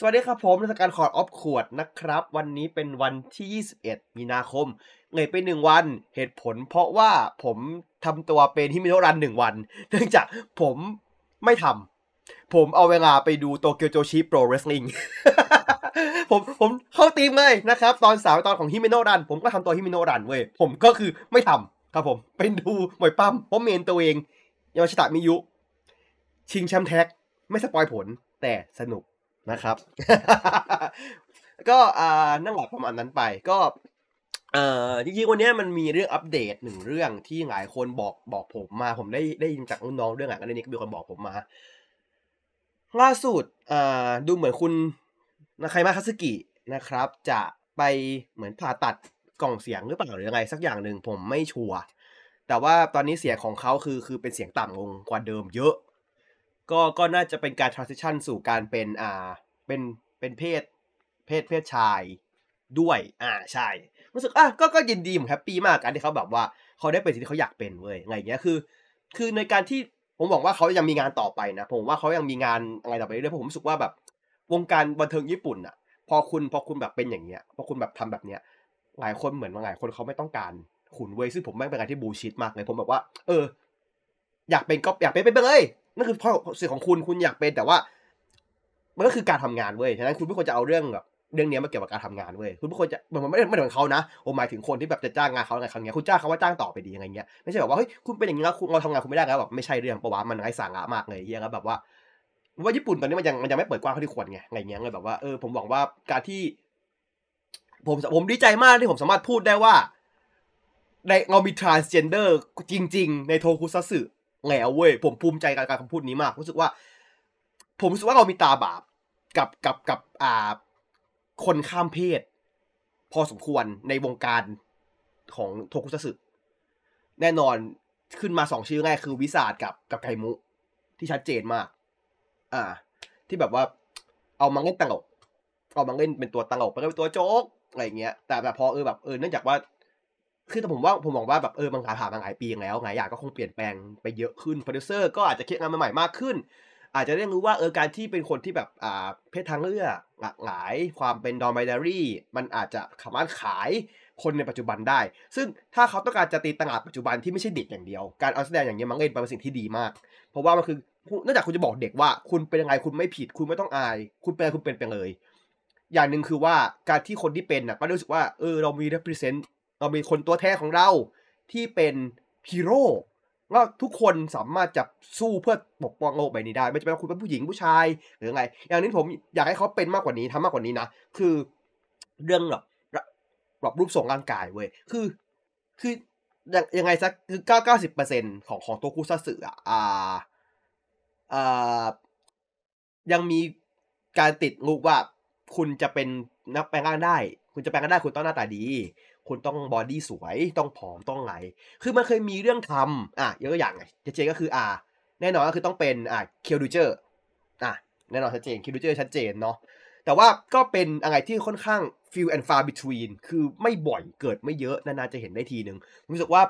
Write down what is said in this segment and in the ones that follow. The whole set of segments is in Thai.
สวัสดีครับผมนักการ Court of ขวดนะครับ วันนี้เป็นวันที่ 21 มีนาคมเลยไปหนึ่งวันเหตุผล เพราะว่าผมทำตัวเป็นฮิมิโนรันหนึ่งวัน เนื่องจากผมไม่ทำผมเอาเวลาไปดู Tokyo Joshi Pro Wrestling ผมผมเข้าทีมเลยนะครับ ตอนสาวตอนของฮิมิโนรัน ผมก็ทำตัวฮิมิโนรันเว้ยผมก็คือไม่ทำครับผมเป็นดูมวยปล้ำเพราะเมนตัวเองยามาชิตะมิยุ ชิงแชมป์ tag ไม่ spoil ผลแต่สนุก นะครับ ก็อ่านั่งหลับประมาณนั้นไปก็เอ่อจริงๆวันนี้มันมีเรื่องอัปเดตหนึ่งเรื่องที่หลายคนบอกบอกผมมา ผมได้ได้ยินจากน้องเรื่องอะก็เลยนี้ก็มีคนบอกผมมา ล่าสุดอ่าดูเหมือนคุณนาคายมาคาสกินะครับ จะไปเหมือนผ่าตัดกล่องเสียงหรือเปล่าหรือยังไงสักอย่างหนึ่งผมไม่ชัวร์แต่ว่าตอนนี้เสียงของเขาคือคือเป็นเสียงต่ำลงกว่าเดิมเยอะ ก็ก็น่าจะเป็นการ transition สู่การเป็นอ่าเป็นเป็นเพศ เพศเพศชายด้วย อ่าใช่ รู้สึกอะก็ก็ยินดีผมแฮปปี้มากการที่เขาแบบว่าเขาได้เป็นสิ่งที่เขาอยากเป็นเว้ยไงเงี้ยคือ คือในการที่ผมบอกว่าเขายังมีงานต่อไปนะ ผมว่าเขายังมีงานอะไรต่อไปเรื่อยๆผมรู้สึกว่าแบบ วงการบันเทิงญี่ปุ่นอะพอคุณพอคุณแบบเป็นอย่างเงี้ยพอคุณแบบทำแบบเนี้ยหลายคนเหมือนหลายคนเขาไม่ต้องการคุณเว้ยซึ่งผมแม่งเป็นการที่บูชิดมากเลยผมแบบว่า เออ อยากเป็นก็อยากเป็นไปเลยนั่นคือข้อสิ่งของคุณคุณอยากเป็นแต่ว่า มันก็คือการทำงานเว้ยฉะนั้นคุณไม่ควรจะเอาเรื่องแบบเรื่องนี้มาเกี่ยวกับการทำงานเว้ยคุณไม่ควรจะมันไม่ไม่เหมือนเขานะผมหมายถึงคนที่แบบจะจ้างงานเขาอะไรครั้งเนี้ยคุณจ้างเขาว่าจ้างต่อไปดีอะไรเงี้ยไม่ใช่แบบว่าเฮ้ยคุณเป็นอย่างนี้แล้วคุณเราทำงานคุณไม่ได้แล้วแบบไม่ใช่เรื่องปะวะมันไร้สาระมากเลยเฮียแล้วแบบว่าว่าญี่ปุ่นตอนนี้มันยังมันยังไม่เปิดกว้างเท่าที่ควรไงอะไรเงี้ยเลยแบบว่าเออผมหวังว่าการที่ ผมผมดีใจมากที่ผมสามารถพูดได้ว่าในเรามี transgender จริง ๆ ในโทคุซัสึ แล้วเว้ยผมภูมิใจกับการคำพูดนี้มาก รู้สึกว่า ผมรู้สึกว่าเรามีตาบาปกับกับกับอ่าคนข้ามเพศ พอสมควรในวงการของโทคุซัตสึแน่นอนขึ้นมาสองชื่อแรกคือวิสาดกับกับไคมุ ที่ชัดเจนมาก อ่า ที่แบบว่า เอามาเล่นตลกเอามาเล่นเป็นตัวตลกไปเป็นตัวโจ๊กอะไรเงี้ย แต่แบบพอเออแบบเออเนื่องจากว่า คือแต่ผมว่าผมมองว่าแบบเออมันผ่านมาหลายปีแล้วหลายอย่างก็คงเปลี่ยนแปลงไปเยอะขึ้นโปรดิวเซอร์ก็อาจจะคิดงานใหม่ๆมากขึ้น อาจจะได้รู้ว่าเออการที่เป็นคนที่แบบอ่าเพศทางเลือกหลากหลาย ความเป็น non-binary มันอาจจะสามารถขายคนในปัจจุบันได้ ซึ่งถ้าเขาต้องการจะตีตลาดปัจจุบันที่ไม่ใช่เด็กอย่างเดียว การเอาแสดงอย่างนี้ยมันเล่นเป็นสิ่งที่ดีมาก เพราะว่ามันคือนอกจากคุณจะบอกเด็กว่า คุณเป็นยังไงคุณไม่ผิด คุณไม่ต้องอาย คุณเป็นคุณเป็นไปเลย อย่างหนึ่งคือว่าการที่คนที่เป็นน่ะก็รู้สึกว่าเออเรามี represent เรามีคนตัวแทนของเราที่เป็นฮีโร่ว่าทุกคนสามารถจะสู้เพื่อปกป้องโลกใบนี้ได้ ไม่จำเป็นว่าคุณเป็นผู้หญิงผู้ชายหรือไง อย่างนี้ผมอยากให้เขาเป็นมากกว่านี้ทำมากกว่านี้นะ คือเรื่องแบบแบบรูปทรงร่างกายเว้ย คือ คือยังยังไงสักคือเก้าเก้าสิบเปอร์เซ็นของของตัวคุซัสึอะอ่าอ่ายังมีการติดลูกว่าคุณจะเป็นนักแปลงร่างได้ คุณจะแปลงร่างได้คุณต้องหน้าตาดี คุณต้องบอดี้สวยต้องผอมต้องไหลคือมันเคยมีเรื่องทำอะยกตัวอย่างไงเจก็คืออ่า แน่นอนก็คือต้องเป็นอ่าเคียวดูเจอร์อะแน่นอนชัดเจนเคียวดูเจอร์ชัดเจนเนาะแต่ว่าก็เป็นอะไรที่ค่อนข้าง few and far between คือไม่บ่อยเกิดไม่เยอะนานๆจะเห็นได้ทีหนึ่งรู้สึกว่า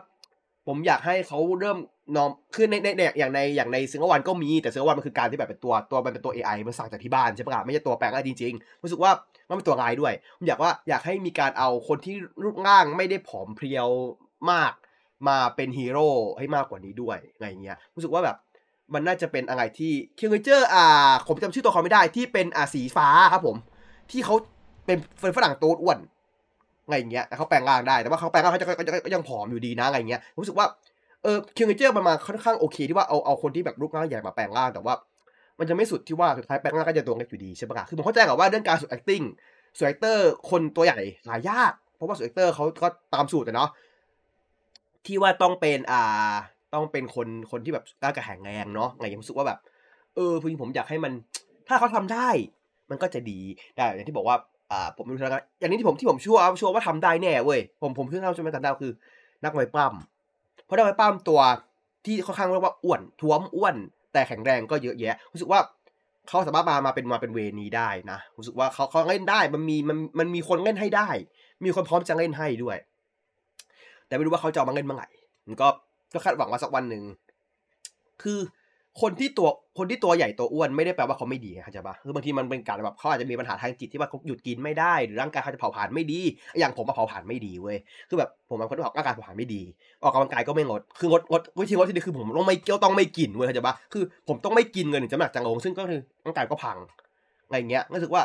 ผมอยากให้เขาเริ่ม norm คือในในอย่างในอย่างในซิงเกิลวันก็มีแต่ซิงเกิลวันมันคือการที่แบบเป็นตัวตัวมันเป็นตัว AI มันสั่งจากที่บ้านใช่ปะล่ะไม่ใช่ตัวแปลงอะไรจริงๆรู้สึกว่า มันเป็นตัวร้ายด้วยผมอยากว่าอยากให้มีการเอาคนที่รูปร่างไม่ได้ผอมเพรียวมาก มาเป็นฮีโร่ให้มากกว่านี้ด้วยอะไรเงี้ยรู้สึกว่าแบบมันน่าจะเป็นอะไรที่คิงเจอร์อ่า ผมจำชื่อตัวเขาไม่ได้ที่เป็นอ่าสีฟ้าครับผม ที่เขาเป็นเป็นฝรั่งโตอ้วนอะไรเงี้ยเขาแปลงร่างได้แต่ว่าเขาแปลงร่างเขาจะก็ยังผอมอยู่ดีนะอะไรเงี้ยรู้สึกว่าเออคิงเจอร์มันมาค่อนข้างโอเคที่ว่าเอาเอาคนที่แบบรูปร่างใหญ่มาแปลงร่างแต่ว่า มันจะไม่สุดที่ว่าสุดท้ายแปลงร่างก็จะตัวเล็กอยู่ดีใช่ปะคือผมเข้าใจกับว่าเรื่องการสุด acting สุด actor คนตัวใหญ่หายาก เพราะว่าสุด actor เขาก็ตามสูตรแต่เนาะที่ว่าต้องเป็นอ่าต้องเป็นคนคนที่แบบกล้ากระแหงแรงเนาะไรอย่างรู้สึกว่าแบบ เออพี่ผมอยากให้มัน ถ้าเขาทำได้ มันก็จะดีแต่อย่างที่บอกว่าอ่าผมไม่รู้นะอย่างนี้ที่ผมที่ผมชัวร์ชัวร์ว่าทำได้แน่เว้ยผมผมเพิ่งเข้าใจมาทำได้คือ นักมวปั้มเพราะนักมวปั้มตัวที่ค่อนข้างเรียกว่าอ้วนท้วมอ้วน แต่แข็งแรงก็เยอะแยะ รู้สึกว่าเขาสามารถมามาเป็นมาเป็นเวนี้ได้นะรู้สึกว่าเขาเขาเล่นได้มันมีมันมันมีคนเล่นให้ได้ มีคนพร้อมจะเล่นให้ด้วย แต่ไม่รู้ว่าเขาจะมาเล่นเมื่อไหร่มันก็ก็คาดหวังว่าสักวันหนึ่งคือ คนที่ตัวคนที่ตัวใหญ่ตัวอ้วนไม่ได้แปลว่าเขาไม่ดีเข้าใจปะคือบางทีมันเป็นการแบบเขาอาจจะมีปัญหาทางจิตที่ว่าเขาหยุดกินไม่ได้หรือร่างกายเขาจะเผาผลาญไม่ดี อย่างผมมาเผาผลาญไม่ดีเว้ยคือแบบผมเป็นคนที่เผาร่างกายเผาผลาญไม่ดี ออกกำลังกายก็ไม่งดคืองดงดวิธีงดที่ดีคือผมต้องไม่เกี่ยวต้องไม่กินเว้ยเข้าใจปะคือผมต้องไม่กินเงินถึงจะหนักจังลงซึ่งก็คือร่างกายก็พังอะไรเงี้ยรู้สึกว่า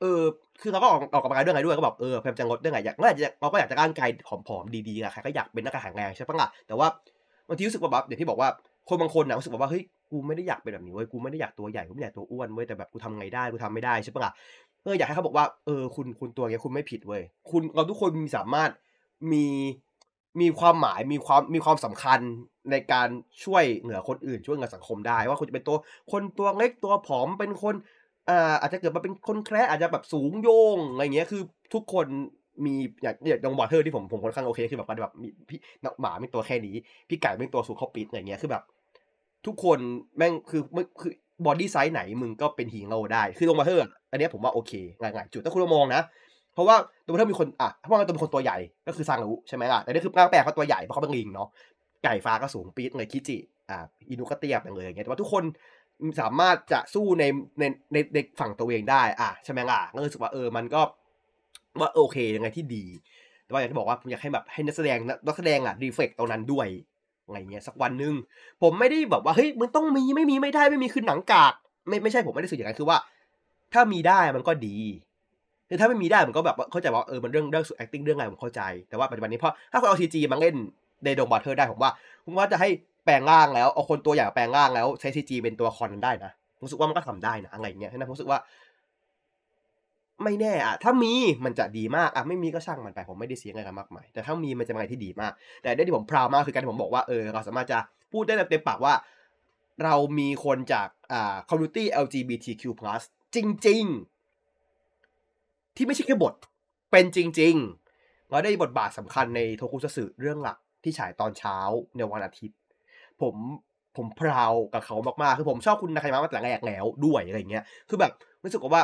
เออคือเราก็ออกออกกำลังกายด้วยไงด้วยก็แบบเออพยายามจะงดด้วยไงอยากเราอยากเราก็อยากจะร่างกายผอมๆดีๆอะใครก็อยากเป็นนักการแข็งแรงใช่ปะล่ะแต่ว่าบางทีรู้สึกว่าแบบอย่างที่บอกว่าคนบางคนนะรู้สึกว่าเฮ้ย กูไม่ได้อยากเป็นแบบนี้เว้ยกูไม่ได้อยากตัวใหญ่กูไม่อยากตัวอ้วนเว้ยแต่แบบกูทำไงได้กูทำไม่ได้ใช่ปะล่ะเอออยากให้เขาบอกว่าเออคุณคุณตัวเงี้ยคุณไม่ผิดเว้ยคุณเราทุกคนมีสามารถมีมีความหมายมีความมีความสำคัญในการช่วยเหนือคนอื่นช่วยเหนือสังคมได้ ว่าคุณจะเป็นตัวคนตัวเล็กตัวผอมเป็นคนอ่าอาจจะเกิดมาเป็นคนแคร์อาจจะแบบสูงโยงอะไรเงี้ยคือทุกคนมีอย่างอย่างดงบอเทอร์ที่ผมผมค่อนข้างโอเคคือแบบว่าแบบมีพี่หมาเป็นตัวแค่นี้ พี่ไก่เป็นตัวสูงเขาปิดอะไรเงี้ยคือแบบ ทุกคนแม่งคือคือบอดี้ไซส์ไหนมึงก็เป็นฮีโร่ได้ คือดงบอเทอร์อันนี้ผมว่าโอเคง่ายๆจุดถ้าคุณมองนะ เพราะว่าดงบอเทอร์มีคนอะถ้าว่าตัวเป็นคนตัวใหญ่ก็คือซางอุใช่ไหมล่ะแต่นี่คือร่างแปลกเขาตัวใหญ่เพราะเขาเป็นลิงเนาะไก่ฟ้าก็สูงปี๊ดเลยคิจิอ่าอินุก็เตี้ยไปเลยอย่างเงี้ยแต่ว่าทุกคนสามารถจะสู้ในในในในฝั่งตัวเองได้ อะใช่ไหมล่ะก็รู้สึกว่าเออมันก็ว่าโอเคยังไงที่ดี แต่ว่าอยากจะบอกว่าผมอยากให้แบบให้นักแสดงนักแสดงอะรีเฟกตรงนั้นด้วย อะไรเงี้ยสักวันหนึ่งผมไม่ได้แบบว่าเฮ้ยมึงต้องมีไม่มีไม่ได้ไม่มีคือหนังกาก ไม่ไม่ใช่ผมไม่ได้สื่ออย่างนั้นคือว่า ถ้ามีได้มันก็ดีคือถ้าไม่มีได้มันก็แบบเข้าใจว่าเออมันเรื่องเรื่องสุด acting เรื่องอะไรผมเข้าใจ แต่ว่าปัจจุบันนี้เพราะถ้าคนเอา CG มาเล่นในดงบราเธอร์ได้ผมว่าผมว่าจะให้แปลงร่างแล้วเอาคนตัวใหญ่แปลงร่างแล้วใช้ CG เป็นตัวคอนได้นะผมรู้สึกว่ามันก็ทำได้นะอะไรเงี้ยนะผมรู้สึกว่า ไม่แน่อะถ้ามีมันจะดีมากอะไม่มีก็ช่างมันไปผมไม่ได้เสียเงินกันมากมายแต่ถ้ามีมันจะเป็นอะไรที่ดีมาก แต่ได้ที่ผม proud มากคือการที่ผมบอกว่าเออเราสามารถจะพูดได้เต็มปากว่า เรามีคนจากอ่า community LGBTQ+ จริง ๆ ที่ไม่ใช่แค่บทเป็นจริง ๆ เราได้บทบาทสำคัญในโทคุซัสึเรื่องหลักที่ฉายตอนเช้าในวันอาทิตย์ ผมผมพราวกับเขามากๆคือผมชอบคุณนาคายมะมาแต่แรกแล้วด้วยอะไรเงี้ยคือแบบรู้สึกว่า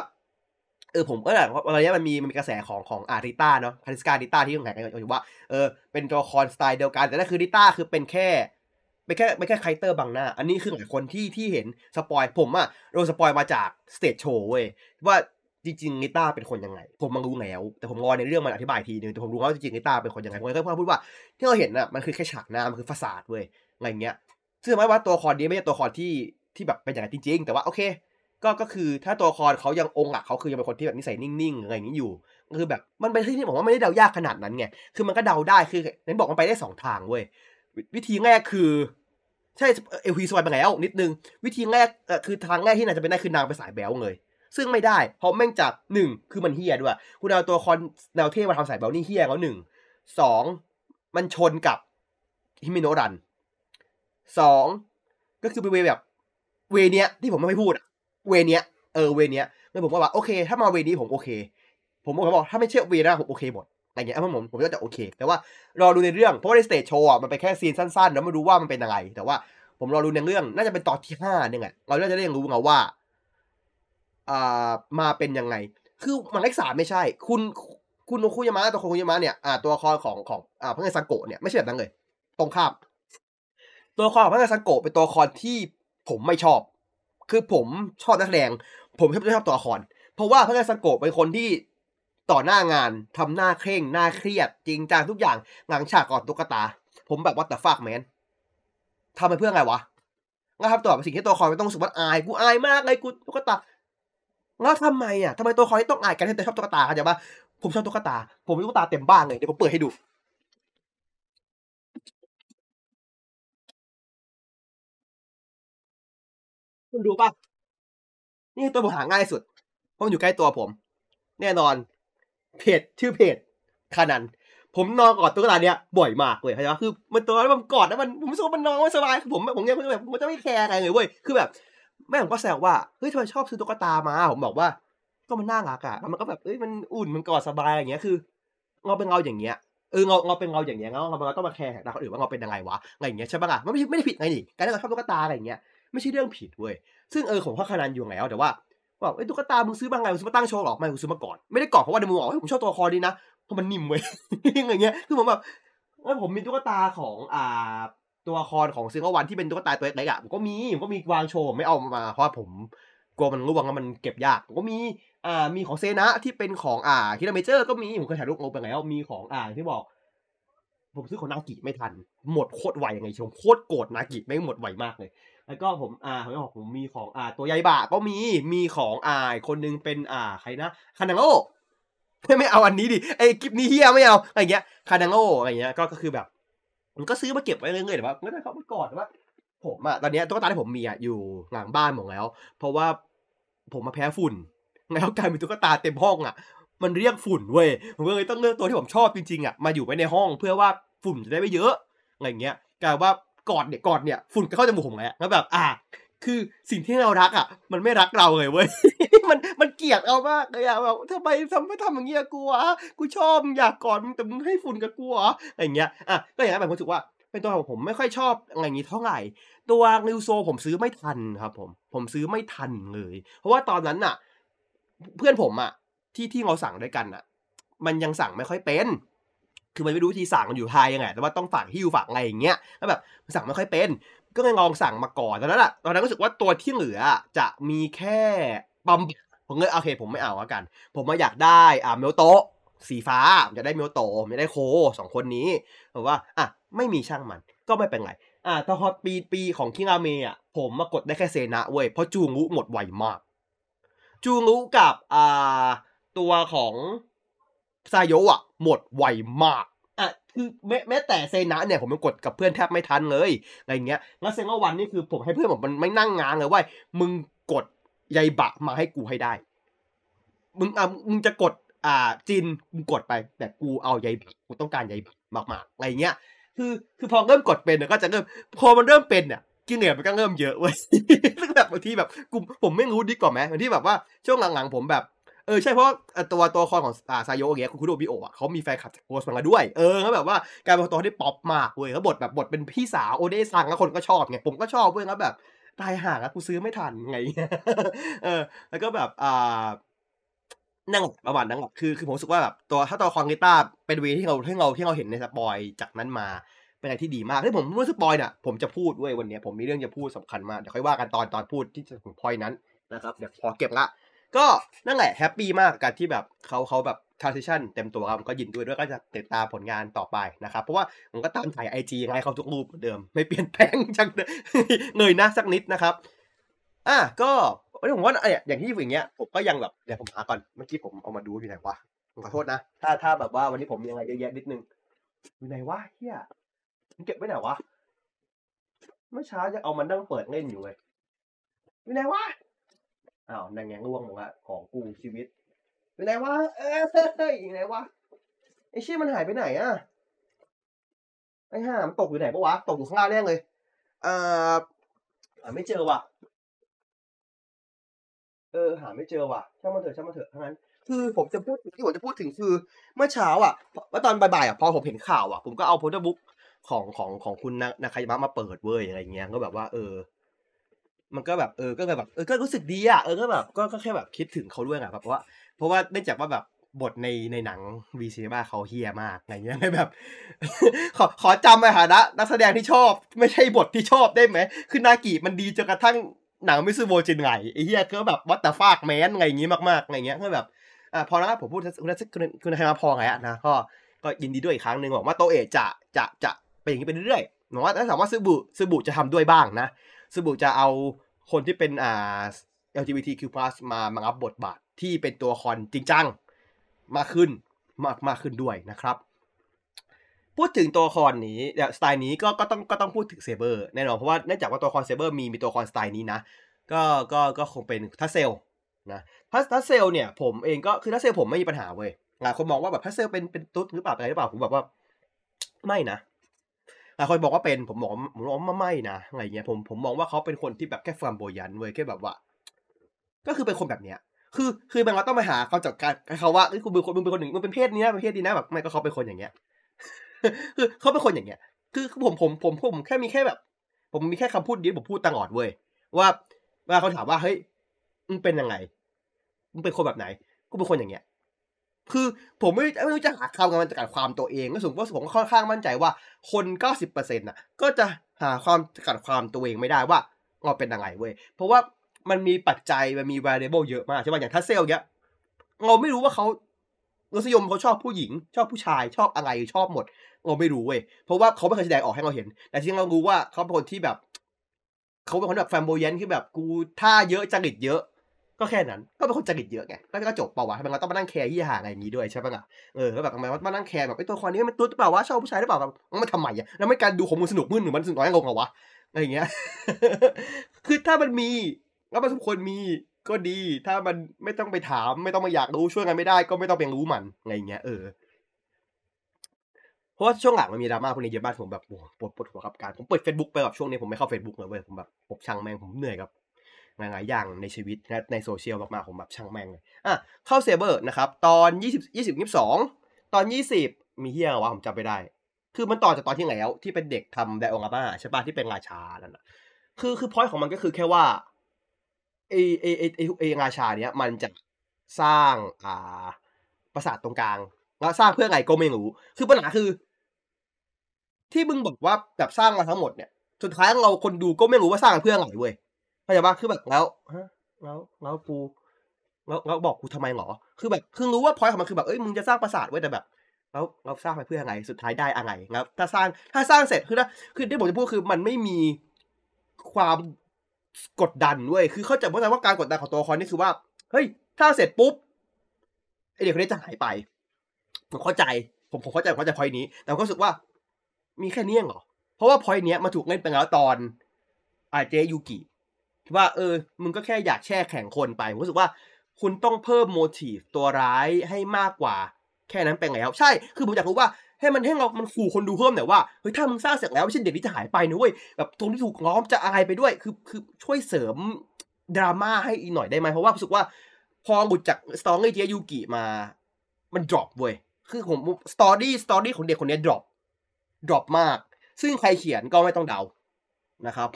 เออผมก็แบบตอนนี้มันมีมันมีกระแสของของอาริต้าเนาะคาริสการิต้าที่ต้องแข่งกันอยู่ว่าเออเป็นตัวละครสไตล์เดียวกัน แต่นั่นคือริต้าคือเป็นแค่เป็นแค่เป็นแค่ไคเตอร์บังหน้า อันนี้คือหลายคนที่ที่เห็นspoil ผมอะโดน spoil มาจาก stage show เว้ยว่าจริงๆนิต้าเป็นคนยังไง ผมมารู้แล้ว แต่ผมรอในเรื่องมันอธิบายทีนึงแต่ผมรู้ว่าจริงๆนิต้าเป็นคนยังไงผมก็เพิ่งพูดว่าที่เราเห็นน่ะมันคือแค่ฉากหน้ามันคือ facade เว้ยอะไรเงี้ยซึ่งหมายว่าตัวละครนี้ไม่ใช่ตัวละครที่ที่แบบเป็นอย่างนั้นจริง ๆ แต่ว่าโอเค ก็ก็คือถ้าตัวละครเขายังองค์หลักเขาคือยังเป็นคนที่แบบนิสัยนิ่งๆอะไรอย่างนี้อยู่ก็คือแบบมันเป็นที่ที่ผมว่าไม่ได้เดายากขนาดนั้นไงคือมันก็เดาได้คือนั้นบอกมันไปได้สองทางเว้ยวิธีแรกคือ ใช่เอลพีสวายไปแล้ว นิดนึง วิธีแรกคือทางแรกที่นางจะเป็นได้คือนางไปสายแบลเลย ซึ่งไม่ได้ เพราะแม่งจากหนึ่งคือมันเฮียด้วย คุณเอาตัวคอนแนวเทพมาทำสายแบลนี่เฮียเขาหนึ่งสองมันชนกับฮิมิโนรันสองก็คือเป็นเวแบบเวเนี้ยที่ผมไม่พูดอะ เวเนี้ยเออเวเนี้ยแล้วผมก็ว่าโอเค ถ้ามาเวนี้ผมโอเค ผมก็บอกถ้าไม่เชื่อเวนะผมโอเคหมดอะไรเงี้ยเพราะผมผมก็จะโอเค แต่ว่ารอดูในเรื่องเพราะว่าใน stage show อะมันเป็นแค่ซีนสั้นๆ แล้วไม่รู้ว่ามันเป็นอะไรแต่ว่าผมรอดูในเรื่องน่าจะเป็นตอนที่ห้าเนี่ยไงเราจะได้รู้ไงว่าอ่ามาเป็นยังไง คือหมายเลขสามไม่ใช่ คุณคุณโนคุยามะตัวคุยามะเนี่ยอ่าตัวละครของของอ่าพระเอกซังโกะเนี่ยไม่ใช่แบบนั้นเลย ตรงข้ามตัวละครของพระเอกซังโกะเป็นตัวละครที่ผมไม่ชอบ คือผมชอบนักแสดง ผมไม่ชอบตัวละครเพราะว่าพระเอกซังโกเป็นคนที่ต่อหน้างานทำหน้าเคร่งหน้าเครียด จริงจังทุกอย่างหลังฉากกอนตุ๊กตา ผมแบบว่าแต่ฟากแมนทำไปเพื่อไงวะนะครับตัวสิ่งที่ตัวละครไม่ต้องสึกว่าอายกูอายมากเลยกูตุ๊กตาแล้วทำไมอะทำไมตัวละครต้องอายกันให้แต่ชอบตุ๊กตาเข้าใจปะผมชอบตุ๊กตา ผมมีตุ๊กตาเต็มบ้านเลยเดี๋ยวผมเปิดให้ดู คุณดูป่ะ นี่ตัวผมหาง่ายสุด เพราะมันอยู่ใกล้ตัวผม แน่นอน เพจชื่อเพจคานัน ผมนอนกอดตุ๊กตาเนี้ยบ่อยมากเลยเข้าใจปะคือมันตัวแล้วมันกอดแล้วมันผมรู้สึกว่ามันนอนไม่สบายคือผมผมเนี่ยแบบผมจะไม่แคร์อะไรเลยเว้ยคือแบบแม่ผมก็แซวว่าเฮ้ยทำไมชอบซื้อตุ๊กตามาผมบอกว่า ก็มันน่ารักอะแล้วมันก็แบบเอ้ยมันอุ่นมันกอดสบายอะไรเงี้ยคือเราเป็นเราอย่างเงี้ยเออเราเราเป็นเราอย่างเงี้ยเราเราต้องมาแคร์แต่คนอื่นว่าเราเป็นยังไงวะอะไรอย่างเงี้ยใช่ปะล่ะมันไม่ไม่ได้ผิดไงนี่การที่เราชอบตุ๊กตาอะไรอย่างเงี้ย ไม่ใช่เรื่องผิดเว้ยซึ่งเออผมก็คานันอยู่แล้วแต่ว่าบอกไอ้ตุ๊กตามึงซื้อมาไงมึงซื้อมาตั้งโชว์หรอไม่มึงซื้อมาก่อนไม่ได้ก่อนเพราะว่าในมือบอกผมชอบตัวละครดีนะเพราะมันนิ่มเว้ยอย่างเงี้ยคือผมแบบแล้วผมมีตุ๊กตาของอ่าตัวละครของซิงเกิลวันที่เป็นตุ๊กตาตัวเล็กๆอะผมก็มีผมก็มีวางโชว์ไม่เอามาเพราะว่าผมกลัวมันร่วงแล้วมันเก็บยากผมก็มีอ่ามีของเซนะที่เป็นของอ่าคิราเมเจอร์ก็มีผมเคยถ่ายรูปลงไปแล้วมีของอ่าที่บอก ผมซื้อของนากิไม่ทัน หมดโคตรไวยังไงชมโคตรโกรธนากิไม่หมดไวมากเลย แล้วก็ผมอ่าผมบอกผมมีของอ่า ตัวใยบะก็มีมีของอ่าอีกคนนึงเป็นอ่าใครนะคานังโอไม่ไม่เอาอันนี้ดิไอ้คลิปนี้เฮียไม่เอาอะไรเงี้ยคานังโออะไรเงี้ยก็ก็คือแบบผมก็ซื้อมาเก็บไว้เรื่อยๆแต่ว่าไม่ได้เขามากอดแต่ว่าผมอะตอนนี้ตุ๊กตาที่ผมมีอะอยู่หลังบ้านผมดแล้ว เพราะว่าผมมาแพ้ฝุ่นแล้วกลายเป็นตุ๊กตาเต็มห้องอะมันเรียกฝุ่นเว้ยผมก็เลยต้องเลือกตัวที่ผมชอบจริงๆอะมาอยู่ไว้ในห้องเพื่อว่าฝุ่นจะได้ไม่เยอะอะไรเงี้ยกลายว่า กอดเนี่ยกอดเนี่ยฝุ่นก็เข้าจมูกผมแล้วแล้วแบบ อะคือสิ่งที่เรารักอะ มันไม่รักเราเลยเว้ย มันมันเกลียดเรามากเลยอะแบบทำไมทำไม่ทำอย่างเงี้ยกูวะกูชอบอยากกอดมึงแต่มึงให้ฝุ่นกับกูเหรอะไรเงี้ยอะก็อย่างนั้นผมรู้สึกว่าเป็นตัวของผมไม่ค่อยชอบอะไรอย่างงี้เท่าไหร่ ตัวนิวโซผมซื้อไม่ทันครับผมผมซื้อไม่ทันเลย เพราะว่าตอนนั้นน่ะ เพื่อนผมอะที่ที่เราสั่งด้วยกันอะ มันยังสั่งไม่ค่อยเป็น คือมันไม่รู้วิธีสั่งมันอยู่ไทยยังไง แต่ว่าต้องฝากฮิ้วฝากอะไรอย่างเงี้ย แล้วแบบสั่งไม่ค่อยเป็น ก็เลยลองสั่งมาก่อนตอนนั้นอะตอนนั้นรู้สึกว่าตัวที่เหลือจะมีแค่ปั๊มผมเลยโอเค ผมไม่เอาแล้วกัน ผมมาอยากได้อ่าเมลโตสีฟ้าผมจะได้เมลโตะผมจะได้โคสองคนนี้ผมว่าอะไม่มีช่างมันก็ไม่เป็นไรอ่าตอนปีปีของคิงาเมะอะผมมากดได้แค่เซนะเว้ยเพราะจูงุหมดไวมาก จูงุกับอ่าตัวของ ซายโยะอะหมดไวมากอะคือแม้แม้แต่เซนะเนี่ยผมยังกดกับเพื่อนแทบไม่ทันเลยอะไรเงี้ยแล้วเซนวันนี่คือผมให้เพื่อนผมมันไม่นั่งงานเลยว่ามึงกดใยบะมาให้กูให้ได้ มึงอะมึงจะกดอ่าจินมึงกดไป แต่กูเอาใยบะกูต้องการใยบะมากๆอะไรเงี้ยคือคือพอเริ่มกดเป็นเนี่ยก็จะเริ่มพอมันเริ่มเป็นเนี่ยกิเลสมันก็เริ่มเยอะเว้ยซึ่งแบบบางทีแบบกูผมไม่รู้ดีกว่าไหมบางที่แบบว่าช่วงหลังๆผมแบบ เออใช่เพราะตัวตัวละครของอ่าซายโยะอย่างเงี้ยคุณคุโดบิโอะอะเขามีแฟนคลับจากโพสต์มาด้วย เออเขาแบบว่าการเป็นตัวที่ป๊อปมากเว้ยแล้วบทแบบบทเป็นพี่สาวโอเดซังแล้วคนก็ชอบไงผมก็ชอบเว้ยแล้วแบบตายห่าแล้วกูซื้อไม่ทันไงเออ แล้วก็แบบอ่านั่งประมาณนั้นแหละคือคือผมรู้สึกว่าแบบตัวถ้าตัวคอนกีตาร์เป็นเวที่เราที่เราที่เราเห็นในสปอยจากนั้นมาเป็นอะไรที่ดีมากที่ผมรู้สึกปอยเนี่ยผมจะพูดเว้ยวันนี้ผมมีเรื่องจะพูดสำคัญมากเดี๋ยวค่อยว่ากันตอนตอนพูดที่จะถึงพอยนั้นนะครับเดี๋ยวพอเก็บละ ก็นั่นแหละแฮปปี้มากกับการที่แบบเขาเขาแบบ transition เต็มตัวครับก็ยินด้วยด้วยก็จะติดตามผลงานต่อไปนะครับเพราะว่าผมก็ตามถ่ายไอจียังไงเขาทุกรูปเหมือนเดิม ไม่เปลี่ยนแปลงจังเงยหน้าสักนิดนะครับ อะก็ผมว่าเนี่อย่างที่อย่างเงี้ยผมก็ยังแบบเดี๋ยวผมหาก่อนเมื่อกี้ผมเอามาดูอยู่ไหนวะขอโทษนะ ถ้าถ้าแบบว่าวันนี้ผมมีอะไรเยอะแยะนิดนึงอยู่ไหนวะเฮียมันเก็บไว้ไหนวะเมื่อเช้าจะเอามันนั่งเปิดเล่นอยู่เลยอยู่ไหนวะ อ้าวนั่งแงง่วงหมดละของกูชีวิตอยู่ไหนวะเออเฮ้ยอยู่ไหนวะไอชื่อมันหายไปไหนอะไอห่ามันตกอยู่ไหนปะวะตกอยู่ข้างล่างแน่เลยเอ่อหาไม่เจอว่ะ เออ หาไม่เจอว่ะช่างมันเถอะช่างมันเถอะทั้งนั้น คือผมจะพูดที่ผมจะพูดถึงคือเมื่อเช้าอะเมื่อตอนบ่ายๆอะพอผมเห็นข่าวอะผมก็เอาโพสต์บุ๊กของของของคุณนานาคายมะมาเปิดเว้ยอะไรเงี้ยก็แบบว่าเออ มันก็แบบเออก็แบบเออก็รู้สึกดีอะเออก็แบบก็ก็แค่แบบคิดถึงเขาด้วยอะแบบว่า เพราะว่าเนื่องจากว่าแบบบทในในหนังวีซีบ้าเขาเฮียมากอะไรเงี้ยแบบ ขอขอจำไปหานะนักแสดงที่ชอบ ไม่ใช่บทที่ชอบได้ไหมคือนากิมันดีจนกระทั่งหนังมิซูโบจินไงไอ้เฮียก็แบบวัตตาฟากแมนไงอย่างงี้มากๆอะไรเงี้ยก็แบบอ่าพอแล้วผมพูดคุณคุณคุณใครมาพอไงอะนะก็ก็ยินดีด้วยอีกครั้งหนึ่งบอกว่าโตเอะจะจะจะเป็นอย่างนี้ไปเรื่อยๆหมายว่าถ้าถามว่าซึบุซึบุจะทำด้วยบ้างนะ ซึบุจะเอาคนที่เป็นอ่า LGBTQ+ มามารับบทบาทที่เป็นตัวละครจริงจังมากขึ้นมากมากขึ้นด้วยนะครับ พูดถึงตัวละครนี้สไตล์นี้ก็ก็ต้องก็ต้องพูดถึงเซเบอร์แน่นอนเพราะว่าเนื่องจากว่าตัวละครเซเบอร์มีมีตัวละครสไตล์นี้นะ ก็ก็ก็คงเป็นทัสเซลนะทัสทัสเซลเนี่ยผมเองก็คือทัสเซลผมไม่มีปัญหาเว้ยหลายคนมองว่าแบบทัสเซลเป็นเป็นตุ๊ดหรือเปล่าอะไรหรือเปล่าผมแบบว่าไม่นะ หลายคนบอกว่าเป็นผมบอกผมบอกว่าไม่นะอะไรเงี้ยผมผมมองว่าเขาเป็นคนที่แบบแค่ flamboyant เว้ยแค่แบบว่า ก็คือเป็นคนแบบเนี้ย คือคือบางเราต้องไปหาเขาจากการเขาว่าเอ้ยคุณเป็นคนมึงเป็นคนหนึ่งมึงเป็นเพศนี้นะเป็นเพศนี้นะแบบไม่ก็เขาเป็นคนอย่างเงี้ย คือเขาเป็นคนอย่างเงี้ย คือผมผมผมผมแค่มีแค่แบบ ผมมีแค่คำพูดเดียวผมพูดตลอดเว้ยว่าวลาเขาถามว่าเฮ้ยมึงเป็นยังไงมึงเป็นคนแบบไหนกูเป็นคนอย่างเงี้ย คือผมไม่ไม่รู้จะหาคำกันจากความตัวเองก็สมมติว่าผมค่อนข้างมั่นใจว่าคนเก้าสิบเปอร์เซ็นต์น่ะ ก็จะหาความจากความตัวเองไม่ได้ว่าเราเป็นยังไงเว้ยเพราะว่ามันมีปัจจัยมันมี variable เยอะมากใช่ป่ะอย่างถ้าเซลล์เนี้ยเราไม่รู้ว่าเขารสนิยมเขาชอบผู้หญิง ชอบผู้ชายชอบอะไรชอบหมด เราไม่รู้เว้ยเพราะว่าเขาไม่เคยแสดงออกให้เราเห็น แต่ที่เรารู้ว่าเขาเป็นคนที่แบบเขาเป็นคนแบบ flamboyant ที่แบบกูท่าเยอะจริตเยอะ ก็แค่นั้นก็เป็นคนจริตเยอะไงก็ก็จบเปล่าวะทำไมเราต้องมานั่งแคร์ที่ห่าอะไรอย่างนี้ด้วยใช่ปะล่ะเออแล้วแบบทำไมมานั่งแคร์แบบไอ้ตัวคนนี้มันตุ๊ดหรือเปล่าวะชอบผู้ชายหรือเปล่าแบบมันทำไมอะแล้วไม่การดูของมึงสนุกมึนหรือมันสนุกน้อยงงเหรอวะอะไรอย่างเงี้ยคือถ้ามันมีแล้วมันทุกคนมีก็ดี ถ้ามันไม่ต้องไปถาม ไม่ต้องมาอยากรู้ช่วยกันไม่ได้ ก็ไม่ต้องไปรู้มันอะไรอย่างเงี้ยเออเพราะว่าช่วงหลังมันมีดราม่าพวกนี้เยอะมากผมแบบปวดปวดหัวกับการผมเปิดเฟซบุ๊กไปแบบช่วงนี้ผมไม่เข้าเฟซบุ๊กเลยเว้ยผมแบบผมช่างแม่งผมเหนื่อยกับ หลาย ๆ อย่างในชีวิตนะในโซเชียลมากๆผมแบบช่างแม่งเลยอะเข้าเซเบอร์นะครับ ตอนยี่สิบยี่สิบยี่สิบสองตอนยี่สิบมีเฮียวะผมจำไม่ได้ คือมันต่อจากตอนที่แล้วที่เป็นเด็กทำไดโองาบ้าใช่ปะที่เป็นราชานั่นแหะคือคือพอยต์ของมันก็คือแค่ว่าไอไอไอไอไอราชาเนี้ยมันจะสร้างอ่าปราสาทตรงกลาง แล้วสร้างเพื่ออะไรก็ไม่รู้ คือปัญหาคือ ที่มึงบอกว่าแบบสร้างมาทั้งหมดเนี่ย สุดท้ายเราคนดูก็ไม่รู้ว่าสร้างเพื่ออะไรเว้ย เข้าใจปะคือแบบแล้วฮะแล้วแล้วกูแล้วแล้วบอกกูทำไมหรอ คือแบบคือรู้ว่าพอยต์ของมันคือแบบเอ้ยมึงจะสร้างปราสาทไว้แต่แบบแล้วเราสร้างไปเพื่ออะไรสุดท้ายได้อะไรครับ ถ้าสร้างถ้าสร้างเสร็จคือถ้าคือที่ผมจะพูดคือมันไม่มีความกดดันเว้ยคือเข้าใจว่าว่าการกดดันของตัวละครนี่คือว่าเฮ้ยถ้าเสร็จปุ๊บไอเด็กคนนี้จะหายไปผมเข้าใจ ผมผมเข้าใจผมเข้าใจพอยนี้ แต่ผมก็รู้สึกว่า มีแค่นี้เหรอเพราะว่าพอยนี้มาถูกเล่นไปแล้วตอนอาเจยูกิ ว่าเออมึงก็แค่อยากแช่แข็งคนไปผมรู้สึกว่าคุณต้องเพิ่ม motive ตัวร้ายให้มากกว่า แค่นั้นเป็นแล้วใช่คือผมอยากรู้ว่าให้มันให้เรา มันขู่คนดูเพิ่มหน่อยว่า เฮ้ย ถ้ามึงสร้างเสร็จแล้วไม่ใช่เด็กนี้จะหายไปนะเว้ย แบบตรงที่ถูกล้อมจะอะไรไปด้วย คือ คือช่วยเสริมดราม่าให้อีกหน่อยได้ไหม เพราะว่ารู้สึกว่า พอหลุดจาก story เจยูกิมา มัน drop เว้ย คือผม story story ของเด็กคนนี้ drop ดรอปมาก ซึ่งใครเขียนก็ไม่ต้องเดา นะครับ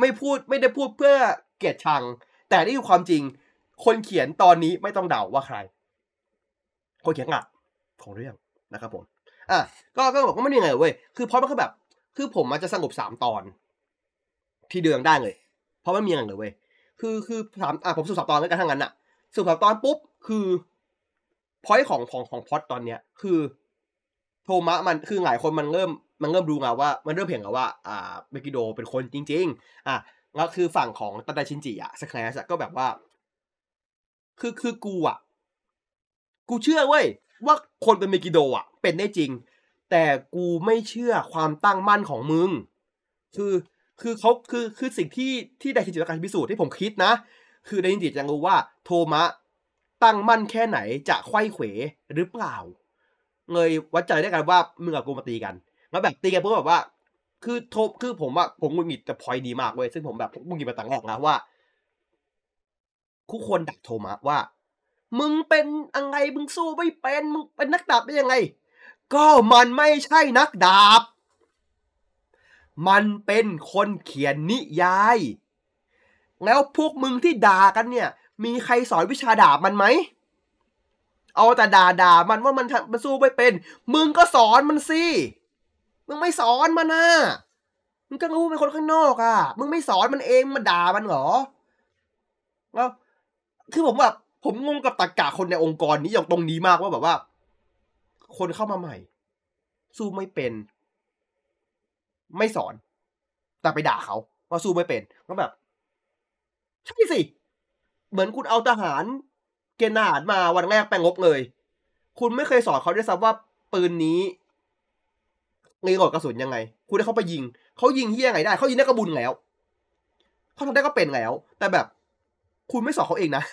ไม่พูดไม่ได้พูดเพื่อเกลียดชัง แต่นี่คือความจริง คนเขียนตอนนี้ไม่ต้องเดาว่าใคร คนเขียนหลักของเรื่องนะครับผมอะก็ก็บอกว่าไม่ได้ไงเว้ยคือเพราะมันก็แบบ คือผมมันจะสงบสามตอน ที่เดืองได้เลย เพราะไม่มีอะไรเลยเว้ยคือคือสามอะผมสุดสามตอนแล้วกันทั้งนั้นอะ สุดสามตอนปุ๊บคือพอยของของของพอดตอนเนี้ย คือ โทมะมันคือหลายคนมันเริ่ม มันเริ่มรู้มาว่ามันเริ่มเห็นแล้วว่าอ่าเบกิโดเป็นคนจริง ๆ อะแล้วคือฝั่งของตาดาชินจิอะสแคลสก็แบบว่า คือคือกูอะ กูเชื่อเว้ยว่าคนเป็นเมกิโดอะ เป็นได้จริง แต่กูไม่เชื่อความตั้งมั่นของมึง คือคือเขาคือคือสิ่งที่ที่ไดชินจิต้องการพิสูจน์ที่ผมคิดนะ คือไดชินจิจะรู้ว่าโทมะตั้งมั่นแค่ไหนจะไขว้เขวหรือเปล่าเลยวัดใจได้กันว่ามึงกับกูมาตีกัน แล้วแบบตีกันเพื่อแบบว่า คือโทคือผมอะผมมุนหงิดแต่พอยดีมากเว้ยซึ่งผมแบบมุนหงิดมาตั้งแรกนะว่าคู่คนดักโทมะว่า มึงเป็นอะไรมึงสู้ไม่เป็นมึงเป็นนักดาบได้ยังไง ก็มันไม่ใช่นักดาบ มันเป็นคนเขียนนิยาย แล้วพวกมึงที่ด่ากันเนี่ย มีใครสอนวิชาดาบมันไหมเอาแต่ด่าด่ามันว่ามันมันสู้ไม่เป็น มึงก็สอนมันสิ มึงไม่สอนมันนะมึงก็รู้เป็นคนข้างนอกอะ มึงไม่สอนมันเองมาด่ามันเหรอแล้วคือผมแบบผมงงกับตรกกะคนในองค์กรนี้อย่างตรงนี้มากว่าแบบว่า คนเข้ามาใหม่ สู้ไม่เป็น ไม่สอน แต่ไปด่าเขาว่าสู้ไม่เป็นก็แบบใช่สิ เหมือนคุณเอาทหารเกณฑ์ทหารมาวันแรกแปลงงบเลย คุณไม่เคยสอนเขาด้วยซ้ำว่าปืนนี้ รีโหลดกระสุนยังไง คุณให้เขาไปยิง เขายิงเฮี้ยไงได้เขายิงได้ก็บุญแล้วเขาทำได้ก็เป็นแล้ว แต่แบบ คุณไม่สอนเขาเองนะ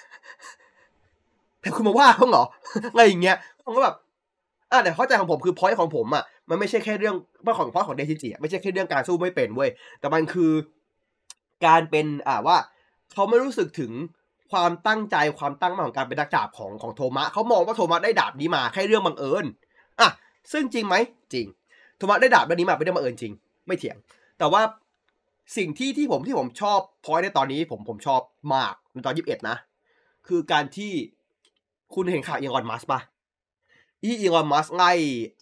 แต่คุณมาว่าเขาเหรออะไรอย่างเงี้ยผมก็แบบอ่าแต่เข้าใจของผมคือพอยของผมอะมันไม่ใช่แค่เรื่องพอยของพอยของเดชิจิไม่ใช่แค่เรื่องการสู้ไม่เป็นเว้ยแต่มันคือการเป็นอ่าว่าเขาไม่รู้สึกถึงความตั้งใจความตั้งมั่นของการเป็นนักดาบของของโทมะเขามองว่าโทมะได้ดาบนี้มาแค่เรื่องบังเอิญอะซึ่งจริงไหมจริง โทมะได้ดาบเรื่องนี้มาไม่ได้บังเอิญจริง ไม่เถียง แต่ว่าสิ่งที่ที่ผมที่ผมชอบพอยในตอนนี้ผมผมชอบมากในตอนยี่สิบเอ็ดนะ คือการที่คุณเห็นข่าวอีออนมัสปะอีอีลอนมัสไล่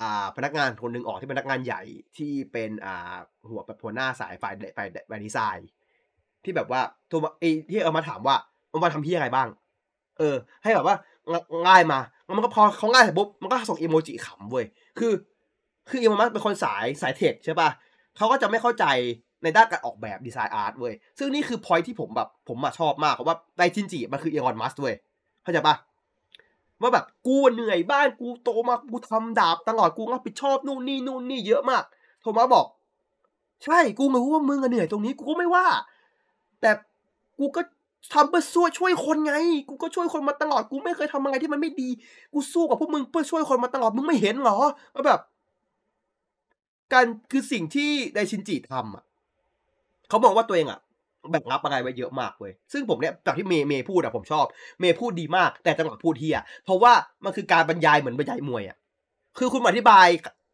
อ่าพนักงานคนหนึ่งออกที่เป็นพนักงานใหญ่ที่เป็นอ่าหัวแบบหัวหน้าสายฝ่ายฝ่ายฝ่ายดีไซน์ที่แบบว่าโทรมาไอที่เอามาถามว่ามันมาทำที่อะไรบ้าง เออ ให้แบบว่าง่ายมามันก็พอเขาง่ายเสร็จปุ๊บมันก็ส่งอีโมจิขำเว้ยคือ คืออีลอนมัสเป็นคนสายสายเทคใช่ป่ะเขาก็จะไม่เข้าใจในด้านการออกแบบดีไซน์อาร์ตเว้ย ซึ่งนี่คือพอยที่ผมแบบผมมาชอบมากเพราะว่าไดจินจิมันคืออีลอนมัสเว้ย เข้าใจปะว่าแบบกูเหนื่อยบ้านกูโตมากูทำดาบตลอดกูรับผิดชอบนู่นนี่นู่นนี่เยอะมาก โทมัสบอก ใช่กูรู้ว่ามึงเหนื่อยตรงนี้กูก็ไม่ว่า แต่กูก็ทำเพื่อช่วยช่วยคนไง กูก็ช่วยคนมาตลอด กูไม่เคยทำอะไรที่มันไม่ดี กูสู้กับพวกมึงเพื่อช่วยคนมาตลอด มึงไม่เห็นหรอว่าแบบ การคือสิ่งที่ไดชินจิทำอะเขาบอกว่าตัวเองอะแบ่งรับอะไรไว้เยอะมากเว้ย ซึ่งผมเนี่ยจากที่เมย์เมย์พูดอะผมชอบ เมย์พูดดีมาก แต่จังหวะพูดเหี้ยเพราะว่ามันคือการบรรยายเหมือนบรรยายมวยอะคือคุณอธิบาย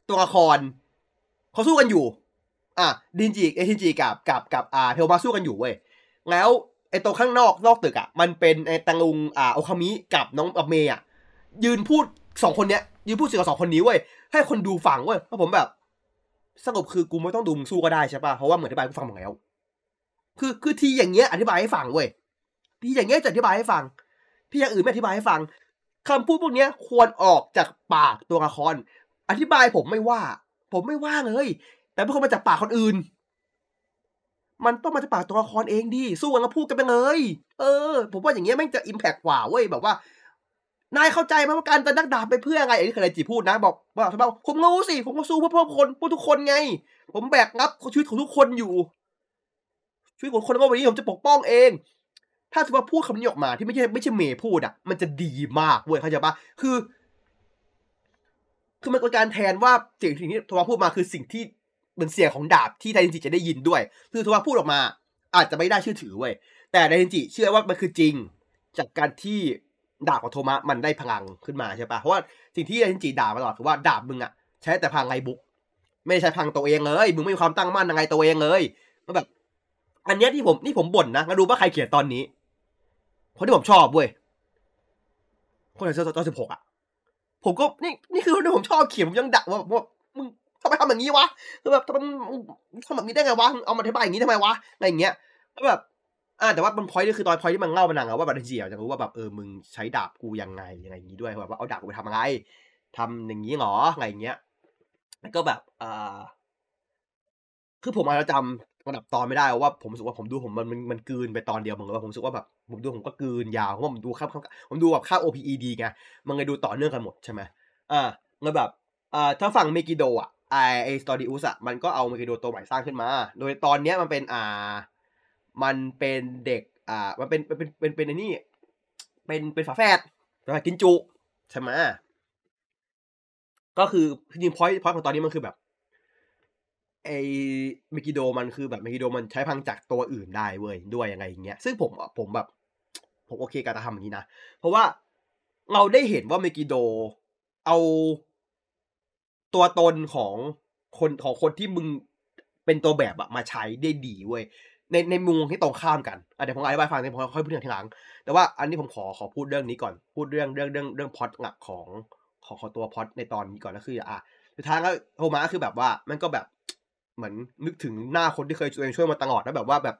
ตัวละครเขาสู้กันอยู่ อะไดชินจิเอไดชินจิกับกับกับอ่าเทลมาสู้กันอยู่เว้ย แล้วไอตัวข้างนอกนอกตึกอะมันเป็นไอตังลุงอ่าโอคามิกับน้องกับเมย์อะยืนพูดสองคนเนี้ยยืนพูดสื่อกับสองคนนี้เว้ยให้คนดูฟังเว้ยเพราะผมแบบ สรุปคือกูไม่ต้องดูมึงสู้ก็ได้ใช่ป่ะเพราะว่าเหมือนอธิบายกูฟังหมดแล้ว คือคือทีอย่างเงี้ยอธิบายให้ฟังเว้ยทีอย่างเงี้ยจะอธิบายให้ฟังพี่อย่างอื่นไม่อธิบายให้ฟังคำพูดพวกเนี้ย ควรออกจากปากตัวละคร อธิบายผมไม่ว่า ผมไม่ว่าเลย แต่พวกมาจากปากคนอื่น มันต้องมาจากปากตัวละครเองดิสู้กันแล้วพูดกันไปเลย เออ ผมว่าอย่างเงี้ยแม่งจะอิมแพกกว่าเว้ยแบบว่า นายเข้าใจไหมว่าการจะนักดาบไปเพื่ออะไรอันนี้เคยจีพูดนะ บอกว่าทำไมผมรู้สิ ผมก็สู้เพื่อพวกคนพวกทุกคนไง ผมแบกรับชีวิตของทุกคนอยู่ชีวิตของคนก็วันนี้ผมจะปกป้องเอง ถ้าถือว่าพูดคำนี้ออกมาที่ไม่ใช่ไม่ใช่เมย์พูดอะ มันจะดีมากเว้ยเข้าใจปะคือ คือมันเป็นการแทนว่าสิ่งที่ทว่าพูดมาคือสิ่งที่เป็นเสียงของดาบที่ไดจินจิจะได้ยินด้วย คือทว่าพูดออกมา อาจจะไม่ได้เชื่อถือเว้ยแต่ไดจินจิเชื่อว่ามันคือจริง จากการที่ ดาบของโทมะมันได้พลังขึ้นมาใช่ปะเพราะว่าสิ่งที่ไดจินจิด่ามาตลอดคือว่าดาบมึงอะใช้แต่พลังไงบุก ไม่ใช้พลังตัวเองเลยมึงไม่มีความตั้งมั่นยังไงตัวเองเลยมันแบบ อันเนี้ยที่ผมนี่ผมบ่นนะมาดูว่าใครเขียนตอนนี้คนที่ผมชอบเว้ยคนที่ตอนสิบหกอะผมก็นี่นี่คือคนที่ผมชอบเขียนผมยังด่าว่าว่ามึงทำไมทำแบบนี้วะคือแบบทำไมทำแบบนี้ได้ไงวะเอามาอธิบายอย่างนี้ทำไมวะอะไรอย่างเงี้ยแล้วแบบ อ่าแต่ว่ามันพอยนี่คือตอนพอยที่มันเล่ามันนังอะว่าแบบเจียวจะรู้ว่าแบบเออมึงใช้ดาบกูยังไงอะไรอย่างงี้ด้วยแบบว่าเอาดาบกูไปทำอะไรทำอย่างนี้หรออะไรอย่างเงี้ยแล้วก็แบบอ่าคือผมอาจจะจำระดับตอนไม่ได้ว่าผมรู้สึกว่าผมดูผมมันมันมันกืนไปตอนเดียวเหมือนกับผมรู้สึกว่าแบบผมดูผมก็กืนยาวเพราะผมดูค่าผมดูแบบค่า OPE ดีไงมันเลยดูต่อเนื่องกันหมดใช่ไหมอ่าเงยแบบอ่าถ้าฝั่งเมกิโดอะไอไอสตอริอุสอะมันก็เอาเมกิโดตัวใหม่สร้างขึ้นมา โดยตอนเนี้ยมันเป็นอ่า มันเป็นเด็ก อ่า มันเป็นเป็นเป็นเป็นเป็นนี่ เป็นเป็นฝาแฝดฝาแฝดกินจุใช่ไหมก็คือจริงพอยพอยของตอนนี้มันคือแบบไอเมกิโดมันคือแบบเมกิโดมันใช้พลังจากตัวอื่นได้เว้ยด้วยยังไงอย่างเงี้ยซึ่งผมผมแบบ ผมโอเคกับการทำอย่างนี้นะเพราะว่าเราได้เห็นว่าเมกิโดเอาตัวตนของคนของคนที่มึงเป็นตัวแบบอะมาใช้ได้ดีเว้ย ในในมุมที่ตรงข้ามกันเดี๋ยวผมอธิบายฟังเดี๋ยวผมค่อยพูดทีหลัง แต่ว่าอันนี้ผมขอขอพูดเรื่องนี้ก่อน พูดเรื่องเรื่องเรื่องเรื่องพอดหลักของของของตัวพอดในตอนนี้ก่อนก็คืออะสุดท้ายก็โทมาคือแบบว่ามันก็แบบเหมือนนึกถึงหน้าคนที่เคยช่วยช่วยมาตลอดแล้วแบบว่าแบบ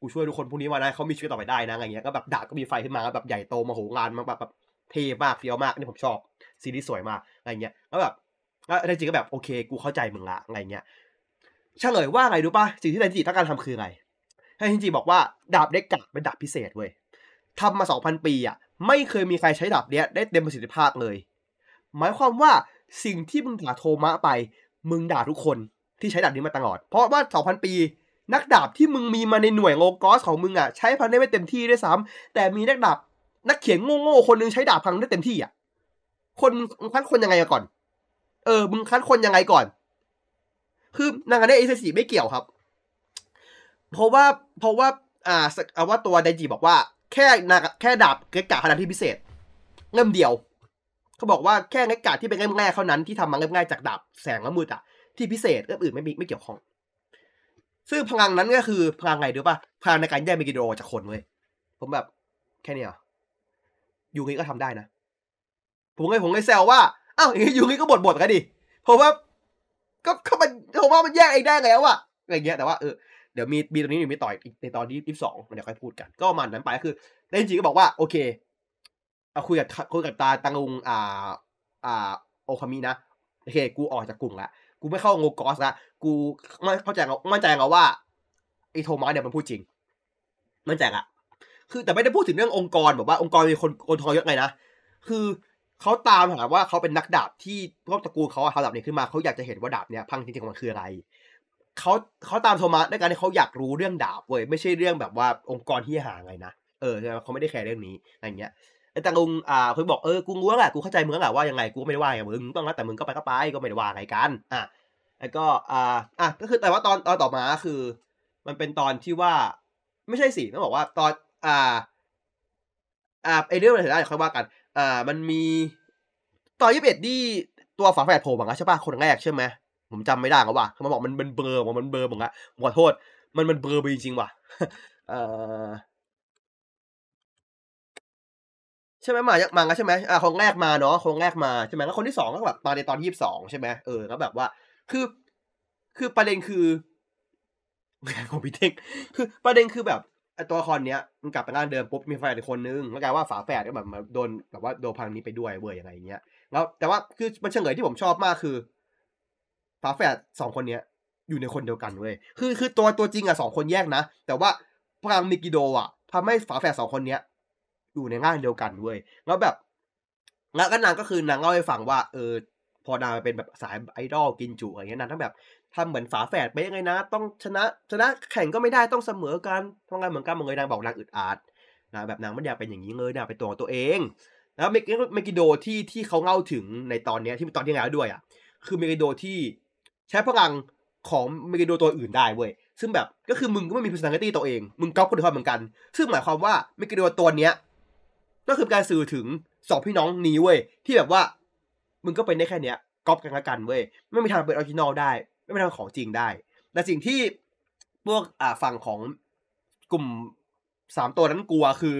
กูช่วยทุกคนพวกนี้มาได้เขามีชีวิตต่อไปได้นะอะไรเงี้ยก็แบบดาบก็มีไฟขึ้นมาแบบใหญ่โตมาโหฬารมากแบบแบบเท่มากเฟี้ยวมากนี่ผมชอบซีรีส์สวยมากอะไรเงี้ยแล้วแบบแล้วจริงก็แบบโอเค กูเข้าใจมึงละอะไรเงี้ย เฉลยว่าไงรู้ป่ะสิ่งที่ไดจิต้องการทำคืออะไรให้จิบอกว่าดาบเด็กกะเป็นดาบพิเศษเว้ยทำมาสองพันปีอะ ไม่เคยมีใครใช้ดาบเนี้ยได้เต็มประสิทธิภาพเลย หมายความว่าสิ่งที่มึงด่าโทมะไป มึงด่าทุกคนที่ใช้ดาบนี้มาตลอด เพราะว่าสองพันปี นักดาบที่มึงมีมาในหน่วยโลกอสของมึงอะ ใช้พังได้ไม่เต็มที่ด้วยซ้ำแต่มีนักดาบนักเขียนโง่ๆคนนึงใช้ดาบพังได้เต็มที่อะ คนมึงคัดคนยังไงก่อน เออมึงคัดคนยังไงก่อน คือนางกันได้เอซสีไม่เกี่ยวครับ เพราะว่าเพราะว่าอ่าเอาว่าตัวไดจิบอกว่า แค่นาแค่ดาบเกกะขนาดที่พิเศษเงิมเดียว เขาบอกว่าแค่เงกะที่เป็นเงิมแร่เท่านั้นที่ทำมาเงิมง่ายจากดาบแสงและมืดอะที่พิเศษเรื่องอื่นไม่มีไม่เกี่ยวข้อง ซึ่งพลังนั้นก็คือพลังไงดูป่ะพลังในการแยกเมกิโดจากคนเว้ยผมแบบแค่นี้เหรอยูงี้ก็ทำได้นะผมเลยผมเลยแซวว่าอ้าวอย่างนี้ยูริก็บทบทกันดิเพราะว่า ก็ก็มันผมว่ามันแยกเองได้แล้วอะอะไรเงี้ยแต่ว่าเออเดี๋ยวมีมีตรงนี้มีต่อยอีกในตอนที่ยี่สิบสองเดี๋ยวค่อยพูดกัน ก็มันนั้นไปก็คือแต่จริงก็บอกว่าโอเคเอาคุยกับคุยกับตาตังลุงอ่าอ่าโอคามินะโอเค กูออกจากกลุ่มละกูไม่เข้าโงกอสละกูไม่เข้าใจมั่นใจเอาว่าไอ้โทมัสเนี่ยมันพูดจริงมั่นใจอะคือแต่ไม่ได้พูดถึงเรื่ององค์กรแบบว่าองค์กรมีคนคนทองเยอะไงนะคือ เขาตามหาว่าเขาเป็นนักดาบที่พวกตระกูลเขาทำดาบนี้ขึ้นมาเขาอยากจะเห็นว่าดาบเนี่ยพังจริงๆมันคืออะไรเขาเขาตามโทมัสด้วยการที่เขาอยากรู้เรื่องดาบเว้ยไม่ใช่เรื่องแบบว่าองค์กรที่หาไงนะเออเขาไม่ได้แคร์เรื่องนี้อะไรเงี้ยไอ้ตังลุงอ่าเขาบอกเออกูรู้แหละกูเข้าใจมึงแหละว่ายังไงกูไม่ได้ว่าไงมึงต้องแล้วแต่มึงก็ไปก็ไปก็ไม่ได้ว่าอะไรกันอะแล้วก็อ่าอะก็คือแต่ว่าตอนตอนต่อมาคือ มันเป็นตอนที่ว่า ไม่ใช่สิต้องบอกว่าตอนอ่าอ่าไอเรื่องอะไรได้ค่อยว่ากัน อ่า มันมีตอนยี่สิบเอ็ดที่ตัวฝาแฝดโผล่มาใช่ป่ะ คนแรกใช่ไหมผมจำไม่ได้แล้วว่ะเขาบอกมันมันเบลอมันเบลอผมละขอโทษ มันมันเบลอไปจริงๆว่ะเออใช่ไหมมามาใช่ไหมอ่าคนแรกมาเนาะคนแรกมาใช่ไหมแล้วคนที่สองก็แบบมาในตอนยี่สิบสองใช่ไหมเออแล้วแบบว่า คือ คือประเด็นคือของพี่เท่งคือประเด็นคือแบบ ไอตัวละครเนี้ยมันกลับไปร่างเดิมปุ๊บมีแฟนอีกคนนึงแล้วกลายว่าฝาแฝดก็แบบมาโดนแบบว่าโดนพังนี้ไปด้วยเว้ยอะไรอย่างเงี้ยแล้วแต่ว่าคือมันเฉลยที่ผมชอบมากคือ ฝาแฝดสองคนเนี้ย อยู่ในคนเดียวกันเว้ยคือคือตัวตัวจริงอะสองคนแยกนะ แต่ว่าพลังมิกิโดอะทำให้ฝาแฝดสองคนเนี้ย อยู่ในร่างเดียวกันเว้ยแล้วแบบแล้วก็นางก็คือนางเล่าให้ฟังว่าเออพอนางเป็นแบบสายไอดอลกินจุอะไรเงี้ยนางทั้งแบบ ทำเหมือนฝาแฝดไปยังไงนะ ต้องชนะชนะแข่งก็ไม่ได้ต้องเสมอกันทำงานเหมือนกันเหมือนเลยนางบอกนางอึดอัดนะแบบนางไม่อยากเป็นอย่างนี้เลยนางเป็นตัวตัวเองแล้วเมกิโดที่ที่เขาเล่าถึงในตอนเนี้ยที่ตอนที่แล้วด้วยอะ คือเมกิโดที่ใช้พลังของเมกิโดตัวอื่นได้เว้ยซึ่งแบบก็คือมึงก็ไม่มี personality ตัวเอง มึงก๊อปคนอื่นเหมือนกัน ซึ่งหมายความว่าเมกิโดตัวเนี้ยก็คือการสื่อถึงสองพี่น้องนี้เว้ยที่แบบว่า มึงก็เป็นได้แค่เนี้ยก๊อปกันละกันเว้ยไม่มีทางเป็น original ได้ ไม่เป็นทางของจริงได้แต่สิ่งที่พวกอ่าฝั่งของกลุ่มสามตัวนั้นกลัวคือ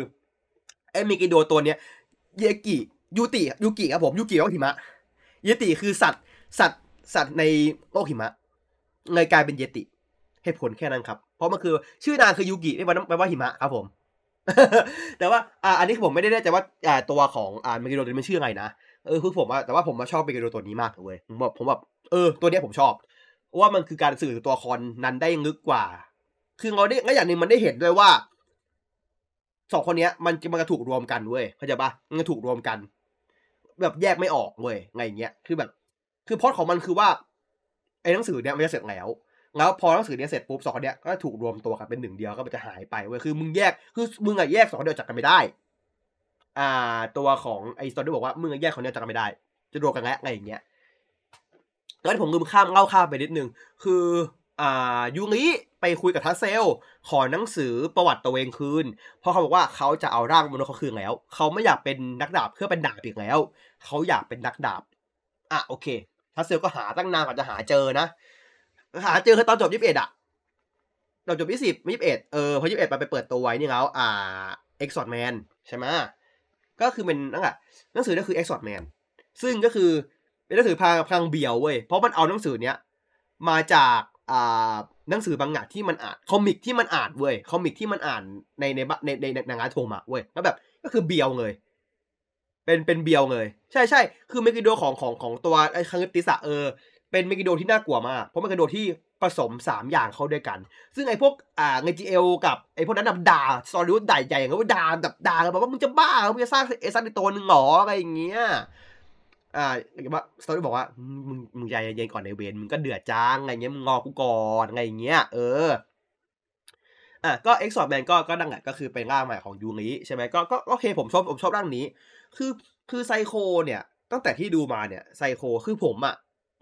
ไอ้เมกิโดตัวเนี้ยเยกิยูติยูกิครับผมยูกิโอหิมะ เยติคือสัตว์สัตว์สัตว์ในโลกหิมะเลยกลายเป็นเยติเหตุผลแค่นั้นครับ เพราะมันคือชื่อนางคือยูกิไม่แปลว่าหิมะครับผม แต่ว่าอ่าอันนี้ผมไม่ได้แน่ใจว่าอ่าตัวของอ่ามิกิโดตัวนี้มันชื่ออะไรนะเออคือผมว่าแต่ว่าผมมาชอบมิกิโดตัวนี้มากเลยผมแบบผมแบบเออตัวเนี้ยผมชอบ ว่ามันคือการสื่อตัวละครนั้นได้ลึกกว่า คือเราได้ก็อย่างหนึ่งมันได้เห็นด้วยว่าสองคนนี้มันมันจะถูกรวมกันเว้ยเข้าใจปะมันจะถูกรวมกัน แบบแยกไม่ออกเว้ยไงเงี้ยคือแบบ คือพอดของมันคือว่าไอ้หนังสือเนี้ยมันจะเสร็จแล้วแล้วพอหนังสือเนี้ยเสร็จปุ๊บสองคนเนี้ยก็ถูกรวมตัวกันเป็นหนึ่งเดียวก็มันจะหายไปเว้ยคือมึงแยกคือมึงอะแยกสองคนเดียวจากกันไม่ได้ อ่า ตัวของไอ้สตอรี่บอกว่ามึงอะแยกคนเดียวจากกันไม่ได้ จะรวมกันแล้วอะไรอย่างเงี้ย แล้วที่ผมลืมข้ามเล่าข้ามไปนิดนึง คืออ่ายูริไปคุยกับทัสเซล ขอหนังสือประวัติตัวเองคืน เพราะเขาบอกว่าเขาจะเอาร่างมนุษย์เขาคืนแล้ว เขาไม่อยากเป็นนักดาบเพื่อเป็นดาบอีกแล้ว เขาอยากเป็นนักดาบ อะโอเคทัสเซลก็หาตั้งนานกว่าจะหาเจอนะ หาเจอคือตอนจบยี่สิบเอ็ดอะตอนจบยี่สิบยี่สิบเอ็ดเออพอยี่สิบเอ็ดไปเปิดตัวไว้นี่แล้วอ่าเอ็กซ์ซอดแมนใช่ไหมก็คือเป็นนั่นแหละหนังสือก็คือเอ็กซ์ซอดแมนซึ่งก็คือ เป็นหนังสือพลังพลังเบียวเว้ยเพราะมันเอาหนังสือเนี้ยมาจากอ่าหนังสือบางอย่างที่มันอ่าน comic ที่มันอ่านเว้ย comic ที่มันอ่านในในในในในงานโทมาเว้ยแล้วแบบก็คือเบียวเลย เป็นเป็นเบียวเลยใช่ใช่คือเมกิโดของของของตัวไอ้คังติสะเออเป็นเมกิโดที่น่ากลัวมากเพราะเมกิโดที่ผสมสามอย่างเข้าด้วยกัน ซึ่งไอ้พวกอ่าเงจิเอลกับไอ้พวกนั้นด่าสอริวด่าใหญ่อย่างเงี้ยด่าแบบด่าแบบว่ามึงจะบ้ามึงจะสร้างเอซันในตัวหนึ่งหรออะไรอย่างเงี้ย อ่าว่าสตอรี่บอกว่ามึงมึงใจเย็นก่อนในเวนมึงก็เดือดจ้างอะไรเงี้ยมึงงอกูก่อนอะไรอย่างเงี้ยเอออะก็เอ็กซ์ซอร์แมนก็ก็ดังแหละก็คือเป็นร่างใหม่ของยูริใช่ไหมก็ก็โอเคผมชอบผมชอบร่างนี้ คือคือไซโคเนี่ย ตั้งแต่ที่ดูมาเนี่ยไซโคคือผมอะ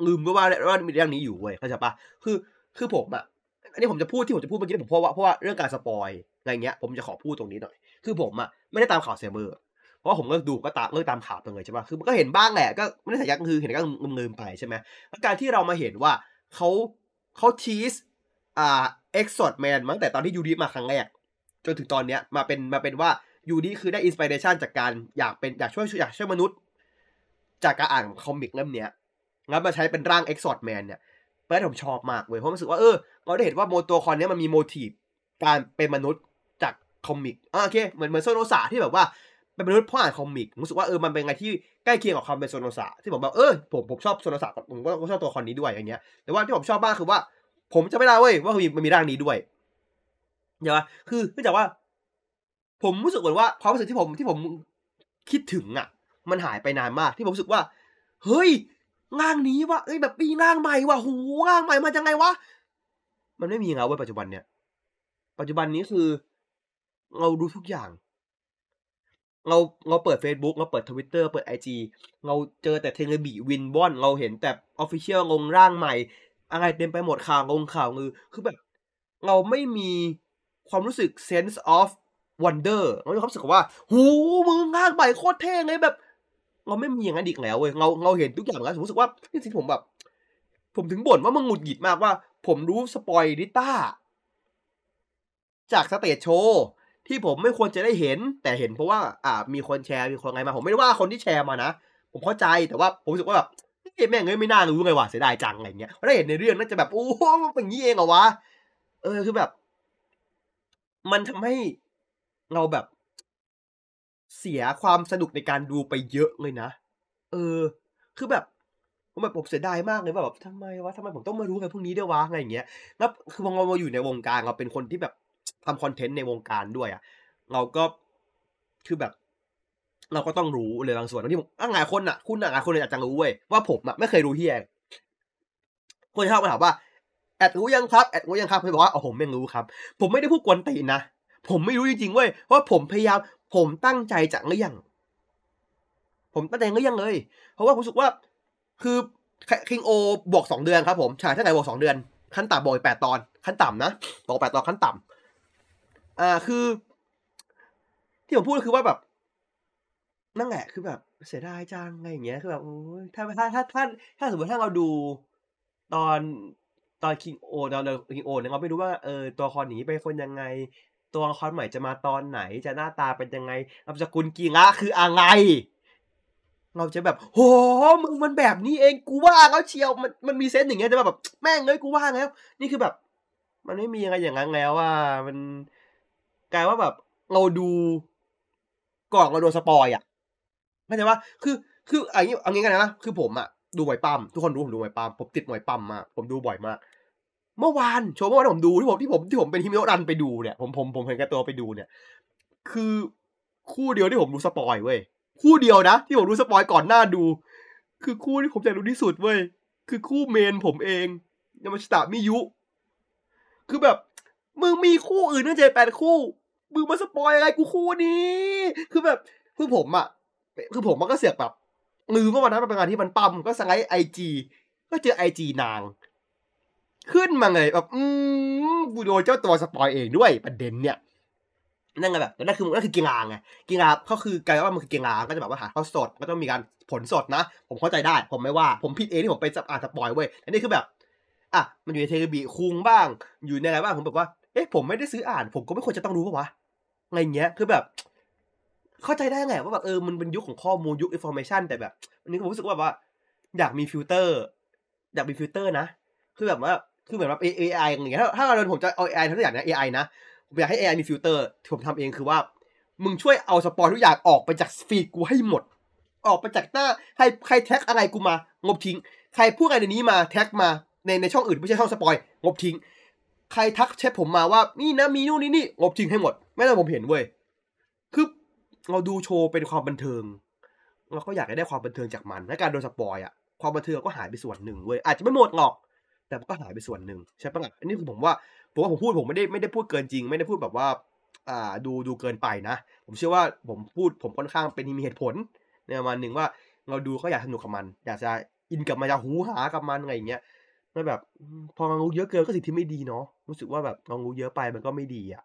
ลืมก็ว่าว่ามีเรื่องนี้อยู่เว้ยเข้าใจปะคือคือผมอะอันนี้ผมจะพูดที่ผมจะพูดเมื่อกี้ผมเพราะว่าเพราะว่าเรื่องการ spoil อะไรเงี้ย ผมจะขอพูดตรงนี้หน่อย คือผมอะไม่ได้ตามข่าวเซเบอร์ เพราะผมก็ดูก็ตามเลิกตามข่าวไปเลยใช่ปะคือมันก็เห็นบ้างแหละก็ไม่ได้สัญญาคือเห็นก็ลืมไปใช่ไหมแล้วการที่เรามาเห็นว่าเขาเขา tease อ่าเอ็กซ์ซอดแมนตั้งแต่ตอนที่ยูริมาครั้งแรกจนถึงตอนเนี้ยมาเป็นมาเป็นว่ายูริคือได้ inspiration จากการอยากเป็นอยากช่วยอยากช่วยมนุษย์ จากการอ่าน comic เล่มเนี้ยแล้วมาใช้เป็นร่างเอ็กซ์ t แมนเนี่ยเป็นที่ผมชอบมากเว้ยเพราะรู้สึกว่าเออเราได้เห็นว่าไอ้ตัวละครเนี้ยมันมี motive การเป็นมนุษย์จาก comic อ่าโอเคเหมือนเหมือนโซโนสาที่แบบว่า เป็นมนุษย์เพราะอ่าน comic รู้สึกว่าเออมันเป็นไงที่ใกล้เคียงกับความเป็นโซโนสาที่ผมแบบเออผมผมชอบโซโนสาผมก็ชอบตัวละครนี้ด้วยอย่างเงี้ยแต่ว่าที่ผมชอบมากคือว่า ผมจะไม่ได้เว้ยว่ามันมีร่างนี้ด้วยเดี๋ยวคือเนื่องจากว่า ผมรู้สึกเหมือนว่าความรู้สึกที่ผมที่ผมคิดถึงอะ มันหายไปนานมากที่ผมรู้สึกว่า เฮ้ยร่างนี้วะเอ้ยแบบมีร่างใหม่ว่ะหูร่างใหม่มาจังไงวะมันไม่มีเงาเว้ยปัจจุบันเนี่ย ปัจจุบันนี้คือเราดูทุกอย่าง เราเราเปิด Facebook เราเปิด Twitter เปิด IG เราเจอแต่เทเลบีวินบอน เราเห็นแต่ Official ลลงร่างใหม่ อะไรเต็มไปหมดข่าวลงข่าวลือ คือแบบ เราไม่มีความรู้สึก sense of wonder เราไม่ความรู้สึกว่าหูมึงร่างใหม่โคตรเท่เลยแบบ เราไม่มีอย่างนั้นอีกแล้วเว้ยเราเราเห็นทุกอย่างแล้วผมรู้สึกว่าที่จริงผมแบบ ผมถึงบ่นว่ามึงหงุดหงิดมากว่า ผมรู้สปอยดิต้าจาก stage show ที่ผมไม่ควรจะได้เห็น แต่เห็นเพราะว่า อ่า มีคนแชร์มีคนไงมาผมไม่ได้ว่าคนที่แชร์มานะผมเข้าใจแต่ว่าผมรู้สึกว่าแบบไอ้แม่งเอ้ยไม่น่ารู้ไงวะเสียดายจังอะไรเงี้ยถ้าเห็นในเรื่องน่าจะแบบโอ้โหมันเป็นงี้เองเหรอวะเออคือแบบ มันทำให้เราแบบ เสียความสนุกในการดูไปเยอะเลยนะเออ คือแบบผมแบบผมเสียดายมากเลยแบบทำไมวะทำไมผมต้องมารู้อะไรพวกนี้ด้วยวะอะไรอย่างเงี้ยแล้วคือพอเราอยู่ในวงการเราเป็นคนที่แบบ ทำคอนเทนต์ในวงการด้วยอะ เราก็คือแบบ เราก็ต้องรู้เลยบางส่วนที่ผมหลายคนอะ คุณหลายคนอาจจะรู้เว้ยว่าผมอะไม่เคยรู้เฮียคนชอบมาถามว่าแอดรู้ยังครับแอดรู้ยังครับผมบอกว่าอ๋อผมไม่รู้ครับ ผมไม่ได้พูดกวนตีนนะผมไม่รู้จริงๆเว้ยเพราะผมพยายามผมตั้งใจจะเลี่ยงผมตั้งใจเลี่ยงเลย เพราะว่าผมรู้สึกว่า คือคิงโอบวกสองเดือนครับผมฉายถ้าไหนบวกสองเดือนขั้นต่ำบวกแปดตอน ขั้นต่ำนะบอกแปดตอนขั้นต่ำ อ่าคือ ที่ผมพูดคือว่าแบบ นั่นแหละคือแบบเสียดายจังอะไรอย่างเงี้ยคือแบบโอ้ยถ้าถ้าถ้าถ้าถ้าสมมติถ้าเราดูตอนตอนคิงโอตอนคิงโอเนี่ยเราไม่รู้ว่าเออตัวคอหนีเป็นคนยังไง ตัวละครใหม่จะมาตอนไหนจะหน้าตาเป็นยังไงนามสกุลกีระคืออะไร เราจะแบบโหมึงมันแบบนี้เองกูว่าแล้วเชียวมันมันมีเซนส์อย่างเงี้ยจะแบบแม่งเลยกูว่าแล้ว นี่คือแบบ มันไม่มีอะไรอย่างนั้นแล้วว่ามัน กลายว่าแบบเราดูก่อนเราโดนสปอยอะเข้าใจว่าคือคืออันนี้อันนี้กันนะคือผมอะดูบ่อยปั๊มทุกคนรู้ผมดูบ่อยปั๊มผมติดบ่อยปั๊มมากผมดูบ่อยมาก เมื่อวานโชว์เมื่อวานผมดูที่ผมที่ผมที่ผมเป็นฮิมิโอรันไปดูเนี่ยผมผมผมเห็นแก่ตัวไปดูเนี่ย คือคู่เดียวที่ผมดูสปอยเว้ยคู่เดียวนะที่ผมรู้สปอยก่อนหน้าดู คือคู่ที่ผมอยากรู้ที่สุดเว้ยคือคู่ main ผมเองยามาชิตะมิยุ คือแบบมึงมีคู่อื่นตั้งเจ็ดแปดคู่ มึงมาสปอยอะไรกูคู่นี้ คือแบบคือผมอะคือผมมันก็เสียกแบบลืมว่าวันนั้นมันเป็นงานที่มันปล้ำก็สไลด์ไอจีก็เจอไอจีนาง ขึ้นมาเลยแบบ อืมกูโดนเจ้าตัวสปอยเองด้วยประเด็นเนี่ยนั่นไงแบบนั่นคือนั่นคือกีฬาไงกีฬาก็คือกลายว่ามันคือกีฬาก็จะแบบว่าหาข้อสดก็ต้องมีการผลสดนะ ผมเข้าใจได้ ผมไม่ว่า ผมผิดเองที่ผมไปอ่านสปอยเว้ยอันนี้คือแบบอะมันอยู่ในเทเลบีคุงบ้าง อยู่ในอะไรบ้างผมแบบว่าเอ๊ะผมไม่ได้ซื้ออ่าน ผมก็ไม่ควรจะต้องรู้ป่าวะ อะไรเงี้ย คือแบบ เข้าใจได้ไงว่าแบบเออมันเป็นยุคของข้อมูลยุค information แต่แบบอันนี้ผมรู้สึกว่าว่า อยากมีฟิลเตอร์ อยากมีฟิลเตอร์นะ คือแบบว่าคือเหมือนแบบ AI อย่างเงี้ย ถ้าถ้าเราผมจะเอา AI ทั้งอย่างนะ AI นะ ผมอยากให้ AI มีฟิลเตอร์ที่ผมทำเองคือว่า มึงช่วยเอาสปอยทุกอย่างออกไปจาก feed กูให้หมด ออกไปจากหน้า ใครใคร tag อะไรกูมา ลบทิ้ง ใครพูดอะไรในนี้มา tag มาในในช่องอื่นไม่ใช่ช่องสปอย ลบทิ้ง ใครทักแชทผมมาว่านี่นะมีนู่นนี่นี่ลบทิ้งให้หมด ไม่ต้องผมเห็นเว้ยคือเราดูโชว์เป็นความบันเทิง เราก็อยากได้ความบันเทิงจากมันและการโดนสปอยอะความบันเทิงก็หายไปส่วนหนึ่งเว้ยอาจจะไม่หมดหรอก แต่ก็หายไปส่วนหนึ่งใช่ปะล่ะอันนี้คือผมว่าผมว่าผมพูดผมไม่ได้ไม่ได้พูดเกินจริง ไม่ได้พูดแบบว่า อ่าดูดูเกินไปนะ ผมเชื่อว่าผมพูดผมค่อนข้างเป็นมีเหตุผลในประมาณหนึ่งว่าเราดูก็อยากสนุกกับมัน อยากจะอินกับมันอยากฮือฮากับมันอะไรอย่างเงี้ยไม่แบบ พอเรารู้เยอะเกินก็สิ่งที่ไม่ดีเนาะรู้สึกว่าแบบเรารู้เยอะไปมันก็ไม่ดีอะ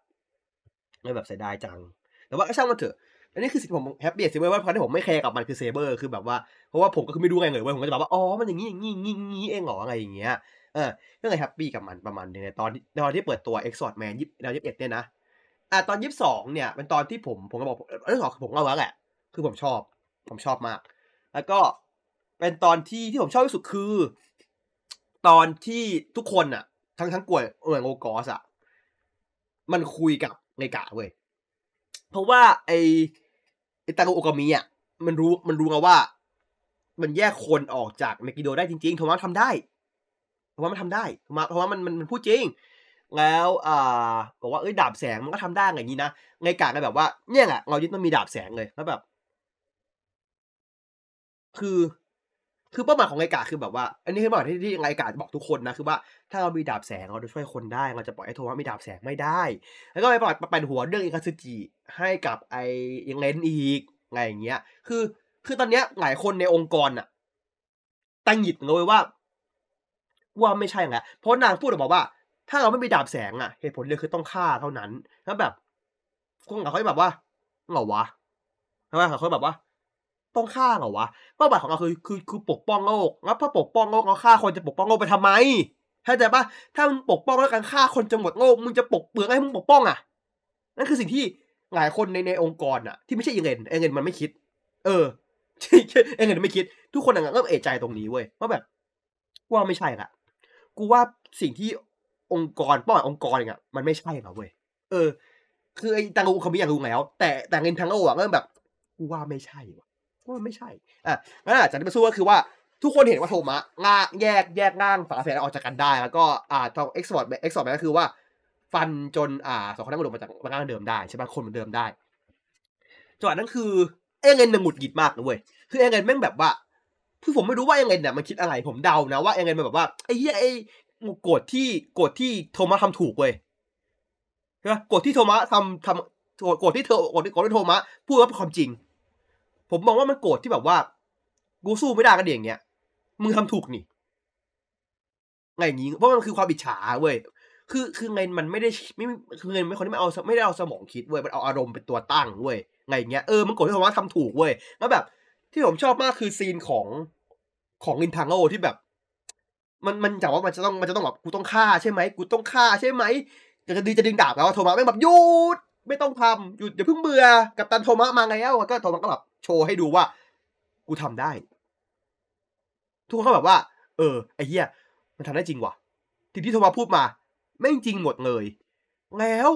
ไม่แบบเสียดายจัง แต่ว่าก็ช่างมันเถอะอันนี้คือสิ่งที่ผม happy สิเว้ยว่าเพราะที่ผมไม่แคร์กับมันคือเซเบอร์คือแบบว่าเพราะว่าผมก็คือไม่รู้ไงเลยเว้ยผมก็จะแบบว่าอ๋อมันอย่างนี้อย่างนี้อย่างนี้อย่างนี้เองเหรออะไรอย่างเงี้ยเออก็เลย happy กับมันประมาณนึงในตอนตอนที่เปิดตัว e x o r t Man ยี่สิบยี่สิบเอ็ดเนี่ยนะอะตอนยี่สิบสองเนี่ยเป็นตอนที่ผมผมก็บอกเรื่องของผมเล่าแล้วแหละคือผมชอบ ผมชอบมาก แล้วก็เป็นตอนที่ที่ผมชอบที่สุดคือ ตอนที่ทุกคนอะทั้งทั้งก๊วนซอร์ดออฟโลกอสอะมันคุยกับ ไงกะเว้ยเพราะว่าไอไอตาโกโอกามิอะมันรู้มันรู้ไงว่า มันแยกคนออกจากเมกิโดได้จริงๆโทมัสทำได้โทมัสมันทำได้โทมัสเพราะว่ามันมันมันพูดจริง แล้วอ่าบอกว่าเอ้ยดาบแสงมันก็ทำได้อย่างนี้นะไงกะก็แบบว่าเนี่ยแหละเรายึดมันมีดาบแสงเลยแล้วแบบ คือ คือเป้าหมายของไงกะคือแบบว่า อันนี้คือเป้าหมายที่ที่ไงกะบอกทุกคนนะคือว่าถ้าเรามีดาบแสงเราจะช่วยคนได้เราจะปล่อยให้โทมัสมีดาบแสงไม่ได้ แล้วก็ไปปล่อยไปหัวเรื่องอิคาซึจิให้กับไอยังเลนอีกไงอย่างเงี้ย คือ คือตอนเนี้ยหลายคนในองค์กรอะตั้งหยิดเลยว่า ว่าไม่ใช่แล้วเพราะนางพูดออกมาว่า ถ้าเราไม่มีดาบแสงอะเหตุผลเดียวคือต้องฆ่าเท่านั้นแล้วแบบคนเขาแบบว่าเหรอวะใช่ไหมเขาแบบว่า ต้องฆ่าเหรอวะเป้าหมายของเราคือคือคือปกป้องโลกแล้วพอปกป้องโลกเราฆ่าคนจะปกป้องโลกไปทำไมเข้าใจปะถ้ามึงปกป้องแล้วการฆ่าคนจะหมดโลกมึงจะปกเปลือกให้มึงปกป้องอะนั่นคือสิ่งที่หลายคนในในองค์กรอะ ที่ไม่ใช่เอเงินเอเงินมันไม่คิด เออเอเงินไม่คิด ทุกคนอะเริ่มเอะใจตรงนี้เว้ยว่าแบบว่าไม่ใช่ละกูว่าสิ่งที่องค์กรป้าหมายองค์กรอะมันไม่ใช่ละเว้ยเออ คือไอ้ตังกูเขาไม่อยากรู้แล้ว แต่แต่เงินทั้งโลกอะเริ่มแบบกูว่าไม่ใช่ว่ะ ว่าไม่ใช่อะงั้นอาจจะมาสู้ก็คือว่าทุกคนเห็นว่าโทมะง่าแยกแยกร่างฝาแฝดออกจากกันได้ แล้วก็อ่าตองเอ็กซ์พอร์ตเอ็กซ์พอร์ตก็คือว่า ฟันจนอ่าสองคนนั้นมาลงมาจากร่างเดิมได้ใช่ไหมคนเหมือนเดิมได้จังหวะนั้นคือเอเงินหนึ่งหงุดหงิดมากนะเว้ยคือเอเงินแม่งแบบว่าคือผมไม่รู้ว่าเอเงินเนี่ยมันคิดอะไรผมเดานะว่าเอเงินมันแบบว่าไอ้เหี้ยไอ้โกรธที่โกรธที่โทมะทำถูกเว้ยใช่ไหมโกรธที่โทมะทำทำโกรธที่เธอโกรธที่โกรธที่โทมะพูดว่าเป็นความจริง ผมมองว่ามันโกรธที่แบบว่า กูสู้ไม่ได้กันอย่างเงี้ย มึงทำถูกนี่ไงอย่างงี้เพราะมันคือความอิจฉาเว้ยคือคือเงินมันไม่ได้ไม่คือเงินไม่คนที่ไม่เอาไม่ได้เอาสมองคิดเว้ยมันเอาอารมณ์เป็นตัวตั้งเว้ยไงอย่างเงี้ยเออมันโกรธที่ผมว่าทำถูกเว้ยแล้วแบบ ที่ผมชอบมากคือซีนของของลินทังโอที่แบบ มันมันจากว่ามันจะต้องมันจะต้องแบบกูต้องฆ่าใช่ไหมกูต้องฆ่าใช่ไหมจะจะดีจะดึงดาบแล้วโทมัสไม่แบบหยุดไม่ต้องทำหยุดอย่าเพิ่งเบื่อกับตันโทมัสมาไงแล้วก็โทมัสก็แบบ โชว์ให้ดูว่า กูทำได้ ทุกคนก็แบบว่า เออไอ้เหี้ยมันทำได้จริงว่ะที่ที่โทมัสพูดมา ไม่จริงหมดเลย แล้ว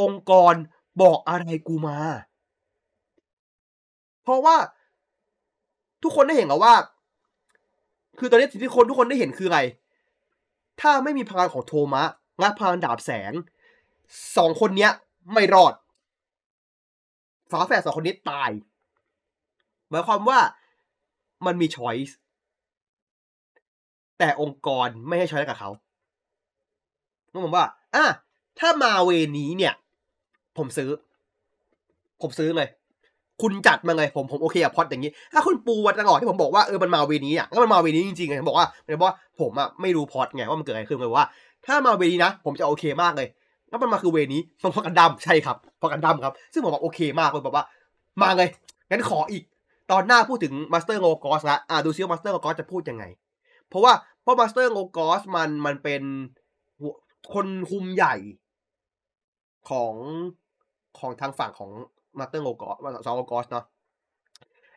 องค์กรบอกอะไรกูมา เพราะว่า ทุกคนได้เห็นแล้วว่า คือตอนนี้สิ่งที่คนทุกคนได้เห็นคืออะไร ถ้าไม่มีพลังของโทมะและพลังดาบแสงสองคนเนี้ย ไม่รอดฝาแฝดสองคนนี้ตาย หมายความว่ามันมีช้อยส์แต่องค์กรไม่ให้ช้อยส์กับเขาก็ผมว่าอะถ้ามาเวนี้เนี่ย ผมซื้อ ผมซื้อเลย คุณจัดมาเลยผมผมโอเคกับพอดอย่างนี้ ถ้าคุณปูวันตลอดที่ผมบอกว่าเออมันมาเวนี้อะก็มันมาเวนี้จริงๆไงผมบอกว่าผมบอกว่าผมอะไม่รู้พอดไงว่ามันเกิดอะไรขึ้นเลยว่า ถ้ามา way นี้นะ ผมจะโอเคมากเลยแล้วมันมาคือเวนี้มันพอกันดั้มใช่ครับพอกันดั้มครับ ซึ่งผมบอกโอเคมากเลยบอกว่า มาเลยงั้นขออีก ตอนหน้าพูดถึงมาสเตอร์โลกอสละอ่าดูซิว่ามาสเตอร์โลกอสจะพูดยังไง เพราะว่าเพราะมาสเตอร์โลกอสมันมันเป็นคนคุมใหญ่ของของทางฝั่งของมาสเตอร์โลกอสซอร์ดออฟโลกอสเนาะ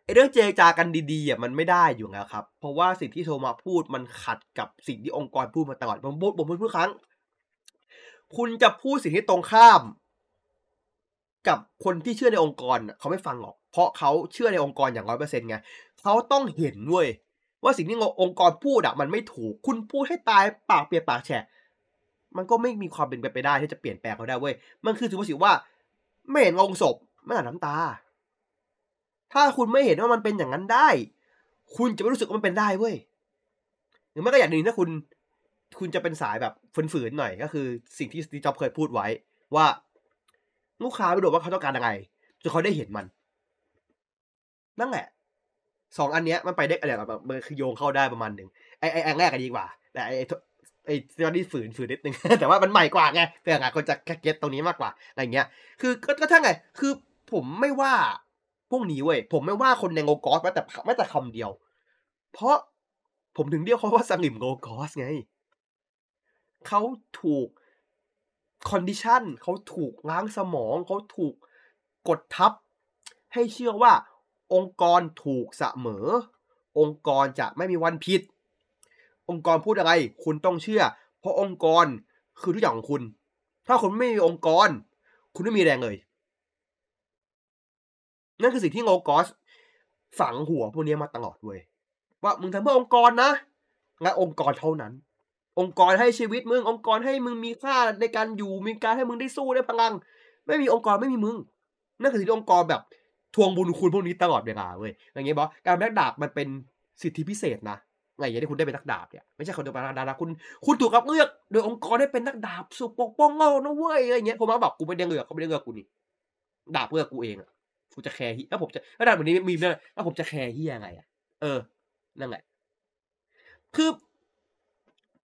ไอเรื่องเจรจากันดีๆอะมันไม่ได้อยู่แล้วครับ เพราะว่าสิ่งที่โทมะพูดมันขัดกับสิ่งที่องค์กรพูดมาตลอดผมพูดผมพูดทุกครั้ง คุณจะพูดสิ่งที่ตรงข้าม กับคนที่เชื่อในองค์กรเขาไม่ฟังหรอก เพราะเขาเชื่อในองค์กรอย่างร้อยเปอร์เซ็นต์ไงเขาต้องเห็นเว้ยว่าสิ่งที่องค์กรพูดอะมันไม่ถูก คุณพูดให้ตายปากเปียกปากแฉะมันก็ไม่มีความเป็นไปได้ที่จะเปลี่ยนแปลงเขาได้เว้ย มันคือถือว่าสิว่า ไม่เห็นลงศพไม่อ่านน้ำตา ถ้าคุณไม่เห็นว่ามันเป็นอย่างนั้นได้ คุณจะไม่รู้สึกว่ามันเป็นได้เว้ยหรือไม่ก็อย่างหนึ่งถ้าคุณ คุณจะเป็นสายแบบฝืนๆหน่อยก็คือ สิ่งที่สตีจ็อบเคยพูดไว้ ว่าลูกค้าไปดูว่าเขาต้องการยังไงจนเขาได้เห็นมัน นั่นแหละสองอันเนี้ยมันไปได้อะไรแบบมันคือโยงเข้าได้ประมาณหนึ่งไอ้ไอ้อันแรกก็ดีกว่า แต่ไอ้ไอ้ตอนนี้ฝืนฝืนนิดนึง แต่ว่ามันใหม่กว่าไงเพื่อหลายคนจะเก็ตตรงนี้มากกว่าอะไรเงี้ย คือก็ก็ทั้งไง คือผมไม่ว่าพวกนี้เว้ยผมไม่ว่าคนในโงกอสแม้แต่แม้แต่คำเดียว เพราะผมถึงเรียกเขาว่าสลิ่มโลกอสไงเขาถูก condition เขาถูกล้างสมองเขาถูกกดทับ ให้เชื่อว่า องค์กรถูกเสมอ องค์กรจะไม่มีวันผิด องค์กรพูดอะไร คุณต้องเชื่อ เพราะองค์กรคือทุกอย่างของคุณ ถ้าคุณไม่มีองค์กร คุณไม่มีแรงเลยนั่นคือสิ่งที่โงกอสฝังหัวพวกนี้มาตลอดเว้ยว่ามึงทำเพื่อองค์กรนะงั้นองค์กรเท่านั้น องค์กรให้ชีวิตมึง องค์กรให้มึงมีค่าในการอยู่ มีการให้มึงได้สู้ได้พลัง ไม่มีองค์กรไม่มีมึง นั่นคือสิ่งที่องค์กรแบบ ทวงบุญคุณพวกนี้ตลอดเวลาเว้ยอย่างเงี้ยบอกการเป็นนักดาบมันเป็นสิทธิพิเศษนะไงอย่างที่คุณได้เป็นนักดาบเนี่ยไม่ใช่คนเดียวเป็นนักดาบนะคุณคุณถูกรับเลือกโดยองค์กรได้เป็นนักดาบสุปกป้องเรานะเว้ยอะไรเงี้ยผมมาบบกูไม่ได้เลือกเขาไม่ได้เลือกกูนี่ดาบเลือกกูเองอะกูจะแคร์ฮีแล้วผมจะถ้าดาบแบบนี้มีเนี่ยแล้วผมจะแคร์ฮียังไงอะเออนั่นแหละคือ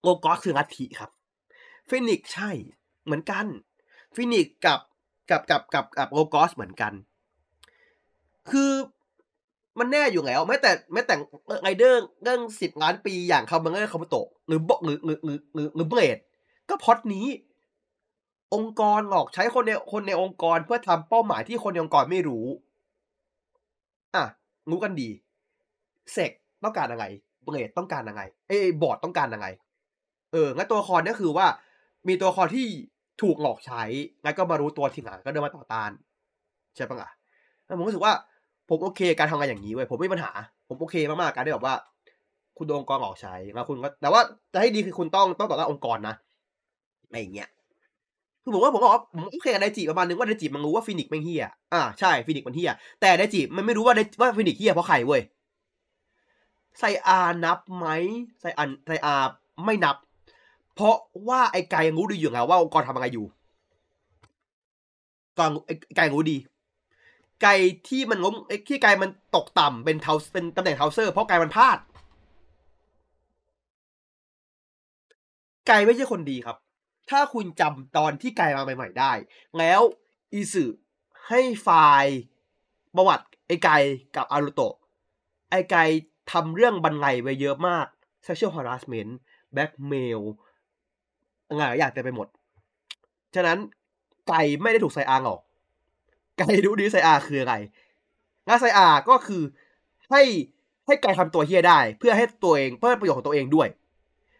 โลกอสคือลัทธิครับฟินิกใช่เหมือนกันฟินิกกับกับกับกับกับโลกอสเหมือนกัน คือมันแน่อยู่แล้วแม้แต่แม้แต่ไงเดอร์เรื่องสิบล้านปีอย่างคาร์บังเกอร์คาบุโตะหรือบอกหรือหรือหรือหรือหรือเบรดก็พอดนี้ องค์กรหลอกใช้คนในคนในองค์กรเพื่อทำเป้าหมายที่คนในองค์กรไม่รู้ อะรู้กันดีเซกต้องการอะไรเบรดต้องการอะไรเอ้บอร์ดต้องการอะไร เอองั้นตัวละครนี่คือว่า มีตัวละครที่ถูกหลอกใช้งั้นก็มารู้ตัวทีหลังก็เดินมาต่อต้านใช่ปะล่ะแล้วผมรู้สึกว่า ผมโอเคการทำงานอย่างนี้เว้ยผมไม่มีปัญหา ผมโอเคมากๆการที่แบบว่า คุณโดนองค์กรหลอกใช้แล้วคุณก็แต่ว่าจะให้ดีคือคุณต้องต้องต่อต้านองค์กรนะอะไรอย่างเงี้ยคือผมว่าผมบอกว่าผมโอเคกับไดจิประมาณนึงว่าไดจิมันรู้ว่าฟินิกไม่เหี้ยอ่าใช่ฟินิกมันเหี้ยแต่ไดจิมันไม่รู้ว่าไดว่าฟินิกเหี้ยเพราะใครเว้ยไซอานับไหมไซอันไซอาไม่นับ เพราะว่าไอ้กายยังรู้ดีอยู่ไงว่าองค์กรทำอะไรอยู่กองไอ้กายรู้ดี ไก่ที่มันล้มไอ้ที่ไก่มันตกต่ำเป็นเทาเป็นตำแหน่งเทาเซอร์เพราะไก่มันพลาด ไก่ไม่ใช่คนดีครับ ถ้าคุณจำตอนที่ไก่มาใหม่ ๆ ได้ แล้วอีสึให้ไฟล์ประวัติไอ้ไก่กับอารุโตะไอ้ไก่ทำเรื่องบันไลไว้เยอะมาก sexual harassment blackmail อะไรอย่างเต็มไปหมด ฉะนั้นไก่ไม่ได้ถูกใส่อางออก ไก่รู้ดีไซอาคืออะไรงานไซอาก็คือให้ให้ไก่ทำตัวเฮียได้ เพื่อให้ตัวเองเพื่อประโยชน์ของตัวเองด้วย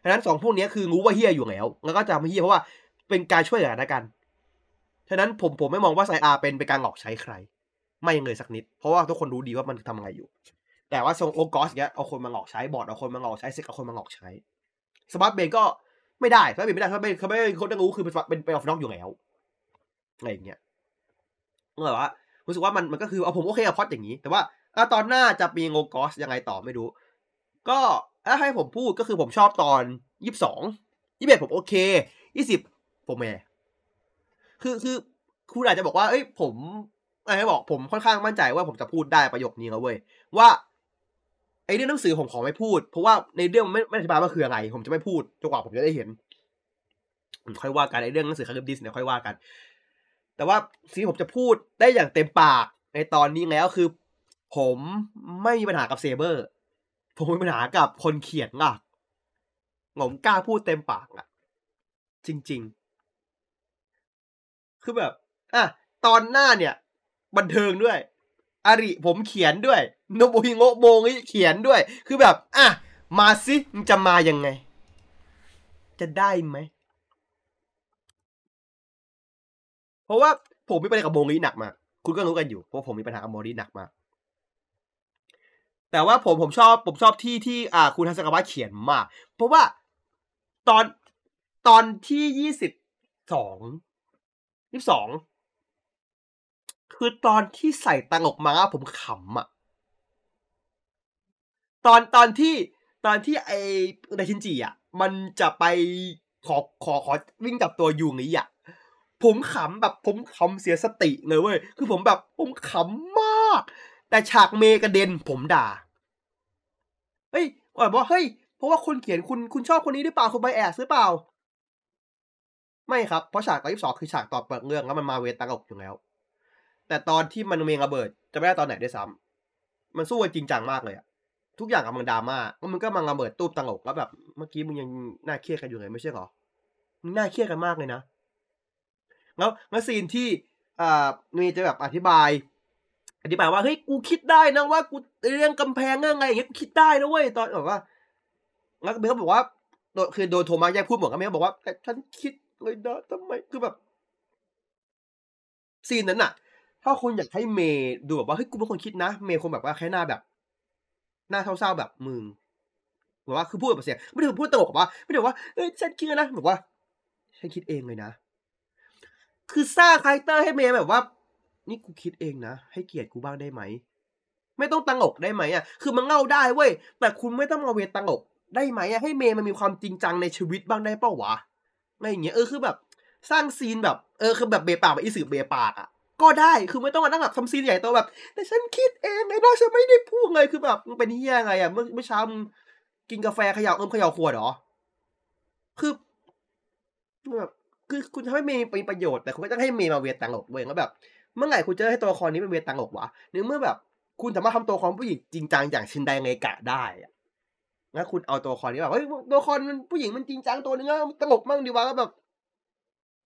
ฉะนั้นสองพวกนี้คือรู้ว่าเฮียอยู่แล้ว แล้วก็จะไม่เฮียเพราะว่าเป็นการช่วยเหลือกันฉะนั้นผมผมไม่มองว่าไซอาเป็นเป็นการหลอกใช้ใคร ไม่เลยสักนิด เพราะว่าทุกคนรู้ดีว่ามันทำอะไรอยู่ แต่ว่าทรงโอกอสเนี้ยเอาคนมาหลอกใช้บอดเอาคนมาหลอกใช้เซ็กเอาคนมาหลอกใช้สมาร์ทเบนก็ไม่ได้สมาร์ทเบนไม่ได้สมาร์ทเบนเขาไม่คนต้องรู้คือเป็นเป็นไปออฟน็อกอยู่แล้วอะไรอย่างเงี้ย แบบว่ารู้สึกว่ามันมันก็คือเอาผมโอเคกับพอดอย่างนี้ แต่ว่าตอนหน้าจะมีโงกอสยังไงต่อไม่รู้ ก็ถ้าให้ผมพูดก็คือผมชอบตอนยี่สิบสองยี่สิบเอ็ดผมโอเคยี่สิบผมแม่คือคือคุณอาจจะบอกว่าเอ้ยผมอะไรบอกผมค่อนข้างมั่นใจว่าผมจะพูดได้ประโยคนี้แล้วเว้ยว่าไอ้เรื่องหนังสือผมขอไม่พูด เพราะว่าในเรื่องไม่ไม่อธิบายว่าคืออะไร ผมจะไม่พูดจนกว่าผมจะได้เห็นค่อยว่ากันไอ้เรื่องหนังสือคาริบดิสเนี่ยค่อยว่ากัน แต่ว่าสิ่งผมจะพูดได้อย่างเต็มปากในตอนนี้แล้วคือ ผมไม่มีปัญหากับเซเบอร์ ผมมีปัญหากับคนเขียนอะผมกล้าพูดเต็มปากอะ จริง ๆ คือแบบอะตอนหน้าเนี่ย บันเทิงด้วยอาริผมเขียนด้วยโนบุฮิโงโมงเขียนด้วย คือแบบ อะ มาสิ มันจะมายังไง จะได้ไหม เพราะว่าผมมีปัญหากับโมริหนักมาก คุณก็รู้กันอยู่เพราะผมมีปัญหากับโมริหนักมาก แต่ว่าผมผมชอบผมชอบที่ที่อ่าคุณทัศกวะเขียนมาก เพราะว่าตอนตอนที่ยี่สิบสองยี่สองคือตอนที่ใส่ตังออกมาผมขำอะตอนตอนที่ตอนที่ไอไดชินจิอะมันจะไปขอขอขอวิ่งกับตัวยูงี้อะ ผมขำแบบผมขำเสียสติเลยเว้ย คือผมแบบผมขำมาก แต่ฉากเมกระเด็นผมด่า เฮ้ยบอกว่าเฮ้ย เพราะว่าคุณเขียนคุณคุณชอบคนนี้หรือเปล่าคุณไปแอบหรือเปล่า ไม่ครับ เพราะฉากตอนที่สองคือฉากตอบเปิดเรื่องแล้วมันมาเวทตังอกอยู่แล้ว แต่ตอนที่มันเมงระเบิด จะไม่ได้ตอนไหนด้วยซ้ำมันสู้กันจริงจังมากเลยอะทุกอย่างกำลังดราม่าแล้วมันก็มังระเบิดตูบตังอกแล้วแบบ เมื่อกี้มึงยังน่าเครียดกันอยู่เลยไม่ใช่หรอมึงน่าเครียดกันมากเลยนะ แล้วแล้วซีนที่อ่ามีจะแบบอธิบาย อธิบายว่าเฮ้ยกูคิดได้นะว่ากูเรื่องกำแพงเรื่องไงอย่างเงี้ยกูคิดได้นะเว้ยตอนแบบว่า แล้วเบลก็บอกว่าโดคือโดนโทมัสแยกพูดเหมือนกับเมย์บอกว่าแต่ฉันคิดเลยนะทำไมคือแบบ ซีนนั้นอะถ้าคุณอยากให้เมย์ดูแบบว่าเฮ้ยกูเป็นคนคิดนะ เมย์คงแบบว่าแค่หน้าแบบ หน้าเศร้าๆแบบมึงแบบว่าคือพูดแบบเสียงไม่ได้พูดตลกแบบว่าไม่ได้ว่าเอ้ยฉันคิดนะแบบว่าฉันคิดเองเลยนะ คือสร้าง character ให้เมย์แบบว่า นี่กูคิดเองนะ ให้เกียรติกูบ้างได้ไหม ไม่ต้องตังอกได้ไหมอะ คือมันเง่าได้เว้ย แต่คุณไม่ต้องมาเวทตังอกได้ไหมอะ ให้เมย์มันมีความจริงจังในชีวิตบ้างได้เปล่าวะอะไรอย่างเงี้ย เออคือแบบ สร้าง scene แบบ เออคือแบบเบปากแบบอีสึเบะปากอะ ก็ได้ คือไม่ต้องมานั่งแบบทำ scene ใหญ่โตแบบ แต่ฉันคิดเองไงนะฉันไม่ได้พูดเลย คือแบบมึงเป็นเหี้ยไรอะ เมื่อเมื่อเช้ามึงกินกาแฟเขย่าเอิมเขย่าขวดหรอ คือแบบ คือคุณทำให้เมย์มีประโยชน์แต่คุณไม่ต้องให้เมย์มาเวทตังอกเว้ยแล้วแบบ เมื่อไหร่คุณจะให้ตัวละครนี้เป็นเวตังอกวะหรือเมื่อแบบ คุณสามารถทำตัวละครผู้หญิงจริงจังอย่างชินไดเงกะได้อะแล้วคุณเอาตัวละครนี้แบบเฮ้ยตัวละครมันผู้หญิงมันจริงจังตัวนึงอะตลกมั่งดีวะแล้วแบบ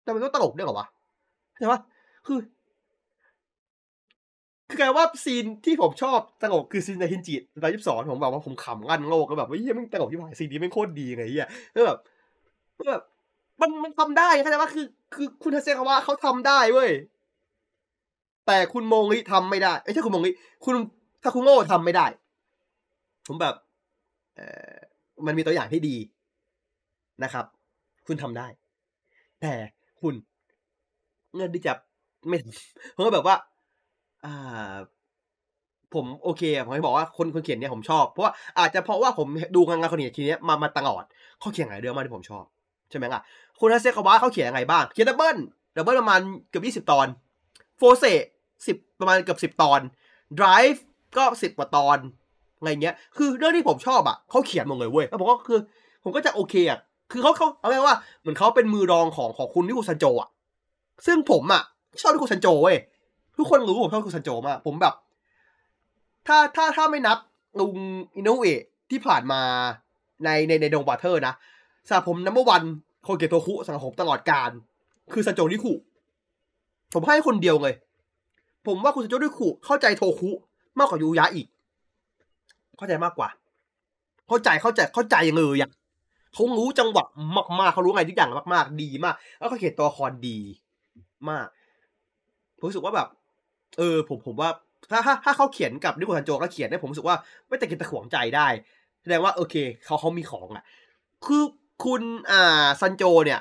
แต่มันต้องตลกด้วยเหรอวะใช่ปะคือคือกลายว่าซีนที่ผมชอบตลกคือซีนในฮินจิตอนยี่สิบสองผมแบบว่าผมขำงันโลกก็แบบว่าเฮียมันตลกที่ผ่านซีนนี้ไม่โคตรดีไงเฮียแล้วแบบแบบ มันมันทำได้เข้าใจว่าคือ คือคุณทัศเซคำว่าเขาทำได้เว้ยแต่คุณโมงิทำไม่ได้ไม่ใช่คุณโมงิคุณถ้าคุณโง่ทำไม่ได้ ผมแบบ เออมันมีตัวอย่างที่ดีนะครับ คุณทำได้ แต่คุณเงินที่จะไม่ผมก็แบบว่า อ่า ผมโอเคผมจะบอกว่าคนคนเขียนเนี่ยผมชอบเพราะว่าอาจจะเพราะว่าผมดูงานงานคนเขียนทีเนี้ยมามาตลอดเขาเขียนหลายเรื่องมากที่ผมชอบ ใช่ไหมล่ะคุณฮาเซกาวะเขาเขียนยังไงบ้าง เขียน Double Double ประมาณเกือบยี่สิบตอน Fourze สิบประมาณเกือบสิบตอน Drive ก็สิบกว่าตอนอะไรเงี้ย คือเรื่องที่ผมชอบอะเขาเขียนหมดเลยเว้ยแล้วผมก็คือ ผมก็จะโอเคอะคือเขาเขาเอาไว้ว่าเหมือนเขาเป็นมือรองของของคุณริคุซันโจอะซึ่งผมอะชอบริคุซันโจเว้ยทุกคนรู้ผมชอบริคุซันโจมากผมแบบ ถ้าถ้าถ้าไม่นับลุงอินโนเอะที่ผ่านมาในในในดงบราเธอร์นะ สำหรับผม number one คเกตโทคุสำหรับผมตลอดการ คือซันโจริคุผมให้คนเดียวเลย ผมว่าคุณซันโจริคุเข้าใจโทคุมากกว่ายูยะอีก เข้าใจมากกว่า เข้าใจเข้าใจเข้าใจเลยอะเขารู้จังหวะมากๆเขารู้ไงทุกอย่างมาก ๆ ดีมาก แล้วเขาเขียนตัวละครดีมากผมรู้สึกว่าแบบ เออ ผมผมว่าถ้าถ้าถ้าเขาเขียนกับริคุซันโจก็เขียนได้ผมรู้สึกว่าไม่แต่ตะขิดตะขวงใจได้ แสดงว่าโอเคเขาเขามีของอะ คือ คุณอ่าซันโจเนี่ย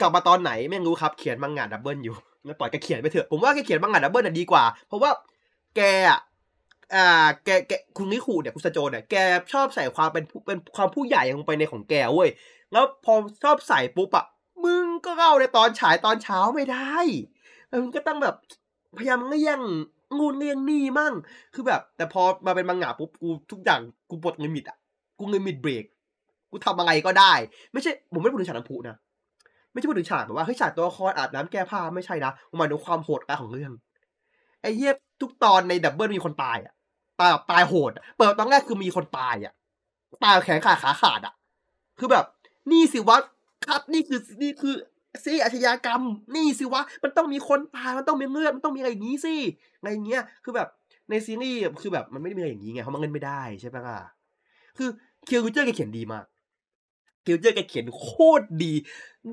กลับมาตอนไหนไม่รู้ครับเขียนมังงะ Double อยู่แล้วปล่อยแกเขียนไปเถอะผมว่าแกเขียนมังงะ Double น่ะดีกว่า เพราะว่าแกอะอ่าแกแกคุณริคุเนี่ยคุณซันโจเนี่ยแกชอบใส่ความเป็นเป็นความผู้ใหญ่ลงไปในของแกเว้ยแล้วพอชอบใส่ปุ๊บอะมึงก็เล่าในตอนฉายตอนเช้าไม่ได้มึงก็ต้องแบบพยายามเลี่ยงนู่นเลี่ยงนี่มั่ง คือแบบ แต่พอมาเป็นมังงะปุ๊บกูทุกอย่างกูปลด limit อะกู limit break กูทำอะไรก็ได้ ไม่ใช่ผมไม่ได้พูดถึงฉากน้ำพุนะไม่ใช่พูดถึงฉากแบบว่าเฮ้ยฉากตัวละครอาบน้ำแก้ผ้าไม่ใช่นะผมหมายถึงความโหดร้ายของเรื่องไอ้เหี้ยทุกตอนใน Double มีคนตายอะตายแบบตายโหดเปิดตอนแรกคือมีคนตายอะตายแขนขาขาขาดอะ คือแบบ นี่สิวะครับนี่คือนี่คือซีอาชญากรรม นี่สิวะ มันต้องมีคนตายมันต้องมีเลือดมันต้องมีอะไรอย่างนี้สิอะไรอย่างเงี้ย คือแบบในซีรีส์คือแบบมันไม่ได้มีอะไรอย่างนี้ไงเพราะมันเล่นไม่ได้ใช่ปะล่ะคือเคียวริวเจอร์แกเขียนดีมาก เคียวริวเจอร์แกเขียนโคตรดี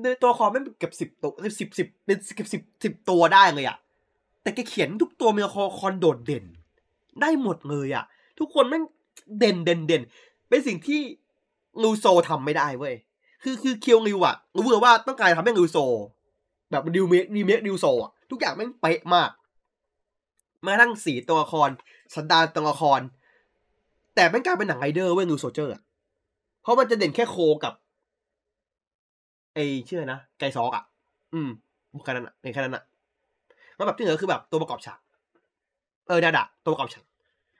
ในตัวละครไม่เกือบสิบตัวสิบสิบเป็นสิบสิบสิบตัวได้เลยอะแต่แกเขียนทุกตัวมีละครโดดเด่น ได้หมดเลยอะทุกคนแม่งเด่นเด่นเด่นเป็นสิ่งที่ลูโซทำไม่ได้เว้ยคือคือเคียวริวอะรู้เลยว่าต้องการทำให้ลูโซ แบบดิวเมกดิวเมกดิวโซอะทุกอย่างแม่งเป๊ะมากแม้กระทั่งสีตัวละครสันดานตัวละคร แต่แม่งกลายเป็นหนังไรเดอร์เว้ยนูโซเจอร์อะเพราะมันจะเด่นแค่โคกับ ไอเชื่อนะ ไกซอกอะอืมแค่นั้นอะในแค่นั้นอะแล้วแบบที่เหลือคือแบบตัวประกอบฉาก เออดาดะตัวประกอบฉาก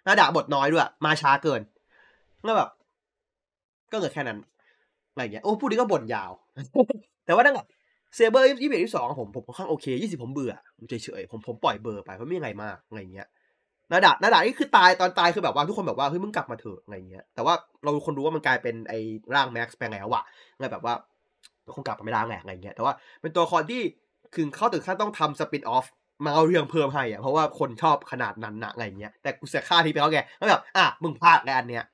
ดาดะบทน้อยด้วย มาช้าเกินแล้วแบบ ก็เหลือแค่นั้นอะไรอย่างเงี้ย โอ้พูดดีก็บ่นยาว แต่ว่านั่งแบบเซเบอร์ยี่สิบเอ็ดยี่สิบสองผมผมค่อนข้างโอเคยี่สิบผมเบื่อผมเฉยๆผมผมปล่อยเบอร์ไปเพราะไม่มีอะไรมากอะไรเงี้ยนาดานาดานี่คือตายตอนตายคือแบบว่าทุกคนแบบว่าเฮ้ยมึงกลับมาเถอะอะไรเงี้ย แต่ว่าเราคนรู้ว่ามันกลายเป็นไอ้ร่างแม็กซ์ไปแล้วอะเลยแบบว่า คงกลับมาไม่ได้แหละอะไรเงี้ยแต่ว่าเป็นตัวละครที่คือเข้าถึงขั้นต้องทำสปินออฟมาเอาเรื่องเพิ่มให้อะเพราะว่าคนชอบขนาดนั้นนะอะไรเงี้ยแต่กูเสียค่าที่ไปแล้วไงก็แบบอะมึงพลาดแล้วอันเนี้ย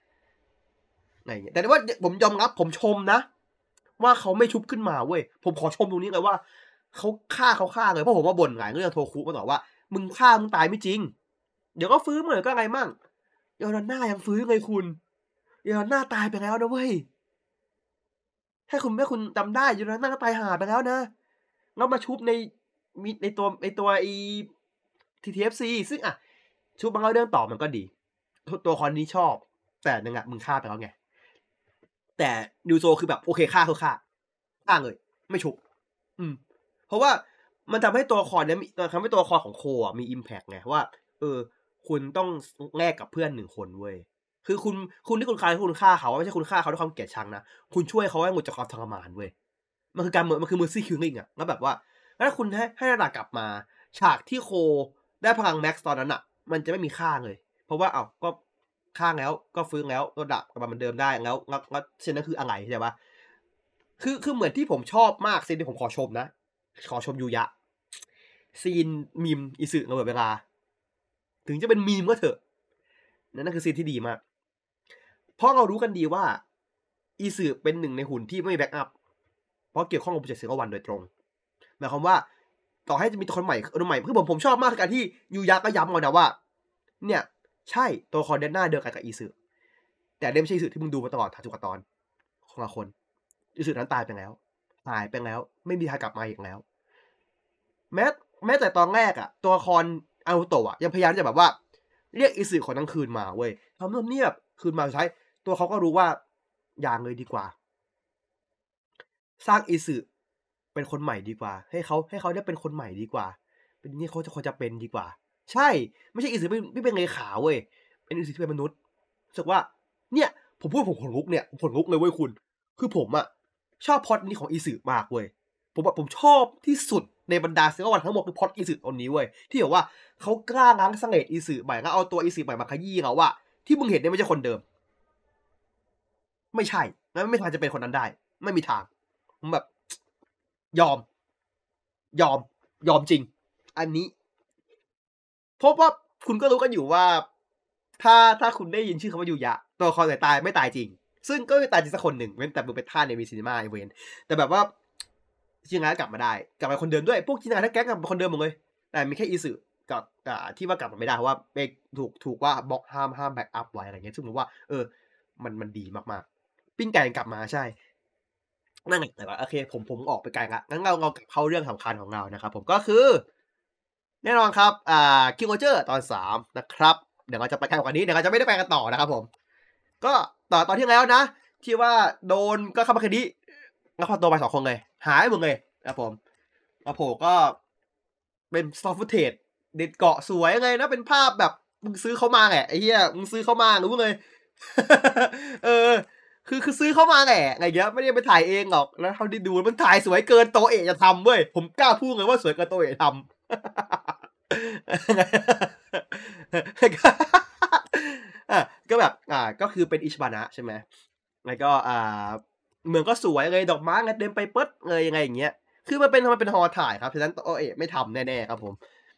อะไรเงี้ยแต่ว่าผมยอมรับผมชมนะ ว่าเขาไม่ชุบขึ้นมาเว้ยผมขอชมตรงนี้เลยว่าเขาฆ่าเขาฆ่าเลยเพราะผมว่าบ่นหลายเรื่องโทรคุมาต่อว่า มึงฆ่ามึงตายไม่จริง เดี๋ยวก็ฟื้นเหมือนก็ไงมั่งยอนหน้ายังฟื้นไงคุณยอนหน้าตายไปแล้วนะเว้ย ถ้าคุณแม่คุณจำได้ยอนหน้าก็ตายหาไปแล้วนะแล้วมาชุบในมีในตัวในตัวไอทีทีเอฟซีซึ่งอะ ชุบบางเรื่องต่อมันก็ดี ตัวคอนนี้ชอบ แต่นึงอะมึงฆ่าไปแล้วไง แต่นิวโซคือแบบโอเคฆ่าคือฆ่าฆ่าเลย ไม่ชุบ อืม เพราะว่ามันทำให้ตัวคอนเนี้ยทำให้ตัวคอนของโคอะมีอิมแพกไงว่า เออ คุณต้องแลกกับเพื่อนหนึ่งคนเว้ย คือคุณคุณที่คุณฆ่าคุณฆ่าเขาไม่ใช่คุณฆ่าเขาด้วยความเกลียดชังนะคุณช่วยเขาให้หมดจากความทรมานเว้ยมันคือการเมือมันคือมือซี่คิวลิงอะแล้วแบบว่าถ้าคุณให้ให้ระดับกลับมา ฉากที่โคได้พลังแม็กซ์ตอนนั้นอะมันจะไม่มีค่าเลย เพราะว่าเอา้าก็ข้างแล้วก็ฟื้นแล้วก็ดับกลับมาเหมือนเดิมได้แล้วแล้วแล้วเช่นนั้นคืออะไรใช่ปะคือคือเหมือนที่ผมชอบมากซีนที่ผมขอชมนะ ขอชมยูยะ scene meme อิสึระเบิดเวลา ถึงจะเป็นมีมก็เถอะนั่นนั่นคือ scene ที่ดีมาก เพราะเรารู้กันดีว่า อีสึเป็นหนึ่งในหุ่นที่ไม่มี backup เพราะเกี่ยวข้องกับ project Zero-One โดยตรง หมายความว่า ต่อให้จะมีคนใหม่คนใหม่คือผมผมชอบมากการที่ยูยะก็ย้ำมานะว่า เนี่ย ใช่ตัวละครเดนหน้าเดียวกันกับอีสึแต่ไม่ใช่อีสึที่มึงดูมาตลอดทุกตอนของละคน อีสึนั้นตายไปแล้ว ตายไปแล้ว ไม่มีทางกลับมาอีกแล้ว แม้แม้แต่ตอนแรกอะตัวละคอนอาโตะยังพยายามจะแบบว่า เรียกอีสึของทั้งคืนมาเว้ยทำเนียบคืนมาสุดท้าย ตัวเขาก็รู้ว่าอย่างเลยดีกว่า สร้างอีสึเป็นคนใหม่ดีกว่า ให้เขาให้เขาได้เป็นคนใหม่ดีกว่า เป็นนี่เขาจะควรจะเป็นดีกว่า ใช่ ไม่ใช่อีสึไม่ไม่เป็นเลขาเว้ยเป็นอีสึที่เป็นมนุษย์รู้สึกว่า เนี่ยผมพูดผมขนลุกเนี่ยผมขนลุกเลยเว้ยคุณ คือผมอะชอบพอดนี้ของอีสึมากเว้ยผมแบบผมชอบที่สุดในบรรดาเซอร์วันทั้งหมดคือพอดอีสึตนนี้เว้ยที่บอกว่าเขากล้าล้างสังเกตอีสึใหม่แล้วเอาตัวอีสึใหม่มาขยี้เขาว่าที่มึงเห็นเนี่ยไม่ใช่คนเดิม ไม่ใช่แล้วไม่ทางจะเป็นคนนั้นได้ ไม่มีทางผมแบบ ยอม ยอม ยอมจริง อันนี้พบว่าคุณก็รู้กันอยู่ว่า ถ้าถ้าคุณได้ยินชื่อคำว่ายูยะ ตัวละคอนตายไม่ตายจริง ซึ่งก็ไม่ตายจริงสักคนหนึ่งเว้นแต่มึงเป็นท่าในมีซีนีมาไอเวนแต่แบบว่าจิงงานกลับมาได้ กลับมาคนเดิมด้วย พวกจิงงานทั้งแก๊งกลับมาคนเดิมหมดเลย แต่มีแค่อีสึกับที่ว่ากลับมาไม่ได้เพราะว่าเบกถูกถูกว่าบล็อกห้ามห้ามแบ็กอัพไว้อะไรเงี้ยซึ่งผมว่า เออ มันมันดีมากๆ ปิ้งไก่กลับมาใช่ นั่นแหละแต่ว่าโอเค ผมผมออกไปไกลละงั้นเราเราเข้าเรื่องสำคัญของเรานะครับ ผมก็คือ แน่นอนครับอ่าคิวโเจอร์ตอนสามนะครับ เดี๋ยวเราจะไปกันกว่านี้เดี๋ยวเราจะไม่ได้ไปกันต่อนะครับ ผม ก็ต่อตอนที่แล้วนะ ที่ว่าโดนก็เข้ามาคดีแล้วพอตัวไปสองคนเลย หายหมดเลยครับผมแล้วโผก็เป็นซอฟต์เทจเด็ดเกาะสวยไงนะ เป็นภาพแบบมึงซื้อเขามาแหละไอ้เหี้ยมึงซื้อเขามารู้เลย เออ คือคือซื้อเข้ามาแหละไงเงี้ยไม่ได้ไปถ่ายเองหรอกแล้วเท่าที่ดูมันถ่ายสวยเกินโตเอะจะทำเว้ยผมกล้าพูดเลยว่าสวยเกินโตเอะทำก็แบบอ่าก็คือเป็นอิชบานะใช่ไหมแล้วก็อ่าเมืองก็สวยเลยดอกไม้เงเต็มไปเปิดเลยยังไงอย่างเงี้ยคือมันเป็นมันเป็นฮอถ่ายครับฉะนั้นโตเอะไม่ทำแน่ๆครับผม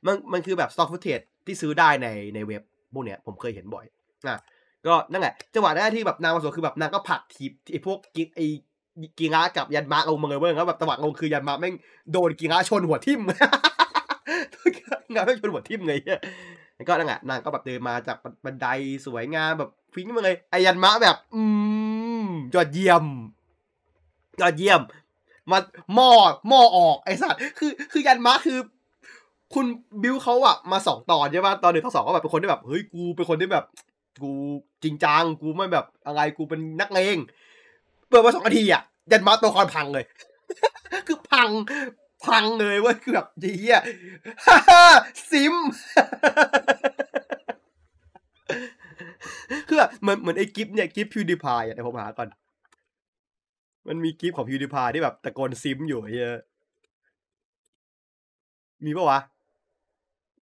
มันมันคือแบบสต็อกฟุตเทจที่ซื้อได้ในในเว็บพวกเนี้ยผมเคยเห็นบ่อยอะ ก็นั่นแหละจังหวะแรกที่แบบนางมาสวยคือแบบนางก็ผลักทีไอ้พวกกิไอ้กีรากับยันมาลงมาเลยเว้ยแล้วแบบจังหวะลงคือยันมาแม่งโดนกีราชนหัวทิ่มงานไม่ชนหัวทิ่มเลยแล้วก็นั่นแหละนางก็แบบเดินมาจากบันไดสวยงามแบบฟิ้งมาเลยไอ้ยันมาแบบ อืมยอดเยี่ยมยอดเยี่ยมมาหม้อหม้อออกไอ้สัตว์คือ คือยันมาคือ คุณบิวเขาอะมาสองตอนใช่ป่ะตอนหนึ่งตอนสองก็แบบเป็นคนที่แบบเฮ้ยกูเป็นคนที่แบบ กูจริงจังกูไม่แบบอะไรกูเป็นนักเลงเปิดมาสองนาทีอะยันมาตัวละครพังเลย คือพังพังเลยว้ยคือแบบดีอะ simp คือแบบเหมือนเหมือนไอ้ gif เนี่ย gif PewDiePie อะเดี๋ยวผมหาก่อน มันมี gif ของ PewDiePie ที่แบบตะโกน simp อยู่เฮียมีปะวะ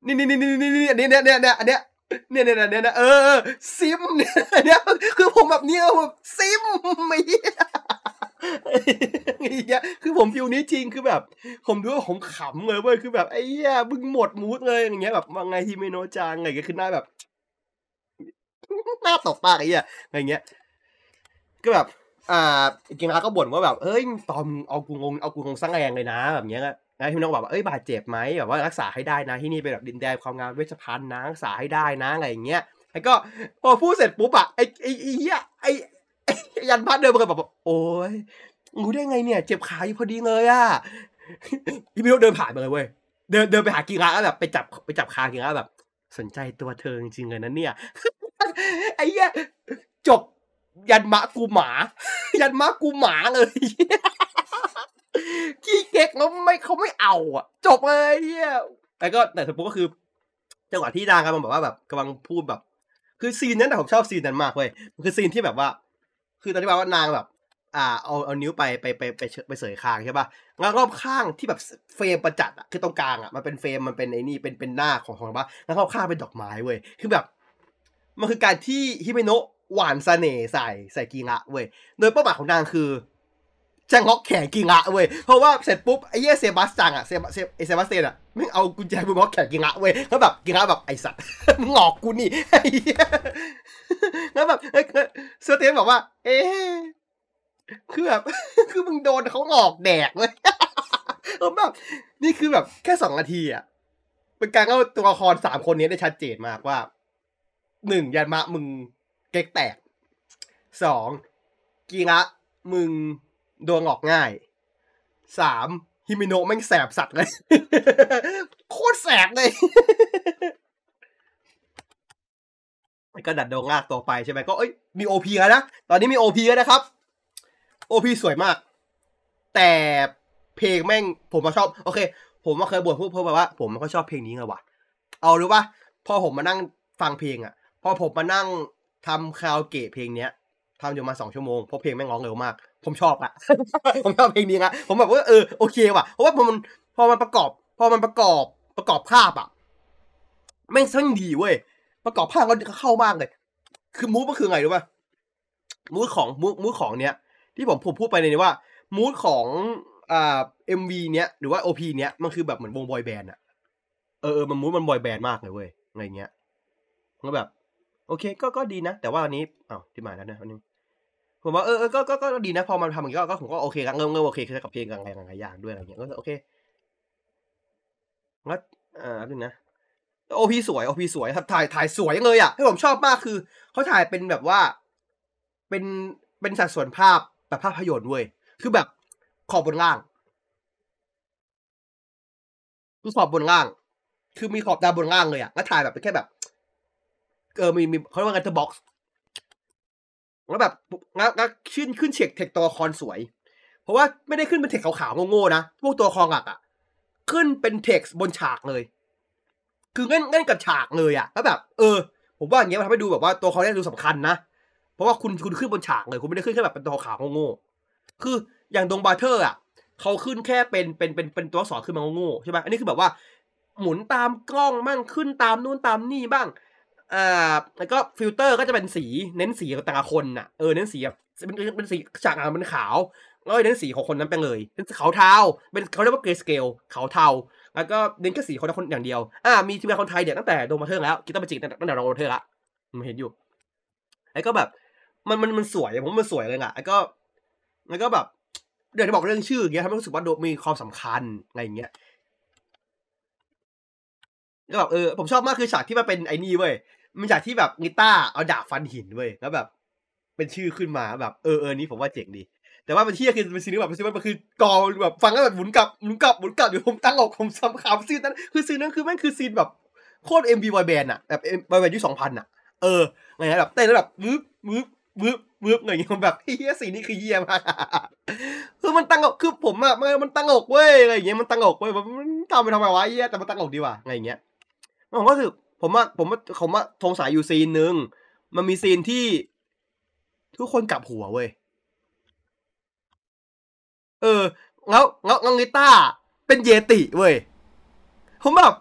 นี่นี่นี่นี่นี่อันนี้เนี่ยเนี่ยเนี่ยอันเนี้ย เนี่ยเนี่ยเนี่ยเนี่ยเออซิมเนี่ยเนี่ยคือผมแบบเนี้ยแบบซิมไม่อย่างเงี้ยคือผมฟิลนี้จริงคือแบบ ผมดูว่าผมขำเลยเว้ยคือแบบไอ้เหี้ยมึงหมดมูดเลยอย่างเงี้ยแบบว่าไงที่ไม่โนจางไงก็คือหน้าแบบหน้าตกปากไอ้เหี้ยอะไรเงี้ยก็แบบ อ่ากิงอาก็บ่นว่าแบบเอ้ยตอมเอากูงงเอากูงงสร้างแรงเลยนะแบบเนี้ย ไงพี่น้องบอกว่าเอ้ยบาดเจ็บไหมแบบว่ารักษาให้ได้นะที่นี่เป็นแบบดินแดนความงามเวชภัณฑ์นะรักษาให้ได้นะอะไรอย่างเงี้ยไอ้ก็พอพูดเสร็จปุ๊บอะไอ้ไอ้ไอ้เหี้ยไอ้ยันพัดเดินมาแบบโอ้ยงูได้ไงเนี่ยเจ็บขาอยู่พอดีเลยอะพี่มิโนเดินผ่านมาเลยเว้ยเดินเดินไปหากีฬาแล้วแบบไปจับไปจับคากีฬาแบบ สนใจตัวเธอจริงๆเลยนะเนี่ยไอ้เหี้ยจบยันมะกูหมา ยันมะกูหมาเลย ขี้เก๊กแล้วไม่เขาไม่เอาอะ จบเลยเฮียแล้วก็แต่สมมติก็คือ จังหวะที่นางกำลังแบบว่าแบบกำลังพูดแบบ คือซีนนั้นแต่ผมชอบซีนนั้นมากเว้ยมันคือซีนที่แบบว่า คือตอนที่ว่านางแบบ อ่า เอาเอานิ้วไปไปไปไปไปเสยคางใช่ป่ะแล้วรอบข้างที่แบบ frame ประจัดอะคือตรงกลางอะมันเป็น frame มันเป็นไอ้นี่เป็นเป็นหน้าของของบ้าแล้วรอบข้างเป็นดอกไม้เว้ยคือแบบ มันคือการที่ฮิเมโนะหว่านเสน่ห์ใส่ใส่กิระเว้ยโดยเป้าหมายของนางคือ จะล็อกแขนกิระเว้ย เพราะว่าเสร็จปุ๊บไอ้เหี้ยเซบาสจังอะเซบเซเซบาสเตนอะแม่งเอากุญแจมือล็อกแขนกิระเว้ยแล้วแบบกิระแบบไอสัตว์มึงหลอกกูนี่ไอ้เหี้ยแล้วแบบเซเตนบอกว่า เอ๊คือแบบคือมึงโดนเขาหลอกแดกเลยแบบนี่คือแบบแค่สองนาทีอะเป็นการเอาตัวละครสามคนนี้ได้ชัดเจนมากว่าหนึ่งยันมะมึงเก๊กแตกสองกีระมึง โดนออกง่ายสามฮิมิโนะแม่งแสบสัตว์เลย โคตรแสบเลยก็ดัดโดงากต่อไปใช่ไหมก็เอ้ยมีโอพีแล้วนะ ตอนนี้มีโอพีแล้วนะครับโอพีสวยมาก แต่เพลงแม่งผมมาชอบ โอเค ผมมาเคยบ่นพูดเพื่อว่า ผมก็ชอบเพลงนี้ไงวะเอารู้ป่ะพอผมมานั่งฟังเพลงอะ พอผมมานั่งทำคาราโอเกะเพลงเนี้ยทำอยู่มาสองชั่วโมงเพราะเพลงแม่งร้องเร็วมาก ผมชอบอะผมชอบเพลงนี้นะผมแบบว่าเออโอเคว่ะเพราะว่าพอมันพอมันประกอบ พอมันประกอบประกอบภาพอะแม่งซึ่งดีเว้ยประกอบภาพก็เข้ามากเลย คือมูฟก็คือไงรู้ป่ะmove ของ move move ของเนี้ยที่ผมผมพูดไปในนี้ว่า move ของอ่า MV เนี้ยหรือว่า OP เนี้ยมันคือแบบเหมือนวง boy band อะเออเออมัน move มัน boy band มากเลยเว้ยอะไรเงี้ยก็แบบ โอเค ก็ก็ดีนะ แต่ว่าอันนี้อ้าวที่มาแล้วนะอันนี้ ผมว่าเออก็ก็ก็ดีนะพอมันทำอย่างนี้ก็ผมก็โอเคครับเริ่มเริ่มโอเคกับเพลงกับอะไรหลายอย่างด้วยอะไรเงี้ยก็โอเคงั้นอ่านึงนะ OP สวย OP สวยถ่ายถ่ายสวยเลยอะที่ผมชอบมากคือเขาถ่ายเป็นแบบว่า เป็นเป็นสัดส่วนภาพแบบภาพยนตร์เว้ยคือแบบขอบบนล่างคือขอบบนล่าง คือมีขอบดำบนล่างเลยอะแล้วถ่ายแบบเป็นแค่แบบ เออมีมีเขาเรียกว่า letterbox แล้วแบบแล้วขึ้นขึ้นเช็คเทคตัวละครสวย เพราะว่าไม่ได้ขึ้นเป็นเทคขาวๆโง่ๆนะ พวกตัวละครหลักอะขึ้นเป็นเท็กบนฉากเลย คือเล่นเล่นกับฉากเลยอะแล้วแบบ เออ ผมว่าอย่างเงี้ยมันทำให้ดูแบบว่าตัวเขาเนี่ยดูสำคัญนะ เพราะว่าคุณคุณขึ้นบนฉากเลย คุณไม่ได้ขึ้นแค่แบบเป็นตัวขาวโง่ๆคืออย่าง Donbrothers อะเขาขึ้นแค่เป็นเป็นเป็นเป็นตัวอักษรขึ้นมาโง่ๆใช่ไหมอันนี้คือแบบว่า หมุนตามกล้องมั่งขึ้นตามนู่นตามนี่บ้าง อ่าแล้วก็ฟิลเตอร์ก็จะเป็นสีเน้นสีของแต่ละคนน่ะเออเน้นสีแบบเป็นเป็นสีฉากหลังเป็นขาวแล้วเน้นสีของคนนั้นไปเลยเป็นขาวเทาเป็นเขาเรียกว่าเกรสเกลขาวเทาแล้วก็เน้นแค่สีคนละคนอย่างเดียวอ่ามีทีมงานคนไทยเนี่ยตั้งแต่โดมาเทอร์แล้วกิตาร์มาจิกตั้งแต่โดมาเทอร์ละมันเห็นอยู่ไอ้ก็แบบ มันมันมันสวยผมมันสวยเลยอะไอ้ก็แล้วก็แบบเดี๋ยวจะบอกเรื่องชื่อเงี้ยทำให้รู้สึกว่าโดมีความสำคัญอะไรอย่างเงี้ยก็แบบเออผมชอบมากคือฉากที่มันเป็นไอ้นี่เว้ย มันจากที่แบบนิต้าเอาดาบฟันหินเว้ยแล้วแบบ เป็นชื่อขึ้นมาแบบเออเออนี้ผมว่าเจ๋งดี แต่ว่ามันที่คือเป็นซีรีส์แบบซีรีส์มันคือกอแบบฟังแล้วแบบหมุนกลับหมุนกลับหมุนกลับอยู่ผมตั้งอกผมซ้ำขำซีนนั้นคือซีนนั้นคือแม่งคือซีนแบบโคตรเอ็มบีบอยแบนด์อะแบบบอยแบนด์ยุคสองพันอะเออไงแบบเต้นแล้วแบบวืบวืบวืบวืบอะไรอย่างเงี้ยแบบเฮียสีนี้คือเฮียมากคือมันตั้งอกคือผมอะมันมันตั้งอกเว้ยอะไรอย่างเงี้ยมันตั้งอกเว้ยมันทำไปทำไมวะเฮียแต่มันตั้งอกดีว่ะอะไรอย่างเงี้ยผมก็คือ ผมว่าผมว่าผมว่าทงสายอยู่ซีนหนึ่งมันมีซีนที่ทุกคนกลับหัวเว้ย เออแล้วแล้วแล้วริต้า เป็นเยติเว้ย ผมแบบ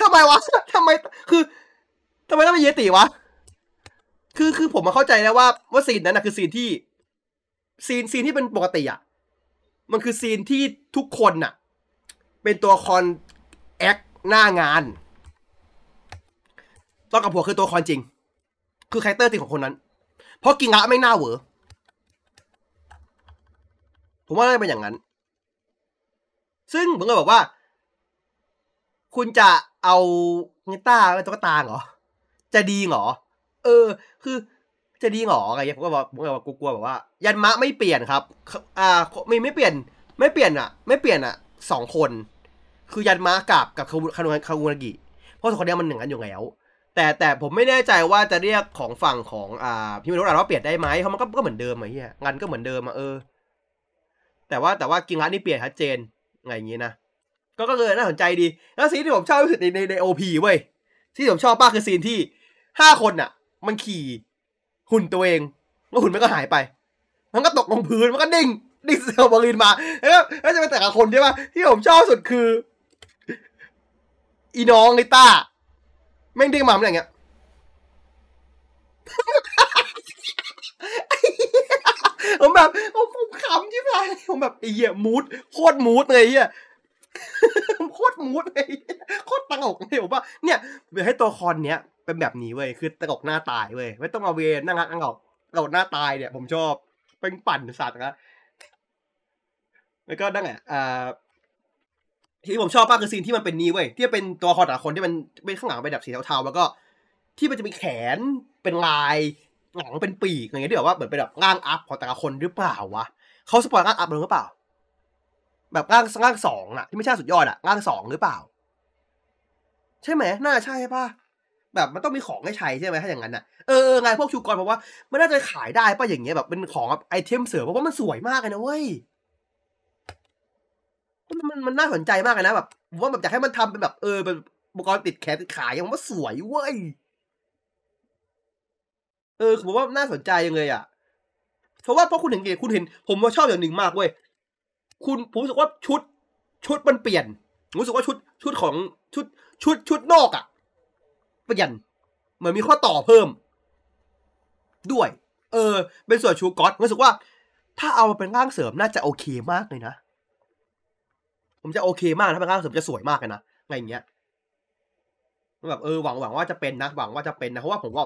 ทำไมวะทำไมคือทำไมต้องเป็นเยติวะ คือคือผมมาเข้าใจแล้วว่าว่าซีนนั้นนะคือซีนที่ซีนซีนที่เป็นปกติอะ มันคือซีนที่ทุกคนน่ะ เป็นตัวละครแอค หน้างาน ต้อนกับผัวคือตัวคอนจริง คือคาแรคเตอร์จริงของคนนั้น เพราะกิงะไม่น่าเหวอผมว่าน่าจะเป็นอย่างนั้น ซึ่งผมก็บอกว่า คุณจะเอาเนต้าเป็นตุ๊กตาเหรอ จะดีเหรอ เออ คือจะดีเหรออะไรเงี้ยผมก็บอกผมก็บอกกลัวๆแบบว่า ยันมะไม่เปลี่ยนครับ อ่า ไม่ไม่เปลี่ยน ไม่เปลี่ยนอะ ไม่เปลี่ยนอะสองคน คือยันมะกับกับคาคานุคานุนากิเพราะสองคนนี้มันหนึ่งกันอยู่แล้ว แต่แต่ผมไม่แน่ใจว่าจะเรียกของฝั่งของอ่าพี่มนุษย์ว่าเปลี่ยนได้ไหมเพราะมันก็ก็เหมือนเดิมอะเฮียงานก็เหมือนเดิมอะเออ แต่ว่าแต่ว่ากิงรันนี่เปลี่ยนชัดเจนไงอย่างงี้นะก็ก็เลยน่าสนใจดี แล้วซีนที่ผมชอบที่สุดในในในโอพีเว้ยที่ผมชอบมากคือซีนที่ห้าคนอะ มันขี่หุ่นตัวเองแล้วหุ่นมันก็หายไป มันก็ตกลงพื้นมันก็ดิ่งดิ่งเซลบอลินมาแล้วแล้วจะเป็นแต่ละคนใช่ปะที่ผมชอบสุดคือ อีน้องลิต้า แม่งดิ่งมาเหมือนอย่างเงี้ยผมแบบผมขำที่ไหนผมแบบไอ้เหี้ยมูดโคตรมูดเลยไอ้เหี้ยโคตรมูดเลยโคตรตลกเลยผมว่าเนี่ยเดี๋ยวให้ตัวคอนเนี้ยเป็นแบบนี้เว้ยคือตลกหน้าตายเว้ยไม่ต้องมาเวนั่งรักนั่งหลอกตลกหน้าตายเนี่ย ผมชอบเป็นปั่นสัตว์นะแล้วก็นั่งอะอ่า ที่ผมชอบมากคือซีนที่มันเป็นนี้เว้ยที่เป็นตัวคอแต่ละคนที่มันเป็นข้างหลังเป็นแบบสีเทาๆแล้วก็ ที่มันจะมีแขนเป็นลายหลังเป็นปีกอะไรเงี้ยที่แบบว่าเหมือนเป็นแบบร่างอัพของแต่ละคนหรือเปล่าวะเขาสปอยร่างอัพหรือเปล่า แบบร่างร่างสองอะที่ไม่ใช่สุดยอดอะร่างสองหรือเปล่า ใช่ไหมน่าใช่ป่ะแบบมันต้องมีของให้ใช้ใช่ไหมถ้าอย่างนั้นอะเออไงพวกชูกรเพราะว่ามันน่าจะขายได้ป่ะอย่างเงี้ยแบบเป็นของไอเทมเสริมเพราะว่ามันสวยมากเลยนะเว้ย มันมันมนน่าสนใจมากเลยนะแบบผมว่าแบบอยากให้มันทำเป็นแบบเออเป็นอุปกรณ์ติดแขนติดขายังว่าสวยเว้ยเออผมว่าน่าสนใจยังเลยอะเพราะว่าเพราะคุณเห็นไงคุณเห็น ผมว่าชอบอย่างหนึ่งมากเว้ยคุณผมรู้สึกว่าชุด ชุดมันเปลี่ยนผมรู้สึกว่าชุดชุดของชุดชุดชุดนอกอะเปลี่ยนเหมือนมีข้อต่อเพิ่ม ด้วย เออ เป็นส่วนชูก๊อตรู้สึกว่า ถ้าเอามาเป็นร่างเสริมน่าจะโอเคมากเลยนะ ผมจะโอเคมากถ้าเป็นร่างเสริมจะสวยมากเลยนะอะไรอย่างเงี้ยแบบเออหวังหวังว่าจะเป็นนะหวังว่าจะเป็นนะเพราะว่าผมก็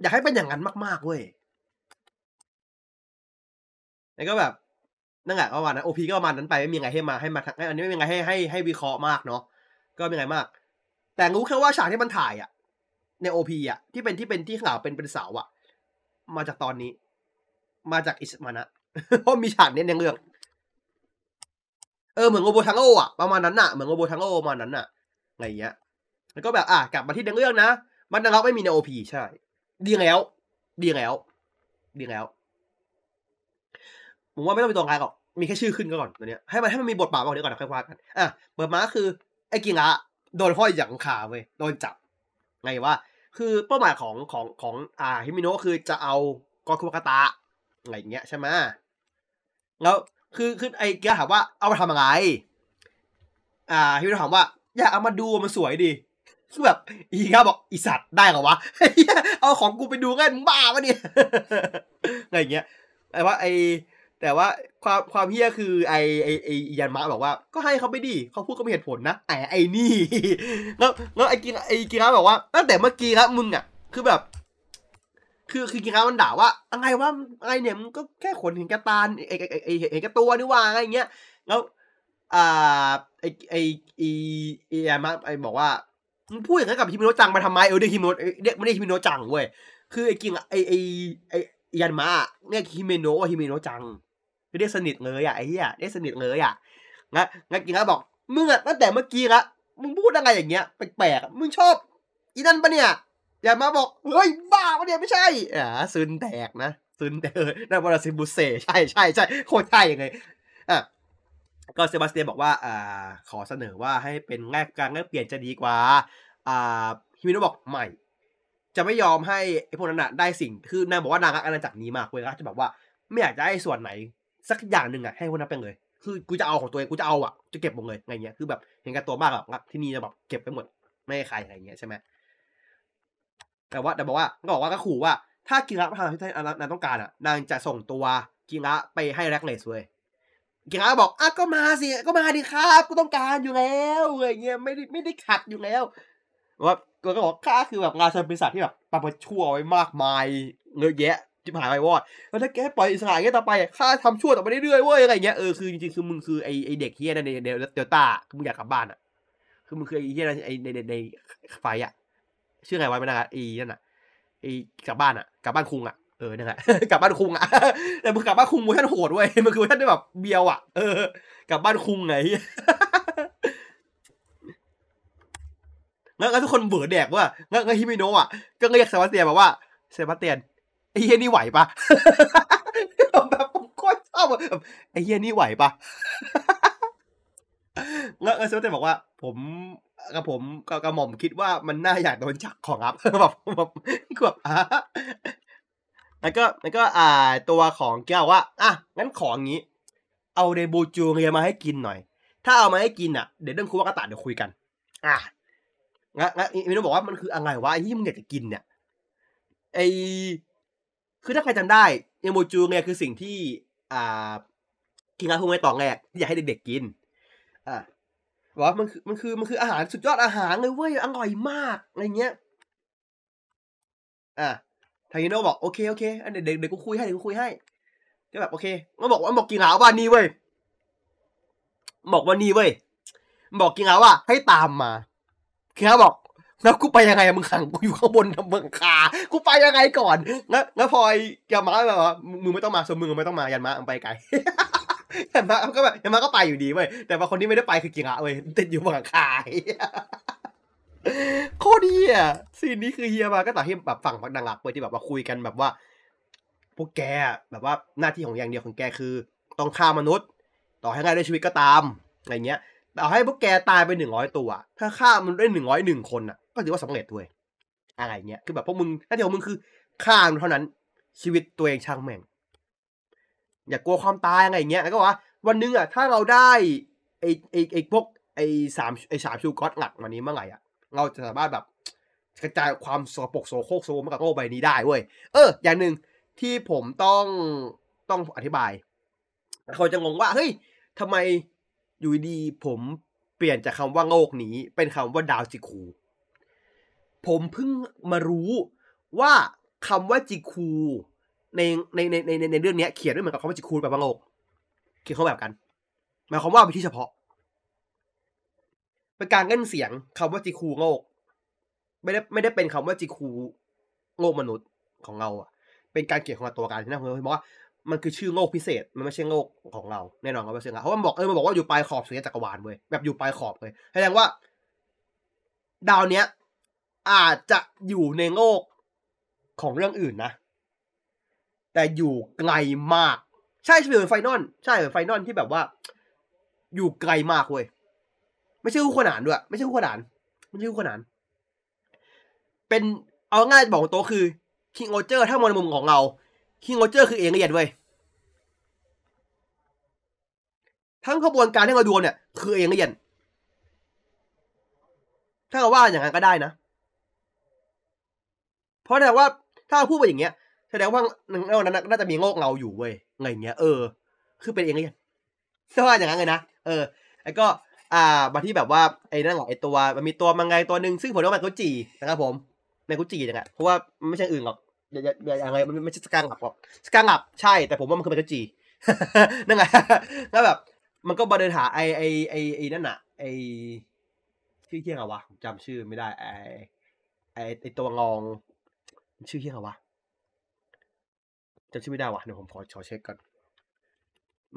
อยากให้เป็นอย่างนั้นมากๆเว้ยแล้วก็แบบนั่นแหละประมาณนั้นโอพีก็ประมาณนั้นไปไม่มีไงให้มาให้มาอันนี้ไม่มีไงให้ให้ให้วิเคราะห์มากเนาะก็ไม่มีไงมาก แต่รู้แค่ว่าฉากที่มันถ่ายอะในโอพีอะที่เป็นที่เป็นที่ข่าวเป็นเป็นเสาอะมาจากตอนนี้ มาจากอิสมานะเพราะมีฉากเนี้ในเรื่อง เออเหมือนโอโบทังโออะประมาณนั้นน่ะเหมือนโอโบทังโอประมาณนั้นน่ะอะไรอย่างเงี้ย แล้วก็แบบอะกลับมาที่เรื่องนะ มันนะครับไม่มีในโอพีใช่ ดีแล้ว ดีแล้ว ดีแล้วผมว่าไม่ต้องไปตรงกลางหรอก มีแค่ชื่อขึ้นก็ก่อนตัวเนี้ย ให้มันให้มันมีบทบาทก่อนเดี๋ยวก่อนนะค่อยว่ากัน อะ เปิดมาคือไอ้กิงะโดนห้อยอย่างขาเว้ย โดนจับ ไงว่า คือเป้าหมายของของของอ่าฮิมิโนะคือจะเอากอคุกาตะอะไรอย่างเงี้ยใช่ไหมแล้ว คือคือไอ้กิงะถามว่าเอามาทำอะไร อ่าฮิมิโนะถามว่า อยากเอามาดูมันสวยดีคือแบบอีครับบอกอีสัตว์ได้เหรอวะเอาของกูไปดูกันมึงบ้าปะเนี่ยอะไรอย่างเงี้ยแต่ว่าไอแต่ว่าความความเฮี้ยคือไอไอไอยันมะบอกว่าก็ให้เขาไปดิเขาพูดก็มีเหตุผลนะไอไอนี่แล้วแล้วไอกินไอกินบอกว่าตั้งแต่เมื่อกี้ครับมึงอะ คือแบบ คือคือกินมันด่าว่าอะไรว่าอะไรเนี่ยมึงก็แค่ขนเห็นกระตาไอไอไอเห็นกระตัวนี่ว่าอะไรเงี้ยแล้วอ่าไอไอไอไอยันมะไอบอกว่ามึงพูดอย่างนั้นกับฮิมิโนะจังมาทำไมเออเรียกฮิมิโนะเรียกไม่ได้ฮิมิโนะจังเว้ยคือไอ้กิงไอ้ไอ้ไอ้ยันมาเรียกฮิมิโนะว่าฮิมิโนะจังเรียกสนิทเลยอะไอ้เหี้ยเรียกสนิทเลยอะงั้นงั้นกิงก็บอกมึงอะตั้งแต่เมื่อกี้ละมึงพูดอะไรอย่างเงี้ยแปลกๆมึงชอบอีนั่นปะเนี่ย อยันมาบอก เฮ้ย บ้าปะเนี่ยไม่ใช่ อ่าซึนแตกนะซึนแตกเออนั่นวาราซิบุเซ ใช่ใช่ใช่โคตรใช่ยังไงอะก็เซบาสเตียนบอกว่าอ่าขอเสนอว่าให้เป็นแลกการแลกเปลี่ยนจะดีกว่าอ่าฮิมิโนะบอกไม่ จะไม่ยอมให้ไอพวกนั้นอะได้สิ่งคือนางบอกว่านางรักอาณาจักรนี้มากเว้ยก็จะแบบว่าไม่อยากจะให้ส่วนไหน สักอย่างหนึ่งอะให้พวกนั้นไปเลย คือกูจะเอาของตัวเองกูจะเอาอะจะเก็บหมดเลยไงเงี้ยคือแบบเห็นกับตัวมากแบบรักที่นี่จะแบบเก็บไปหมดไม่ให้ใครอะไรเงี้ยใช่ไหม แต่ว่าแต่บอกว่าก็บอกว่าก็ขู่ว่า ถ้ากินรับทางที่นางต้องการอะนางจะส่งตัวกิงะไปให้แร็กเลสเว้ยกิงะบอกอะก็มาสิก็มาดิครับกูต้องการอยู่แล้วอะไรเงี้ยไม่ได้ไม่ได้ขัดอยู่แล้วว่าก็บอกข้าคือแบบงานบริษัทที่แบบปรับชั่วไว้มากมายเงอะแยะจิบหายไปวอดแล้วถ้าแกปล่อยอิสระเงี้ยต่อไปข้าทำชั่วต่อไปเรื่อยๆเว้ยอะไรเงี้ยเออคือจริงๆคือมึงคือไอไอเด็กเฮียนั่นในเดลต้าคือมึงอยากกลับบ้านอะคือมึงคือไอเฮียไอในในไฟอะ ชื่อไงวะไม่นะไอนั่นอะไอกลับบ้านอะกลับบ้านคุงอะเออนั่นแหละกลับบ้านคุงอะแต่มึงกลับบ้านคุงมึงท่านโหดเว้ยมันคือท่านได้แบบเบียวอะเออกลับบ้านคุงไงงั้นทุกคนเบื่อแดกว่างั้นฮิมิโนะอะก็เรียกเซบาสเตียนบอกว่าเซบาสเตียนไอ้เฮียนี่ไหวปะแบบผมโคตรชอบแบบไอ้เฮียนี่ไหวปะงั้นเซบาสเตียนบอกว่า ผม กับผมกับกระหม่อมคิดว่ามันน่าอยากโดนจักของครับแบบแบบแบบอะแล้วก็แล้วก็อ่าตัวของแก้วว่าอะงั้นของงี้ เอาเดบูจูเรียมาให้กินหน่อย ถ้าเอามาให้กินอะเดี๋ยวเรื่องคุวากาตะเดี๋ยวคุยกัน อะงั้นงั้นมิโนบอกว่ามันคืออะไรวะไอ้ที่มึงอยากจะกินเนี่ยไอคือถ้าใครจำได้เอโมจูเนี่ยคือสิ่งที่ อ่ากินอาพูไว้ตอแรกที่อยากให้เด็กๆกิน อ่า ว่ามันคือมันคือมันคืออาหารสุดยอดอาหารเลยเว้ยอร่อยมากอะไรเงี้ย อ่าทางฮิเมโนะบอกโอเคโอเคอันเดี๋ยวเดี๋ยวกูคุยให้เดี๋ยวกูคุยให้ก็แบบโอเคมันบอกว่าบอกกิระว่านี่เว้ยบอกว่านี่เว้ยบอกกินหาว่า ให้ตามมากินหาบอกแล้วกูไปยังไงมึงขังกูอยู่ข้างบนเมืองคากูไปยังไงก่อนงั้นงั้นพลอยยามาแบบว่ามึงไม่ต้องมาสมมึงไม่ต้องมายันมาไปไกล ยันมาก็แบบยันมาก็ไปอยู่ดีเว้ยแต่ว่าคนที่ไม่ได้ไปคือกิงะเว้ยติดอยู่บนหลังคาโคตรเฮียซีนนี้คือเฮียมาก็ต่อที่แบบฝั่งดังหลักเว้ยที่แบบว่าคุยกันแบบว่า พวกแกแบบว่าหน้าที่ของอย่างเดียวของแกคือ ต้องฆ่ามนุษย์ ต่อให้ง่ายด้วยชีวิตก็ตามอะไรเงี้ยต่อให้พวกแกตายไปหนึ่งร้อยตัว ถ้าฆ่ามันได้หนึ่งร้อยหนึ่งคนอะ ก็ถือว่าสำเร็จด้วยอะไรเงี้ยคือแบบพวกมึงหน้าที่ของมึงคือฆ่ามันเท่านั้นชีวิตตัวเองช่างแม่ง อย่ากลัวความตายอะไรเงี้ยแล้วก็ว่าวันหนึงอะถ้าเราได้ไอไอไอพวกไอสามไอสามชูก๊อตหลักวันนี้เมื่อไหร่อะเราจะสามารถแบบกระจายความสกปรกโสโครกโซมกับโลกใบนี้ได้เว้ยเออ อย่างหนึ่งที่ผมต้องต้องอธิบายเขาจะงงว่าเฮ้ยทำไมอยู่ดีผมเปลี่ยนจากคำว่าโลกนี้ เป็นคำว่าดาวจิคู ผมเพิ่งมารู้ว่าคำว่าจิคู ในในในในในเรื่องนี้เขียนไม่เหมือนกับคำว่าจิคูลแบบว่าโลกเขียนเขาแบบกันหมายความว่าเป็นที่เฉพาะเป็นการเล่นเสียงคำว่าจิคูโลกไม่ได้ไม่ได้เป็นคำว่าจิคูโลกมนุษย์ของเราอะ เป็นการเขียนของตัวการที่น่าเพราะว่ามันคือชื่อโลกพิเศษ มันไม่ใช่โลกของเราแน่นอนครับว่าเชื่อเพราะมันบอกเออมันบอกว่าอยู่ปลายขอบสุญญจักรวาลเว้ยแบบอยู่ปลายขอบเลยแสดงว่า ดาวเนี้ยอาจจะอยู่ในโลกของเรื่องอื่นนะ แต่อยู่ไกลมาก ใช่เหมือน Final ใช่เหมือน Final ที่แบบว่า อยู่ไกลมากเว้ยไม่ใช่คู่ขนานด้วย ไม่ใช่คู่ขนานไม่ใช่คู่ขนาน เป็นเอาง่ายบอกตรงคือคิงโอเจอร์ถ้ามองในมุมของเราคิงโอเจอร์คือเองละเอียดเว้ยทั้งขบวนการที่เราดูเนี่ย คือเองละเอียดถ้าเราว่าอย่างนั้นก็ได้นะ เพราะแสดงว่าถ้าเราพูดไปอย่างเงี้ย แสดงว่าในวันนั้นน่าจะมีโลกเราอยู่เว้ยไงเงี้ยเออ คือเป็นเองละเอียดถ้าว่าอย่างนั้นเลยนะเออไอ้ก็อ่ามาที่แบบว่าไอ้นั่นแหละไอ้ตัวมันมีตัวมังไงตัวหนึ่งซึ่งผมเรียกว่ามันกุจีนะครับผมในกุจีอย่างเนี่ยเพราะว่าไม่ใช่อื่นหรอกอย่าอย่าอย่างไรมันไม่ใช่สกังหลับหรอกสกังหลับใช่แต่ผมว่ามันคือมันกุจีนั่นไงแล้วแบบ มันก็มาเดินหาไอ้ไอ้ไอ้ไอ้นั่นอะไอ้ชื่อเที่ยงอะวะผมจำชื่อไม่ได้ไอ้ไอ้ไอ้ตัวงอง ชื่อเที่ยงอะวะ จำชื่อไม่ได้วะเดี๋ยวผมขอขอเช็คก่อน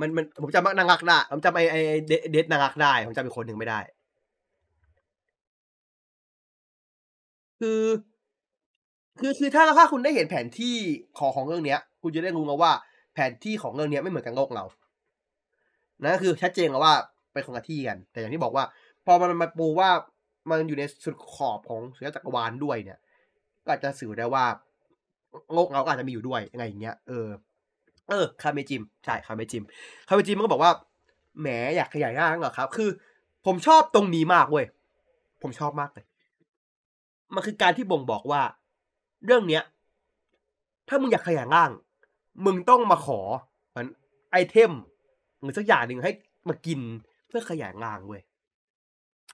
มันมันผมจำนางรักได้ผมจำไอไอเดดนางรักได้ผมจำอีกคนหนึ่งไม่ได้ คือคือคือถ้าถ้าคุณได้เห็นแผนที่ของของเรื่องเนี้ย คุณจะได้รู้แล้วว่าแผนที่ของเรื่องเนี้ยไม่เหมือนกับโลกเรานั่นคือชัดเจนแล้วว่าเป็นคนละที่กัน แต่อย่างที่บอกว่า พอมันมาปูว่ามันอยู่ในสุดขอบของสุญญจักรวาลด้วยเนี่ย ก็อาจจะสื่อได้ว่า โลกเราก็อาจจะมีอยู่ด้วยยังไงอย่างเงี้ยเออเออคาเมจิมใช่คาเมจิมคาเมจิมมันก็บอกว่าแหมอยากขยายร่างเหรอครับ คือ ผมชอบตรงนี้มากเว้ยผมชอบมากเลย มันคือการที่บ่งบอกว่า เรื่องเนี้ย ถ้ามึงอยากขยายร่าง มึงต้องมาขอเหมือน item หรือสักอย่างหนึ่งให้มากินเพื่อขยายร่างเว้ย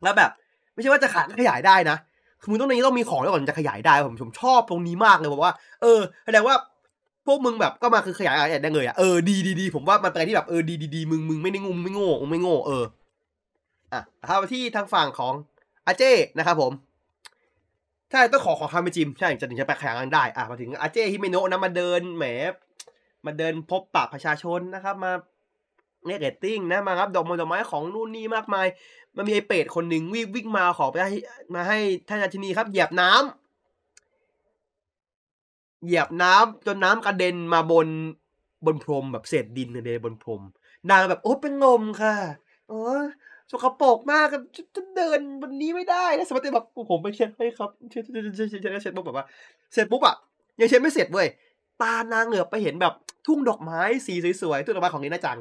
แล้วแบบ ไม่ใช่ว่าจะขายขยายได้นะ คือมึงต้องนี้ต้องมีของแล้วก่อนจะขยายได้ผมผมชอบตรงนี้มากเลยผมว่า เออแสดงว่าพวกมึงแบบก็มาคือขยายอะไรได้เลยอะเออดีดีดีผมว่ามันเป็นที่แบบเออดีดีดีมึงมึงไม่ได้งงไม่โง่ไม่โง่เอออะถ้าที่ทางฝั่งของอาเจ้นะครับผมใช่ต้องขอขอคำไปจิมใช่จะถึงจะไปขยายงานได้อะมาถึงอาเจ้ฮิเมโนะนะมาเดินแหมมาเดินพบปะประชาชนนะครับ มา เรียเรตติ้งนะมารับดอกไม้ดอกไม้ของนู่นนี่มากมาย มันมีไอเป็ดคนหนึ่งวิ่งวิ่งมาขอไปให้มาให้ท่านราชินีครับ เหยียบน้ำเหยียบน้ำจนน้ำกระเด็นมาบนบนพรมแบบเศษดินเด็นบนพรมนางแบบโอ้เป็นงมค่ะโอ้สกปรกมากจะเดินบนนี้ไม่ได้แล้วสมัติแบบผมไปเช็ดให้ครับเช็ดเช็ดเช็ดเช็ดเช็ดเช็ดปุ๊บแบบว่าเสร็จปุ๊บอะยังเช็ดไม่เสร็จเว้ยตานางเหลือไปเห็นแบบ ทุ่งดอกไม้สีสวยๆทุ่งดอกไม้ของลิน่าจัง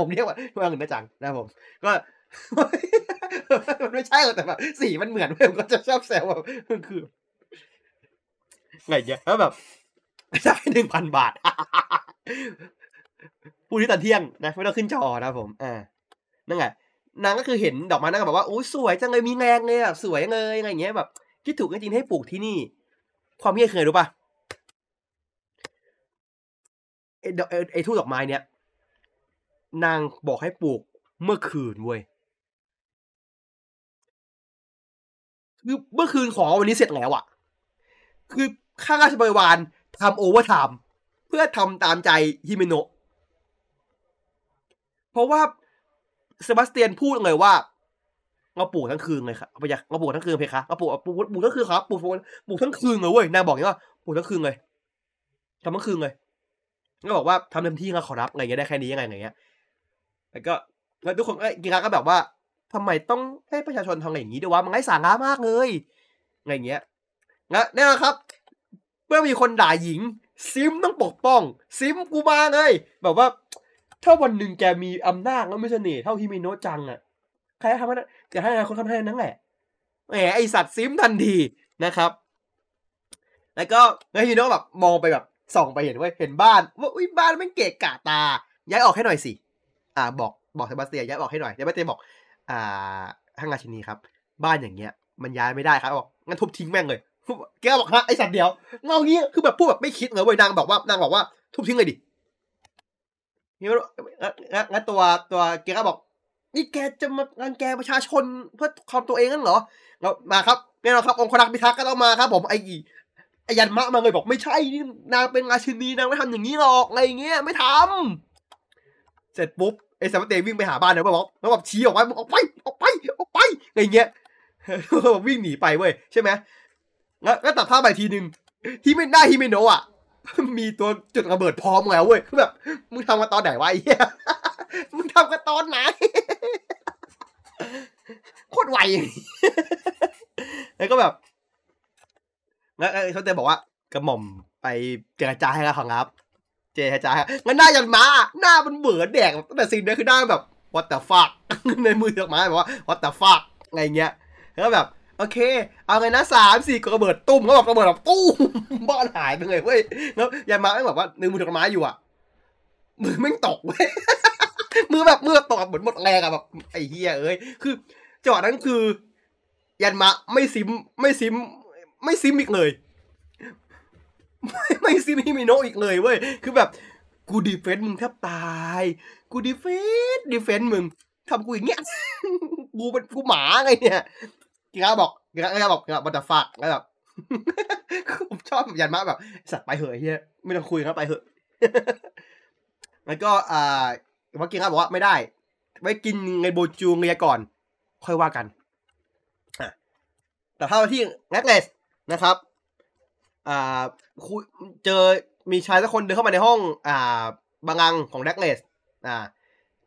ผมเรียกว่าทุ่งดอกไม้ลิน่าจังนะผมก็มันไม่ใช่หรอกแต่แบบสีมันเหมือนผมก็จะชอบแซวว่ามันคือไงเนี่ยแล้วแบบได้หนึ่งพันบาทพูดที่ตอนเที่ยงนะไม่ต้องขึ้นจอนะผมอ่านั่นไงนางก็คือเห็นดอกไม้นางก็บอกว่าโอ้ยสวยจังเลยมีแรงเลยแบบสวยเลยอะไรเงี้ยแบบคิดถูกจริงๆให้ปลูกที่นี่ ความเงี้ยเคยรู้ป่ะ ไอ้ทุ่ดอกไม้เนี้ยนางบอกให้ปลูกเมื่อคืนเว้ยคือเมื่อคืนของวันนี้เสร็จแล้วอะคือข้าราชบริวารทำ overtime เพื่อทำตามใจฮิเมโนะเพราะว่าเซบาสเตียนพูดเลยว่าเราปลูกทั้งคืนเลยครับเอาไปอยากเราปลูกทั้งคืนเพคะเราปลูกปลูกปลูกทั้งคืนครับปลูกปลูกทั้งคืนเลยเว้ยนางบอกอย่างนี้ว่าปลูกทั้งคืนเลยทำทั้งคืนเลย ก็บอกว่าทำเต็มที่นะขอรับอะไรเงี้ยได้แค่นี้ยังไงอย่างเงี้ยแล้วก็แล้วทุกคนก็กีฬาก็แบบว่าทำไมต้องให้ประชาชนทำอะไรอย่างนี้ด้วยวะมันไร้สาระมากเลยอะไรเงี้ยนะแน่นอนครับเมื่อมีคนด่าหญิง ซิมต้องปกป้อง ซิมกูมาเลยแบบว่า ถ้าวันหนึ่งแกมีอำนาจแล้วไม่เสน่ห์เท่าฮิมิโนะจังอะใครทำมันจะให้คนทำให้นั่นแหละแหมไอสัตว์ simp ทันทีนะครับ แล้วก็แล้วฮิมิโนะแบบมองไปแบบ ส่องไปเห็นว่าเห็นบ้านว่าอุ้ยบ้านมันเกะกะตา ย้ายออกให้หน่อยสิ อ่า บอกบอกเซบาสเตียนย้ายออกให้หน่อยเซบาสเตียนบอก อ่าทางราชินีครับ บ้านอย่างเงี้ย มันย้ายไม่ได้ครับบอกงั้นทุบทิ้งแม่งเลยแกบอกฮะไอสัตว์เดียวเงางี้ยคือแบบพูดแบบไม่คิดเลยเว้ยนางบอกว่านางบอกว่าทุบทิ้งเลยดินี่งั้นตัวตัวแกก็บอก นี่แกจะมารังแกประชาชนเพื่อความตัวเองนั่นเหรอเรามาครับแน่นอนครับองค์รักษ์พิทักษ์ก็ต้องมาครับ ผมไอ ไอยันมะมาเลยบอกไม่ใช่นี่นางเป็นราชินีนางไม่ทำอย่างนี้หรอกอะไรเงี้ยไม่ทำเสร็จปุ๊บไอ้สามเตวิ่งไปหาบ้านแล้วบอกแล้วแบบชี้ออกไปออกไปออกไปออกไปอะไรเงี้ยวิ่งหนีไปเว้ยใช่ไหมแล้วก็ตัดภาพไปทีนึงที่ไม่ได้ฮิเมโนะอะมีตัวจุดระเบิดพร้อมแล้วเว้ยคือแบบมึงทำกันตอนไหนวะไอ้เหี้ยมึงทำกันตอนไหนโคตรไวแล้วก็แบบ แล้วไอ้เขาเตบอกว่ากระหม่อมไปเจรจาให้แล้วครับ เจรจางั้นหน้ายันมาหน้ามันเบื่อแดกตั้งแต่ซีนนี้คือหน้าแบบ what the fuck ในมือดอกไม้แบบว่า what the fuck อะไรเงี้ยแล้วแบบโอเค เอาไงนะสามสี่กระเบิดตุ้มเขาบอกระเบิดแบบตุ้มบ้านหายไปเลยเว้ยแล้วยันมาไม่บอกว่านึงถือดอกไม้อยู่อะ มือไม่ตกเว้ยมือแบบมือตกเหมือนหมดแรงอะแบบไอ้เฮียเอ้ยคือจังหวะนั้นคือ ยันมาไม่ simp ไม่ simp ไม่ simp อีกเลย ไม่ไม่ simp ฮิมิโนะอีกเลยเว้ย คือแบบกู defend มึงแทบตายย กูดีเฟนต์ดีเฟนต์มึงทำกูอย่างเงี้ย กูเป็นกูหมาไงเนี่ยกีฬาบอกกีฬาบอกกีฬาบัตฟักแล้วแบบผมชอบยันมาแบบ สัตว์ไปเหอะเฮียไม่ต้องคุยครับไปเหอะแล้วก็อ่าว่ากีฬาบอกว่าไม่ได้ ไว้กินไงโบจูเงียก่อน ค่อยว่ากันอะแต่ถ้าที่แน็กเลส นะครับอ่าคุยเจอมีชายสักคนเดินเข้ามาในห้องอ่าบางังของแน็กเลสอ่า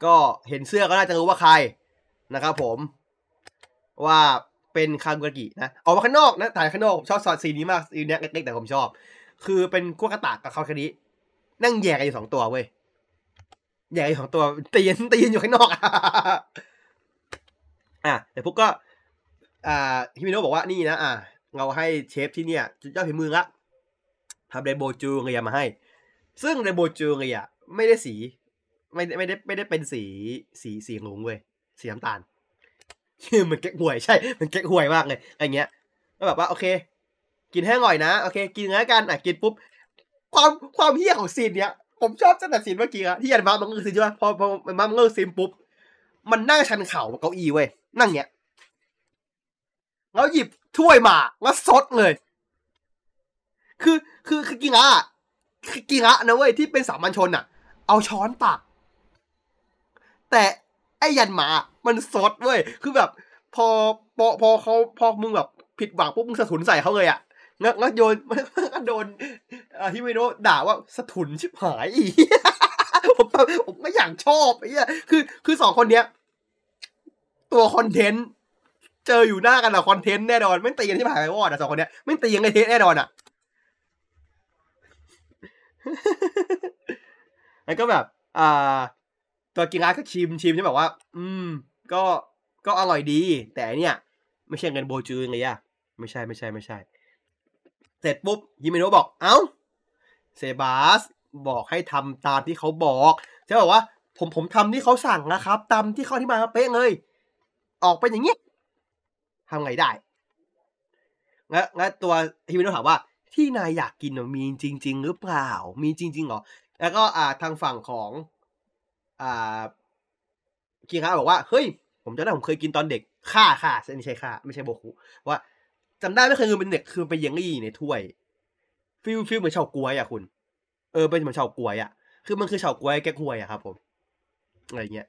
ก็เห็นเสื้อก็น่าจะรู้ว่าใครนะครับผมว่าเป็นคากุกินะออกมาข้างนอกนะถ่ายข้างนอกชอบซอดซีนนี้มากซีนนี้เล็กๆแต่ผมชอบ คือเป็นกัวกระตากกับเขาแค่นี้นั่งแย่กันอยู่สองตัวเว้ยแย่อยู่สองตัวตีนตีนอยู่ข้างนอกอะแต่พวกก็ อ่าฮิมิโนะบอกว่านี่นะ อะ เราให้เชฟที่เนี่ยจุดยอดฝีมือละทำเรโบจูเรียมาให้ ซึ่งเรโบจูเรียไม่ได้สี ไม่ได้ไม่ได้ไม่ได้เป็นสีสีสีงงเว้ยสีน้ำตาลคือเหมือนแก๊กหวยใช่ มันแก๊กหวยมากเลยอะไรเงี้ยก็แบบว่าโอเค กินให้อร่อยนะ โอเค กินแล้วกันอะกินปุ๊บ ความความเฮี้ยของซีนเนี้ยผมชอบตั้งแต่ซีนเมื่อกี้อะที่ยันมามันก็คือใช่ปะพอพอมันมามันก็ซีนปุ๊บ มันนั่งชันเข่าบเก้าอี้เว้ยนั่งเงี้ยแล้วหยิบ ถ้วยมาแล้วซดเลย คือคือคือกิงะคือกิงะนะเว้ยที่เป็นสามัญชนอะ เอาช้อนตัก แต่ไอ้ยันหมามันซดเว้ยคือแบบ พอพอพอเขาพอมึงแบบผิดหวังปุ๊บมึงสะทุนใส่เขาเลยอะงั้นงั้นโยนก็โดนฮิเมโนะด่าว่าสะทุนชิบหายอีผมผมก็อย่างชอบไอ้เหี้ยคือคือสองคนเนี้ย ตัว content เจออยู่หน้ากันอะ content แน่นอนไม่ตีกันที่ผ่านไปวอดอะสองคนเนี้ยไม่ตีกันในเทสแน่นอนอะแล้วก็แบบ อ่า ตัวกินร้านก็ชิมชิมใช่แบบว่า อืม ก็ก็อร่อยดี แต่เนี่ย ไม่ใช่เงินโบจูไงอะไม่ใช่ไม่ใช่ไม่ใช่ เสร็จปุ๊บฮิเมโนะบอก เอ้าเซบาสบอกให้ทำตามที่เขาบอกจะบอกว่า ผมผมทำที่เขาสั่งนะครับ ตามที่เขาที่มาเป๊ะเลย ออกเป็นอย่างนี้ ทำไงได้งั้นงั้นตัวฮิเมโนะถามว่าที่นายอยากกินมีจริง ๆ หรือเปล่า มีจริงๆเหรอ แล้วก็อ่าทางฝั่งของอ่ากิงระบอกว่า เฮ้ย ผมจำได้ผมเคยกินตอนเด็กข่าข่าไม่ใช่ข่าไม่ใช่โบคุว่าจำได้ไม่เคยคือเป็นเด็กคือเป็นเยลลี่ในถ้วย feel feel เหมือนเฉาก๊วยอะคุณ เออเป็นเหมือนเฉาก๊วยอะคือมันคือเฉาก๊วยแก้หวยอะครับผมอะไรเงี้ย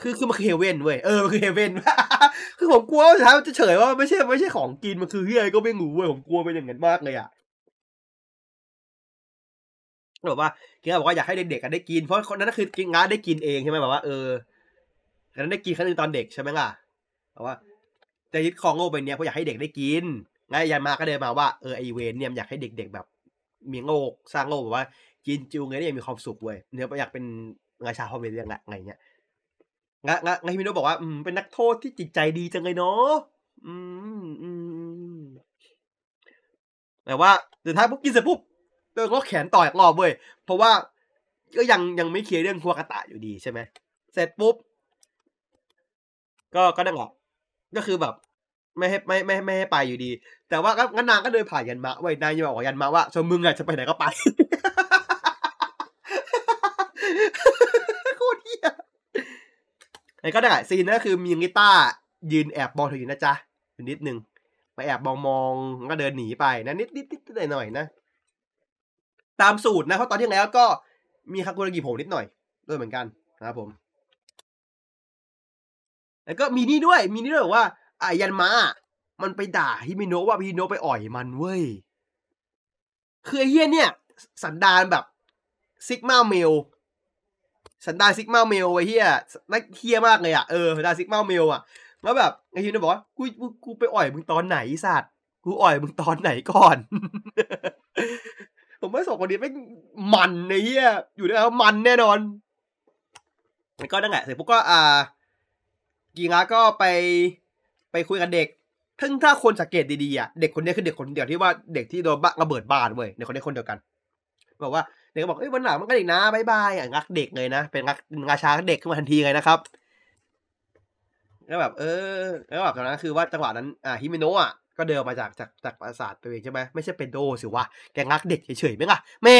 คือคือมันคือเฮเว่นเว้ยเออมันคือเฮเว่น คือผมกลัวว่าสุดท้ายมันจะเฉยว่าไม่ใช่ไม่ใช่ของกินมันคือเฮียอะไรก็ไม่รู้เว้ยผมกลัวเป็นอย่างนั้นมากเลยอะบอกว่ากิระบอกว่าอยากให้เด็กๆกันได้กิน เพราะคนนั้นคือกิระได้กินเองใช่ไหมแบบว่าเอออันนั้นได้กินครั้งนึงตอนเด็กใช่ไหมล่ะบอกว่าจะยึดครองโลกใบนี้เพราะอยากให้เด็กได้กินไงยายมาก็เดินมาว่าเออไอเวนเนี่ยอยากให้เด็ก ๆ แบบ มีโลกสร้างโลกแบบว่ากินจูงไงเนี่ยมีความสุขเว้ยเนี่ยอยากเป็นราชาพ่อเวรเรื่องละไงเงี้ย งะงะงะฮิมิโนะบอกว่า อืม เป็นนักโทษที่จิตใจดีจังเลยเนาะอืมอืมแต่ว่าสุดท้ายปุ๊บกินเสร็จปุ๊บเดินก็แขนต่อยรอบเว้ยเพราะว่าก็ยังยังไม่เคลียร์เรื่องคัวกาตะอยู่ดีใช่ไหมเสร็จปุ๊บ ก็ก็นั่งหรอกก็คือแบบ ไม่ให้ไม่ไม่ไม่ให้ไปอยู่ดี แต่ว่าก็งั้นนางก็เดินผ่านยันมะไว้นายจะบอกยันมะว่าส่วนมึงอะจะไปไหนก็ไป โคตรเหี้ย ไอ้ก็ได้ซีนนั่นก็คือมีกีตายืนแอบมองเธออยู่นะจ๊ะอยู่นิดนึงไปแอบมองมองก็เดินหนีไปนะนิดนิดนิดหน่อยหน่อยนะ ตามสูตรนะเพราะตอนที่แล้วก็มีคากุระกิโผล่นิดหน่อยด้วยเหมือนกันนะครับผม แล้วก็มีนี่ด้วยมีนี่ด้วยบอกว่าอายันมา มันไปด่าฮิมิโนะว่าฮิมิโนะไปอ่อยมันเว้ยคือไอ้เฮียเนี่ย สันดานแบบ sigma male สันดาน sigma male ไอ้เฮียน่าเฮียมากเลยอะเออสันดาน sigma male อะแล้วแบบไอ้ฮิมิโนะบอกว่ากูกูไปอ่อยมึงตอนไหนสัตว์กูอ่อยมึงตอนไหนก่อน ผมว่าสองคนนี้ไม่มันไอ้เฮียอยู่ด้วยแล้วมันแน่นอนแล้วก็นั่นแหละเสร็จปุ๊บก็อ่ากีงาก็ไปไปคุยกับเด็กทั้งถ้าคนสังเกตดีๆอะเด็กคนนี้คือเด็กคนเดียวที่ว่าเด็กที่โดนระเบิดบ้านเว้ยเด็กคนนี้คนเดียวกันบอกว่า เด็กก็บอกเอ้ยวันหลังมันก็เด็กนะบายบายอะงักเด็กเลยนะ เป็นงักงาช้างเด็กขึ้นมาทันทีเลยนะครับแล้วแบบเออ แล้วแบบตอนนั้นคือว่าจังหวะนั้นอ่าฮิเมโนะอะก็เดินมาจากจากจากปราสาทตัวเองใช่ไหมไม่ใช่เป็นโดสิวะแกงักเด็กเฉยๆไหมล่ะแม่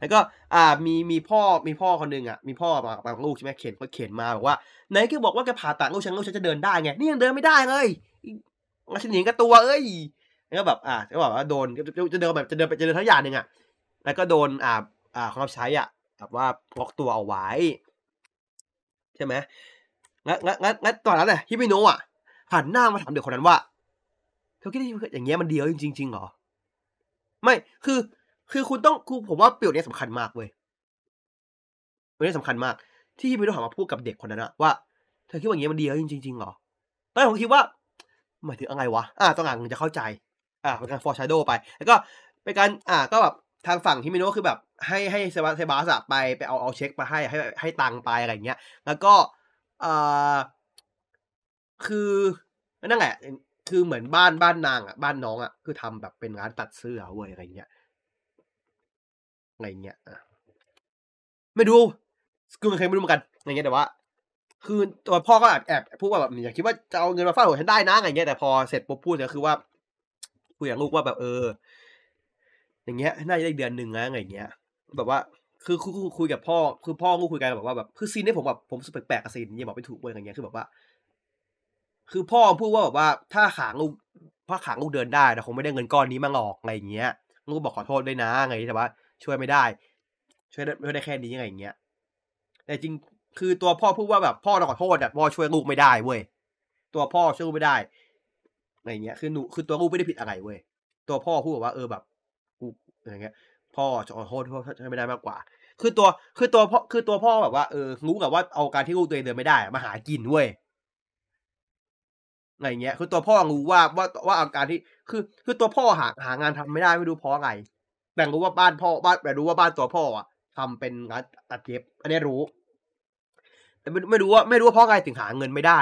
แล้วก็อ่ามีมีพ่อมีพ่อคนหนึ่งอะมีพ่อมาบางลูกใช่ไหมเข็นก็เข็นมาบอกว่าไหนแกบอกว่าแกผ่าตัดลูกฉันลูกฉันจะเดินได้ไงนี่ยังเดินไม่ได้เลยมาฉันหนีกับตัวเอ้ยแล้วแบบอ่าก็แบบว่าโดนจะเดินแบบจะเดินไปจะเดินทั้งอย่างหนึ่งอะ แล้วก็โดนอ่าอ่าของรับใช้อะแบบว่าล็อกตัวเอาไว้ ใช่ไหมงั้นงั้นงั้นตอนนั้นแหละฮิมิโนะอะหันหน้ามาถามเด็กคนนั้นว่าเธอคิดว่าอย่างเงี้ยมันเดียวจริงจริงเหรอ ไม่คือ คือคุณต้องคือผมว่าประโยชน์นี้สำคัญมากเว้ยประโยชน์นี้สำคัญมาก ที่พี่ต้องถามมาพูดกับเด็กคนนั้นอะว่าเธอคิดว่าอย่างเงี้ยมันเดีแล้วจริงเหรอตอนแรกผมคิดว่าหมายถึงอะไรวะ อ่าตอนหลังจะเข้าใจ อ่าเป็นการฟอร์ชาโดไป แล้วก็เป็นการ อ่า ก็แบบ ทางฝั่งที่มิโนะคือแบบให้ให้เซบาเซบาสไปไปเอาเอาเช็คมาให้ให้ให้ตังไปอะไรเงี้ย แล้วก็เอ่าคือนั่นแหละ คือเหมือนบ้านบ้านนางอะบ้านน้องอะคือทำแบบเป็นร้านตัดเสื้อเว้ยอะไรเงี้ยอะไรเงี้ยอะไม่รู้คือมันเคยไม่รู้เหมือนกันอย่างเงี้ยแต่ว่า คือตัวพ่อก็แอบแอบพูดว่าแบบอย่าคิดว่าจะเอาเงินมาฟาดหัวฉันได้นะอะไรเงี้ยแต่พอเสร็จปุ๊บพูดก็คือว่าคุยกับลูกว่าแบบเออ อย่างเงี้ยน่าจะได้เดือนหนึ่งนะอะไรเงี้ย แบบว่าคือคุยคุยกับพ่อคือพ่อก็คุยกันแบบว่าแบบคือซีนนี้ผมแบบผมสึกแปลกๆกับซีนนี้บอกไม่ถูกเว้ยอะไรเงี้ยคือแบบว่า คือพ่อพูดว่าแบบว่าถ้าขางลูกถ้าขางลูกเดินได้แต่คงไม่ได้เงินก้อนนี้มาหลอกอะไรเงี้ยลูกบอกขอโทษด้วยนะอะไงแต่ว่า ช่วยไม่ได้ ช่วยได้ช่วยได้แค่นี้อะไรเงี้ยแต่จริงคือตัวพ่อพูดว่าแบบพ่อต้องขอโทษอะพ่อช่วยลูกไม่ได้เว้ยตัวพ่อช่วยลูกไม่ได้อะไรเงี้ยคือหนูคือตัวลูกไม่ได้ผิดอะไรเว้ยตัวพ่อพูดว่าเออแบบ อะไรเงี้ย พ่อจะขอโทษพ่อช่วยไม่ได้มากกว่า คือตัวคือตัวพ่อคือตัวพ่อแบบว่าเออรู้กับว่าเอาการที่ลูกตัวเองเดินไม่ได้มาหากินเว้ยอะไรเงี้ย คือตัวพ่อรู้ว่าว่าว่าอาการที่คือ คือตัวพ่อหาหางานทำไม่ได้ไม่รู้เพราะอะไรแต่รู้ว่าบ้านพ่อบ้านแต่รู้ว่าบ้านตัวพ่ออะทำเป็นร้านตัดเย็บ อันนี้รู้ แต่ไม่ไม่รู้ว่าไม่รู้ว่าเพราะอะไรถึงหาเงินไม่ได้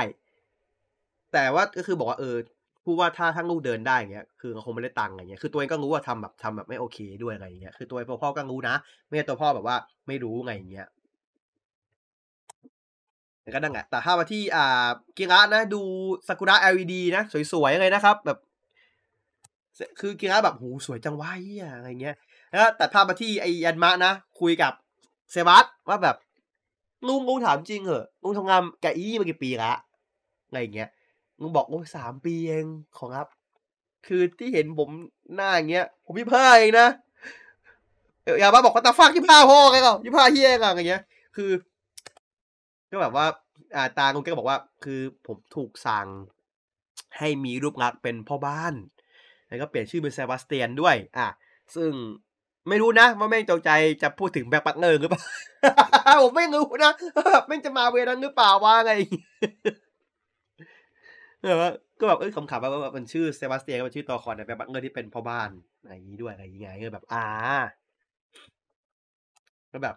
แต่ว่าก็คือบอกว่าเออ พูดว่าถ้าทั้งลูกเดินได้เงี้ยคือคงไม่ได้ตังค์อะไรเงี้ยคือตัวเองก็รู้ว่าทำแบบทำแบบไม่โอเคด้วยอะไรเงี้ยคือตัวพ่อก็รู้นะไม่ใช่ตัวพ่อแบบว่า ไม่รู้ไงเงี้ยแต่ก็นั่งแหละแต่ถ้ามาที่อ่ากิระนะดูซากุระ LED นะ สวยๆเลยนะครับ แบบ คือกิระแบบหูสวยจังวะเฮียอะไรเงี้ยแล้วแต่ภาพมาที่ไอยันมะนะ คุยกับเซบัสว่าแบบลุงลุงถามจริงเหรอลุงทำงานกับอีมากี่ปีละอะไรเงี้ย ลุงบอกโอ้สามปีเองของครับ คือที่เห็นผมหน้าอย่างเงี้ย ผมยี่ห้าเองนะอย่ามาบอกว่าตาฟักยี่ห้าพ่อไงก็ยี่ห้าเฮียกันอะไรเงี้ย คือ ก็แบบว่าอ่าตาลุงก็บอกว่า คือผมถูกสั่งให้มีรูปลักษณ์เป็นพ่อบ้าน แล้วก็เปลี่ยนชื่อเป็นเซบาสเตียนด้วย อะ ซึ่งไม่รู้นะว่าแม่งจงใจจะพูดถึง Black Butler หรือเปล่า ผมไม่รู้นะแม่งจะมา way นั้นหรือเปล่าว่าไง เออก็แบบเออขำๆว่ามันชื่อเซบาสเตียนก็เป็นชื่อตัวละครแต่ Black Butler ที่เป็นพ่อบ้านอะไรอย่างนี้ด้วยอะไรอย่างเงี้ยแบบอ่าก็แบบ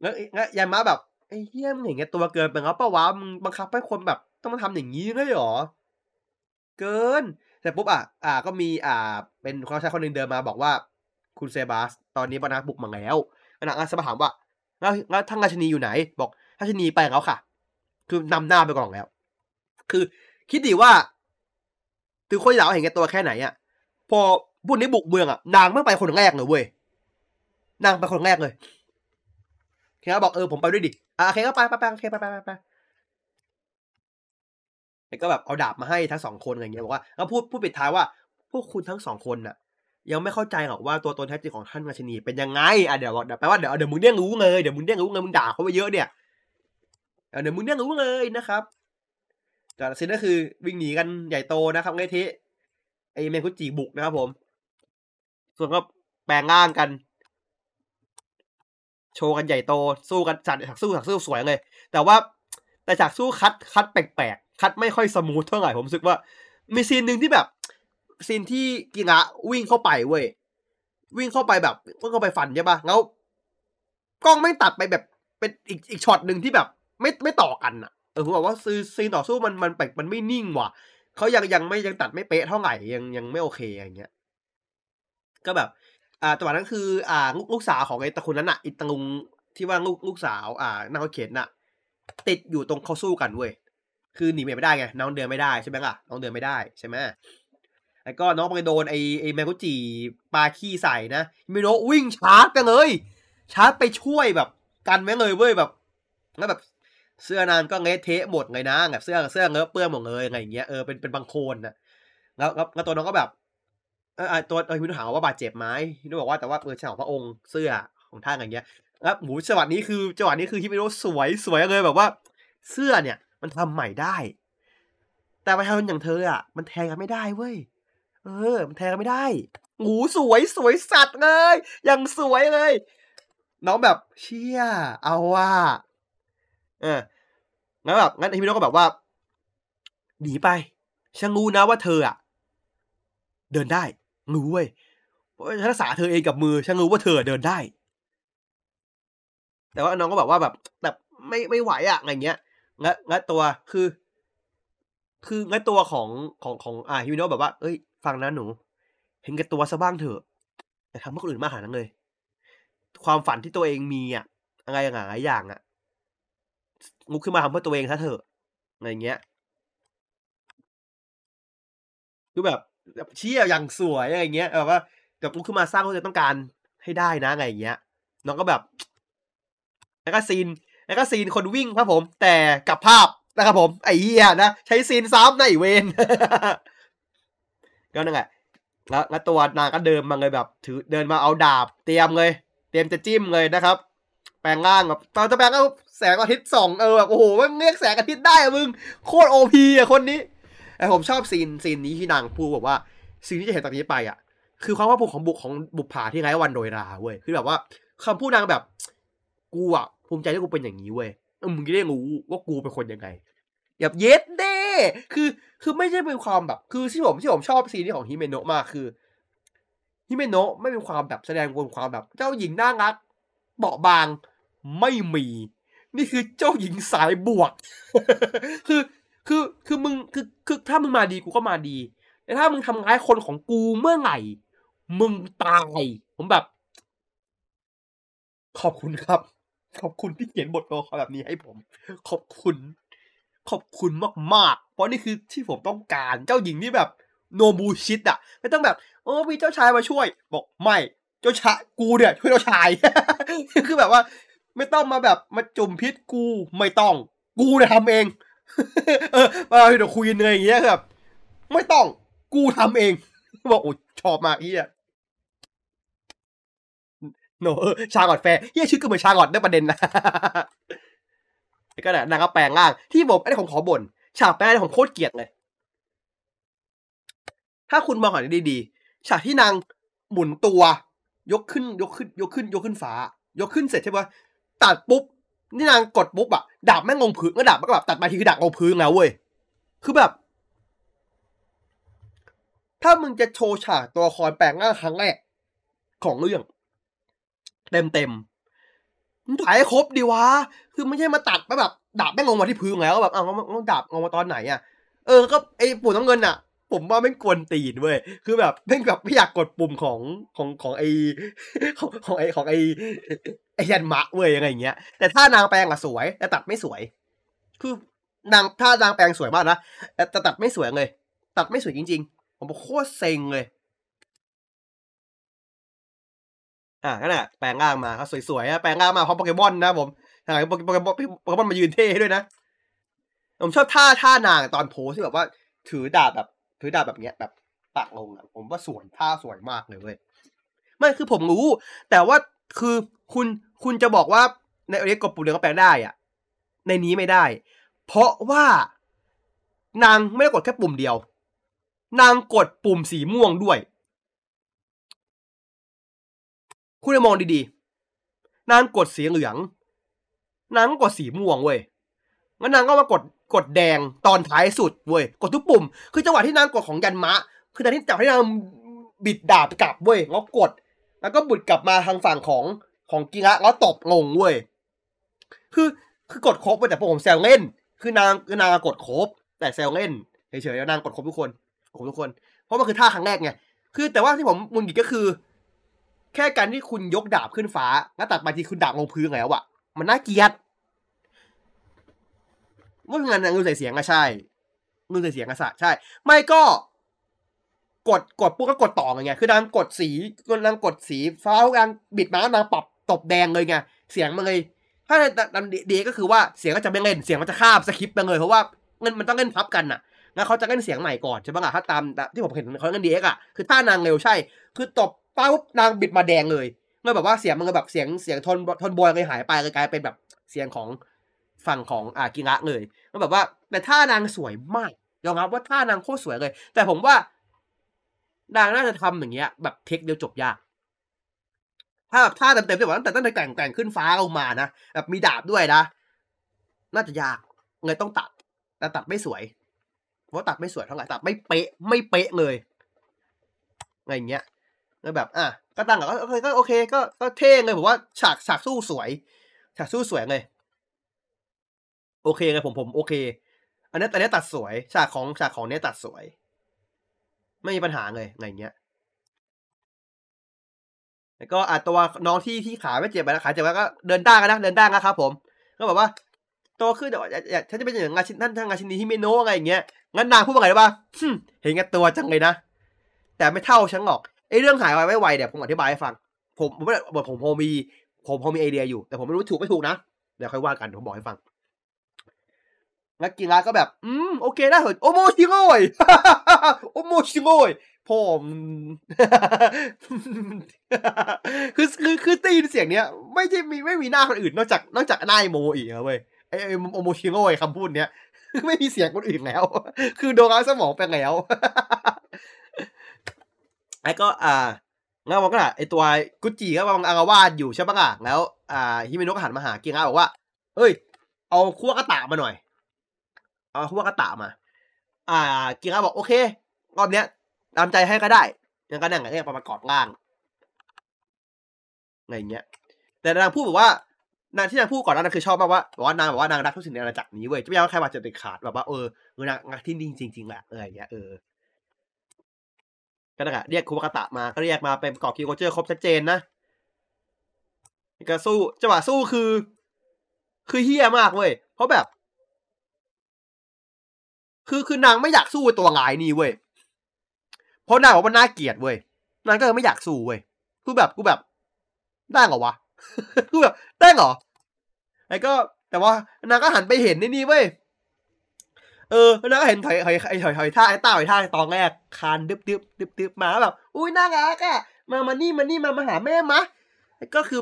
แล้วแล้วยายมาแบบไอ้เฮี้ยมอย่างเงี้ยตัวเกินไปแล้วปะวะมึงบังคับให้คนแบบต้องมาทำอย่างนี้เลยเหรอ เกิน แต่ปุ๊บอะ อ่า ก็มีอ่า เป็นคนใช้คนหนึ่งเดินมาบอกว่า คุณเซบาส ตอนนี้ปนักบุกมาแล้วปนักอาสมาถามว่าแล้วแล้วทั้งราชนีอยู่ไหน บอกราชนีไปแล้วค่ะ คือนำหน้าไปก่อนแล้ว คือคิดดีว่าถึงคนเหล่าเห็นแก่ตัวแค่ไหนอะพอพวกนี้บุกเมืองอะนางไม่ไปคนแรกเลยเว้ยนางไปคนแรกเลยเคก็บอกเออผมไปด้วยดิอ่าเคก็ไปไปไปเคไปไปไปไปก็แบบเอาดาบมาให้ทั้งสองคนอะไรเงี้ยบอกว่าแล้วพูดพูดปิดท้ายว่า พวกคุณทั้งสองคนน่ะ ยังไม่เข้าใจหรอกว่าตัวตนแท้จริงของท่านราชินีเป็นยังไงอะเดี๋ยวแปลว่าเดี๋ยวเดี๋ยวมึงเรียรู้เลยเดี๋ยวมึงเรียรู้เลยมึงด่าเขาไปเยอะเนี่ยเดี๋ยวมึงเรียรู้เลยนะครับ แต่สิ่งก็คือวิ่งหนีกันใหญ่โตนะครับไงเทไอเมคุจิบุกนะครับผม ส่วนก็แปลงร่างกัน โชว์กันใหญ่โตสู้กันจัดฉากสู้ฉากสู้สวยเลย แต่ว่าแต่ฉากสู้ cut cut แปลกๆ cut ไม่ค่อย smooth เท่าไหร่ผมรู้สึกว่า มีซีนหนึ่งที่แบบซีนที่กีร่าวิ่งเข้าไปเว้ยวิ่งเข้าไปแบบวิ่งเข้าไปฟันใช่ปะแล้วกล้องไม่ตัดไปแบบเป็นอีกอีกช็อตหนึ่งที่แบบ ไม่ไม่ต่อกันอะ เออผมบอกว่าซีซีนต่อสู้มันมันแปลกมันไม่นิ่งว่ะเขายังยังไม่ยังตัดไม่เป๊ะเท่าไหร่ยังยังไม่โอเคอย่างเงี้ย ก็แบบ อ่าจังหวะนั้นคือ อ่าลูกสาวของไอ้ตระกูลนั้นอะอีตะลุงที่ว่าลูกลูกสาว อ่านั่งเขียนน่ะ ติดอยู่ตรงเขาสู้กันเว้ยคือหนีไม่ได้ไงน้องเดินไม่ได้ใช่ไหมล่ะน้องเดินไม่ได้ใช่ไหมแล้วก็น้องไปโดนไอ้ไอ้แมกุจิปาขี้ใส่นะมิโนะวิ่งชาร์จไปเลย ชาร์จไปช่วยแบบ กันไว้เลยเว้ยแบบแล้วแบบ เสื้อนางก็เละเทะหมดเลยนะแบบเสื้อเสื้อเลอะเปื้อนหมดเลยอะไรอย่างเงี้ยเออเป็นเป็นบางโคนนะแล้วแล้วตัวน้องก็แบบเออตัวเออพี่นุถามว่าบาดเจ็บไหมพี่นุบอกว่าแต่ว่าเออฉลองพระองค์เสื้อของท่านอย่างเงี้ยแล้วหมูจังหวะนี้คือจังหวะนี้คือที่พี่นุสวยสวยเลยแบบว่า เสื้อเนี่ย มันทำใหม่ได้ แต่ประชาชนอย่างเธออะมันแทงกันไม่ได้เว้ยเออ มันแทงกันไม่ได้หูสวยสวยสัตว์เลยอยังสวยเลย น้องแบบเชี่ยเอาว่า เอองั้นแบบงั้นพี่น้องก็แบบว่า หนีไปฉันรู้นะว่าเธออะเดินได้รู้เว้ยเพราะฉันรักษาเธอเองกับมือฉันรู้ว่าเธอเดินได้ แต่ว่าน้องก็แบบว่าแบบแบบไม่ไม่ไหวอะอะไรเงี้ยและและตัวคือ คือและตัวของของของอ่าฮิวโนแบบว่า เอ้ย ฟังนะหนู เห็นแก่ตัวซะบ้างเถอะแต่ทำให้คนอื่นมากขนาดนั้นเลย ความฝันที่ตัวเองมีอะอะไรหลายอย่างอะ ลุกขึ้นมาทำเพื่อตัวเองซะเถอะอะไรเงี้ยคือแบบแบบเชี่ยอย่างสวยอะไรเงี้ยแบบว่าแบบลุกขึ้นมาสร้างเพื่อต้องการให้ได้นะอะไรเงี้ยน้องก็แบบ แล้วก็ซีน แล้วก็ซีนคนวิ่งครับผม แต่กับภาพนะครับผมไอ้เหี้ยนะใช้ซีนซ้ำนะไอเวนก็นั่นแหละแล้วแล้วตัวนางก็เดินมาเลยแบบ ถือเดินมาเอาดาบ เตรียมเลย เตรียมจะจิ้มเลยนะครับ แปลงร่างแบบตอนจะแปลงก็ แสงอาทิตย์ส่องเออแบบโอ้โหมันเรียกแสงอาทิตย์ได้อะมึง โคตร OP อะคนนี้แต่ผมชอบซีนซีนนี้ที่นางพูดบอกว่าซีนที่จะเห็นตอนนี้ไปอะ คือความว่าบุกของบุกของบุกผาที่ไร้วันโดยราเว้ยคือแบบว่าคำพูดนางแบบ กูอะภูมิใจที่กูเป็นอย่างนี้เว้ยเออมึงจะได้รู้ว่ากูเป็นคนยังไงแบบเย็ดเด้คือคือไม่ใช่เป็นความแบบ คือที่ผมที่ผมชอบซีนนี้ของฮิเมโนะมากคือฮิเมโนะไม่เป็นความแบบแสดงบนความแบบ เจ้าหญิงน่ารักเบาบางไม่มี นี่คือเจ้าหญิงสายบวก คือคือคือมึงคือคือถ้ามึงมาดีกูก็มาดี แต่ถ้ามึงทำร้ายคนของกูเมื่อไหร่ มึงตาย ผมแบบ ขอบคุณครับ ขอบคุณที่เขียนบทตัวละครแบบนี้ให้ผม ขอบคุณ ขอบคุณมากๆ เพราะนี่คือที่ผมต้องการเจ้าหญิงที่แบบโนบูชิตอะ ไม่ต้องแบบโอ้มีเจ้าชายมาช่วย บอกไม่ เจ้าชายกูเนี่ยช่วยเจ้าชาย คือแบบว่า ไม่ต้องมาแบบมาจุ่มพิษกูไม่ต้อง กูเนี่ยทำเอง เออมาเดี๋ยวคุยเนยอย่างเงี้ยแบบไม่ต้องกูทำเองบอกโอ้ชอบมากเฮียโนเออชาลอตแฟร์เฮียชื่อก็เหมือนชาลอตได้ประเด็นนะก็เนี่ยนางก็แปลงร่างที่ผมไอ้ผมขอบ่นฉากแปลงผมโคตรเกลียดเลย ถ้าคุณมองหาดีๆฉากที่นางหมุนตัวยกขึ้นยกขึ้น ยกขึ้น ยกขึ้นฟ้ายกขึ้นเสร็จใช่ปะ ตัดปุ๊บนี่นางกดปุ๊บอะดาบแม่งลงพื้นก็ดาบมันก็แบบตัดไปทีคือดาบลงพื้นแล้วเว้ยคือแบบ ถ้ามึงจะโชว์ฉากตัวละครแปลงร่างครั้งแรกของเรื่อง เต็มเต็มมึงถ่ายให้ครบดีวะ คือไม่ใช่มาตัดไปแบบ ดาบแม่งลงมาที่พื้นแล้วแบบอ้าวมันดาบลงมาตอนไหนอะเออก็ไอ้ปู่น้ำเงินอะ ผมว่าไม่งกวนตีนเว้ยคือแบบแม่งแบบไม่อยากกดปุ่มของของของไอของของไอของไอไอยันมะเว้ยอะไงเงี้ย แต่ถ้านางแปลงอะสวย แต่ตัดไม่สวย คือนางถ้านางแปลงสวยมากนะแต่แต่ตัดไม่สวยเลย ตัดไม่สวยจริง ๆ ผมบอกโคตรเซ็งเลยอะนั่นแหละแปลงร่างมาเขาสวยๆอะแปลงร่างมาพร้อมโปเกมอนนะผมทางโปเกมอนโปเกมอนมายืนเท่ด้วยนะ ผมชอบท่าท่านางตอนโพสที่แบบว่า ถือดาบแบบ ถือดาบแบบเนี้ยแบบปักลงอะผมว่าสวยท่าสวยมากเลยเว้ยไม่คือผมรู้ แต่ว่าคือคุณคุณจะบอกว่าในเรียกกดปุ่มเดียวก็แปลงได้อะ ในนี้ไม่ได้ เพราะว่านางไม่ได้กดแค่ปุ่มเดียว นางกดปุ่มสีม่วงด้วย คุณมองดีๆ นางกดสีเหลือง นางก็กดสีม่วงเว้ยงั้นนางก็มากด กดแดงตอนท้ายสุดเว้ยกดทุกปุ่ม คือจังหวะที่นางกดของยันมะ คือตอนที่จังหวะที่นางบิดดาบกลับเว้ยแล้วกด แล้วก็บุดกลับมาทางฝั่งของของกิระแล้วตบงงเว้ยคือคือกดครบเว้ยแต่พวกผมแซวเล่น คือนางคือนางกดครบ แต่แซวเล่นเฉยๆแล้วนางกดครบทุกคนครบทุกคน เพราะมันคือท่าครั้งแรกไงคือแต่ว่าที่ผมมุนกิก็คือ แค่การที่คุณยกดาบขึ้นฟ้าแล้วตัดมาทีคุณดาบลงพื้นแล้วอะมันน่าเกลียด ว่างานเงินใส่เสียงอะใช่เงินใส่เสียงอะใช่ ไม่ก็ กดกดปุ๊บก็กดต่อไงคือนางกดสีนางกดสีฟ้านางบิดมานางปรับตบแดงเลยไงเสียงมันเลย ถ้าในดีก็คือว่าเสียงก็จะไม่เล่นเสียงมันจะข้ามสคริปต์ไปเลยเพราะว่าเงินมันต้องเล่นพับกันน่ะงั้นเขาจะเล่นเสียงใหม่ก่อนใช่ปะล่ะถ้าตามที่ผมเห็นเขาเล่นดีเอ็กอะคือถ้านางเร็วใช่ คือตบป้าปุ๊บนางบิดมาแดงเลยเมื่อแบบว่าเสียงมันก็แบบเสียงเสียงทนทนบอยเลยหายไปเลยกลายเป็นแบบเสียงของ ฝั่งของอากิระเลยมันแบบว่า แต่ท่านางสวยมากยอมรับว่าท่านางโคตรสวยเลย แต่ผมว่านางน่าจะทำอย่างเงี้ย แบบเทคเดียวจบยาก ถ้าแบบท่าเต็มๆที่บอกตั้งแต่ตั้งแต่แต่งแต่งขึ้นฟ้าลงมานะแบบมีดาบด้วยนะ น่าจะยากเลยต้องตัด แต่ตัดไม่สวยเพราะตัดไม่สวยเท่าไหร่ตัดไม่เป๊ะไม่เป๊ะเลยอะไรอย่างเงี้ยแล้วแบบอะก็ตั้งก็โอเคก็โอเคก็ก็เท่เลยผมว่าฉากฉากสู้สวย ฉากสู้สวยเลย โอเคเลยผมผมโอเค อันนี้แต่นี้ตัดสวยฉากของฉากของเนี้ยตัดสวย ไม่มีปัญหาเลยอะไรเงี้ยแล้วก็อะตัวน้องที่ที่ขาไม่เจ็บไปแล้วขาเจ็บแล้วก็เดินได้กันนะเดินได้นะครับผมก็แบบว่าโตขึ้นแต่ว่าอยากอยากฉันจะเป็นอย่างงานชิ้นท่านทางงานชิ้นนี้ที่ไม่โน้อะไรอย่างเงี้ยงั้นนางพูดว่าไงรู้ป่ะเห็นกันตัวจังเลยนะ แต่ไม่เท่าฉันหรอกไอ้เรื่องหายไวไม่ไวเนี่ยวผมอธิบายให้ฟังผมผมผมผมพอมีผมพอมีไอเดียอยู่ แต่ผมไม่รู้ถูกไม่ถูกนะเดี๋ยวค่อยว่ากันผมบอกให้ฟัง นักกีฬาก็แบบ อืม โอเคได้เหรอโอโมชิโร่ยโอโมชิโร่ยพ่อมคือคือคือตีนเสียงเนี้ย ไม่ใช่มีไม่มีหน้าคนอื่น นอกจากนอกจากหน้าโมอีกอะเว้ยไอไอโอโมชิโร่ยคำพูดเนี้ยไม่มีเสียงคนอื่นแล้ว คือโดนล้างสมองไปแล้วไอ้ก็อ่าแล้วมันก็อะไอตัวกุจิก็กำลังอารวาสอยู่ใช่ปะล่ะแล้ว อ่าฮิเมโนะหันมาหาเกียงอาบอกว่าเอ้ย เอาคั่วกระตะมาหน่อย เอาคั่วกระตะมา อ่าเกียงอาบอกโอเครอบเนี้ยตามใจให้ก็ได้ยังก็นั่งกับเนี่ยประกอบร่างอะไรอย่างเงี้ย แต่นางพูดบอกว่านางที่นางพูดก่อนนานั้นคือชอบมากว่าบอกว่านางบอกว่านางรักทุกสิ่งในอาณาจักรนี้เว้ยจะไม่เอาใครมาเจะเด็ดขาดแบบว่าเออเออนางรักที่นี่จริงๆแหละเอออย่างเงี้ยเออก็นั่นแหละเรียกคุบากาตะมาก็เรียกมาเป็นประกอบคิวโคเจอร์ครบชัดเจนนะก็สู้จังหวะสู้คือ คือเฮี้ยมากเว้ยเพราะแบบ คือคือนางไม่อยากสู้ตัวงายนี่เว้ยเพราะนางบอกว่าน่าเกลียดเว้ยนางก็เลยไม่อยากสู้เว้ยคือแบบกูแบบได้เหรอวะคือแบบได้เหรอไอ้ก็แต่ว่านางก็หันไปเห็นนี่นี่เว้ยเออแล้วก็เห็นถอยถอยถอยถอยท่าไอ้ต้าถอยท่าตอนแรกคานดึบดึบดึบดึบมาแบบอุ้ยน่ารักอะมามานี่มานี่มามาหาแม่มะก็คือ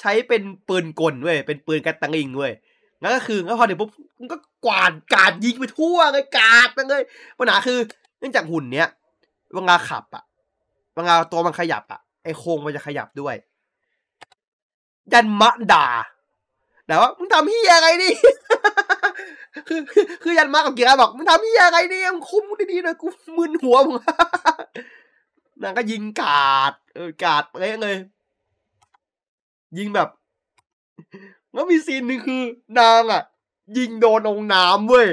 ใช้เป็นปืนกลเว้ยเป็นปืนกระตังอิงเว้ย งั้นก็คือแล้วพอเดี๋ยวปุ๊บมันก็กวาดกาดยิงไปทั่วเลยกาดไปเลยปัญหาคือเนื่องจากหุ่นเนี้ยเวลาขับอะเวลาตัวมันขยับอะไอโครงมันจะขยับด้วย ยันมะด่าแต่ว่ามึงทำเฮียอะไรนี่คือคือยันมากับเกียร์บอกมึงทำเฮียอะไรนี่มึงคุ้มดีๆนะกูมึนหัวมึงนางก็ยิงกาดเออกาดเละเลย ยิงแบบ แล้วมีซีนหนึ่งคือนางอะ ยิงโดนองน้ำเว้ย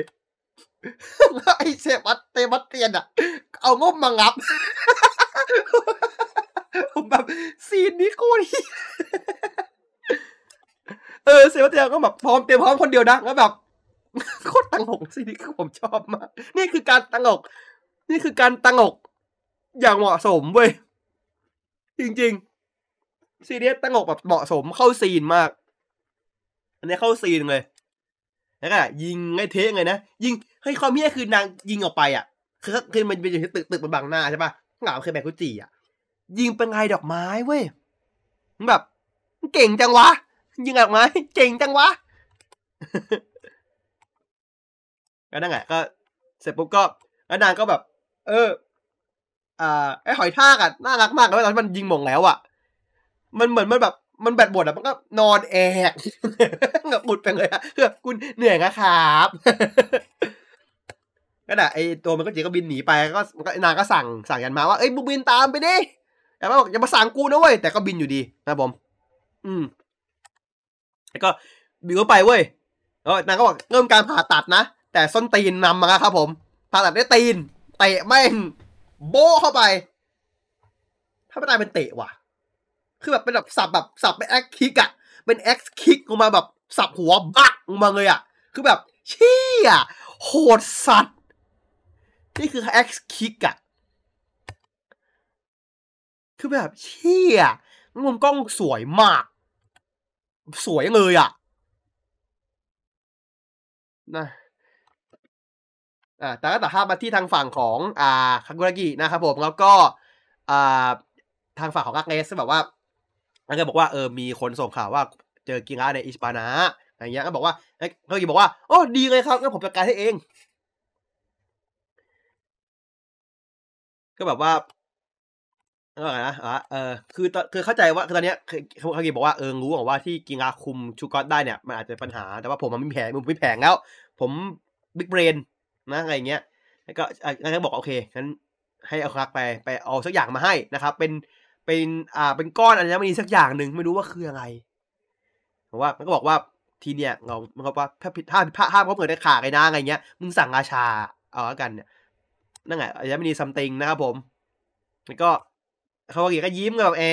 แล้วไอเซบัสเตบัสเตียนอะ เอางบมางับผมแบบซีนนี้โคตรเออเซบัสเตียนก็แบบพร้อมเตรียมพร้อมคนเดียวนะแล้วแบบโคตรตังหกซีนนี้คือผมชอบมากนี่คือการตังหก นี่คือการตังหก อย่างเหมาะสมเว้ยจริงๆ ซีเรียสตังหกแบบเหมาะสมเข้าซีนมาก อันนี้เข้าซีนเลย แล้วก็ยิงไอ้เทงเลยนะ ยิงให้ความเฮี้ยคือนางยิงออกไปอะ คือคือมันเป็นอยู่ที่ตึกตึกบนบังหน้าใช่ปะข้างหลังคือแบกุจิอะ ยิงเป็นไงดอกไม้เว้ยแบบเก่งจังวะ ยิงดอกไม้เก่งจังวะก็นั่นแหละก็เสร็จปุ๊บก็แล้วนางก็แบบ เออ อ่าไอหอยทากอะน่ารักมากเลยตอนที่มันยิงหม่งแล้วอะ มันเหมือนมันแบบ มันแบตหมดอะมันก็นอนแอกแบบหมุดไปเลยอะคือแบบกูเหนื่อยนะครับก็น่ะไอตัวมันก็จีก็บินหนีไปก็มันก็นางก็สั่งสั่งยันมาว่าเอ้ยมึงบินตามไปดิแต่ว่าบอกอย่ามาสั่งกูนะเว้ยแต่ก็บินอยู่ดีนะผมอืมแล้วก็บินเข้าไปเว้ยแล้วนางก็บอกเริ่มการผ่าตัดนะแต่ส้นตีนนำมาครับ ผมผ่าตัดด้วยตีนเตะแม่งโบเข้าไป ถ้าไม่ตายเป็นเตะว่ะ คือแบบเป็นแบบสับแบบสับเป็นแอคคิกอะเป็นแอคคิกลงมาแบบสับหัวบักลงมาเลยอะคือแบบเชี่ยโหดสัตว์ นี่คือแอคคิกอะคือแบบเชี่ยมุมกล้องสวยมาก สวยเลยอะนะอ่าแต่ก็ตัดภาพมาที่ทางฝั่งของอ่าคากุระกินะครับผมแล้วก็อ่าทางฝั่งของกักเนสแบบว่า อันก็บอกว่าเออมีคนส่งข่าวว่าเจอกิงาในอิสปานะอะไรเงี้ยก็บอกว่าคากุระกิบอกว่าโอ้ดีเลยครับงั้นผมจัดการให้เอง ก็แบบว่าเออนะอะเออคือคือเข้าใจว่าคือตอนเนี้ยคากุระกิบอกว่าเออรู้ว่าที่กิงาคุมชูกอตได้เนี่ยมันอาจจะปัญหาแต่ว่าผมมันไม่แผงมันไม่แผงแล้ว ผมบิ๊กเบรนนะอะไรเงี้ยแล้วก็แล้วก็บอกโอเคงั้นให้เอาคักไปไปเอาสักอย่างมาให้นะครับ เป็น เป็นอ่าเป็นก้อนอัญมณีสักอย่างหนึ่งไม่รู้ว่าคืออะไรเพราะว่ามันก็บอกว่าทีเนี้ยเรามันก็ว่าถ้าผิดถ้าผิดพลาดเขาเกิดได้ขาดไอ้นะอะไรเงี้ยมึงสั่งราชาเอาละกันเนี่ยนั่นแหละอัญมณีซัมติงนะครับผมแล้วก็คาวากิก็ยิ้มแบบเอ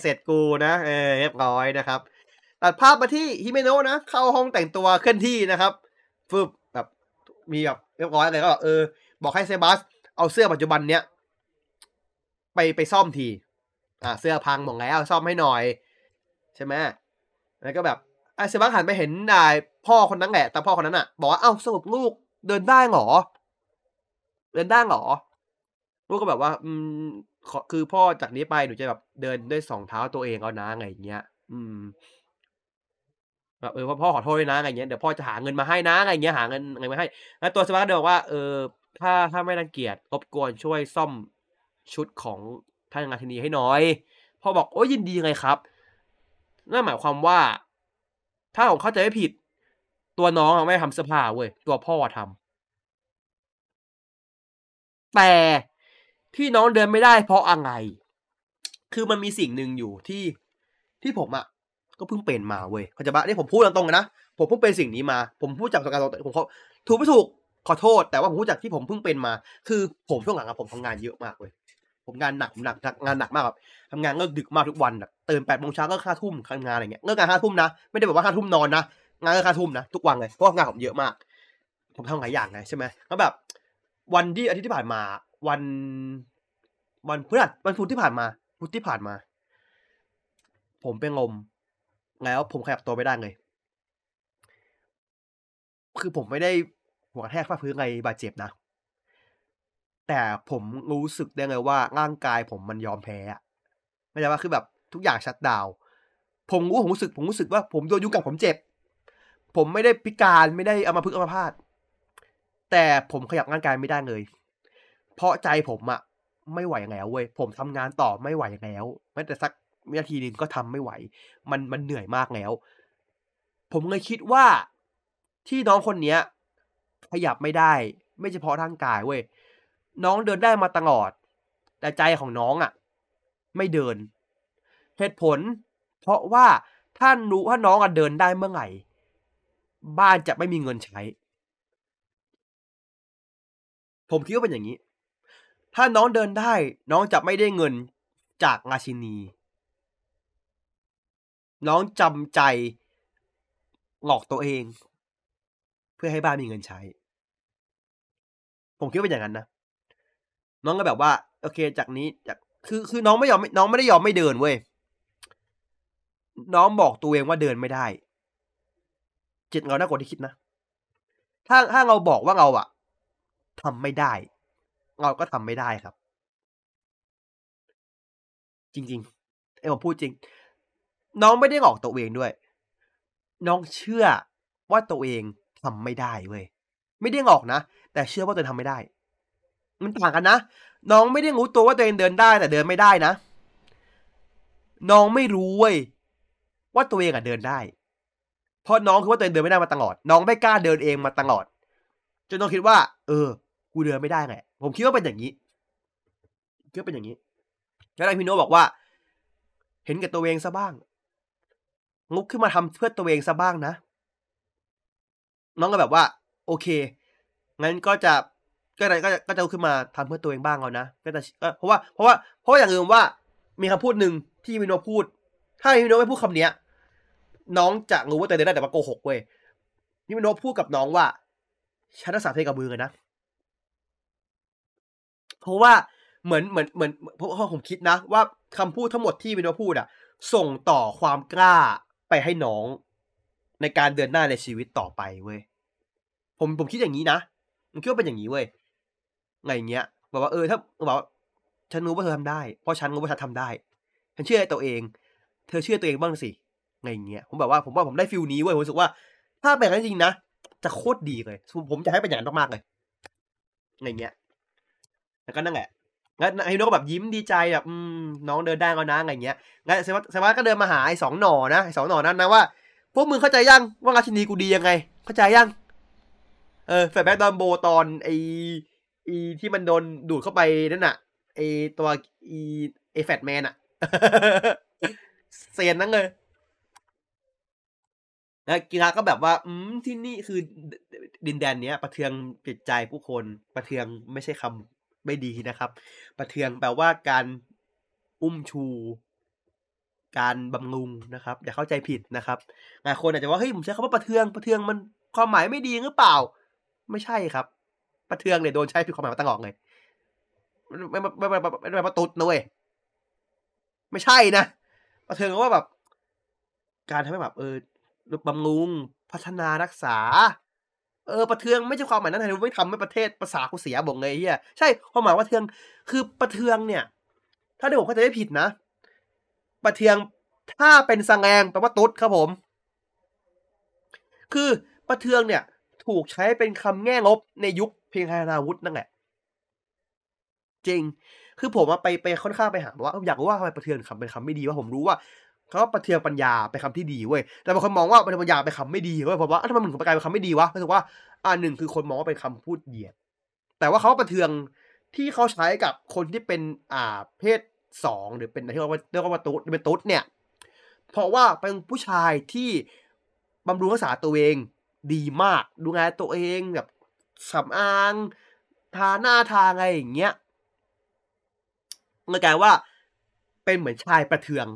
เสร็จกูนะเอเรียบร้อยนะครับตัดภาพมาที่ฮิเมโนะนะ เข้าห้องแต่งตัวเคลื่อนที่นะครับฟึบแบบมีแบบเรียบร้อยเลยก็แบบเออ บอกให้เซบาส เอาเสื้อปัจจุบันเนี้ยไปไปซ่อมที อ่าเสื้อพังหมดแล้วซ่อมให้หน่อย ใช่ไหมแล้วก็แบบไอ้เซบาสหันไปเห็นนายพ่อคนนั้นแหละแต่พ่อคนนั้นอะ บอกว่าเอ้าสรุปลูกเดินได้เหรอ เดินได้เหรอ ลูกก็แบบว่า อืมคือพ่อจากนี้ไปหนูจะแบบเดินด้วยสองเท้าตัวเองเอานะไงอย่างเงี้ย อืมแบบเออพ่อขอโทษด้วยนะไงเงี้ยเดี๋ยวพ่อจะหาเงินมาให้นะไงเงี้ยหาเงินไงมาให้ แล้วตัวสมาร์ทเดบอกว่าเออถ้าถ้าไม่รังเกียจรบกวนช่วยซ่อมชุดของ ท่านงานทีนี้ให้น่อยพ่อบอกโอ้ยินดีไงครับนั่นหมายความว่า ถ้าผมเข้าใจไม่ผิด ตัวน้องไม่ทำเสื้อผ้าเว้ยตัวพ่อทำแต่ที่น้องเดินไม่ได้เพราะอะไร คือมันมีสิ่งหนึ่งอยู่ที่ที่ผมอะก็เพิ่งเป็นมาเว้ยเขาจะบ้านี่ผมพูดตรงๆนะผมเพิ่งเป็นสิ่งนี้มา ผมพูดจากประสบการณ์ตรงผมเขาถูกไม่ถูกขอโทษ แต่ว่าผมพูดจากที่ผมเพิ่งเป็นมา คือผมช่วงหลังอะผมทำงานเยอะมากเว้ย ผมงานหนักหนักงานหนักมากแบบทำงานเลิกดึกมากทุกวันแบบตื่นแปดโมงเช้าก็ห้าทุ่มทำงานอะไรเงี้ยเลิกงานห้าทุ่มนะไม่ได้แบบว่าห้าทุ่มนอนนะงานเลิกห้าทุ่มนะทุกวันเลยเพราะงานผมเยอะมาก ผมทำหลายอย่างไงใช่ไหมแล้วแบบ วันที่อาทิตย์ที่ผ่านมา วันวันพฤหัสวันพุธที่ผ่านมาพุธที่ผ่านมา ผมเป็นลมแล้วผมขยับตัวไม่ได้เลยคือผมไม่ได้หัวกระแทกฟาดพื้นไรบาดเจ็บนะ แต่ผมรู้สึกได้เลยว่าร่างกายผมมันยอมแพ้ไม่ใช่ว่าคือแบบทุกอย่างชัดดาวผมรู้ผมรู้สึกผมรู้สึกว่าผมโดนยุงกัดผมเจ็บ ผมไม่ได้พิการไม่ได้เอามาพึ่งเอามาพาด แต่ผมขยับร่างกายไม่ได้เลย เพราะใจผมอะไม่ไหวแล้วเว้ยผมทำงานต่อไม่ไหวแล้วแม้แต่สักวินาทีนึงก็ทำไม่ไหว มันมันเหนื่อยมากแล้ว ผมเลยคิดว่าที่น้องคนเนี้ยขยับไม่ได้ ไม่เฉพาะร่างกายเว้ย น้องเดินได้มาตลอด แต่ใจของน้องอะ่ะ ไม่เดิน เหตุผล เพราะว่าถ้ารู้ถ้าน้องอะเดินได้เมื่อไหร่ บ้านจะไม่มีเงินใช้ ผมคิดว่าเป็นอย่างนี้ ถ้าน้องเดินได้ น้องจะไม่ได้เงินจากราชินี น้องจำใจหลอกตัวเอง เพื่อให้บ้านมีเงินใช้ ผมคิดว่าเป็นอย่างนั้นนะ น้องก็แบบว่า โอเค จากนี้จากคือคือน้องไม่ยอมน้องไม่ได้ยอมไม่เดินเว้ยน้องบอกตัวเองว่าเดินไม่ได้ จิตเราน่ากว่าที่คิดนะถ้าถ้าเราบอกว่าเราอะทำไม่ได้ เราก็ทำไม่ได้ครับ จริงๆไอ้ผมพูดจริง น้องไม่ได้หลอกตัวเองด้วย น้องเชื่อว่าตัวเองทำไม่ได้เว้ยไม่ได้หลอกนะแต่เชื่อว่าตัวเองทำไม่ได้ มันต่างกันนะ น้องไม่ได้รู้ตัวว่าตัวเองเดินได้แต่เดินไม่ได้นะ น้องไม่รู้เว้ยว่าตัวเองอะเดินได้ เพราะน้องคือว่าตัวเองเดินไม่ได้มาตลอด น้องไม่กล้าเดินเองมาตลอด จนน้องคิดว่า เออ กูเดินไม่ได้ไง ผมคิดว่าเป็นอย่างนี้คิดว่าเป็นอย่างนี้ แล้วนายพิโนบอกว่า เห็นแก่ตัวเองซะบ้างงุกขึ้นมาทำเพื่อตัวเองซะบ้างนะ น้องก็แบบว่า โอเค งั้นก็จะ ก็จะก็จะก็จะขึ้นมาทำเพื่อตัวเองบ้างเอานะก็จะเพราะว่าเพราะว่าเพราะอย่างอื่นว่ามีคำพูดหนึ่งที่มิโนพูด ถ้ามิโนไม่พูดคำเนี้ย น้องจะรู้ว่าตัวเองได้แต่ว่าโกหกเว้ยนี่มิโนพูดกับน้องว่าฉันรักษาเพลงกับมือกันนะเพราะว่าเหมือนเหมือนเหมือนเพราะผมคิดนะ ว่าคำพูดทั้งหมดที่มิโนพูดอะส่งต่อความกล้าไปให้น้องในการเดินหน้าในชีวิตต่อไปเว้ยผมผมคิดอย่างนี้นะผมคิดว่าเป็นอย่างนี้เว้ย ไงเงี้ยบอกว่าเออถ้าบอกว่าฉันรู้ว่าเธอทำได้ เพราะฉันรู้ว่าฉันทำได้ ฉันเชื่อตัวเอง เธอเชื่อตัวเองบ้างสิไงเงี้ย ผมแบบว่าผมว่าผมได้ฟิลนี้เว้ยผมรู้สึกว่า ถ้าเป็นอย่างนั้นจริงนะจะโคตรดีเลย ผมจะให้เป็นอย่างนั้นมากๆเลยไงเงี้ยแล้วก็นั่นแหละงั้นไอ้นก็แบบยิ้มดีใจแบบน้องเดินได้แล้วนะอะไรเงี้ยงั้นเซวัตเซวัตก็เดินมาหาไอ้สองหน่อนะไอ้สองหน่อนั้นนะว่าพวกมึงเข้าใจยังว่าราชินีกูดียังไง เข้าใจยังเออแฟร์แบ็กดอนโบตอนไอ อ้ที่มันโดนดูดเข้าไปนั่นน่ะไอตัวอ้ไอแฟตแมนอะเซียนนั่นเลยแล้วกีฬาก็แบบว่า อืมที่นี่คือดินแดนเนี้ยประเทืองจิตใจผู้คนประเทืองไม่ใช่คำไม่ดีนะครับ ประเทืองแปลว่าการอุ้มชู การบำรุงนะครับ อย่าเข้าใจผิดนะครับหลายคนอาจจะว่าเฮ้ยผมใช้คำว่าประเทืองประเทืองมันความหมายไม่ดีหรือเปล่า ไม่ใช่ครับ ประเทืองเนี่ยโดนใช้ผิดความหมายมาตั้งออกเลยไม่ไม่ไม่ไม่ไม่ประตุดนะเว้ยไม่ใช่นะประเทืองก็ว่าแบบ การทำให้แบบ เออบำรุงพัฒนารักษา เออประเทืองไม่ใช่ความหมายนั้นไทยไม่ทำให้ประเทศภาษากูเสียบอกเลยเฮียใช่ความหมายว่าเทืองคือประเทืองเนี่ย ถ้าเดี๋ยวผมเข้าใจไม่ผิดนะประเทืองถ้าเป็นสังแงแปลว่าตุ๊ดครับผม คือประเทืองเนี่ย ถูกใช้เป็นคำแง่งบในยุค เพียงคานาวุธนั่นแหละจริง คือผมไปไปค่อนข้างไปหาว่าอยากรู้ว่าทำไมประเทืองคำเป็นคำไม่ดีว่าผมรู้ว่าเขาประเทืองปัญญาเป็นคำที่ดีเว้ย แต่บางคนมองว่าประเทืองปัญญาเป็นคำไม่ดีเว้ยเพราะว่าทำไมมึงถึงกลายเป็นคำไม่ดีวะรู้สึกว่า อ่าหนึ่งคือคนมองว่าเป็นคำพูดเหยียด แต่ว่าเขาประเทืองที่เขาใช้กับคนที่เป็นอ่าเพศสองหรือเป็นที่เรียกว่าเรียกว่าตุ๊ดเป็นตุ๊ดเนี่ย เพราะว่าเป็นผู้ชายที่บำรุงรักษาตัวเองดีมาก ดูแลตัวเองแบบ สำอาง ทาหน้าทาอะไรอย่างเงี้ยเลยกลายว่าเป็นเหมือนชายประเทือง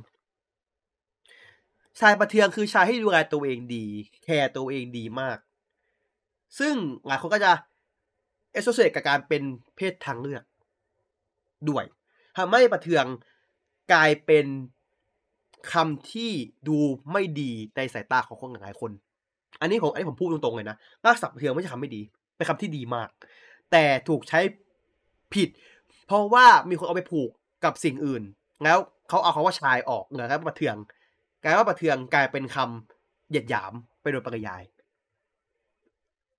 ชายประเทืองคือชายที่ดูแลตัวเองดี แคร์ตัวเองดีมาก ซึ่งหลายคนก็จะเอสโซเซตกับการเป็นเพศทางเลือกด้วยทำให้ประเทืองกลายเป็นคำที่ดูไม่ดีในสายตาของคนหลายคน อันนี้ผมอันนี้ผมพูดตรงๆเลยนะรากศัพท์ประเทืองไม่ใช่คำไม่ดี เป็นคำที่ดีมาก แต่ถูกใช้ผิด เพราะว่ามีคนเอาไปผูกกับสิ่งอื่น แล้วเขาเอาคาว่าชายออกเหนือครับประเทือง กลายว่าประเทืองกลายเป็นคำเหยียดหยามไปโดยปริยาย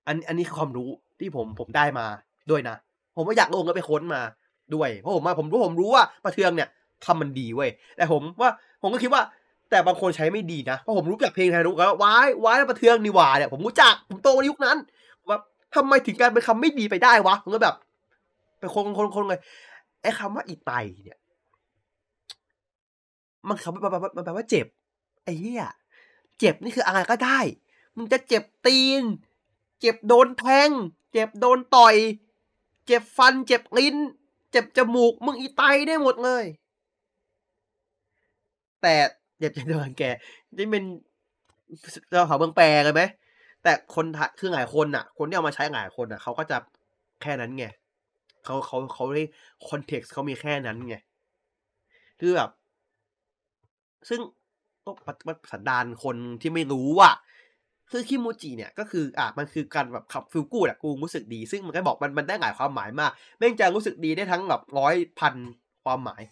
อันอันนี้คือความรู้ที่ผมผมได้มาด้วยนะ ผมก็อยากลงแล้วไปค้นมาด้วย เพราะผมว่าผมรู้ผมรู้ว่าประเทืองเนี่ยคำมันดีเว้ย แต่ผมว่าผมก็คิดว่า แต่บางคนใช้ไม่ดีนะ เพราะผมรู้จักเพลงไทยรู้แล้วว้ายว้ายประเทืองนี่หว่าเนี่ยผมรู้จักผมโตในยุคนั้น ว่าทำไมถึงการเป็นคำไม่ดีไปได้วะผมก็แบบเป็นคนคนคนเลยไอ้คำว่าอีไตเนี่ย มันคำมันแปลว่าเจ็บไอ้เหี้ยเจ็บนี่คืออะไรก็ได้ มึงจะเจ็บตีน เจ็บโดนแทง เจ็บโดนต่อย เจ็บฟัน เจ็บลิ้น เจ็บจมูก มึงอีไตได้หมดเลย แต่เจ็บจะโดนแกนี่เป็นเราเขาเมืองแปลกันไหม แต่คนคือหลายคนน่ะ คนที่เอามาใช้หลายคนน่ะเขาก็จะแค่นั้นไงเขาเขาเขาได้ context เขามีแค่นั้นไงคือแบบ ซึ่งก็สันดานคนที่ไม่รู้อะคือ気持ち เนี่ยก็คืออะมันคือการแบบขับ feel good อะกูรู้สึกดี ซึ่งมันก็บอกมันมันได้หลายความหมายมากแม่งจะรู้สึกดีได้ทั้งแบบร้อยพันความหมาย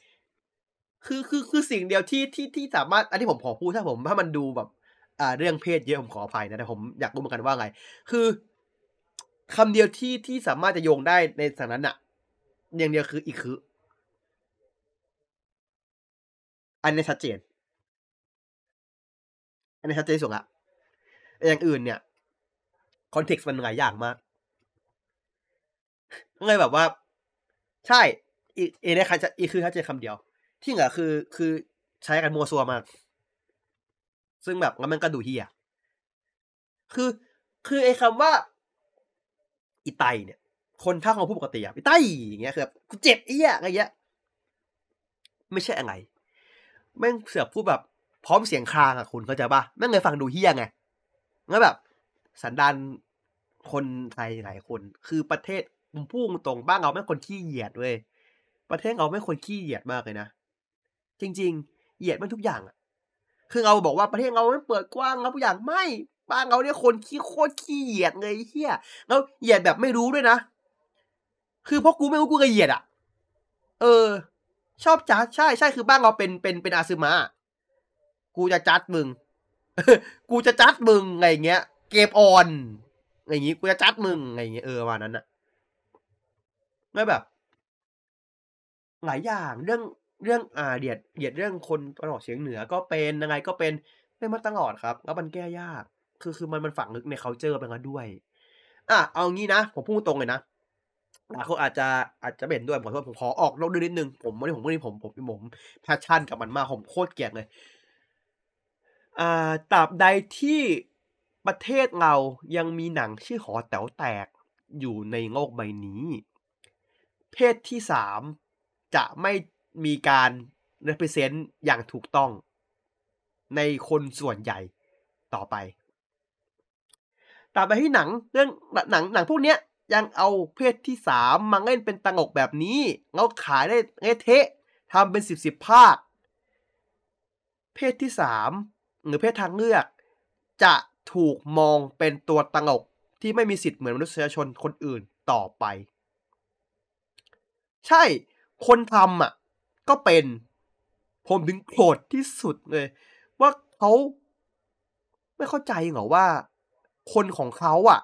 คือคือคือสิ่งเดียวที่ที่ที่สามารถอันที่ผมขอพูดถ้าผมถ้ามันดูแบบ อ่าเรื่องเพศเยอะผมขออภัยนะแต่ผมอยากรู้เหมือนกันว่าไง คือคำเดียวที่ที่สามารถจะโยงได้ในสถานั้นอะอย่างเดียวคืออีกคือ อันนี้ชัดเจน อันนี้ชัดเจนสุดละอย่างอื่นเนี่ยคอนเท็กซ์มันหลายอย่างมากก็เลยแบบว่า ใช่อีเอเนี่ยคัอีคือชัดเจนคำเดียว ที่เหลือคือคือใช้กันมัวซัวมาก ซึ่งแบบงั้นมันก็ดูเฮียคือ คือไอ้คำว่าอีไตเนี่ย คนถ้าของผู้ปกติอะไปใต้อย่างเงี้ยคือแบบกูเจ็บเอี้ยอะไรเงี้ยไม่ใช่อะไรแม่งเสือกพูดแบบพร้อมเสียงคลางอะคุณเข้าใจปะแม่งเลยฟังดูเฮี้ยไงงั้นแบบ สันดานคนไทยหลายคน คือประเทศมุมพุ่งตรงบ้านเราไม่คนขี้เหยียดเว้ยประเทศเราไม่คนขี้เหยียดมากเลยนะจริง ๆ เหยียดมันทุกอย่างอะ คือเราบอกว่าประเทศเราไม่เปิดกว้างเราทุกอย่างไม่บ้านเราเนี่ยคนขี้โคตรขี้เหยียดเลยเฮียแล้วเหยียดแบบไม่รู้ด้วยนะ คือเพราะกูไม่รู้กูกระเหยียดอะ เออ ชอบจัดใช่ใช่คือบ้านเราเป็นเป็นเป็นอาซึมะกูจะจัดมึงกูจะจัดมึงไงเงี้ย เกมออนอะไรอย่างงี้กูจะจัดมึงไงเงี้ยเออวันนั้นอะไม่แบบ หลายอย่างเรื่อง เรื่องอ่าเดียดเดียดเรื่องคนตะวันออกเฉียงเหนือก็เป็นยังไงก็เป็นเป็นมาตลอดครับ แล้วมันแก้ยาก คือคือมันมันฝังลึกในเคาเจอร์ไปแล้วด้วย อะเอางี้นะ ผมพูดตรงเลยนะหลายคนอาจจะอาจจะเห็นด้วยขอโทษผมขอออกนอกเรื่องนิดนึงผมวันนี้ผมวันนี้ผมผมผมแพชชั่นกับมันมากผมโคตรเกลียดเลยอ่าตราบใดที่ประเทศเรายังมีหนังชื่อหอแต๋วแตกอยู่ในโลกใบนี้ เพศที่สามจะไม่ มีการ represent อย่างถูกต้อง ในคนส่วนใหญ่ต่อไปตามไปที่หนังเรื่องหนังหนังพวกเนี้ยยังเอาเพศที่สามมาเล่นเป็นตังอกแบบนี้แล้วขายได้เงเทะทำเป็นสิบสิบภาค เพศที่สามหรือเพศทางเลือก จะถูกมองเป็นตัวตังอกที่ไม่มีสิทธิ์เหมือนมนุษยชนคนอื่นต่อไป ใช่ คนทำอะ ก็เป็น ผมถึงโกรธที่สุดเลย ว่าเขาไม่เข้าใจเหรอว่า คนของเขาอะ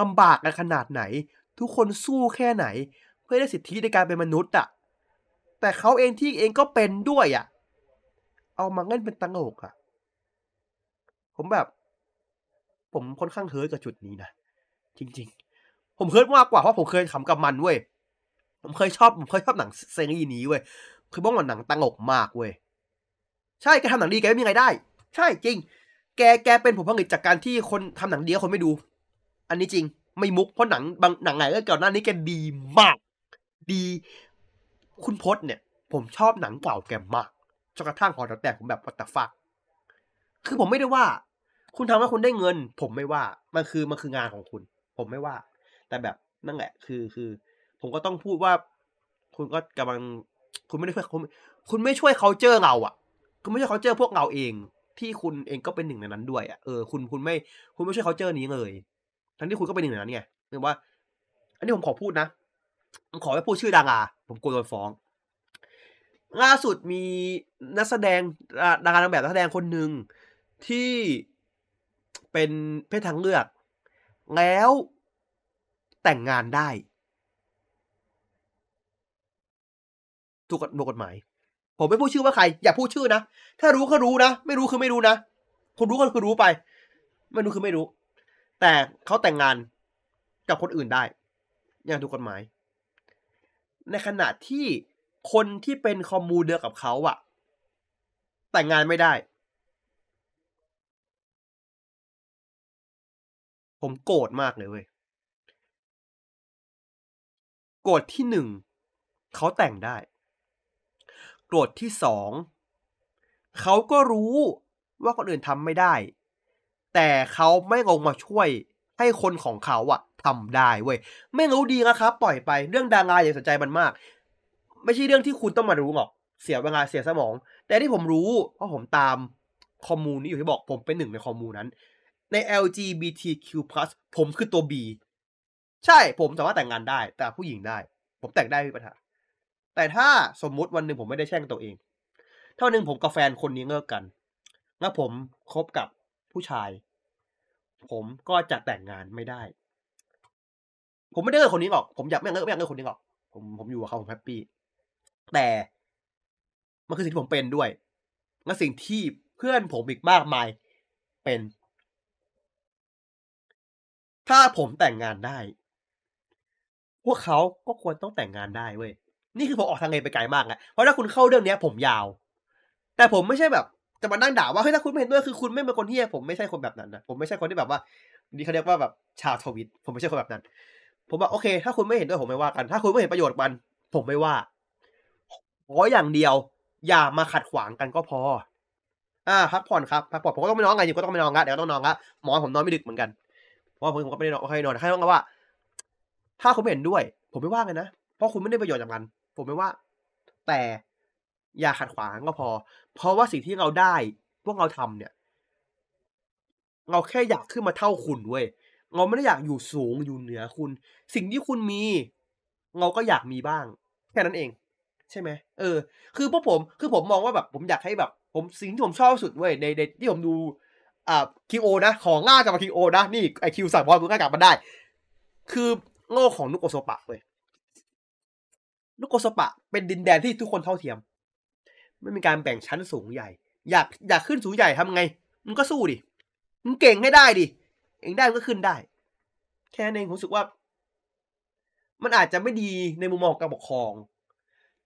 ลำบากกันขนาดไหน ทุกคนสู้แค่ไหน เพื่อได้สิทธิในการเป็นมนุษย์อะแต่เขาเองที่เองก็เป็นด้วยอะเอามาเล่นเป็นตังโอกอะผมแบบ ผมค่อนข้างเฮิร์ตกับจุดนี้นะจริง ๆ ผมเฮิร์ตมากกว่าเพราะผมเคยขำกับมันเว้ย ผมเคยชอบผมเคยชอบหนังเซรีนี้เว้ยคือบ้องว่าหนังตังอกมากเว้ยใช่แกทำหนังดีแกไม่มีไรได้ ใช่จริง แกแกเป็นผลผลิตจากการที่คนทำหนังดีคนไม่ดู อันนี้จริง ไม่มุกเพราะหนังบางหนังไหนก็ก่อนหน้านี้แกดีมาก ดี คุณพศเนี่ย ผมชอบหนังเก่าแกมากจนกระทั่งหอแต่ผมแบบวัตฟักคือผมไม่ได้ว่า คุณทำให้คุณได้เงิน ผมไม่ว่า มันคือมันคืองานของคุณ ผมไม่ว่า แต่แบบนั่นแหละ คือคือ ผมก็ต้องพูดว่า คุณก็กำลัง คุณไม่ได้ช่วยคุณคุณไม่ช่วยเขาเจอเราอะ คุณไม่ช่วยเขาเจอพวกเราเอง ที่คุณเองก็เป็นหนึ่งในนั้นด้วยอะเออคุณคุณไม่คุณไม่ช่วยเขาเจอนี้เลย ทั้งที่คุณก็เป็นหนึ่งในนั้นไงเรียกว่า อันนี้ผมขอพูดนะผมขอไม่พูดชื่อดาราผมกลัวโดนฟ้อง ล่าสุดมีนักแสดงดาราแบบนักแสดงคนหนึ่งที่เป็นเพศทางเลือก แล้วแต่งงานได้ ถูกกฎหมาย ผมไม่พูดชื่อว่าใคร อย่าพูดชื่อนะ ถ้ารู้ก็รู้นะ ไม่รู้คือไม่รู้นะคนรู้ก็คือรู้ไป ไม่รู้คือไม่รู้ แต่เขาแต่งงานกับคนอื่นได้ อย่างถูกกฎหมาย ในขณะที่คนที่เป็นคอมมูเดียวกับเขาอะแต่งงานไม่ได้ ผมโกรธมากเลยเว้ยโกรธที่หนึ่งเขาแต่งได้ โกรธที่สองเขาก็รู้ว่าคนอื่นทำไม่ได้ แต่เขาไม่ลงมาช่วยให้คนของเขาอะทำได้เว้ยไม่รู้ดีนะครับ ปล่อยไปเรื่องดาราอย่าสนใจมันมาก ไม่ใช่เรื่องที่คุณต้องมารู้หรอก เสียเวลาเสียสมอง แต่ที่ผมรู้เพราะผมตามคอมมูนนี้อยู่ที่บอกผมเป็นหนึ่งในคอมมูนนั้น ใน LGBTQ+ ผมคือตัว B ใช่ผมสามารถแต่งงานได้ แต่ผู้หญิงได้ ผมแต่งได้ไม่มีปัญหา แต่ถ้าสมมุติวันหนึ่งผมไม่ได้แช่งตัวเอง เท่านึงผมกับแฟนคนนี้เลิกกัน แล้วผมคบกับผู้ชาย ผมก็จะแต่งงานไม่ได้ ผมไม่ได้เลิกคนนี้หรอก ผมอยากไม่อยากเลิกไม่อยากเลิกคนนี้หรอก ผมผมอยู่กับเขาผมแฮปปี้ แต่มันคือสิ่งที่ผมเป็นด้วย และสิ่งที่เพื่อนผมอีกมากมายเป็น ถ้าผมแต่งงานได้ พวกเขาก็ควรต้องแต่งงานได้เว้ย นี่คือผมออกทางเลนไปไกลมากนะเพราะถ้าคุณเข้าเรื่องนี้ผมยาว แต่ผมไม่ใช่แบบ จะมานั่งด่าว่าเฮ้ยถ้าคุณไม่เห็นด้วยคือคุณไม่เป็นคนที่ผมไม่ใช่คนแบบนั้นนะผมไม่ใช่คนที่แบบว่านี่เขาเรียกว่าแบบชาวทวิต ผมไม่ใช่คนแบบนั้น ผมบอกโอเค ถ้าคุณไม่เห็นด้วยผมไม่ว่ากัน ถ้าคุณไม่เห็นประโยชน์มัน ผมไม่ว่าขออย่างเดียว อย่ามาขัดขวางกันก็พอ อ่าพักผ่อนครับพักผ่อนผมก็ต้องไม่นอนไงอยู่ก็ต้องไม่นอนละเดี๋ยวต้องนอนละหมอผมนอนไม่ดึกเหมือนกันเพราะผมก็ไม่ได้นอนให้นอนให้ต้องว่า ถ้าคุณเห็นด้วย ผมไม่ว่ากันนะเพราะคุณไม่ได้ประโยชน์จากมัน ผมไม่ว่า แต่อย่าขัดขวางก็พอ เพราะว่าสิ่งที่เราได้ พวกเราทำเนี่ย เราแค่อยากขึ้นมาเท่าคุณเว้ยเราไม่ได้อยากอยู่สูงอยู่เหนือคุณ สิ่งที่คุณมี เราก็อยากมีบ้าง แค่นั้นเอง ใช่ไหมเออ คือพวกผม คือผมมองว่าแบบ ผมอยากให้แบบ ผมสิ่งที่ผมชอบสุดเว้ยในในที่ผมดูอ่าคิโอนะ ของง่ากับคิโอนะ นี่ไอคิวสั่งบอลมึงก็กลับมาได้ คือโง่ของนุกโอโซปะเว้ย นุโกสปะเป็นดินแดนที่ทุกคนเท่าเทียม ไม่มีการแบ่งชั้นสูงใหญ่ อยากอยากขึ้นสูงใหญ่ทำไง มึงก็สู้ดิ มึงเก่งให้ได้ดิ เองได้ก็ขึ้นได้ แค่นั้นเองผมรู้สึกว่า มันอาจจะไม่ดีในมุมมองการปกครอง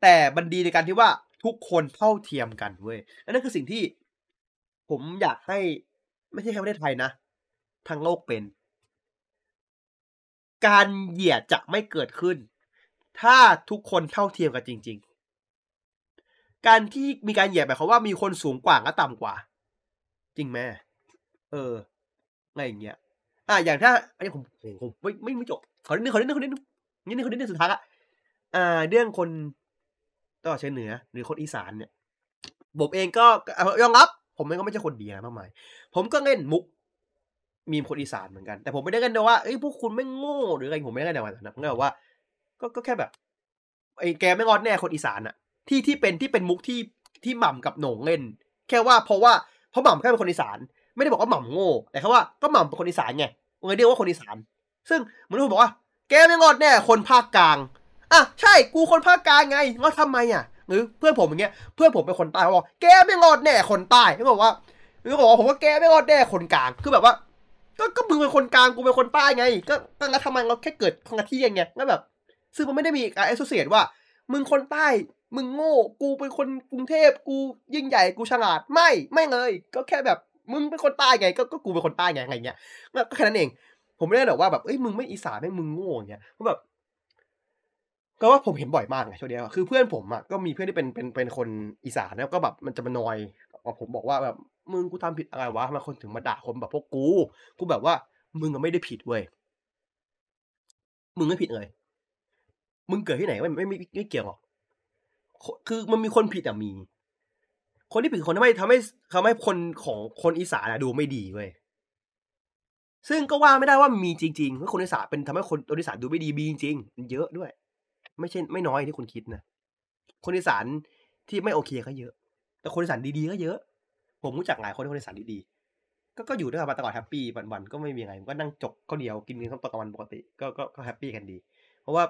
แต่มันดีในการที่ว่าทุกคนเท่าเทียมกันเว้ยและนั่นคือสิ่งที่ ผมอยากให้ไม่ใช่แค่ประเทศไทยนะทั้งโลกเป็น การเหยียดจะไม่เกิดขึ้น ถ้าทุกคนเท่าเทียมกันจริง ๆ การที่มีการเหยียดหมายความว่ามีคนสูงกว่าและต่ำกว่า จริงไหมเอออะไรอย่างเงี้ยอะอย่างถ้าอันนี้ผมผมไม่ไม่ไม่จบขอนิดนึงขอนิดนึงขอนิดนึงนิดนึงขอนิดนึงสุดท้ายละอ่า เรื่องคนตะวันอเฉียงเหนือ หรือคนอีสานเนี่ยผมเองก็เอายอมรับผมเองก็ไม่ใช่คนดีนะมากมาย ผมก็เล่นมุกมีมคนอีสานเหมือนกัน แต่ผมไม่ได้กันนะว่าเอ้ยพวกคุณไม่โง่หรืออะไรผมไม่ได้กันในวันนั้นผมก็แบบว่า ก็ก็แค่แบบไอ้แกไม่งอนแน่คนอีสานอะที่ที่เป็นที่เป็นมุกที่ที่หม่ำกับโหน่งเล่น แค่ว่าเพราะว่าเพราะหม่ำแค่เป็นคนอีสาน ไม่ได้บอกว่าหม่ำโง่แต่แค่ว่าก็หม่ำเป็นคนอีสานไงเลยเรียกว่าคนอีสาน ซึ่งมือนผมบอกว่า แกไม่งอนแน่คนภาคกลางอะใช่กูคนภาคกลางไงงอนทำไมอะหรือเพื่อนผมอย่างเงี้ยเพื่อนผมเป็นคนใต้เขาบอกแกไม่งอนแน่คนใต้เขาบอกว่าหรือบอกว่าผมว่าแกไม่งอนแน่คนกลางคือแบบว่า ก็ก็มึงเป็นคนกลางกูเป็นคนใต้ไง ก็ก็งั้นทำไมเราแค่เกิดคนละที่ไงแล้วแบบ ซึ่งมันไม่ได้มีการแอสโซเชตว่า มึงคนใต้ มึงโง่ กูเป็นคนกรุงเทพ กูยิ่งใหญ่ กูฉลาด ไม่ ไม่เลย ก็แค่แบบ มึงเป็นคนใต้ไง ก็ก็กูเป็นคนใต้ไงไงเงี้ย ก็แค่นั้นเอง ผมไม่ได้แบบว่าแบบ เอ้ย มึงไม่อีสานไม่มึงโง่เงี้ยเพราะแบบก็ว่าผมเห็นบ่อยมากไงช่วงนี้คือเพื่อนผมอะก็มีเพื่อนที่เป็นเป็นเป็นคนอีสานแล้วก็แบบมันจะมานอยผมบอกว่าแบบมึงกูทำผิดอะไรวะทำไมคนถึงมาด่าคนแบบพวกกู กูแบบว่า มึงก็ไม่ได้ผิดเว้ย มึงไม่ผิดเลย มึงเกิดที่ไหนไม่ไม่ไม่เกี่ยวหรอกคือมันมีคนผิดอะมี คนที่ผิดคนทำให้ทำให้ทำให้คนของคนอีสานอะดูไม่ดีเว้ยซึ่งก็ว่าไม่ได้ว่ามีจริงๆเพราะคนอีสานเป็นทำให้คนคนอีสานดูไม่ดีมีจริงๆเยอะด้วย ไม่ใช่ไม่น้อยที่คุณคิดนะคนอีสานที่ไม่โอเคก็เยอะ แต่คนอีสานดีๆก็เยอะ ผมรู้จักหลายคนที่คนอีสานดีๆก็ก็อยู่ด้วยกันมาตลอดแฮปปี้วันๆก็ไม่มีอะไรก็นั่งจกข้าวเหนียวกินกันข้าวตอนกลางวันปกติก็ก็ก็แฮปปี้กันดี เพราะว่า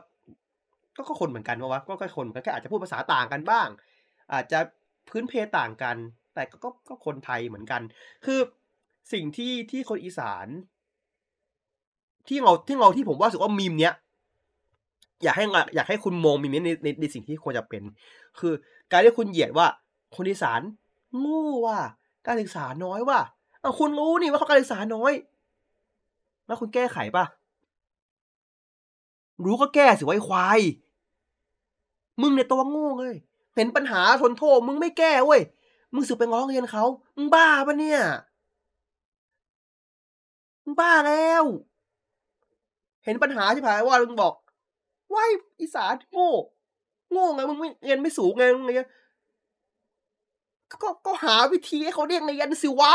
ก็คนเหมือนกันเพราะว่าก็แค่คนแค่อาจจะพูดภาษาต่างกันบ้าง อาจจะพื้นเพต่างกัน แต่ก็ก็คนไทยเหมือนกัน คือสิ่งที่ที่คนอีสาน ที่เราที่เราที่ผมว่าสึกว่ามีมเนี้ยอยากให้อยากให้คุณมองมีมนี้ในในในสิ่งที่ควรจะเป็น คือการที่คุณเหยียดว่า คนอีสานโง่ว่าการศึกษาน้อยว่าเอาคุณรู้นี่ว่าเขาการศึกษาน้อย แล้วคุณแก้ไขป่ะรู้ก็แก้สิไว้ควาย มึงเนี่ยตัวโง่เลยเห็นปัญหาทนโทษมึงไม่แก้เว้ย มึงสืบไปง้องเรียนเขา มึงบ้าปะเนี่ย มึงบ้าแล้ว เห็นปัญหาที่ผ่านว่ามึงบอกว่ายอีสานโง่ โง่ไงมึงไม่เรียนไม่สูงไงมึงไงก็ก็หาวิธีให้เขาเรียนเรียนสิวะ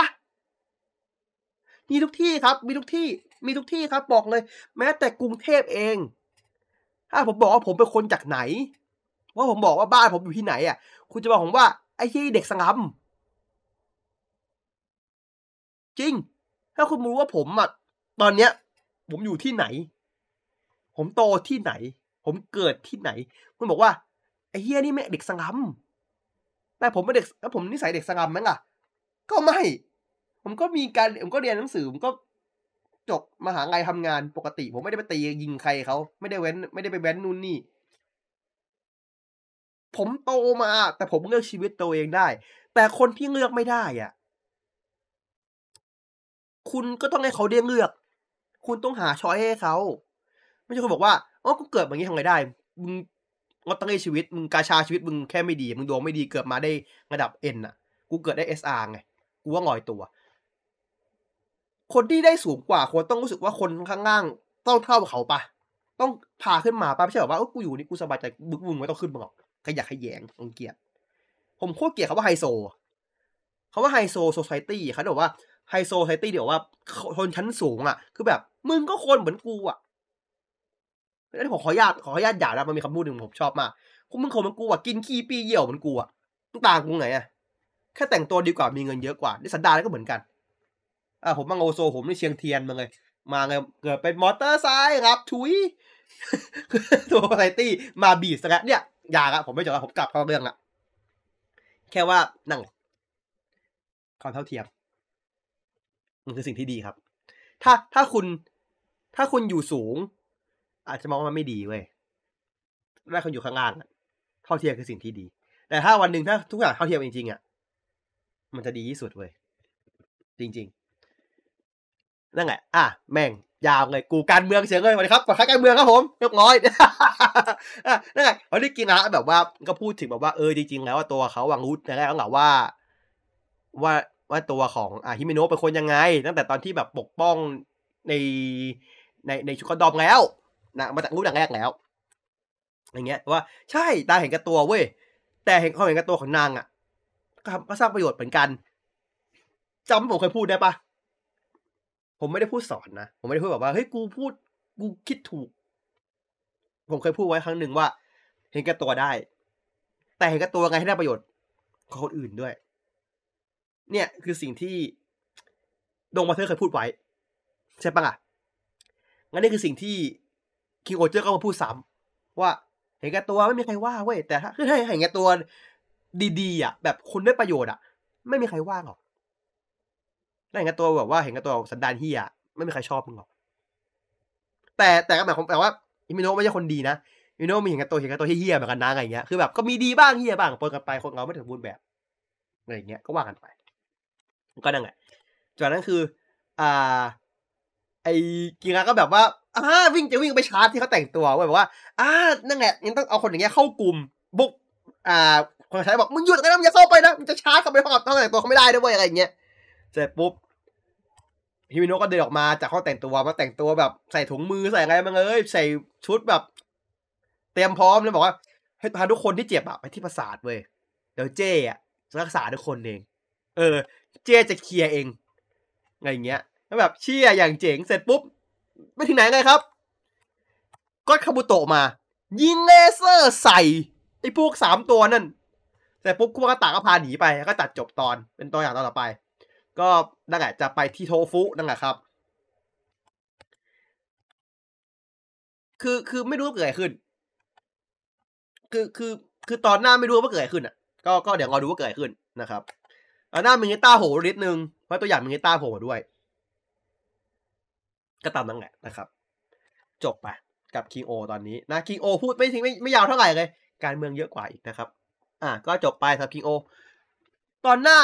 มีทุกที่ครับ มีทุกที่ มีทุกที่ครับ บอกเลย แม้แต่กรุงเทพเอง ถ้าผมบอกว่าผมเป็นคนจากไหน ว่าผมบอกว่าบ้านผมอยู่ที่ไหนอะ คุณจะบอกผมว่าไอ้ที่เด็กสังัมจริง ถ้าคุณรู้ว่าผมอะตอนเนี้ย ผมอยู่ที่ไหน ผมโตที่ไหน ผมเกิดที่ไหน คุณบอกว่าไอ้เฮียนี่แม่เด็กสังัมแต่ผมเป็นเด็กแล้วผมนิสัยเด็กสังัมมั้งอะ ก็ไม่ ผมก็มีการผมก็เรียนหนังสือผมก็จบมหาลัยทำงานปกติ ผมไม่ได้ไปตียิงใครเขาไม่ได้เว้น ไม่ได้ไปแว้นนู่นนี่ ผมโตมา แต่ผมเลือกชีวิตตัวเองได้ แต่คนที่เลือกไม่ได้อะ คุณก็ต้องให้เขาได้เลือก คุณต้องหาช้อยให้เขา ไม่ใช่คนบอกว่าอ๋อกูเกิดแบบนี้ทำไงได้ มึงลอตเตอรี่ชีวิต มึงกาชาชีวิตมึงแค่ไม่ดี มึงดวงไม่ดีเกิดมาได้ระดับเอ็นอะ กูเกิดได้เอสอาร์ไง กูว่างอยตัว คนที่ได้สูงกว่าคนต้องรู้สึกว่าคนข้างล่างต้องเท่าเขาปะต้องพาขึ้นมาปะไม่ใช่แบบว่ากูอยู่นี่กูสบายใจบึกมึงไม่ต้องขึ้นมาหรอก ขยักขยแยงองเกียดผมโคตรเกลียดคำว่าไฮโซคำว่าไฮโซโซซายตี้เขาบอกว่าไฮโซโซตี้เดี๋ยวว่าคนชั้นสูงอะ คือแบบ มึงก็คนเหมือนกูอะแล้วผมขออนุญาตขออนุญาตอย่านะมันมีคำพูดหนึ่งผมชอบมากคุณมึงคนเหมือนกูอะกินขี้ปีเยี่ยวเหมือนกูอะต่างกูไงอะแค่แต่งตัวดีกว่ามีเงินเยอะกว่าในสันดานก็เหมือนกันอ่าผมมาโอโซผมในเชียงเทียนมาเลยมาเลยเกิดเป็นมอเตอร์ไซค์ครับทุยตัวไซตี้มาบีสแล้วเนี่ย ย่าละผมไม่จบละผมกลับเข้าเรื่องละแค่ว่านั่งความเท่าเทียมมันคือสิ่งที่ดีครับ ถ้าถ้าคุณ ถ้าคุณอยู่สูง อาจจะมองว่ามันไม่ดีเว้ยถ้าคุณอยู่ข้างล่างเท่าเทียมคือสิ่งที่ดี แต่ถ้าวันหนึ่งถ้าทุกอย่างเท่าเทียมจริงๆอะ มันจะดีที่สุดเว้ยจริง ๆ นั่นแหละอะแม่ง ยาวเลยกูการเมืองเสียเลยสวัสดีครับกดค้าการเมืองครับผมเรียบร้อยนั่นไงวันนี้กินนะแบบว่าก็พูดถึงแบบว่าเออจริงๆแล้วตัวเขาวังรู้แต่แรกแล้วหละว่า ว่าว่าตัวของอาฮิเมโนะเป็นคนยังไง ตั้งแต่ตอนที่แบบปกป้องในในในชุดกดอมแล้วนะมาจากรู้แต่แรกแล้ว อย่างเงี้ยว่าใช่ตาเห็นกับตัวเว้ยแต่เห็นเขาเห็นกับตัวของนางอะก็สร้างประโยชน์เหมือนกันจำผมเคยพูดได้ปะ ผมไม่ได้พูดสอนนะ ผมไม่ได้พูดแบบว่าเฮ้ยกูพูดกูคิดถูก ผมเคยพูดไว้ครั้งหนึ่งว่า เห็นแก่ตัวได้ แต่เห็นแก่ตัวไงให้ได้ประโยชน์ของคนอื่นด้วย เนี่ยคือสิ่งที่ดงมาเธอเคยพูดไว้ ใช่ปะอะงั้นนี่คือสิ่งที่คิงโอเจอร์ก็มาพูดซ้ำว่าเห็นแก่ตัวไม่มีใครว่าเว้ยแต่ถ้าคือให้เห็นแก่ตัวดีๆอะ แบบคนได้ประโยชน์อะ ไม่มีใครว่าหรอก แล้วเห็นกับตัวแบบว่าเห็นกับตัวสันดานเฮียไม่มีใครชอบมึงหรอกแต่แต่ก็หมายความแปลว่าอิมิโนะไม่ใช่คนดีนะอิมิโนะมีเห็นกับตัวเห็นกับตัวเฮียเหมือนกันนะอะไรเงี้ยคือแบบก็มีดีบ้างเฮียบ้างปนกันไปคนเราไม่ถึงบูรแบบอะไรเงี้ยก็ว่ากันไป ก็นั่นแหละจากนั้นคืออ่าไอ้กิงาก็แบบว่าอ่าวิ่งจะวิ่งไปชาร์จที่เขาแต่งตัวไว้บอกว่าอ่านั่นแหละยังต้องเอาคนอย่างเงี้ยเข้ากลุ่มบุกอ่าคนใช้บอกมึงหยุดกันนะมึงอย่าเข้าไปนะมึงจะชาร์จเข้าไปห้องต้องแต่งตัวเขาไม่ได้ด้วยอะไรเงี้ย เสร็จปุ๊บฮิมิโนะก็เดินออกมาจากห้องแต่งตัวมาแต่งตัวแบบใส่ถุงมือใส่อะไรมาเลย ใส่ชุดแบบ เตรียมพร้อมแล้วบอกว่าให้พาทุกคนที่เจ็บอะไปที่ปราสาทเว้ยเดี๋ยวเจ้อะจะรักษาทุกคนเอง เออ เจ้จะเคลียร์เองอะไรอย่างเงี้ยแล้วแบบเชี่ยอย่างเจ๋งเสร็จปุ๊บไปถึงไหนเลยครับก็คาบุโตะมา ยิงเลเซอร์ใส่ไอ้พวกสามตัวนั่นเสร็จปุ๊บคุมาตาก็พาหนีไปแล้วก็ตัดจบตอนเป็นตัวอย่างตอนต่อไป ก็นั่นแหละจะไปที่โทฟุนั่นแหละครับ คือคือไม่รู้ว่าเกิดอะไรขึ้น คือคือคือตอนหน้าไม่รู้ว่าเกิดอะไรขึ้นอะ ก็ก็เดี๋ยวรอดูว่าเกิดอะไรขึ้นนะครับหน้ามินิต้าโผล่นิดนึงเพราะตัวอย่างมินิต้าโผล่ด้วย ก็ตามนั่นแหละนะครับ จบไปกับคิงโอตอนนี้นะคิงโอพูดไม่ทิ้งไม่ไม่ยาวเท่าไหร่เลย การเมืองเยอะกว่าอีกนะครับ อะก็จบไปสำหรับคิงโอ ตอนหน้า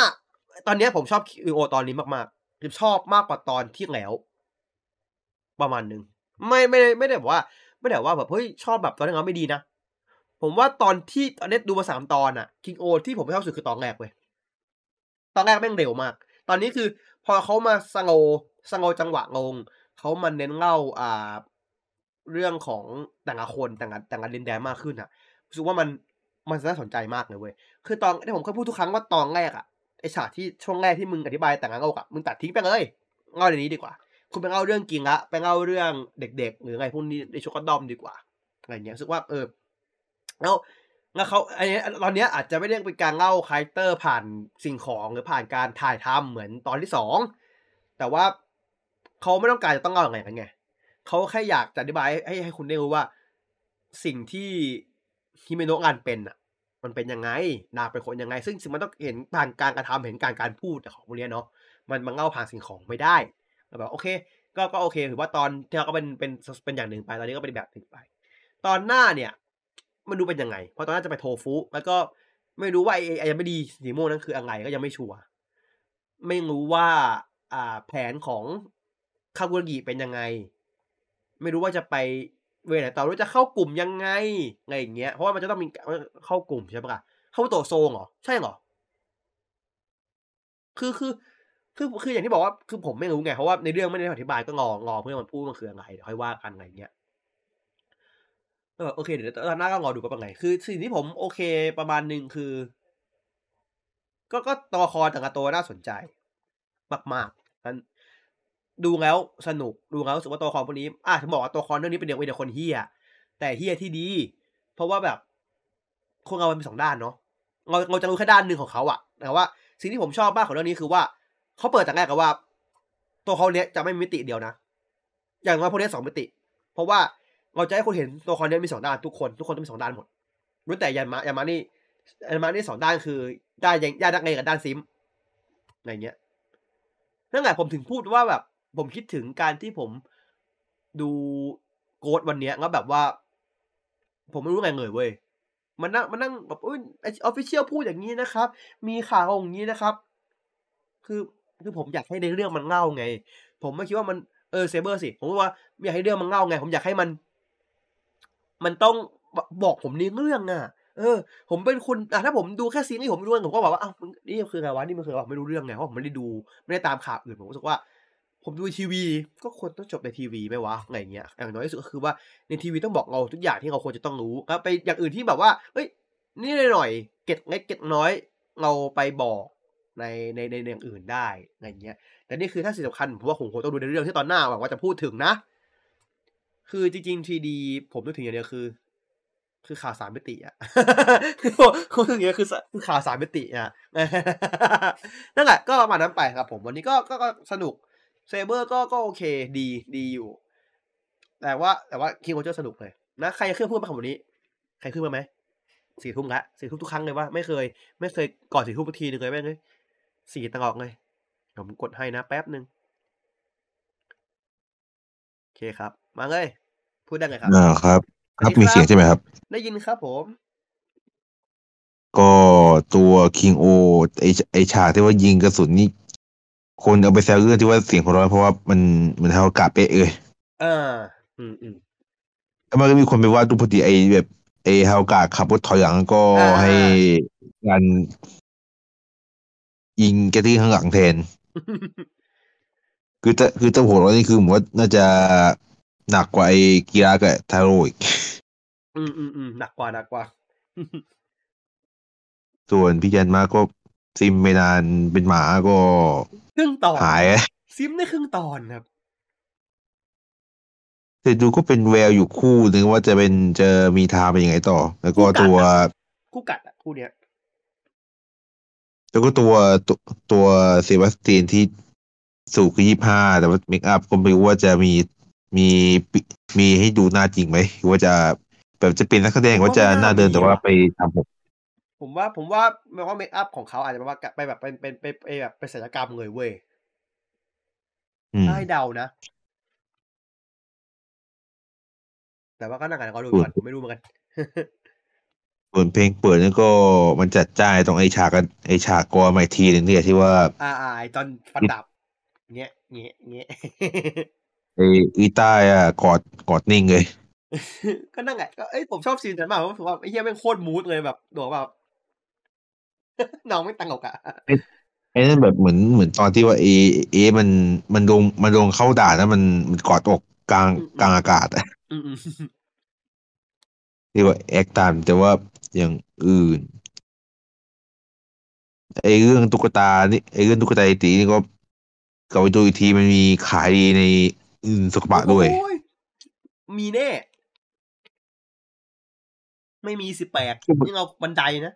ตอนนี้ผมชอบคิงโอตอนนี้มากๆคือชอบมากกว่าตอนที่แล้ว ประมาณหนึ่งไม่ไม่ได้ไม่ได้แบบว่า ไม่ได้ว่าแบบเฮ้ยชอบแบบตอนนั้นไม่ดีนะผมว่าตอนที่ตอนนี้ดูมาสามตอนอะคิงโอที่ผมชอบสุดคือตอนแรกเว้ยตอนแรกแม่งเร็วมาก ตอนนี้คือ พอเขามาสโงสโงจังหวะลงเขามันเน้นเล่าอ่าเรื่องของแต่ละคนแต่ละแต่ละดินแดนมากขึ้นอะรู้สึกว่ามันมันน่าสนใจมากเลยเว้ยคือตอนที่ผมเคยพูดทุกครั้งว่าตอนแรกอะ ไอฉากที่ช่วงแรกที่มึงอธิบายแต่งงานโลกอะมึงตัดทิ้งไปเลยเล่าในนี้ดีกว่า คุณไปเล่าเรื่องกิงละไปเล่าเรื่องเด็ก ๆ หรือไรพวกนี้ในชุกโกดอมดีกว่าอะไรเงี้ยรู้สึกว่าเออแล้วแล้วเขาไอ้ตอนเนี้ยอาจจะไม่ได้เป็นการเล่า character ผ่านสิ่งของหรือผ่านการถ่ายทำเหมือนตอนที่สองแต่ว่าเขาไม่ต้องการจะต้องเล่าอย่างไรกันไงเขาแค่อยากจะอธิบายให้ให้คุณได้รู้ว่า สิ่งที่ฮิเมโนะงานเป็นอะ มันเป็นยังไงนางเป็นคนยังไง ซึ่งมันต้องเห็นผ่านการกระทำเห็นการการพูดของพวกนี้เนาะมันมันเล่าผ่านสิ่งของไม่ได้แบบโอเค ก็ก็โอเคถือว่าตอนที่เราก็เป็นเป็นเป็นอย่างหนึ่งไปตอนนี้ก็เป็นแบบหนึ่งไป ตอนหน้าเนี่ย มันดูเป็นยังไง เพราะตอนหน้าจะไปโทฟุแล้วก็ไม่รู้ว่าไอ้ไอ้ยังไม่ดีสีม่วงนั่นคืออะไรก็ยังไม่ชัวร์ไม่รู้ว่าอ่าแผนของคากุรกิเป็นยังไง ไม่รู้ว่าจะไป เวไหนต่อรู้จะเข้ากลุ่มยังไงอะไรอย่างเงี้ยเพราะว่ามันจะต้องมีเข้ากลุ่มใช่ปะล่ะเข้าโตโซงเหรอใช่เหรอคือคือคือคืออย่างที่บอกว่าคือผมไม่รู้ไงเพราะว่าในเรื่องไม่ได้อธิบายก็งองอเพื่อมันพูดมันคืออะไรเดี๋ยวค่อยว่ากันอะไรเงี้ยเออโอเคเดี๋ยวตอนหน้าก็รอดูกันเป็นไงคือสิ่งที่ผมโอเคประมาณหนึ่งคือ ก็ก็ตัวละครแต่ละตัวน่าสนใจ มากๆนั้น ดูแล้วสนุกดูแล้วรู้สึกว่าตัวละครพวกนี้อะถึงบอกว่าตัวละครเรื่องนี้เป็นเด็กเป็นเด็กคนเฮียแต่เฮียที่ดี เพราะว่าแบบคนเรามันมีสองด้านเนาะเราเราจะรู้แค่ด้านหนึ่งของเขาอะแต่ว่าสิ่งที่ผมชอบมากของเรื่องนี้คือว่าเขาเปิดแต่แรกกับว่า ตัวเขาเนี้ยจะไม่มีมิติเดียวนะ อย่างน้อยพวกนี้สองมิติ เพราะว่าเราจะให้คนเห็นตัวเขาเนี้ยมีสองด้านทุกคนทุกคนต้องมีสองด้านหมดรู้แต่ยันมะยันมานี่ยันมานี่สองด้านคือด้านยังด้านนักเลงกับด้านซิมอะไรเงี้ยนั่นแหละผมถึงพูดว่าแบบ ผมคิดถึงการที่ผมดูโกดวันเนี้ยแล้วแบบว่า ผมไม่รู้ไงเงยเว้ยมันนั่งมันนั่งแบบอุ้ย official พูดอย่างนี้นะครับ มีข่าวอย่างนี้นะครับ คือคือผมอยากให้ในเรื่องมันเล่าไง ผมไม่คิดว่ามันเออเซเบอร์สิ ผมว่าไม่อยากให้เรื่องมันเล่าไง ผมอยากให้มัน มันต้องบอกผมในเรื่องอะ เออ ผมเป็นคนอะถ้าผมดูแค่ซีนนี้ผมไม่รู้ผมก็บอกว่าอ้าวนี่คือไงวะนี่มันคือว่าไม่รู้เรื่องไงเพราะผมไม่ได้ดูไม่ได้ตามข่าวอื่นผมรู้สึกว่า ผมดูทีวี ก็ควรต้องจบในทีวีไหมวะอะไรเงี้ยอย่างน้อยที่สุดก็คือว่าในทีวีต้องบอกเราทุกอย่างที่เราควรจะต้องรู้แล้วไปอย่างอื่นที่แบบว่าเฮ้ยนี่หน่อยเก็ดเล็กเก็ดน้อยเราไปบอกในในในอย่างอื่นได้อะไรเงี้ยแต่นี่คือถ้าสิ่งสำคัญผมว่าผมคงต้องดูในเรื่องที่ตอนหน้าหวังว่าจะพูดถึงนะ คือจริงๆทีดีผมนึกถึงอย่างเดียวคือ คือข่าวสามมิติอะคนอย่างเงี้ยคือคือข่าวสามมิติอะนั่นแหละก็ประมาณนั้นไปครับผมวันนี้ก็ก็สนุก เซเบอร์ก็ก็โอเค ดีดีอยู่ แต่ว่าแต่ว่าคิงโอเจอร์สนุกเลยนะใครเครื่องพูดมาคำนี้ ใครขึ้นมาไหมสี่ทุ่มละสี่ทุ่มทุกครั้งเลยว่าไม่เคย ไม่เคยก่อนสี่ทุ่มทีนึงเลยแม่งเลยสี่ตลอดเลยผมกดให้นะแป๊บหนึ่งโอเคครับ มาเลย พูดได้ไงครับอ่าครับ ครับมีเสียงใช่ไหมครับ ได้ยินครับผม ก็ตัวคิงโอไอไอฉากที่ว่ายิงกระสุนนี่ คนเอาไปแซวเรื่องที่ว่าเสียงของร้อนเพราะว่ามันมันเท่ากับเป๊ะเลยอ่าอืมอืมแล้วมันก็มีคนไปว่าดูพอดีไอแบบไอเฮากาขับรถถอยหลังก็อ่าให้การยิงแกที่ข้างหลังแทน คือถ้าคือถ้าหัวเร้อนนี่คือผมว่าน่าจะหนักกว่าไอกีฬากับทาโร่อีกอืมอืมอืมหนักกว่าหนักกว่า ส่วนพี่ยันมาก็ ซิมไม่นานเป็นหมาก็ครึ่งตอนหาย ซิมได้ครึ่งตอนครับแต่ดูก็เป็นแววอยู่คู่หนึ่งว่าจะเป็นจะมีทางเป็นยังไงต่อ แล้วก็คู่กัดตัวอะคู่กัดอะคู่เนี้ยแล้วก็ตัวตัวตัวเซบาสเตียนที่สูงคือยี่ห้าแต่ว่าเมคอัพก็ไม่รู้ว่าจะมีมีปิมีให้ดูหน้าจริงไหมหรือว่าจะแบบจะเป็นนักแสดงว่าจะหน้าเดินแต่ว่าไปทำผม ผมว่าผมว่าแม้ว่าเมคอัพของเขาอาจจะแบบว่าไปแบบเป็นเป็นเป็นไปแบบเป็นศิลปกรรมเลยเว้ยอืมถ้าให้เดานะ แต่ว่าก็นั่งกันก็ดูอืมก่อนผมไม่รู้เหมือนกันส่วนเพลงเปิดนี่ก็มันจัดจ้ายตรงไอฉากกันไอฉากกอใหม่ทีหนึ่งเนี่ยที่ว่า อ่าอ่าไอ้ตอนฟันดับเงี้ยเงี้ยเงี้ยไออีต้าอะกอดกอดนิ่งเลย ก็นั่งไงก็เอ้ยผมชอบซีนนั้นมากเพราะผมว่าไอ้เหี้ยแม่งโคตรมูดเลยแบบดูแบบ น้องไม่ตังกอะไอ้นั่นแบบเหมือนเหมือนตอนที่ว่าเอเอ มันมันลงมันลงเข้าด่านแล้วมันมันกอดอกกลางกลางอากาศอะอืมอืมที่ว่าแอคตามแต่ว่าอย่างอื่นไอ้เรื่องตุ๊กตานี่ไอ้เรื่องตุ๊กตาไอตีนี่ก็กลับไปดูอีกทีมันมีขายดีในอื่นสกปะด้วยโอ้มีแน่ ไม่มีสิแปดนี่เอาบันไดนะ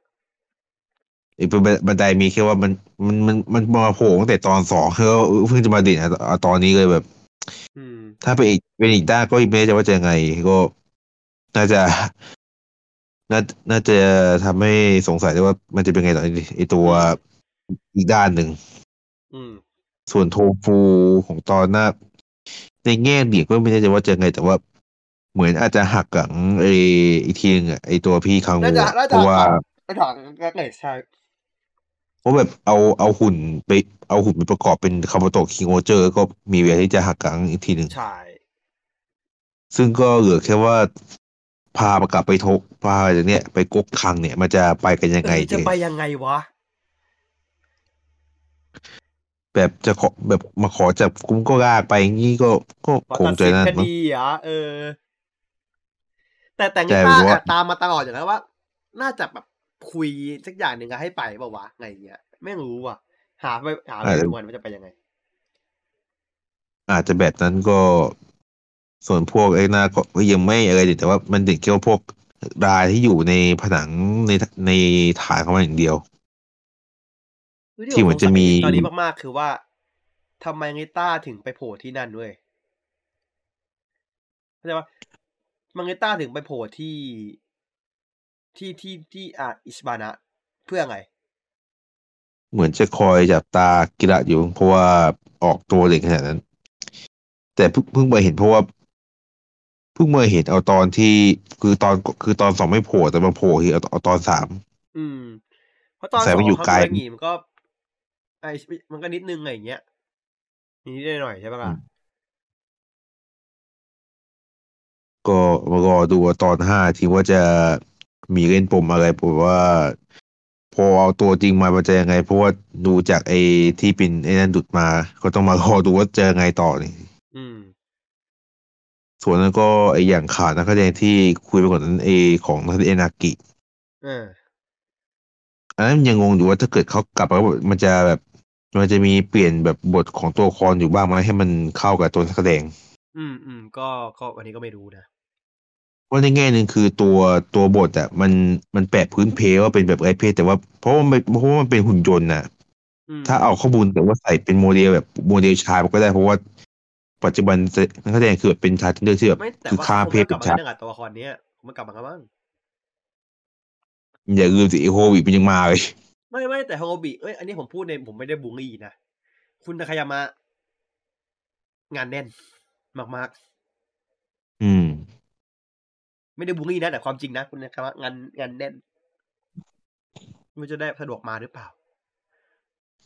ไอ้เป็นบันไดมีแค่ว่ามันมันมันมันมาโผล่ตั้งแต่ตอนสองคือเพิ่งจะมาเด่นอะเอาตอนนี้เลยแบบอืมถ้าเป็นอีกเป็นอีกด้านก็ไม่แน่ใจว่าจะยังไงก็ น่าจะ น่าน่าจะทำให้สงสัยได้ว่ามันจะเป็นไงต่อไอ้ไอตัวอีกด้านหนึ่งอืมส่วนโทฟูของตอนหน้าในแง่เดียก็ไม่แน่ใจว่าจะยังไง แต่ว่าเหมือนอาจจะหักหลังไออีกทีนึงอะไอตัวพี่คังน่าวูจะอะน่าเพจะราะว่าไปถางก็เลยใช่ เพราะแบบเอาเอาหุ่นไปเอาหุ่นไปประกอบเป็นคาร์บโตคิงโอเจอร์ก็มีเวลาที่จะหักหลังอีกทีหนึ่งใช่ ซึ่งก็เหลือแค่ว่าพามากลับไปโทพาจากเนี้ยไปกกคังเนี่ย มันจะไปกันยังไงเออจะไปยังไงวะ แบบจะขอแบบมาขอจับกุมก็ลากไปงี้ก็ก็ขอคงตัดจะสินนั่นคมั้งดีเหรอเออ แต่แต่แต่งี้ป้าว่าแอบตามมาตลอดอยู่แล้วว่า น่าจะแบบ คุยสักอย่างหนึ่งอะให้ไปเปล่าวะไงเงี้ยไม่รู้ว่ะ หาไปหาไปดูกันว่าจะไปยังไง อาจจะแบบนั้นก็ส่วนพวกไอ้หน้าก็ก็ยังไม่อะไรเด็ดแต่ว่ามันเด็ดแค่ว่าพวกรายที่อยู่ในผนังในในฐานของมันอย่างเดียว ที่เหมือนจะมีตอนนี้มากๆ คือว่าทำไมไงต้าถึงไปโผล่ที่นั่นด้วยเข้าใจปะมังเงต้าถึงไปโผล่ที่ ที่ที่ที่อ่าอิสบานะเพื่อไง เหมือนจะคอยจับตากิระอยู่ เพราะว่าออกตัวเด็กขนาดนั้น แต่เพิ่งเพิ่งมาเห็นเพราะว่าเพิ่งมาเห็นเอาตอนที่คือตอนคือตอนสองไม่โผล่แต่มาโผล่ที่เอาเอาตอนสามอืม เพราะตอนใส่สองมันอยู่เขาไกลดูอย่างงี้มันก็ไอมันก็นิดนึงไงอย่างเงี้ยนิดหน่อยๆใช่ปะล่ะก็มารอดูว่าตอนห้าทีว่าจะ มีเล่นปมอะไรผมว่า พอเอาตัวจริงมามันจะยังไง เพราะว่าดูจากไอ้ที่เป็นไอ้นั่นดุดมา ก็ต้องมารอดูว่าจะยังไงต่อนี่อืมส่วนนั้นก็ไอ้อย่างขาดนักแสดงที่คุยไปก่อนนั้นเอของนักแสดงนากิเอออันนั้นยังงงอยู่ว่าถ้าเกิดเขากลับมาแล้วมันจะแบบมันจะมีเปลี่ยนแบบบทของตัวละครอยู่บ้างไหมให้มันเข้ากับตัวนักแสดง อืมอืมก็ก็วันนี้ก็ไม่รู้นะ เพราะในแง่หนึ่งคือตัวตัวบทอะมันมันแปะพื้นเพว่าเป็นแบบไอเพศแต่ว่าเพราะว่ามันเพราะว่ามันเป็นหุ่นยนต์น่ะอืมถ้าเอาข้อมูลแต่ว่าใส่เป็นโมเดลแบบโมเดลชายมันก็ได้เพราะว่าปัจจุบันนักแสดงคือแบบเป็นชายทันเดอร์ที่แบบไม่แต่คือว่าข้ามคงเพศไม่กเป็ลับนมาชายเรื่องกับตัวละครเนี้ยมันกลับมากันบ้างอย่าลืมสิไอโฮวิมันยังมาเลยไม่ไม่แต่ฮโงบิเอ้ยอันนี้ผมพูดในผมไม่ได้บูลลี่นะคุณทาคายามะงานแน่นมากอืมๆ ไม่ได้บูลลี่นะ แต่ความจริงนะคุณทาคายามะงานงานแน่นมันจะได้สะดวกมาหรือเปล่า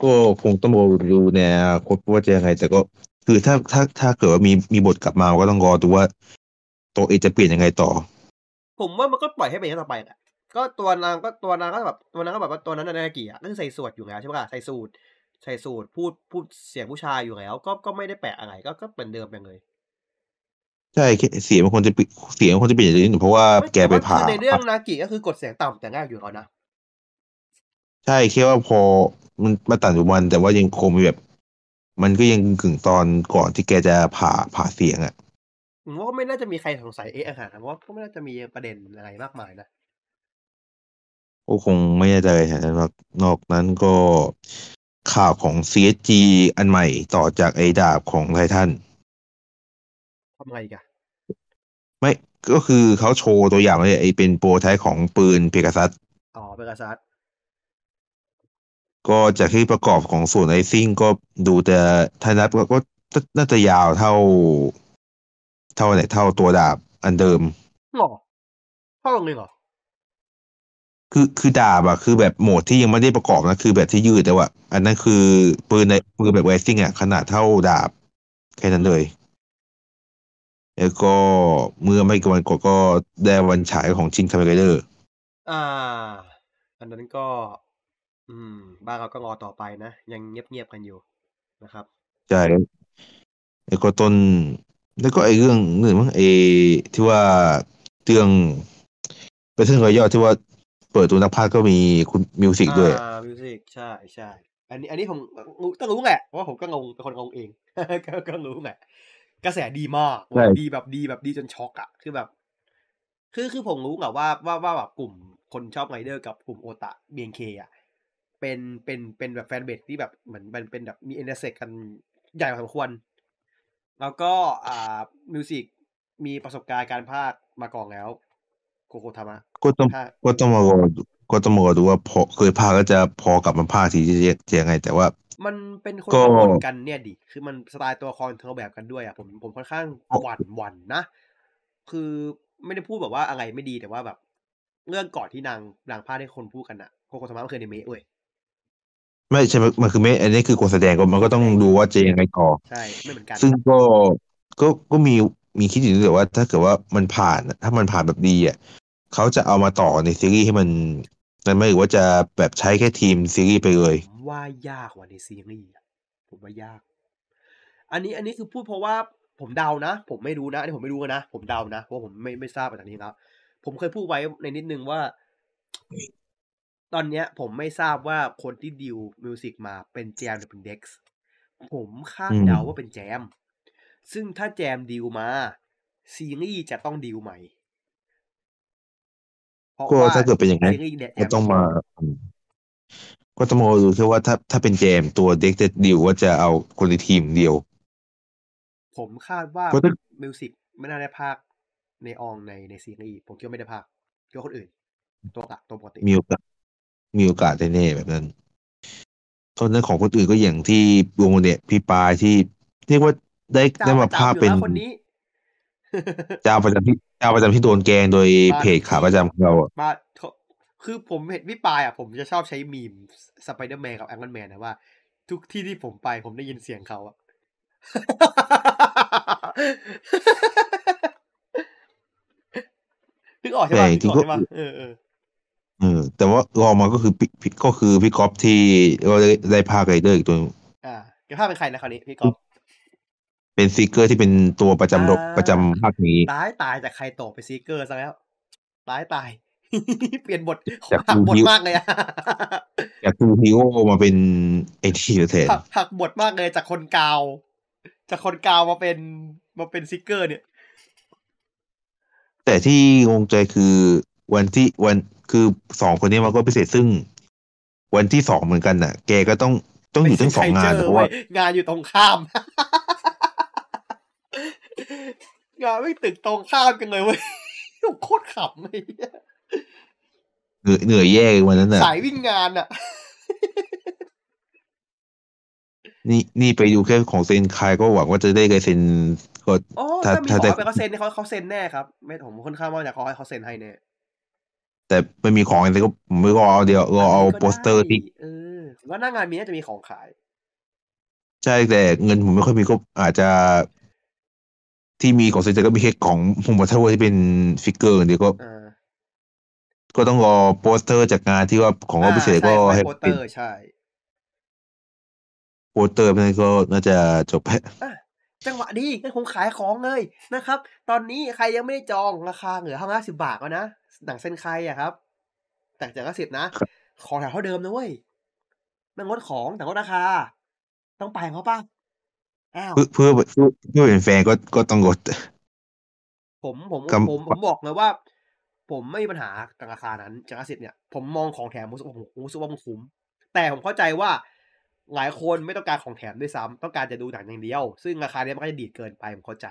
ก็คงต้องรอดูในอนาคตว่าจะยังไง แต่ก็ คือถ้าถ้าถ้าเกิดว่ามีมีบทกลับมาก็ต้องรอดูว่าตัวเอกจะเปลี่ยนยังไงต่อ ผมว่ามันก็ปล่อยให้เป็นอย่างนั้นต่อไปแหละก็ตัวนางก็ตัวนางก็แบบตัวนางก็แบบว่าตัวนั้นนานากิอะก็คือใส่สูทอยู่แล้วใช่ปะล่ะใส่สูทใส่สูทพูดพูดเสียงผู้ชายอยู่แล้ว ก็ก็ไม่ได้แปลกอะไรก็ก็เหมือนเดิมไปเลย ใช่แค่เสียงมันควรจะเปลี่ยนเสียงมันควรจะเปลี่ยนอย่างนี้เพราะว่าแกไปผ่าคือในเรื่องนากิก็คือกดเสียงต่ำแต่แรกอยู่แล้วนะใช่แค่ว่าพอมันมาตัดจุบันแต่ว่ายังคงมีแบบ มันก็ยังกึ่งตอนก่อนที่แกจะผ่าผ่าเสียงอะผมว่าก็ไม่น่าจะมีใครสงสัยเอ๊ะอาหารนะเพราะว่าก็ไม่น่าจะมีประเด็นอะไรมากมายนะก็คงไม่แน่ใจแต่ว่านอกนั้นก็ข่าวของ CSG อันใหม่ต่อจากไอ้ดาบของไททัน ทำไงอีกันไม่ก็คือเขาโชว์ตัวอย่างเลยไอ้เป็นโปรไทป์ของปืนเพกาซัสอ๋อเป็นกษัตริย์ก็จากที่ประกอบของส่วนไอซิ่งก็ดูแต่ถ้านับก็ก็น่าจะยาวเท่า เท่าไหนเท่าตัวดาบอันเดิมหรอพ่อลงเลยเหรอคือคือดาบอะคือแบบโหมดที่ยังไม่ได้ประกอบนะคือแบบที่ยืดแต่ว่า อันนั้นคือปืนในปืนแบบ rising อะขนาดเท่าดาบแค่นั้นเลย แล้วก็เมื่อไม่กี่วันก่อนก็ได้วันฉายของชินคาเมนไรเดอร์อ่า อันนั้นก็ อืม บ้านเราก็รอต่อไปนะ ยังเงียบๆกันอยู่นะครับใช่แล้วก็ต้น แล้วก็ไอ้เรื่องหนึ่งมั้งไอ้ที่ว่าเรื่องเป็นเรื่องรอยย่อที่ว่าเปิดตัวนักพากย์ก็มีคุณมิวสิกด้วยอ่ามิวสิกใช่ใช่อันนี้ อันนี้ผมรู้ต้องรู้แหละเพราะว่าผมก็งงเป็นคนงงเองก็ก็รู้แหละ กระแสดีมากใช่ดีแบบดีแบบดีจนช็อกอะคือแบบ คือคือผมรู้แหละว่าว่าว่าแบบกลุ่มคนชอบไรเดอร์กับกลุ่มโอตะ BNK อะเป็นเป็นเป็นแบบ fanbase ที่แบบเหมือนมันเป็นแบบมี engage กันใหญ่พอสมควร แล้วก็อ่ามิวสิกมีประสบการณ์การพากย์มาก่อนแล้วโกโกทามะก็ต้องพากย์ก็ต้องมารอดู ก็ต้องมารอดูว่าพอเคยพากย์แล้วจะพอกลับมาพากย์ทีจะจะยังไง แต่ว่า มันเป็นคนก็ละคนกันเนี่ยดิคือมันสไตล์ตัวละครเทาแบบกันด้วยอะผมผมค่อนข้างหวั่นหวั่นนะ คือไม่ได้พูดแบบว่าอะไรไม่ดีแต่ว่าแบบ เรื่องก่อนที่นางนางพาดให้คนพูดกันอะโคโคทามะมันคือในเมะเว้ยไม่ใช่มันมันคือไม่อันนี้คือคนแสดงก็มันก็ต้องดูว่าจะยังไงต่อใช่ไม่เหมือนกัน ซึ่งก็ก็ก็มีมีคิดอยู่แต่ว่า ถ้าเกิดว่ามันผ่านอะถ้ามันผ่านแบบดีอะเขาจะเอามาต่อในซีรีส์ให้มัน มันไม่หรือว่าจะแบบใช้แค่ทีมซีรีส์ไปเลยผมว่ายากกว่าในซีรีส์อะผมว่ายาก อันนี้อันนี้คือพูดเพราะว่าผมเดานะ ผมไม่รู้นะอันนี้ผมไม่รู้นะ ผมเดานะเพราะผมไม่ไม่ทราบมาจากนี้แล้วผมเคยพูดไว้ในนิดนึงว่า ตอนเนี้ย ผมไม่ทราบว่าคนที่ดิวมิวสิกมาเป็นแจมหรือเป็นเด็กซ์ผมคาดอืมเดาว่าเป็นแจม ซึ่งถ้าแจมดิวมาซีรีส์จะต้องดิวใหม่เพราะ ก็ว่าถ้าเกิดเป็นอย่างนั้นซีรีส์เนี่ยแจก็ต้องมา ก็ต้องมาดูแค่ว่าถ้าถ้าเป็นเจมตัวเด็กจะดิวว่าจะเอาคนในทีมเดียว ผมคาดว่าเพราะถ้ามิวสิกไม่น่าได้ภาคในอองในในซีรีส์ผมคิดว่าไม่ได้ภาคคิดว่าคนอื่น ตัวกะตัวปกติมีโอกาสมีโอกาสแน่ๆแบบนั้นตอนนั้นของคนอื่นก็อย่างที่วงเนี่ยพี่ปายที่เรียกว่าได้เจ้าได้ปมาระภาคจำอยู่เป็นแล้วคนนี้ เจ้าประจำที่เจ้าประจำที่โดนแกล้งโดยมาเพจขาประจำของเราอะมาเขาคือผมเห็นพี่ปายอะผมจะชอบใช้มีมสไปเดอร์แมนกับแอง n นแมนนะว่า ทุกที่ที่ผมไปผมได้ยินเสียงเขาอะกออกใช่แต่ป่ะจนึริกงอๆอกก็ใช่ป่ะเออเออเออแต่ว่ารองมาก็คือพี่พี่ก็คือพี่ก๊อฟที่ก็ได้ได้ภาคไรเดอร์อีกตัวหนึ่งอ่าแกภาพเป็นใครนะคราวนี้พี่ก๊อฟ เป็นซีเกอร์ที่เป็นตัวประจำรบอ่าประจำภาคนี้ ตายตายจากใครโตกไปซีเกอร์ซะแล้ว ตายตาย เปลี่ยนบทจากหักบทฮิวมากเลยอะจากทูฮิโอมาเป็นไอทีแทนหักหักบทมากเลยจากคนกาว จากคนกาวมาเป็นมาเป็นซิกเกอร์ เนี่ย แต่ที่งงใจคือวันที่วันคือสองคนนี้มันก็พิเศษซึ่ง วันที่สองเหมือนกันน่ะ แกก็ต้องต้องอยู่ทั้งสองงานไม่ใช่เพราะว่าใครเจอเว้ยงานอยู่ตรงข้าม งานไม่ตึกตรงข้ามกันเลยเว้ยโคตรขำเลยเหนื่อยเหนื่อยแย่วันนั้นน่ะสายวิ่งงานอะ นี่นี่ไปดูแค่ของเซนคายก็หวังว่าจะได้ไกเซนก็อ๋อถ้าถ้ามีถ้าขอได้ให้เขาเซ็นเขาเขาเซ็นแน่ครับไม่ผมค่อนข้างว่าจะเขาให้เขาเซ็นให้แน่แต่ไม่มีของอะไรก็ผมไม่ก็เอาเดียวก็เอาโปสเตอร์ที่เออผมว่าหน้างานมีน่าจะมีของขาย ใช่แต่เงินผมไม่ค่อยมีก็อาจจะ ที่มีของเซนเจก็มีแค่ของผมบอกถ้าว่าที่เป็นฟิกเกอร์เดียวก็อ่าก็ต้องรอโปสเตอร์จากงานที่ว่าของรอบพิเศษก็อ่าให้ใช่โปสเตเป็อนร์ใช่โปสเตอร์นั่นก็น่าจะจบแค่อะจังหวะดีงั้นผมขายของเลยนะครับ ตอนนี้ใครยังไม่ได้จองราคาเหลือห้าสิบาทแล้วนะหนังเส้นใครอะครับแต่จากสิบนะ ของแถวเท่าเดิมนะเว้ยมันลดของแต่ลดราคา ต้องไปเขาป่ะ อ้าวเพื่อเพื่อเพื่อเพื่อเป็นแฟนก็ก็ต้องลดผมผมกำ ผมผมบอกเลยว่า ผมไม่มีปัญหากับราคานั้นจากสิบเนี่ย ผมมองของแถมผมรู้สึกว่าผมรู้สึกว่ามันคุ้ม แต่ผมเข้าใจว่าหลายคนไม่ต้องการของแถมด้วยซ้ำต้องการจะดูหนังอย่างเดียว ซึ่งราคาเนี้ยมันก็จะดีดเกินไปผมเข้าใจ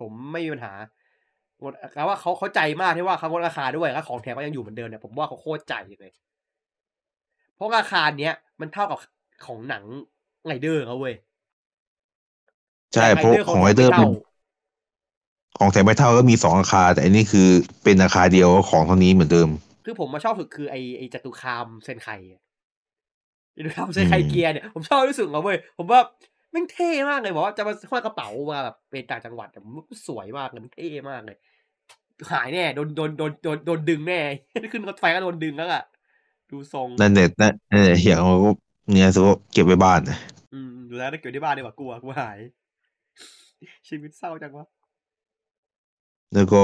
ผมไม่มีปัญหาแต่ว่าเขาเข้าใจมากที่ว่าเขาลดราคาด้วยแล้วของแถมก็ยังอยู่เหมือนเดิมเนี่ยผมว่าเขาโคตรใจเลย เพราะราคาเนี้ยมันเท่ากับของหนัง ไรเดอร์เขาเว้ยใช่แต่เพราะ Rider ของไรเดอร์ไม่เป็นเท่าของแถมไม่เท่าก็มีสองราคา แต่อันนี้คือเป็นราคาเดียวของเท่านี้เหมือนเดิม คือผมมาชอบสุดคือไอไอจตุคามเซนไคอะจตุคามเซนไคอืมเกียร์เนี่ยผมชอบที่สุดเลยเว้ยผมว่าแม่งเท่มากเลยบอกว่าจะมาห้อยกระเป๋ามาแบบเป็นต่างจังหวัดแต่ผมว่าสวยมากเลยมันเท่มากเลยหายแน่โดนโดนโดนโดนโดนดึงแน่ขึ้นรถไฟก็โดนดึงแล้วอะดูทรงนั่นแหละนั่นนั่นแหละอย่างเราก็ เนี่ยสุก็เก็บไว้บ้านอืมดูแล้วได้เก็บที่บ้านดีกว่ากลัวกลัวหาย ชีวิตเศร้าจังวะแล้วก็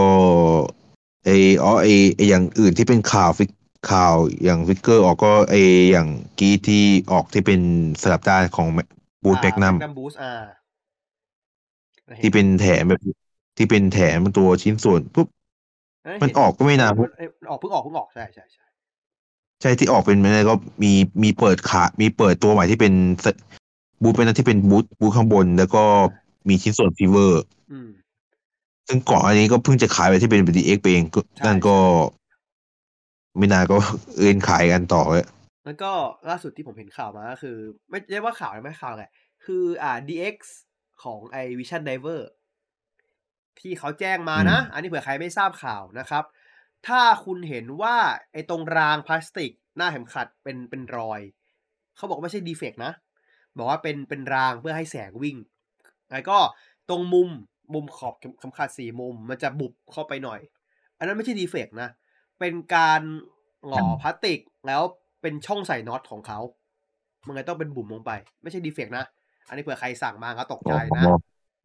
ไออ๋อไอไออย่างอื่นที่เป็นข่าวฟิกข่าวอย่างฟิกเกอร์ออกก็ไออย่างกี้ที่ออกที่เป็นสลับด้านของบูธแมกนัมนัมบูสอ่าที่เป็นแถมแบบที่เป็นแถมตัวชิ้นส่วนปุ๊บมันออกก็ไม่นานมันออกเพิ่งออกเพิ่งออกใช่ใช่ใช่ ใช่ที่ออกเป็นไม่ได้ก็มีมีเปิดขา มีเปิดตัวใหม่ที่เป็นสบูธเป็นนั้นที่เป็นบูธบูธข้างบน แล้วก็มีชิ้นส่วนฟีเวอร์อืมซึ่งก่อนอันนี้ก็เพิ่งจะขายไปที่เป็นดีเอ็กเองก็ใช่นั่นก็ ไม่นานก็เอ็นขายกันต่อเลยแล้วก็ล่าสุดที่ผมเห็นข่าวมาก็คือ ไม่เรียกว่าข่าวไม่ข่าวแหละคืออ่า DX ของไอ Vision Diver ที่เขาแจ้งมานะ อันนี้เผื่อใครไม่ทราบข่าวนะครับ ถ้าคุณเห็นว่าไอ้ตรงรางพลาสติก หน้าเข็มขัดเป็นเป็นรอย เขาบอกไม่ใช่ดีเฟกต์นะบอกว่าเป็นเป็นรางเพื่อให้แสงวิ่งแล้วก็ตรงมุมมุมขอบเข็มขัดสี่มุม มันจะบุบเข้าไปหน่อย อันนั้นไม่ใช่ดีเฟกต์นะ เป็นการหล่อพลาสติกแล้วเป็นช่องใส่น็อตของเขามันเลยต้องเป็นบุ๋มลงไป ไม่ใช่ดีเฟกต์นะ อันนี้เผื่อใครสั่งมาก็ตกใจนะ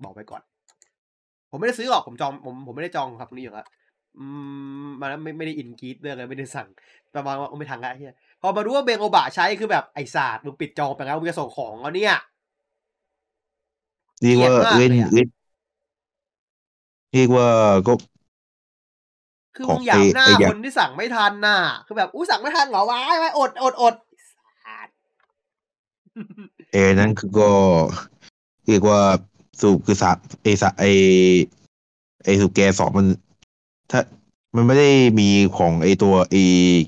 บอกไปก่อน ผมไม่ได้ซื้อหรอกผมจองผมผมไม่ได้จองครับตรงนี้อยู่แล้ว อืมมาแล้วไม่ไม่ได้อินกรีดเรื่องอะไรไม่ได้สั่งประมาณว่าไม่ทันละเฮียพอมารู้ว่าเบงโอบะใช้คือแบบไอศาสตร์มึงปิดจองไปแล้วมึงจะส่งของแล้วเนี่ยเรียกว่าเกลียดมากเล่นเลยอะเล่นเรียกว่าก็คือขอมึงงอยากไอ้หน้าไอ้อย่างคนที่สั่งไม่ทันน่ะ คือแบบอู้สั่งไม่ทันเหรอวะไว้อดอดอดไอ้สัสเอนั้นคือก็เรียกว่าสูบคือสามเอสะไอไอสูบแกสองมัน ถ้ามันไม่ได้มีของไอตัวไอ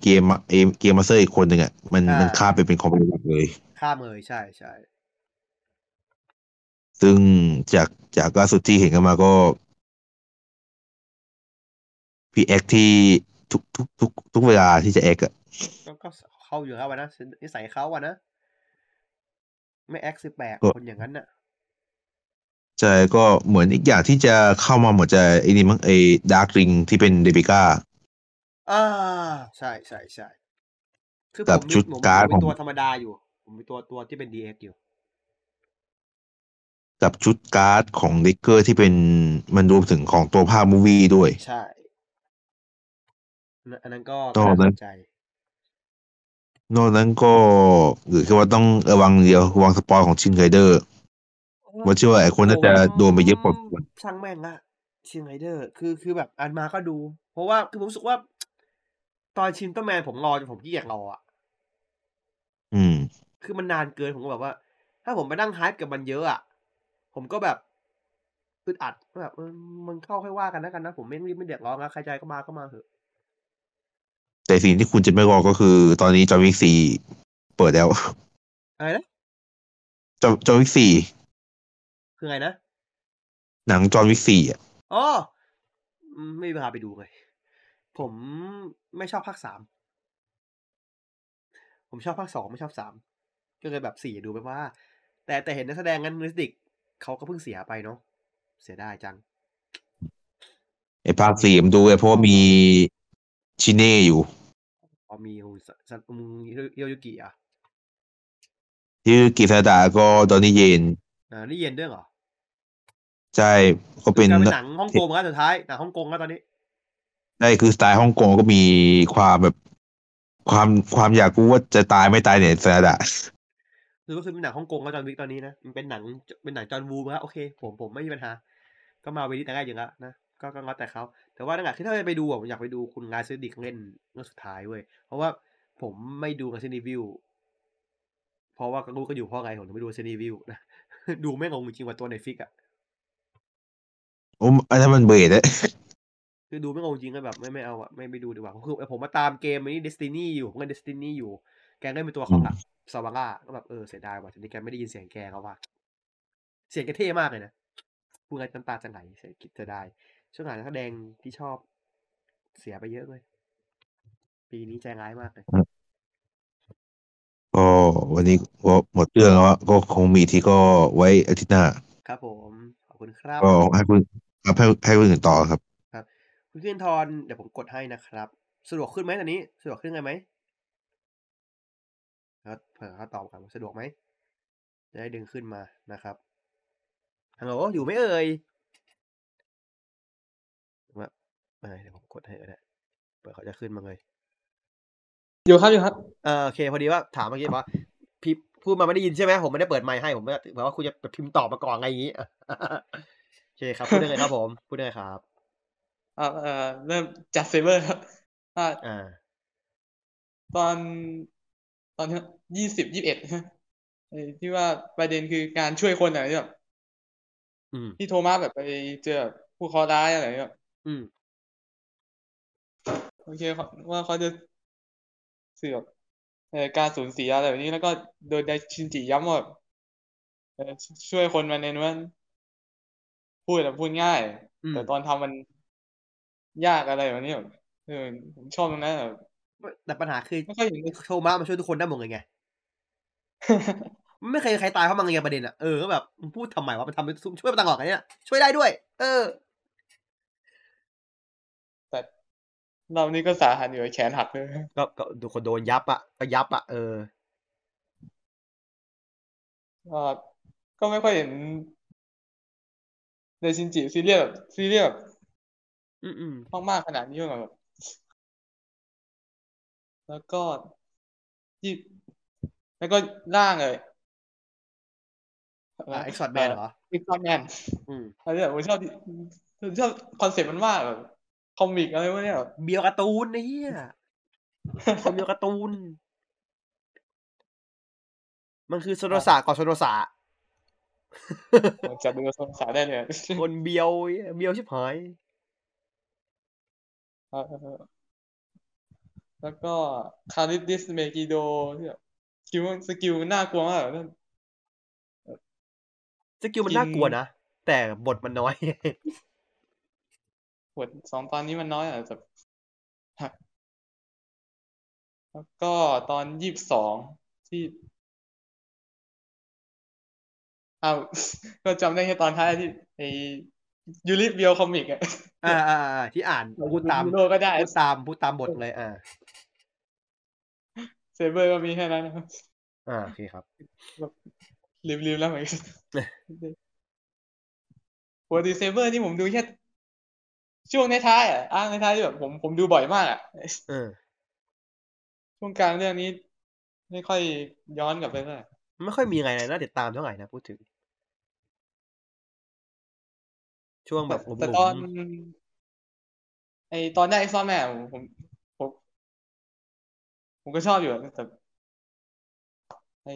เกมไอเกมมาสเตอร์อีกคนหนึ่งอะมันมันข้ามไปเป็นคอมพิวเตอร์เลย ข้ามเลยใช่ใช่ซึ่งจากจากล่าสุดที่เห็นกันมาก็พี่แอคที่ทุกทุกทุกทุกเวลาที่จะแอคอะก็ก็เข้าอยู่แล้ววะนะนิสัยเขาอะนะ ไม่แอคสิบแปดคนอย่างนั้นน่ะ ใช่ก็เหมือนอีกอย่างที่จะเข้ามาเหมือนจะไอ้นี่มั้งไอ้ดาร์กริงที่เป็นเดบิก้าอ่าใช่ใช่ใช่คือผกับมมีชุดผมการ์ดผมมีของตัวธรรมดาอยู่ ผมมีตัวตัวที่เป็น DX อยู่ กับชุดการ์ดของเด็กเกอร์ที่เป็นมันรวมถึงของตัวภาค movie ด้วย ใช่อันนั้นอันนั้นก็ตอนน่านั้สนนใจนอกนั้นก็หรือแค่ว่าต้องระวังเดียวระวัง spoil ของชินไรเดอร์ ว่าเชื่อว่าไอ้คนน่าจะโดนไปเยอะพอสมควรช่างแม่งละชินไรเดอร์ คือคือแบบอันมาก็ดู เพราะว่าคือผมรู้สึกว่า ตอน Shin Ultraman ผมรอจนผมขี้เกียจรออะอืม คือมันนานเกินผมก็แบบว่า ถ้าผมไปนั่ง hype กับมันเยอะอะผมก็แบบอึดอัดแบบเออมึงเข้าค่อยว่ากันนะกันนะ ผมไม่รีบไม่เดือดร้อนนะใครใจก็มาก็มาเถอะ แต่สิ่งที่คุณจะไม่รอก็คือ ตอนนี้ John Wick สี่เปิดแล้วอะไรนะ John John Wick สี่ คือไงนะ หนังจอห์นวิกซีอะอ๋ออืมไม่มีเวลาไปดูเลย ผมไม่ชอบภาคสามผมชอบภาคสองไม่ชอบสามก็เลยแบบสี่ดูไปว่า แต่แต่เห็นนักแสดงงั้นนิสติกเขาก็เพิ่งเสียไปเนาะเสียดายจังไอ้ภาคสี่ผมดูเลยเพราะว่ามีชิเน่อยู่พอมีสสมึงเฮียวยุกิอะที่กิซาดาก็ดอนนี่เยนอ่านี่เย็นด้วยเหรอ ใช่ก็เป็นกลายเป็นหนังฮ่องกงแล้วสุดท้ายหนังฮ่องกงแล้วตอนนี้ใช่คือสไตล์ฮ่องกงก็มีความแบบ ความความอยากรู้ว่าจะตายไม่ตายเนี่ยซาดาคือก็คือเป็นหนังฮ่องกงแล้วจอห์นวิกตอนนี้นะมันเป็นหนังเป็นหนังจอห์นวูแล้วโอเค ผมผมไม่มีปัญหา ก็มาเวทีแต่แรกอยู่แล้วนะก็ก็งัดแต่เขาแต่ว่านั่นแหละคือถ้าไปดูอะผมอยากไปดูคุณงานซื้อดิกเล่นเรื่องสุดท้ายเว้ยเพราะว่าผมไม่ดูงานซีนีวิวเพราะว่าก็รู้ก็อยู่เพราะไงผมถึงไม่ดูซีนีวิวนะดูไม่งงจริงๆว่าตัวในฟิกอะ โอ้อันนั้นมันเบรดอะคือดูไม่งงจริงก็แบบไม่ไม่เอาอะไม่ไม่ดูดีกว่าคือผมมาตามเกมอันนี้ Destiny อยู่ผมเล่น Destiny อยู่ แกเล่นเป็นตัวของอะซาวาร่าก็แบบเออเสียดายว่ะทีนี้แกไม่ได้ยินเสียงแกเขาว่า เสียงแกเท่มากเลยนะพูดไงน้ำตาจะไหลเสียคิดจะได้ ช่วงหลังนักแสดงที่ชอบเสียไปเยอะเลย ปีนี้ใจร้ายมากเลยก็วันนี้ก็หมดเรื่องแล้วอะก็คงมีที่ก็ไว้อาทิตย์หน้า ครับผม ขอบคุณครับ ก็ให้คุณ ครับให้ให้คุณอื่นต่อครับ คุณขึ้นทอนเดี๋ยวผมกดให้นะครับสะดวกขึ้นไหมตอนนี้สะดวกขึ้นไงไหมครับเผื่อเขาตอบกันว่าสะดวกไหมจะได้ดึงขึ้นมานะครับฮัลโหลอยู่ไหมเอ่ยว่าเอ้ยเดี๋ยวผมกดให้ก็ได้เผื่อเขาจะขึ้นมาเลย อยู่ครับอยู่ครับเออโอเค พอดีว่าถามเมื่อกี้ว่าพี่พูดมาไม่ได้ยินใช่ไหมผมไม่ได้เปิดไมค์ให้ผมว่าเผื่อว่าคุณจะพิมพ์ตอบมาก่อนอะไรอย่างนี้ โอเคครับพูดได้เลยครับผมพูดได้เลยครับอ่าเอ่อเริ่มจากเซเบอร์ครับอ่าอ่าตอนตอนยี่สิบยี่สิบเอ็ดที่ว่าประเด็นคือการช่วยคนอะไรแบบอืมที่โทมัสแบบไปเจอผู้เคราะห์ร้ายอะไรแบบอืมโอเคเขาว่าเขาจะเสือกเอ่อการสูญเสียอะไรแบบนี้แล้วก็โดยไดชินจิย้ำว่าแบบเอ่อช่วยคนมาในนั้น พูดแบบพูดง่ายอืมแต่ตอนทำมันยากอะไรแบบนี้แบบเออผมชอบตรงนั้นแบบแต่ปัญหาคือไม่ค่อยเห็นโทมัสมาช่วยทุกคนได้หมดเลยไงไม่เคยมีใครตายเพราะมันไงประเด็นอะเออก็แบบมึงพูดทำไมวะมันทำช่วยมาต่างหากไงเนี่ยช่วยได้ด้วย เออ แต่เรานี่ก็สาหัสอยู่แขนหักเลยก็ก็ดูคนโดนยับอะก็ยับอะเออก็ก็ไม่ค่อยเห็น ในชินจิซีเรียสแบบซีเรียสแบบอืมอืมมากๆขนาดนี้แบบแล้วก็ที่แล้วก็ร่างเลยอ่า X Swordman เหรอ X Swordman อืมอันนี้แบบผมชอบที่ผมชอบคอนเซ็ปต์มันมากแบบ comic อะไรพวกเนี้ยแบบเบียวการ์ตูนไอ้เหี้ยคนเบียวการ์ตูน มันคือโซโนสะก่อนโซโนสะผม จับดูสงสารได้เลยคนเบียวไอ้เหี้ยเบียวชิบหายเออแล้วก็คาริบดิสเมกิโดที่แบบ skill skill มันน่ากลัวมากแบบนั่น skill มันกินน่ากลัวนะ แต่บทมันน้อยบทสองตอนนี้มันน้อยอะแบบแล้วก็ตอนยี่สิบสองที่ อ้าวก็จำได้แค่ตอนท้ายที่ไอ้ยูริเบียวคอมิกอะอ่าอ่าอ่าที่อ่านพูดตามยูโร่ก็ได้พูดตามพูดตามบทเลย อ่าเซเบอร์ก็มีแค่นั้นนะครับอ่าโอเคครับลืมๆแล้วเหมือนกันปกติเซเบอร์นี่ผมดูแค่ช่วงในท้ายๆอะอ้างในท้ายที่แบบผมผมดูบ่อยมากอะเออช่วงกลางเรื่องนี้ ไม่ค่อยย้อนกลับไปเท่าไหร่ไม่ค่อยมีอะไรน่าติดตามเท่าไหร่นะพูดถึง ช่วงแบบหลุมแต่ตอนไอตอนได้ไอซอนแมนผมผม ผมก็ชอบอยู่อะแต่ไอ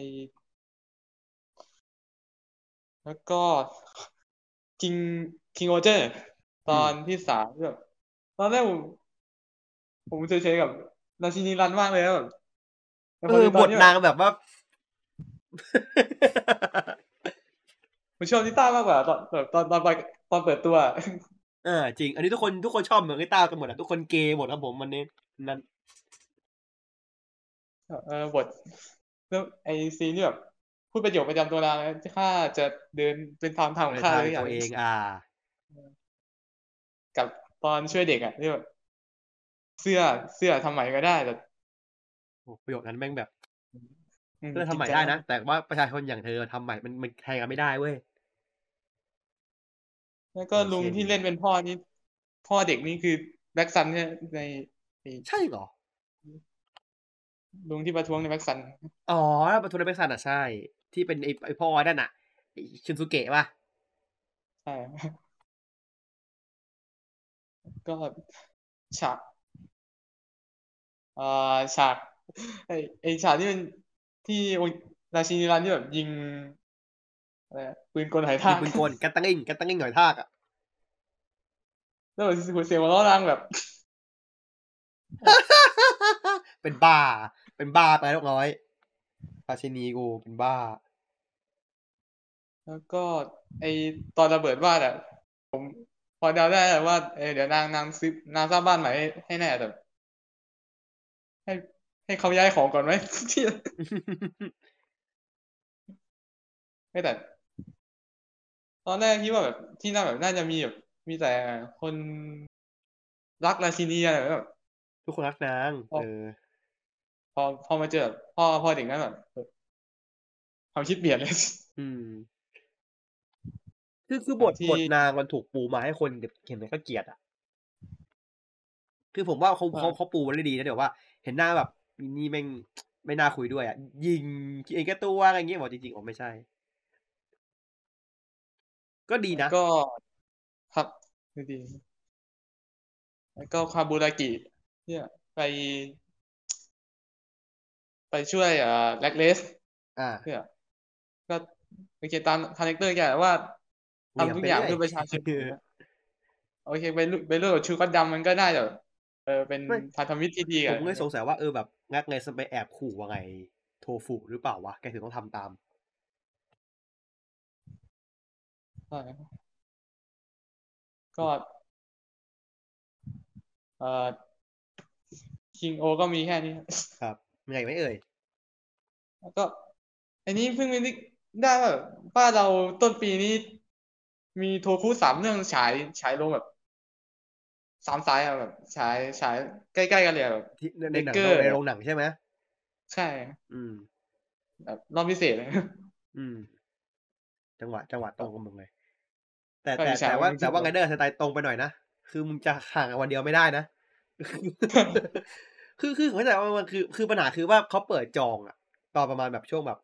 แล้วก็คิงคิงโอเจอร์ตอนที่สามแบบตอนแรกผมผมเฉยๆกับนาชินีรันมากเลยนะแบบแต่เอพอดูบตอนทนี้นางแบบว่าผมชอบนิต้ามากกว่าตอนตอนตอนตอน ตอนเปิดตัวเออจริง อันนี้ทุกคนทุกคนชอบเหมือนไอ้ต้ากันหมดอะทุกคนเกย์หมดครับผมวันนี้นั่นเออบทแล้วไอซีนที่แบบพูดประโยคประจำตัวนางนะข้าจะเดินเป็นทางทางของในข้าทางเลยอย่างตัวเองอ่า กับตอนช่วยเด็กอะที่แบบเสื้อเสื้อทำใหม่ก็ได้แต่โอ้ประโยคนั้นแม่งแบบอืมเพื่อทำใหม่จิตใจได้นะแต่ว่าประชาชนอย่างเธอทำใหม่มันมันแทนกันไม่ได้เว้ย แล้วก็ลุงโอเคที่เล่นเป็นพ่อนี่พ่อเด็กนี่คือแบ็กซันเนี่ยในไอ้ใช่เหรอ ลุงที่ประท้วงในแบ็กซัน อ๋อประตูในแบ็กซันอะใช่ ที่เป็นไอ้ไอ้พ่อนั่นน่ะไอ้ชินสุเกะป่ะใช่ก็ฉากเอ่อฉากไอ้ไอ้ฉากที่เป็นที่โอราชินีรันที่แบบยิง อะไรอะปืนกลหายยิทางกปืนกลกันตังงิงกันตังงิงหน่อยทากอะแล้วแบบเสียงหัวเราะดังแบบ เป็นบ้า เป็นบ้าไปลูกน้อยราชินีกูเป็นบ้า แล้วก็ ไอตอนระเบิดบ้านอะผมพอเดาได้แหละว่าเออเดี๋ยวนางนางซื้อนางสร้างบ้านใหม่ให้ให้แน่แต่ให้ให้เขาย้ายของก่อนไหมที่ไม่แต่ ตอนแรกคิดว่าแบบที่นั่นแบบน่าจะมีแบบมีแต่คนรักราชินีอะไรแบบทุกคนรักนางอ๋อเออ พอพอมาเจอแบบพ่อพ่อเด็กนั้นแบบเออความคิดเปลี่ยนเลยอืมคือคือบทที่บทนางมันถูกปูมาให้คนเห็นแล้วก็เกลียดอะ คือผมว่าเขาเขาเขาปูมาได้ดีนะเดี๋ยวว่า เห็นหน้าแบบนี่แม่งไม่น่าคุยด้วยอะ ยิงเองแค่ตัวอะไรเงี้ยบอกจริงๆอ๋อไม่ใช่ ก็ดีนะ ก็ครับดีๆแล้วก็คาบูรากิเนี่ยไปไปช่วยอ่าแล็กเลสอ่าเนี่ยก็โอเคตามคาแรคเตอร์แกแหละว่าทำทุกอย่างเหวี่เพื่ยองไปประชาชนเรื่อยโอเคไปลุไปเรื่องกับชูกัดดำมันก็น่าจะเออเป็นไม่พันธมิตรที่ดีผกันมก็เลยสงสัยว่าเออแบบงักไงสไปแอบขู่ว่าไง โทฟุหรือเปล่าวะแกถึงต้องทำตาม ใช่ก็เอ่อคิงโอก็มีแค่นี้ครับมีอะไรไหมเอ่ยแล้วก็ อันนี้เพิ่งไปนึกได้ว่าบ้านเราต้นปีนี้มีโทคุสามเรื่องฉายฉายลงแบบสามสายอะแบบฉายฉายใกล้ๆกันเลยอะแบบที่ในในหนังเบเกอร์ในโรงหนังใช่ไหมใช่ อืมแบบรอบพิเศษเลยอืม จังหวะ จังหวะตรงกับมึงเลย แต่ก็แต่อิจฉาแต่ว่ามึงแต่ว่าที่ไงเดอร์สไตล์ตรงไปหน่อยนะ คือมึงจะห่างกันวันเดียวไม่ได้นะ คือคือเข้าใจว่ามันคือคือปัญหาคือว่าเขาเปิดจองอะตอนประมาณแบบช่วงแบบ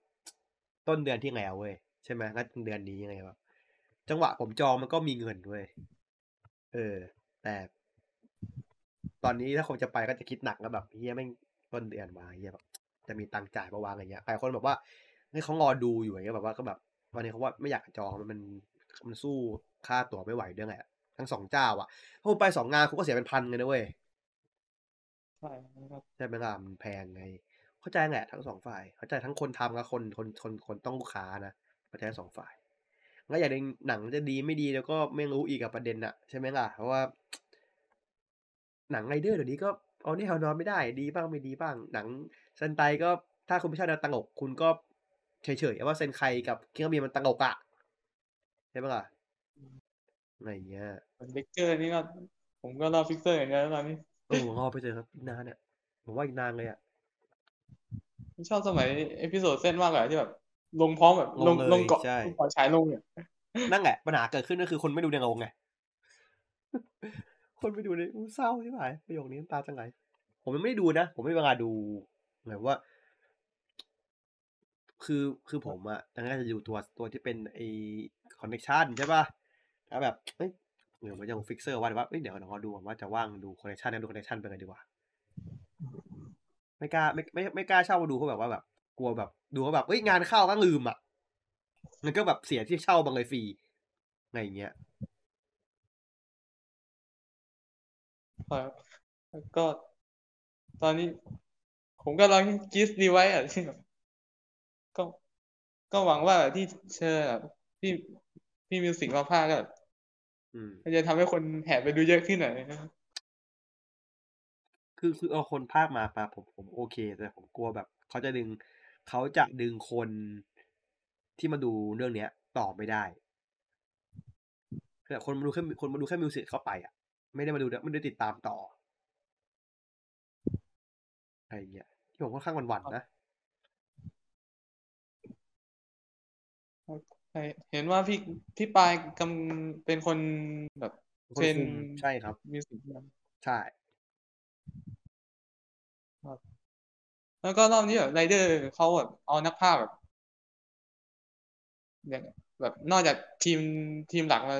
ต้นเดือนที่แล้วเว้ยใช่ไหมงั้นเดือนนี้ยังไงแบบจังหวะผมจองมันก็มีเงินเว้ยเออ แต่ ตอนนี้ถ้าคนจะไปก็จะคิดหนักแล้วแบบเฮียแม่งต้นเดือนมาเฮียแบบจะมีตังค์จ่ายประวางอะไรเงี้ยหลายคนแบบว่าให้เขารอดูอยู่อย่างเงี้ยแบบว่าก็แบบวันนี้เขาว่าไม่อยากจองมัน มันมันสู้ค่าตั๋วไม่ไหวด้วยไงทั้งสองเจ้าอะถ้าคุณไปสองงานคุณก็เสียเป็นพันเลยนะเว้ยใช่ครับใช่ไหมล่ะมันแพงไง เข้าใจแหละทั้งสองฝ่าย เข้าใจทั้งคนทำกับคนคนคนคนต้องลูกค้านะเข้าใจทั้งสองฝ่ายแล้วอย่างหนังจะดีไม่ดีแล้วก็ไม่รู้อีกกับประเด็นอะใช่ไหมล่ะเพราะว่า หนังไรเดอร์เดี๋ยวนี้ก็เอานี่เอานอนไม่ได้ดีบ้างไม่ดีบ้าง หนังเซนไตก็ถ้าคุณไม่ชอบแนวตลกคุณก็เฉยๆว่าเซนไคกับคิงคามีมันตลกอะ ช่ปะล่ะอะไรเงี้ยเด็กเกอร์นี่ก็ผมก็รอฟิกเซอร์อย่างเดียวแล้วตอนนี้เออรอไปเจอครับอีกนานเนี่ยผมว่าอีกนานเลยอะผมชอบสมัย Episode Z มากกว่าที่แบบ ลงพร้อมแบบลงลงเลยลงเกาะใช่ลงเกาะฉายลงเนี่ยนั่นแหละปัญหาเกิดขึ้นก็คือคนไม่ดูในโรงไงคนไม่ดูในอู้เศร้าใช่ไหมประโยคนี้น้ำตาจังไหลผมยังไม่ได้ดูนะ ผมไม่มีเวลาดูหมายว่า คือคือผมอะตอนแรกจะดูตัวตัวที่เป็นไอ Connection ใช่ป่ะแล้วแบบเอ้ยเดี๋ยวมันยังฟิกเซอร์ว่าว่าเอ้ยเดี๋ยวเราดูก่อนว่าจะว่างดู Connection นะดู Connection เป็นไงดีกว่า ไม่กล้าไม่ไม่ไม่กล้าเช่ามาดูเพราะแบบว่าแบบ กลัวแบบดูว่าแบบเอ้ยงานเข้าก็ลืมอะมันก็แบบเสียที่เช่าบางเลยฟรีอะไรอย่างเงี้ยครับแล้วก็ตอนนี้ ผมก็ลองกิสดีไว้อะที่แบบ ก็ก็หวังว่าที่เชิญอะพี่พี่มิวสิกมาพากย์ก็อืมมันจะทำให้คนแห่ไปดูเยอะขึ้นหน่อยนะครับคือคือเอาคนภาคมาปะผมผมโอเค แต่ผมกลัวแบบเขาจะดึงเขาจะดึงคนที่มาดูเรื่องเนี้ยต่อไม่ได้คือคนมาดูแค่คนมาดูแค่มิวสิกเข้าไปอะ ไม่ได้มาดูไม่ได้ติดตามต่ออะไรอย่างเงี้ยที่ผมค่อนข้างหวันๆนะ เห็นว่าพี่พี่ปายกำเป็นคนแบบคนเทรนคุมใช่ครับมิวสิกใช่แล้วก็รอบนี้แบบไรเดอร์เขาแบบเอานักภาคแบบอย่างแบบนอกจากทีมทีมหลักมา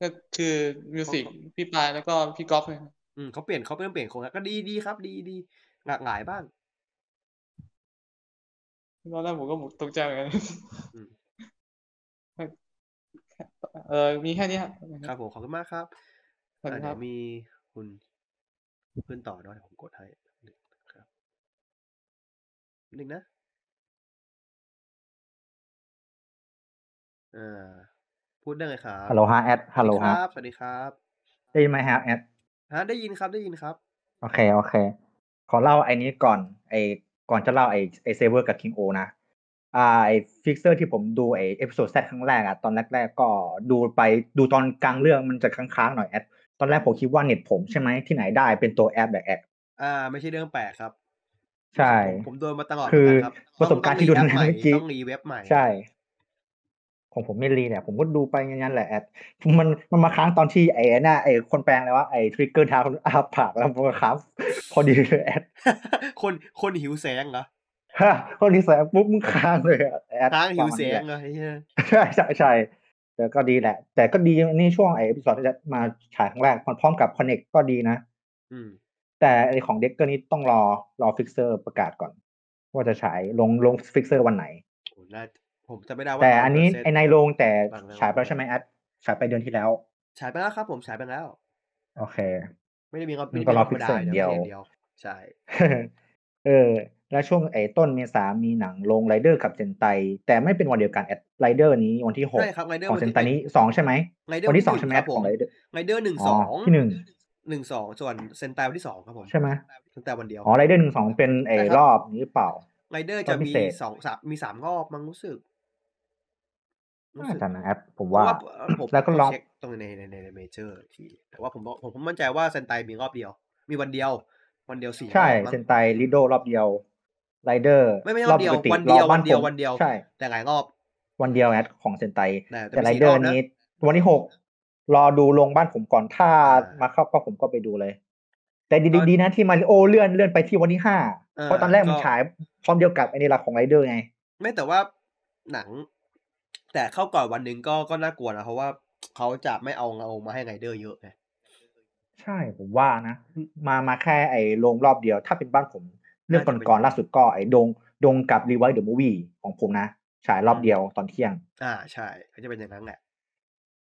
ก็คือมิวสิกพี่ปายแล้วก็พี่ก๊อฟเนี่ยอืมเขาเปลี่ยนเขาเปลี่ยนเปลี่ยนโครงการก็ดีดีครับ ดีดีหลากหลายบ้างตอนแรกผมก็ตกใจเหมือนกันอืม เออมีแค่นี้ครับครับผมขอบคุณมากครับสวัสดีอะครัเดี๋บยวมีคุณขึ้นต่อเนาะเดี๋ยวผมกดให้ครับหนึ่งนะอ่าพูดได้เลยครับฮัลโหลฮะแอดฮัลโหลสวัสดีฮะครับสวัสดีครับได้ยินไหมฮะแอดฮะได้ยินครับได้ยินครับ โอเคโอเค ขอเล่าไอ้นี้ก่อนไอ้ก่อนจะเล่าไอ้ไอ้ Saber กับ King-Oh นะอ่า ไอ้ฟิกเซอร์ที่ผมดูไอ้ Episode Z รั้งแรกอะตอนแรกๆก็ดูไปดูตอนกลางเรื่องมันจะค้างๆหน่อยแอดตอนแรกผมคิดว่าเน็ตผมใช่ไหมที่ไหนได้เป็นตัวแอปแบบแอดอ่า ไม่ใช่เรื่องแปลกครับ ใช่ ผมผมโดนมาตลอดคือเหมืนกันครับประสบการณ์ที่ดูต้องในต้องเมื่อกี้ต้องรีเว็บใหม่ใช่ ของผมไม่รีเนี่ยผมก็ดูไปงั้นๆแหละแอดมันมันมาค้างตอนที่ไอ้น่ะไอ้คนแปลงเลยว่าไอ้ Trigger Dark นอาปากแล้วมันก็ค้างพอดีเลยแอดคนคนหิวแสงเหรอ ฮะคนที่ใส่ปุ๊บมึงค้างเลยอะแอดค้างหิวประแสมาณงนี้แหละเหรอไอ้เหี้ยใช่ใช่ใช่แต่ก็ดีแหละ แต่ก็ดีนี่ช่วงไอ้พิซอที่จะมาฉายครั้งแรกพร้อมกับคอนเน c ก็ดีนะอืมแต่ไอ้ของเด็กเกอร์นี้ต้องรอรอฟิกเซอร์ประกาศก่อน ว่าจะฉายลงลงฟิกเซอร์วันไหนโหน่าผมจะไม่ได้ว่าแต่อันนี้100%ไอ้ในโรงแต่บางแล้วฉายไปแล้วใช่ไหมแอดฉายไปเดือนที่แล้ว ฉายไปแล้วครับ ผมฉายไปแล้ว โอเค ไม่ได้มีครับมันไม่ได้ก็มีรอธรรมดา Pixel อย่างเดียวมีแค่เดียว ใช่ เออ แล้วช่วงไอ้ต้นเมษามีหนังลงไรเดอร์กับเซนไต แต่ไม่เป็นวันเดียวกันแอดไรเดอร์นี้วันที่หกใช่ครับ Rider ของวันเซที่นไตนี้สองใช่ไหม Rider วันที่สองวันที่ใช่ไหมหนึ่งครับผมของไรเดอร์ไรเดอร์หนึ่งอ๋สอองที่หนึ่งหนึ่งสองส่วนเซนไตวันที่สองครับผมใช่ไหมเซนไตวันเดียวอ๋อไรเดอร์หนึ่งสองเป็นไอ้ใช่ครับรอบนี้หรือเปล่าไรเดอร์รอจะบพิมีเศษสองสามมีสามรอบมั้งรู้สึกรู้น่าสึกจะนะแอดผมเพว่าราะว่าเอ่อผมแล้วก็ผมลองเช็คตรงในในในในเมเจอร์ทีแต่ว่าผมบอกผมผมมั่นใจว่าเซนไตมีรอบเดียว มีวันเดียว วันเดียวสี่รใช่อบมั้งเซนไตลิโดรอบเดียว ไรเดอร์ไม่ไม่รอบเดียวปกติวันเดียวรอบบ้าวันเดียวผมวันเดียวใช่แต่หลายรอบ วันเดียวแอดของเซนไตแต่แต่แต่มีไรสี่เดอรอร์บนะนี้ วันที่หกรอดูลงบ้านผมก่อนถ้าอ่ามมาเข้าก็ผมก็ไปดูเลย แต่ดีก็ดีนะที่มาริโอเลื่อนเลื่อนไปที่วันที่ห้าอ่าเพราะตอนแรกมันก็ฉายพร้อมเดียวกับไอ้นี่ละของไรเดอร์ไง ไม่แต่ว่าหนัง แต่เข้าก่อนวันหนึ่งก็ก็น่ากลัวนะเพราะว่าเขาจะไม่เอาเงามาให้ไรเดอร์เยอะไงใช่ผมว่านะ มามาแค่ไอ้ลงรอบเดียว ถ้าเป็นบ้านผม เรื่องน่าจะเป็นก่อนๆล่าสุดก็ไอ้ดงดงกับรีไวซ์ the movie ของผมนะฉายรอบเดียวตอนเที่ยง อ่าใช่ก็จะเป็นอย่างนั้นแหละ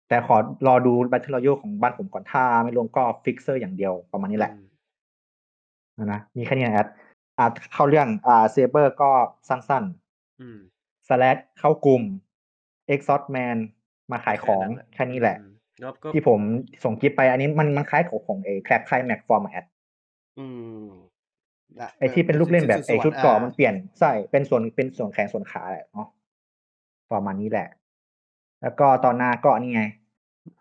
แต่ขอรอดู Battle Royale ของบ้านผมก่อนถ้าไม่ลงก็ฟิกเซอร์อย่างเดียวประมาณนี้แหละอืมนะนะมีแค่นี้นะแอดอ่าเข้าเรื่องอ่าเซเบอร์ก็สั้นอืมๆสแลดเข้ากลุ่มเอ็กซอ t แมนมาขายของแค่นี้แหละอืมแล้วก็ที่ผมส่งคลิปไปอันนี้มันมันคล้ายของของเอแคลปไคลแม็กฟอร์มแอดอืมละ ไอที่เป็นลูกเล่นแบบไอชุดเกราะอ่ามันเปลี่ยนใช่เป็นส่วนเป็นส่วนแขนส่วนขาแหละเนาะประมาณนี้แหละ แล้วก็ตอนหน้าก็นี่ไง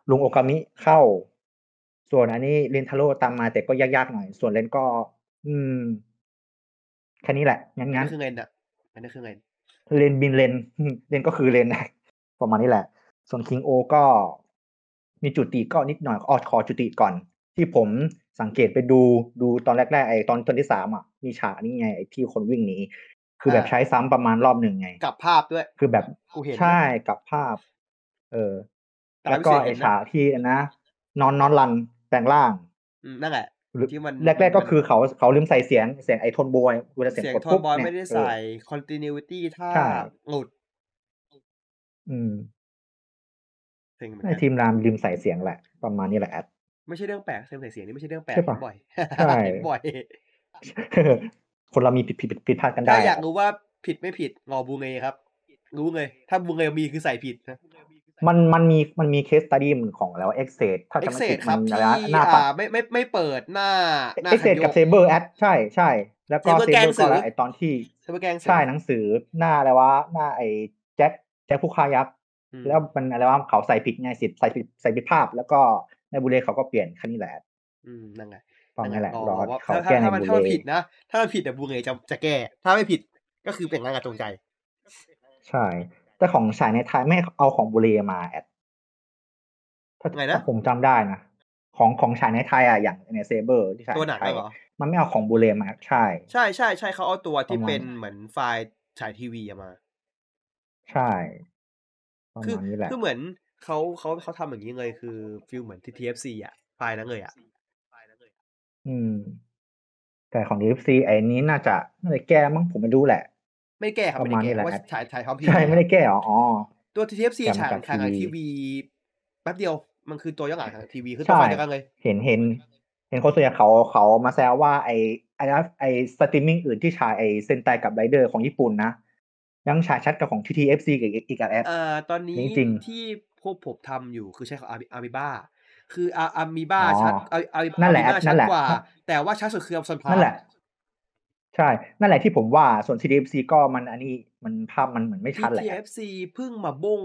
ลุงโอกามิเข้า ส่วนอันนี้เรนทาโร่ตามมาแต่ก็ยากๆหน่อย ส่วนเลนก็ อืมแค่นี้แหละ งั้นอันงั้นนี้คือเงินอะอันนี้คือเงินเลนบินเลนเลนก็คือเลนประมาณนี้แหละ ส่วนคิงโอก็มีจุติก็นิดหน่อยอ๋อขอจุติก่อน ที่ผม สังเกตไปดูดูตอนแรกๆไอ้ตอนตอนที่สามอะมีฉากนี่ไงไอ้ที่คนวิ่งหนีคือแบบใช้ซ้ำประมาณรอบหนึ่งไงกลับภาพด้วย คือแบบกูเห็นใช่กับภาพ เออตามแล้วก็ที่เห็ไอ้นนะฉากที่นะนอนนอนรันแปลงร่างอืมนั่นแหละหรือที่มันแรกๆก็คือเขาเขาลืมใส่เสียงเสียงไอ้โทนบอยเวลาเสียงเสียงกดโทปุ๊นบบอยเนี่ยไม่ได้เออใส่ continuity ถ้าใช่หลุด อืมเซ็งเหมือนในกันทีมรามลืมใส่เสียงแหละ ประมาณนี้แหละแอด ไม่ใช่เรื่องแปลกเซมใส่เสียงนี่ไม่ใช่เรื่องแปลกใช่ปะเห็นบ่อยใช่ เห็นบ่อยคนเรามีผิดผิดผิดผิดพลาดกันได้ถ้าอยากอะรู้ว่าผิดไม่ผิดงอบูเงครับ รู้เลย ถ้าบูเงมีคือใส่ผิดนะ มันมันมีมันมีเคสตัดดี้ของแล้วเอ็กเซถ้าเอ็จะกไม่เซผิดครับมันที่ระยะหน้าปัดอ่าไม่ไม่ไม่เปิดหน้าหน้าเอ็กเซคันโยกับเซเบอร์แอดใช่ใช่แล้วก็ Saber เซแกล้เบงอร์สื่ก็อแล้วไอตอนที่ใช่ไหมแกล้งสื่อใช่หนังสือหน้าอะไรวะหน้าไอ้แจ็คแจ็คผู้ฆ่ายักษ์ อืมแล้วมันอะไรวะเขาใส่ผิดไงสิใส่ผิดใส่ผิดภาพ แล้วก็ ในบูเลเขาก็เปลี่ยนแค่นี้แหละอืมนั่นไงฟังนั่นแหละอ๋อรอว่าเขาถ้าแก้ในถ้ามันบูถ้ามันเลผิดนะ ถ้ามันผิดแต่บูเงจะจะแก้ ถ้าไม่ผิดก็คือเป็นงานกระจงใจ ใช่ แต่ของฉายในไทยไม่เอาของบูเลมาแอดถ้าไงนะถ้าผมจำได้นะของของฉายในไทยอะอย่างในเซเบอร์ที่ฉายตัวในหนังไทยเหรอมันไม่เอาของบูเลมาใช่ ใช่ใช่ใช่เขาเอาตัวที่ประมาณเป็นเหมือนไฟล์ฉายทีวีอะมา ใช่ประคือมาณนี้แหละคือเหมือน เขาเขาเขาทำอย่างนี้เลยคือฟิลเหมือนที่ TFC อะไฟล์นั้นเลยอะอืม แต่ของ DFC ไอ้นี้น่าจะน่าจะแก้มั้งผมไม่รู้แหละ ไม่แก้ครับปไม่ระมาได้ณนี้แก้แหละว่าฉายฉายพร้อมทีใช่ไม่ได้แก้เหรออ๋อตัว TFC แกะมาฉายจากฉายทางทีทีวีวีแป๊บเดียวมันคือตัวย้อนหลังทางทีวีคือใช่ตัวไฟล์เดียวกันเลย เห็นเห็น เห็นคนส่วนใหญ่เขาเขามาแซวว่าไอ้ไอ้นะไอ้สตรีมมิ่งอื่นที่ฉายไอ้เซนไตกับไรเดอร์ของญี่ปุ่นนะยังฉายชัดกับของ TTFC กับอีกกับแอดเอ่อตอนนี้จริงๆที่ พวกผมทำอยู่คือใช้ของอาร์มิบ้าคืออาร์มิบ้าอ๋อชัดอาร์อาร์นั่นแหละมิบ้านั่ชัดนแหละกว่า แต่ว่าชัดสุดคืออัลซอนพานั่นแหละใช่ นั่นแหละที่ผมว่าส่วน TTFC ก็มันอันนี้มันภาพมันเหมือนไม่ชัดแหละ TFC เพิ่งมาบ้ง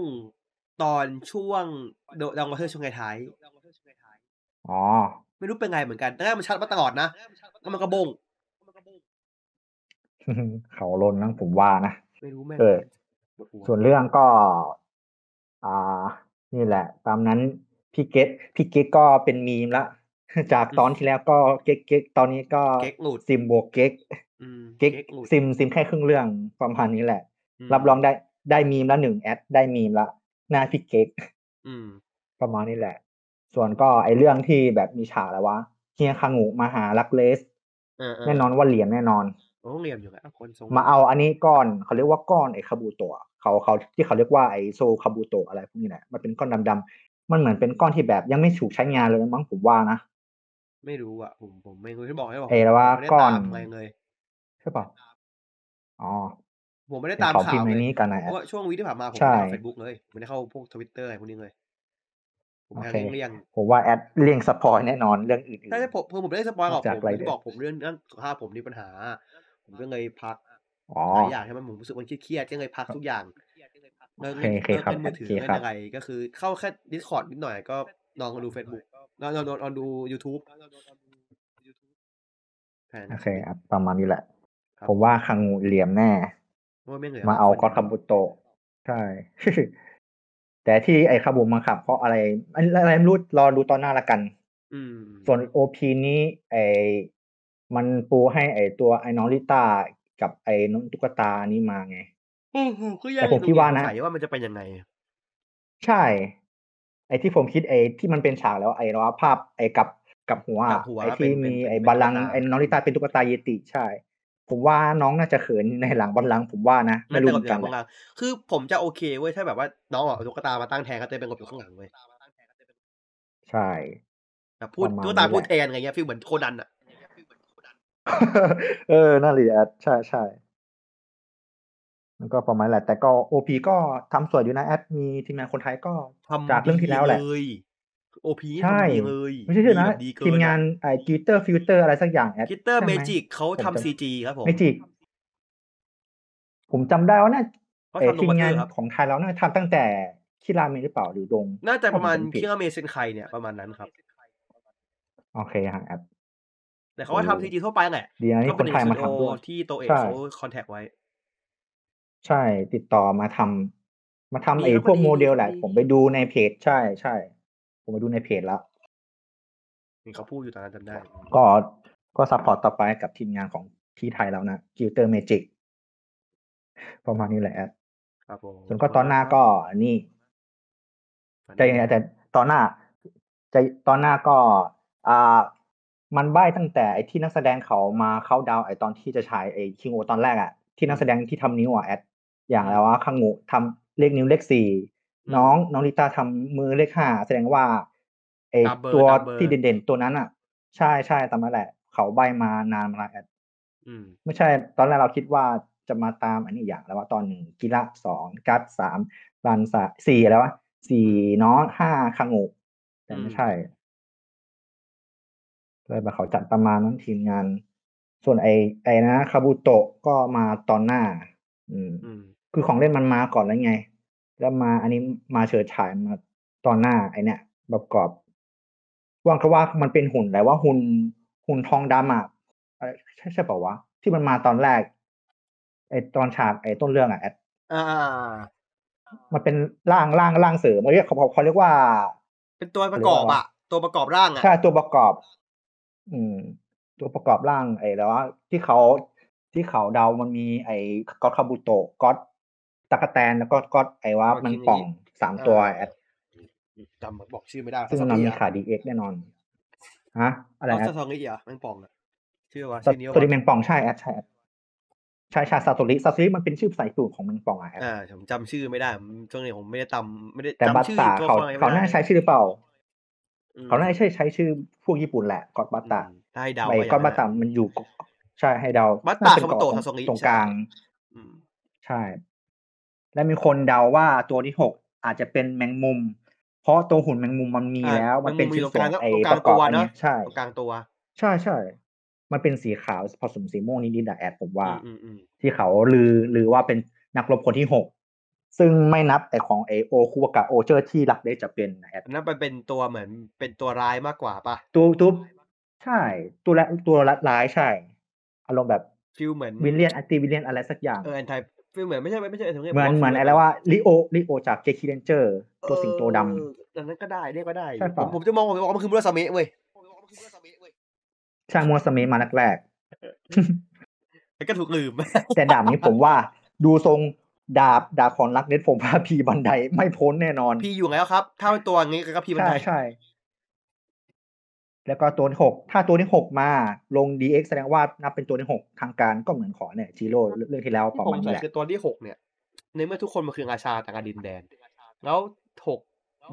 ตอนช่วงเดอะดังวัเทอร์ช่วงท้ายอ๋อๆไม่รู้เป็นไงเหมือนกัน แต่แรกมันชัดมาตลอดนะแล้วมันก็บ้งเขาลนนะผมว่านะ ไม่รู้แม่งเออปวดหัวส่วนเรื่องก็ อ่า นี่แหละ ตามนั้นพี่เกตพี่เกตก็เป็นมีมละ จากตอนที่แล้วก็เก๊กเก๊กตอนนี้ก็เก๊กหลุดซิมบวกเก๊กอืมเก๊กหลุดซิมซิมแค่ครึ่งเรื่องประมาณนี้แหละมรับรองได้ได้มีมละหนึ่งแอดได้มีมละหน้าพี่เก๊กอืมประมาณนี้แหละ ส่วนก็ไอเรื่องที่แบบมีฉากแล้ววะเฮียคังหูมาหาลักเลสเออเออแน่นอนว่าเหรียญแน่นอน โอ้เหลี่ยมอยู่แล้วคนทรงมาเอาอันนี้ก้อนเขาเรียกว่าก้อนไอ้คาบูโตะเขาเขาที่เขาเรียกว่าไอ้โซคาบูโตะอะไรพวกนี้แหละมันเป็นก้อนดำๆมันเหมือนเป็นก้อนที่แบบยังไม่ถูกใช้งานเลยมั้งผมว่านะไม่รู้อะผมผมไม่รู้ที่บอกให้บอกเอ้ยแล้วว่าผมไม่ได้ก้อนตามอะไรเลยใช่ป่ะอ๋อผมไม่ได้เห็นตามเขาข่าพิมวพ์ในเลยนี้กันนะเพราะว่าช่วงวีคที่ผ่านมาผมใช่ไม่ได้เข้าเฟซบุ๊กเลยผมไม่ได้เข้าพวกทวิตเตอร์อะไรพวกนี้เลยผมโอแค่เคเลี่ยงผมว่าแอดเลี่ยงสปอยแน่นอนเรื่องอื่นๆถ้าจะผมผมผมไม่ได้สปอยหรอกจากผมอะไรที่บอกผมเรื่องเรื่องสุขภาพผมมีปัญหา ผมก็เลยพักๆอ๋อหลายอย่างใช่ไหมผมรู้สึกมันเครียดๆก็เลยพักทุกอย่างเลิกเล่นโอเคเลิกครับเล่นมือถือโอเคเล่นครับอะไรก็คือเข้าแค่ Discord นิดหน่อยก็ลองมาดู Facebook ลองลองลองลองดู YouTube แค่นั้นโอเคอะประมาณนี้แหละครับผมว่าคังงูเหลี่ยมแน่ว่าไม่เหลือมาเอาคนกอตคาบุโตะใช่ แต่ที่ไอ้คาบุมาขับ เพราะอะไรอันอะไรไม่รู้รอดูตอนหน้าละกันอืมส่วนโอพีนี้ไอ้ มันปูให้ไอ้ตัวไอ้น้องลิต้ากับไอ้น้องตุ๊กตานี่มาไงโอ้โหก็ยังแต่ผมคิดว่านะสงสัยว่ามันจะเป็นยังไง ใช่ ไอ้ที่ผมคิดไอ้ที่มันเป็นฉากแล้วไอ้ว่าภาพไอ้กับกับหัวกับหัวไอ้ที่เป็นเป็นมีเป็นไอ้เป็นบัลลังก์ตุ๊กตาไอ้น้องลิต้าเป็นตุ๊กตาเยติใช่ ผมว่าน้องน่าจะเขินในหลังบัลลังก์ผมว่านะไม่มันรู้เป็นเหกมืบอนอกันย่างแหบางละคือผมจะโอเคเว้ยถ้าแบบว่าน้องเอาตุ๊กตามาตั้งแทนก็จะเป็นกบอยู่ข้างหลังเว้ยใช่แบบพูดประมาณตุ๊กตานี้แหละพูดแทนอะไรเงี้ยฟีลเหมือนโคนันอะ เออ นั่นแหละใช่ใช่มันก็ประมาณแหละ แต่ก็โอพีก็ทำสวยอยู่นะแอดมีทีมงานคนไทยก็ทำจากเรื่องที่แล้วแหละโอพีใช่ทำดีเลยไม่ใช่ชื่อนะดีแบบดีเกิทีมงานไอ้กิเตอร์ฟิลเตอร์อะไรสักอย่างแอดกิตเตอร์ใช่เมไหจิกเขาผมทำจำซีจีครับผมเมจิกผมจำได้ว่าน่าเขาเอ่อทำโนทีมบัตเตงาอนร์ครับของไทยเราน่าทำตั้งแต่คิราเมะหรือเปล่าหรือดง น่าจะประมาณถ้ผจำไผิดเคียงเมเซนไคเนี่ยประมาณนั้นครับ โอเคฮะแอด แต่เขาก็ทำซีจีทั่วไปแหละ ดีนะที่ก็คเป็นนไทยมาสตูดิทำโอด้วยที่โตเอกใช่เขาcontact ไว้ ใช่ติดต่อมาทำมาทำดีไอ้ครับพวก D model แหละดีผมไปดูในเพจ ใช่ใช่ผมไปดูในเพจแล้วนี่เขาพูดอยู่ตอนนั้นจำได้ ก็ก็ support ต่อไปกับทีมงานของที่ไทยแล้วนะกิลเตอร์เมจิกประมาณนี้แหละแอดครับผมส่วนก็ตอนหน้าก็นี่ใจเย็นแต่ตอนหน้าใจตอนหน้าก็ อ่า มันใบ้ตั้งแต่ไอ้ที่นักแสดงเขามาเข้าดาวน์ไอ้ตอนที่จะฉายไอ้คิงโอตอนแรกอะที่นักแสดงที่ทำนิ้วอะแอดอย่างแล้วว่าคังงูทำเลขนิ้วเลขสี่น้องน้องลิต้าทำมือเลขห้าแสดงว่าไอ้ตามเบอร์ตัวตามเบอร์ที่เด่นๆตัวนั้นอะใช่ใช่ตามนั้นแหละ เขาใบมานานมาแล้วแอดอืมไม่ใช่ ตอนแรกเราคิดว่าจะมาตามอันนี้อย่างแล้วว่าตอนหนึ่งกีฬาสองกัดสามรันสาสี่แล้ววะสี่น้องห้าคังงูแต่ไม่ใช่ เลยแบบเขาจัดประมาณนั้นทีมงาน ส่วนไอไอนะคาบุโตะก็มาตอนหน้าอืมอืม คือของเล่นมันมาก่อนแล้วไง แล้วมาอันนี้มาเฉิดฉายมาตอนหน้า ไอเนี่ยประกอบว่างก็ว่ามันเป็นหุ่นแต่ว่าหุ่นหุ่นทองดำอะเอ้ยใช่ใช่เปล่าวะที่มันมาตอนแรก ไอตอนฉากไอต้นเรื่องอะแอดอ่ามันเป็นร่างร่างร่างเสริมเขาเรียกเขาเขาเขาเรียกว่า เป็นตัวประกอบอะตัวประกอบร่างอะใช่ตัวประกอบ อืม ตัวประกอบร่างไอ้แล้วว่าที่เขาที่เขาเดามันมีไอ้ก็อตคาบุโตะก็อตตะกะแตนแล้วก็ก็อตไอ้ว่ามันป่องสามตัวแอดจำบอกชื่อไม่ได้ซึ่งมันมีขาดีเอ็กแน่นอนฮะอะไรเอาแอดซาซองงี้เหรอแมงป่องอะชื่อว่าซาชื่อนี้ตัวนี้วะแมงป่องใช่แอดใช่แอดใช่ใช่ซาโตริซาโตริมันเป็นชื่อภาษาญี่ปุ่นของแมงป่องอะแอดอ่าผมจำชื่อไม่ได้ผมช่วงนี้ผมไม่ได้จำไม่ได้แต่บัตจำชื่อตาตัวเขาฟองเขาน่าจะใช้ชื่อหรือเปล่าอืม เขาน่าจะใช้ใช้ชื่อพวกญี่ปุ่นแหละกอดบัตตาอืมถ้าให้เดาไอ้ว่าอย่างกอดบัตตานั้นมันอยู่กใช่ให้เดาบัตตาน่เป็นคาบุโตะเกาะซาโซงิตรงใช่กลางอืมใช่ และมีคนเดาว่าตัวที่หกอาจจะเป็นแมงมุม เพราะตัวหุ่นแมงมุมมันมีอ่าแล้ว มันเป็นแมงมุมชิ้นอยู่ส่วนตรงกลางไอ้ตรงกลางประกอบตัวอันเนอะเนี้ยใช่ตรงกลางตัว ใช่ใช่มันเป็นสีขาวผสมสีม่วงนิดๆอะแอดผมว่าอืมอืมที่เขาลือลือว่าเป็นนักรบคนที่หก ซึ่งไม่นับไอ้ของไอโอคูวากะโอเจอร์ที่หลักได้จะเป็นแอดอันนั้นมันเป็นตัวเหมือนเป็นตัวร้ายมากกว่าป่ะตัวตัวใช่ ตัวละตัวละร้ายใช่ อารมณ์แบบฟิลเหมือนวิลเลียนอันติวิลเลียนอะไรสักอย่างเออแอนไทฟิลเหมือนไม่ใช่ไม่ใช่ anti- เหมือนเหมือนอะไรว่าลิโอลิโอจากเจคิเรนเจอร์ตัวสิงโตดำเอออันนั้นก็ได้เรียกก็ได้ใช่ผเปล่ามผมจะมองผมจะบอกว่ามันคือมุราสเมะเว้ยช่างมัวสเมมาแรกแล้วก็ถูกลืมๆแต่ดาบนี้ผมว่า ดูทรง ดาบดาบของรักเน็ตผมว่าพีบันไดไม่พ้นแน่นอน พี่อยู่ไงแล้วครับ ถ้าเป็นตัวงี้ก็พี่มันใช่ได้ใช่ แล้วก็ตัวที่หกถ้าตัวที่หกมาลง DX แสดงว่านับเป็นตัวที่หกทางการก็เหมือนขอเนี่ยจิโร่เรื่องที่แล้วที่ประผมมาณใส่นี้แหละคือตัวที่หกเนี่ยในเมื่อทุกคนมันคืออาชาต่างกันดินแดน แล้วหก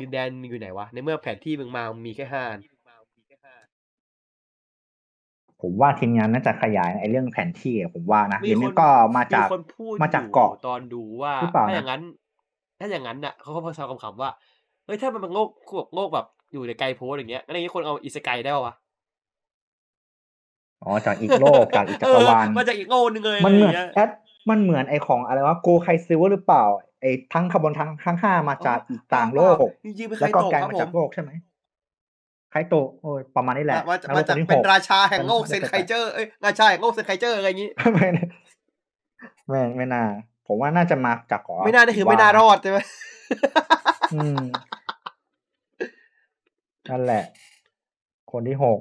ดินแดนมีอยู่ไหนวะ ในเมื่อแผนที่มึงมามีแค่ห้าอัน ผมว่าทีมงานน่าจะขยายไอ้เรื่องแผนที่อะผมว่านะมีหรือคไม่นก็มาจากคนพูดมาจากอยู่เกาะตอนดูว่าหรือเปล่าถ้านะอย่างนั้น ถ้าอย่างนั้นน่ะเขาก็พอแซวคำๆว่าเฮ้ยถ้ามันเป็นโลกแบบโลกแบบอยู่ในไกลโพ้อย่างเงี้ยอะไรอย่างเงี้ยคนเอาอิสกายได้ปะวะอ๋อจากอีกโลกจากอีกจักรวาลเออมาจากอีกโลกนึงเลยมันเหมือนะไรย่างงี้ยแอดมันเหมือนไอของอะไรวะโกไคซิลหรือเปล่าไอทั้งขบวนทั้งทั้งห้ามาจากอีกต่างโลกจริงๆเป็นใคแล้รวก็ตกกลายครับมาผจากมโลกใช่ไหม ไคโตะโอ้ยประมาณนี้แหละมาจากนัมาจากโลกเป็นที่หกราชาแห่งโลกมันเซนมันไคเจอร์เอ้ยราชาแห่งโลกเซนไคเจอร์อะไรอย่างงี้ไม่ไม่ไม่ไม่น่า ผมว่าน่าจะมาจากขอไม่น่าได้คือว่าไม่น่ารอดใช่ไหมอืมนั่นแหละ คนที่หก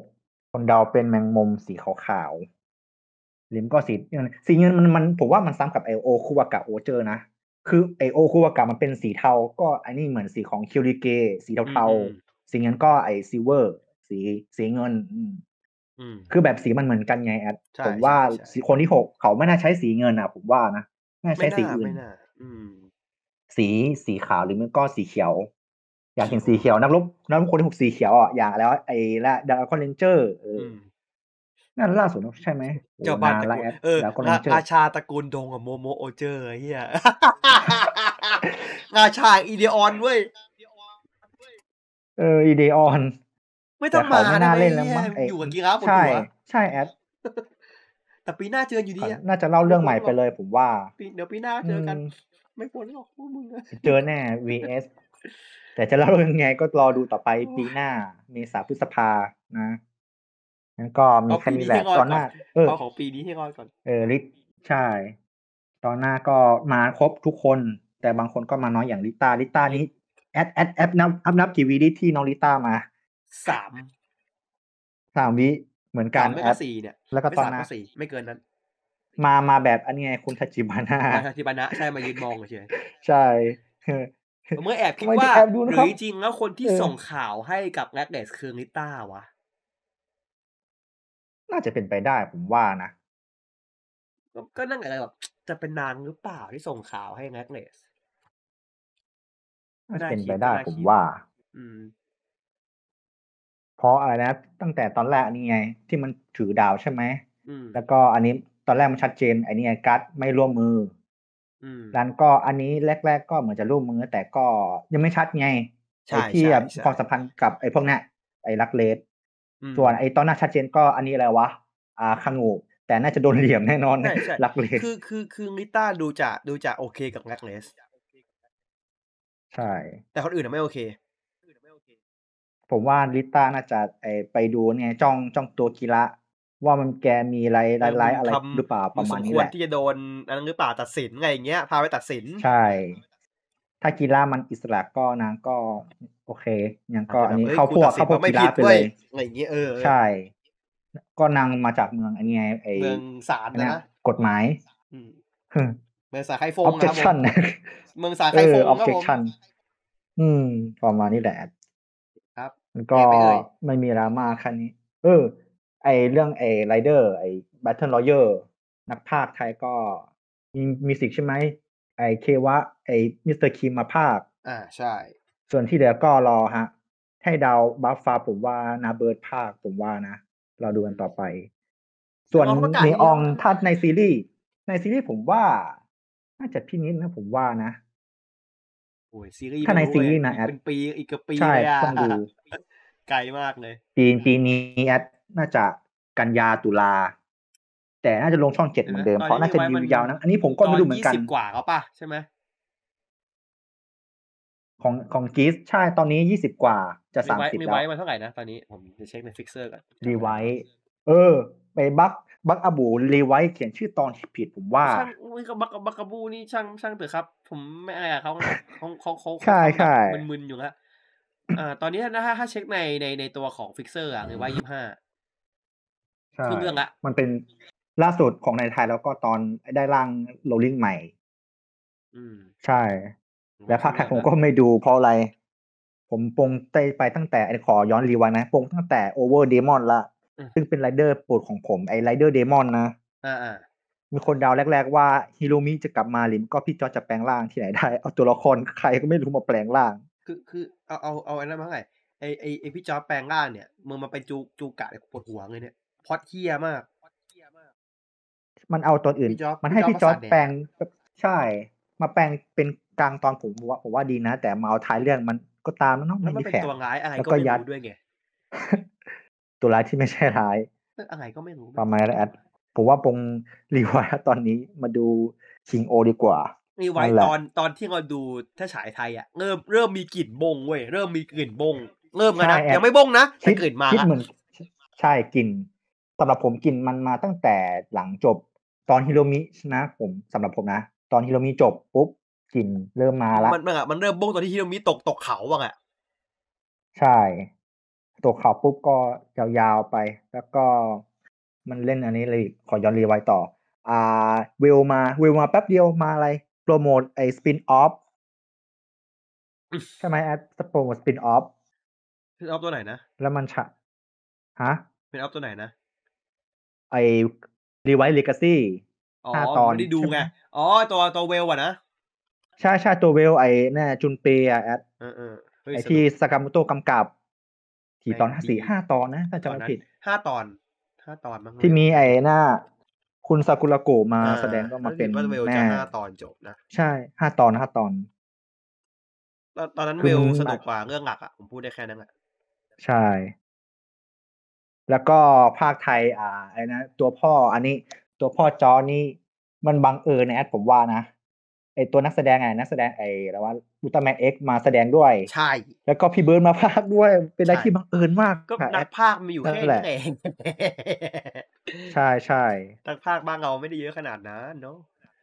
คนเดาเป็นแมงมุมสีขาวๆลิมก็สีเงินสีเงินมันมันผมว่ามันซ้ำกับไอโอคูวากะโอเจอร์นะคือไอโอคูวากะมันเป็นสีเทา ก็อันนี้เหมือนสีของคิวเรนเจอร์ สีเทาอืมๆ สีเงินก็ไอ silver สีสีเงินอืมอืมคือแบบสีมันเหมือนกันไงแอดใช่ผมว่าใช่ใช่สีคนที่หกเขาไม่น่าใช้สีเงินอะ ผมว่านะน่าไม่ใช้สีน่าอื่นไม่น่าอืมสีสีขาวหรือไม่ก็สีเขียว อยากเห็นสีเขียวนักรบนักรบคนที่หกสีเขียวอะอย่างแล้ว ไอ้ละดาวคอนเลนเจอร์เอออือมนั่นล่าสุดใช่ไหมโอ้เจ้าบ้านนตระละกูลแอดเออดาวคอนเลรานเจอร์ราชาตระกูลดงกับโมโมโอเจอร์ไอ้เฮียราชาอีเดออนเว้ย เอออีเดออน ไม่ต้องแต่มาเขาไม่ได้น่าไหมเล่นแล้วเหี้ยมั้งไอ้อยู่กับกีราฟบนใช่หัวใช่แอดแต่ปีหน้าเจออยู่ดีอะน่าจะเล่าเรื่องใหม่ไปเลยผมว่าปีเดี๋ยวปีหน้าเจอกันอืมไม่พ้นหรอกพวกมึงอะเจอแน่ vs แต่จะเล่ายังไงก็รอดูต่อไปปีหน้า เมษาพฤษภานะงั้นก็มีเอาแค่ปีนี้นี้แหละให้รอดตอนหน้าก่อนเออเอาของปีนี้ให้รอดก่อน เออลิใช่ ตอนหน้าก็มาครบทุกคน แต่บางคนก็มาน้อยอย่างลิต้าลิต้านี้ แอดแอดแอดนับนับนับกี่วีดิที่น้องลิต้ามาสามสามวิเหมือนกัสานมไม่แอก็ดสี่เนี่ยแล้วก็ไม่ตอนสามหน้าก็สี่ไม่เกินนั้น มามาแบบอันนี้ไงคุณทัจิบาน่ามาที่บานะใช่มายืนมองเฉยใช่ผมก็แอบคิดทำไมว่าแอบดูหนะรืครัอบจริงๆแล้วคนที่เออส่งข่าวให้กับแรดเดสคือลิต้าวะ น่าจะเป็นไปได้ผมว่านะ ก็ก็นั่งอะไรแบบจะเป็นนางหรือเปล่าที่ส่งข่าวให้แรดเดสน่าจะไม่น่า เป็นคิดไปได้ไม่น่าผมคิดว่า อืม เพราะอะไรนะ ตั้งแต่ตอนแรกนี่ไง ที่มันถือดาวใช่ไหม อืม แล้วก็อันนี้ตอนแรกมันชัดเจนไอ้นี่ไงกัดไม่ร่วมมืออืม ร้านก็อันนี้แรก ๆ ก็เหมือนจะร่วมมือ แต่ก็ยังไม่ชัดไงใช่ไอ้ที่ใช่แบบใช่ความสัมพันธ์กับไอ้พวกเนี้ยไอ้ลักเลสอืม ส่วนไอ้ตอนหน้าชัดเจนก็อันนี้อะไรวะอ่าคังูแต่น่าจะโดนเหลี่ยมแน่นอนใช่ใช่ลักเลสคือคือคือลิต้าดูจะดูจะโอเคกับแรดเดส ใช่ แต่คนอื่นอะไม่โอเค ผมว่าลิต้าน่าจะไอไปดูเนี่ยจ้องจ้องตัวกีระว่ามันแกมีอะไรร้ายๆอะไรทำหรือเปล่าประมาณสนี้ควแหรละที่จะโดนอันนั้นหรือเปล่าตัดสินไงอย่างเงี้ยพาไปตัดสิน ใช่ ถ้ากีฬามันอิสระก็นางก็ โอเคยังก็อาจจะอันนี้แบบเข้าพวกอ้ยเข้าพวกตัดสินกีฬาไปด้เลวยยอะไรอย่างเงี้ยเออใช่ ก็นางมาจากเมืองอันนี้ไงไอเมืองสารอันเนี้นะยนะกฎหมายอืม เมืองสาไคฟงออบเจนะคคชั่รันบผมเมืองสาไคเอฟองออบครับเจผคมชั่นอืมประมาณนี้แหละครับมันก็แยกไปเอ่ยไม่มีดราม่าคันนี้ เออ ไอเรื่องไอไรเดอร์ไอบัตเทิลลอเยอร์นักพากย์ไทยก็มีมีสิกใช่ไหมไอเควะ ไอมิสเตอร์คิมมาพากย์อ่าใช่ ส่วนที่เหลือก็รอฮะ ให้เดาวบัฟฟาผมว่านาเบิร์ดภาคผมว่านะ เราดูกันต่อไป ส่วนแต่ว่าเขาประกาศนีอองเยอะนะถ้าในซีรีส์ในซีรีส์ผมว่า น่าจะพี่นิดนะผมว่านะโอ้ยซีรีส์ถ้าในไม่ซีรีส์เว้ยนะอีกแอดเป็นปีอีกเกือบปีใช่เลยอะต้องดูไกลมากเลยปีปีนี้แอดน่าจะกันยาตุลาแต่น่าจะลงช่องเจ็ดเหมือนเดิมตอนนี้เพราะน่าจะไว้ดิมัวยาวนะอันนี้ผมก็ไม่รู้เหมือนกันยี่สิบกว่าเขาป่ะใช่ไหมของของกีสใช่ตอนนี้ยี่สิบกว่าจะมีสามไว้สิบมีแล้วไว้มาเท่าไหร่นะตอนนี้ผมจะเช็คในฟิกเซอร์ก่อนรีไวท์เออ ไปบัก บักอบูรีไวท์เขียนชื่อตอนผิดผมว่าช่างอุ้ยกับบักบักกะบูนี่ช่างช่างเถอะครับ ผมไม่อะไรกับเขานะเขาเขาเขาใช่ใช่เขาแบบมึนๆอยู่แล้วอ่าตอนนี้นะถ้าถ้าเช็คในในในตัวของฟิกเซอร์อะรีไว้ยี่ห้าใช่ครึ่งเรื่องละมันเป็นล่าสุดของในไทยแล้วก็ตอนได้ร่างโรลลิ่งใหม่ อืมใช่ และพากย์ไทยผมก็ไม่ดูเพราะอะไร ผมปงเตไปตั้งแต่ขอย้อนรีไวน์นะปงตั้งแต่ Over Demon ละ ซึ่งเป็นไรเดอร์โปรดของผมไอ Rider Demon นะอ่าอ่ามีคนเดาแรก ๆ ว่าฮิโรมิจะกลับมาหรือก็พี่จอร์จจะแปลงร่างที่ไหนได้ เอาตัวละครใครก็ไม่รู้มาแปลงร่าง คือคือเอาเอาเอาอันนั้นมาไงไอไอไอพี่จอร์จแปลงร่างเนี่ยมึงมาเป็นจูจูกะเนี่ยปวดหัวเลยเนี่ยพล็อตเหี้ยมาก มันเอาตัวอื่นพี่จ๊อบมันให้พี่พี่จจ๊ออบร์จประสาทแดกแปลงใช่ มาแปลงเป็นกลางตอนผมว่าผมว่าดีนะ แต่มาเอาท้ายเรื่องมันก็ตามมันเนาะแล้ไม่วมันมีเป็นแผนตัวร้ายอะไรแล้วก็ก็ไม่ยัดรู้ด้วยไง ตัวร้ายที่ไม่ใช่ร้ายเรื่องอะไรก็ไม่รู้ประมาณนั้นแอดผมว่าปงรีไวท์ตอนนี้มาดูคิงโอดีกว่านี่ไว้นั่นแหละตอนตอนที่เราดูถ้าฉายไทยอะเริ่มเริ่มมีกลิ่นบงเว้ยเริ่มมีกลิ่นบง เริ่มกันนะใช่แอดยังไม่บงนะแต่คิดกลิ่นมาคิดละเหมือนใช่กลิ่นสำหรับผมกลิ่นมันมาตั้งแต่หลังจบตอนฮิโรมินะ ผมสำหรับผมนะ ตอนฮิโรมิจบปุ๊บกลิ่นเริ่มมาละมันมันอะมันเริ่มบงตอนที่ฮิโรมิตกตกเขาบ้างอะใช่ ตัวข่าวปุ๊บก็ยาวๆไป แล้วก็มันเล่นอันนี้เลยขอย้อนรีไวท์ต่อ อ่าเวลมาเวลมาแป๊บเดียวมาอะไร โปรโมทไอ spin-off ใช่ไหมแอดโปรโมทสปินออฟเป็นออฟตัวไหนนะ แล้วมันฉะฮะเป็นออฟตัวไหนนะ ไอรีไวท์เลกาซี่อ๋อห้าตอนไม่ได้ดูใช่ไหมไง อ๋อ ตัวตัวเวลอะนะ ใช่ใช่ตัวเวลไอแน่จุนเปย์อะแอดเออเออเฮ้ยไอสนุกที่สกามโตกำกับ กี่ตอนแม่งสี่ดีห้าตอนนะถ้าตจำอนไม่นั้นผิดห้าตอนห้าตอนมั้งที่มีไอหน้า คุณซากุระโกะมาอ่แสดงก็มาเป็นรู้สึว่าเวลแม่จะห้าตอนจบนะใช่ห้าตอนห้าตอน ตอนตอนนั้นคือเวลมันสนุกกว่าเรื่องหลักอะผมพูดได้แค่นั้นแหละใช่ แล้วก็ภาคไทย อ่าไอ้นะตัวพ่ออันนี้ ตัวพ่อจอนี่มันบังเอิญนะแอดผมว่านะ ไอตัวนักแสดงไงนักแสดงไอแล้วว่าอุลตร้าแมนเอ็กมาแสดงด้วย ใช่ แล้วก็พี่เบิร์ดมาพากย์ด้วย เป็นอะไรใช่ที่บังเอิญมากก็ค่ะนักภาคมีอยู่นั่แค่นแหนี้ละเองใช่ใช่นักภาคบ้านเราไม่ได้เยอะขนาดนั้นเนาะ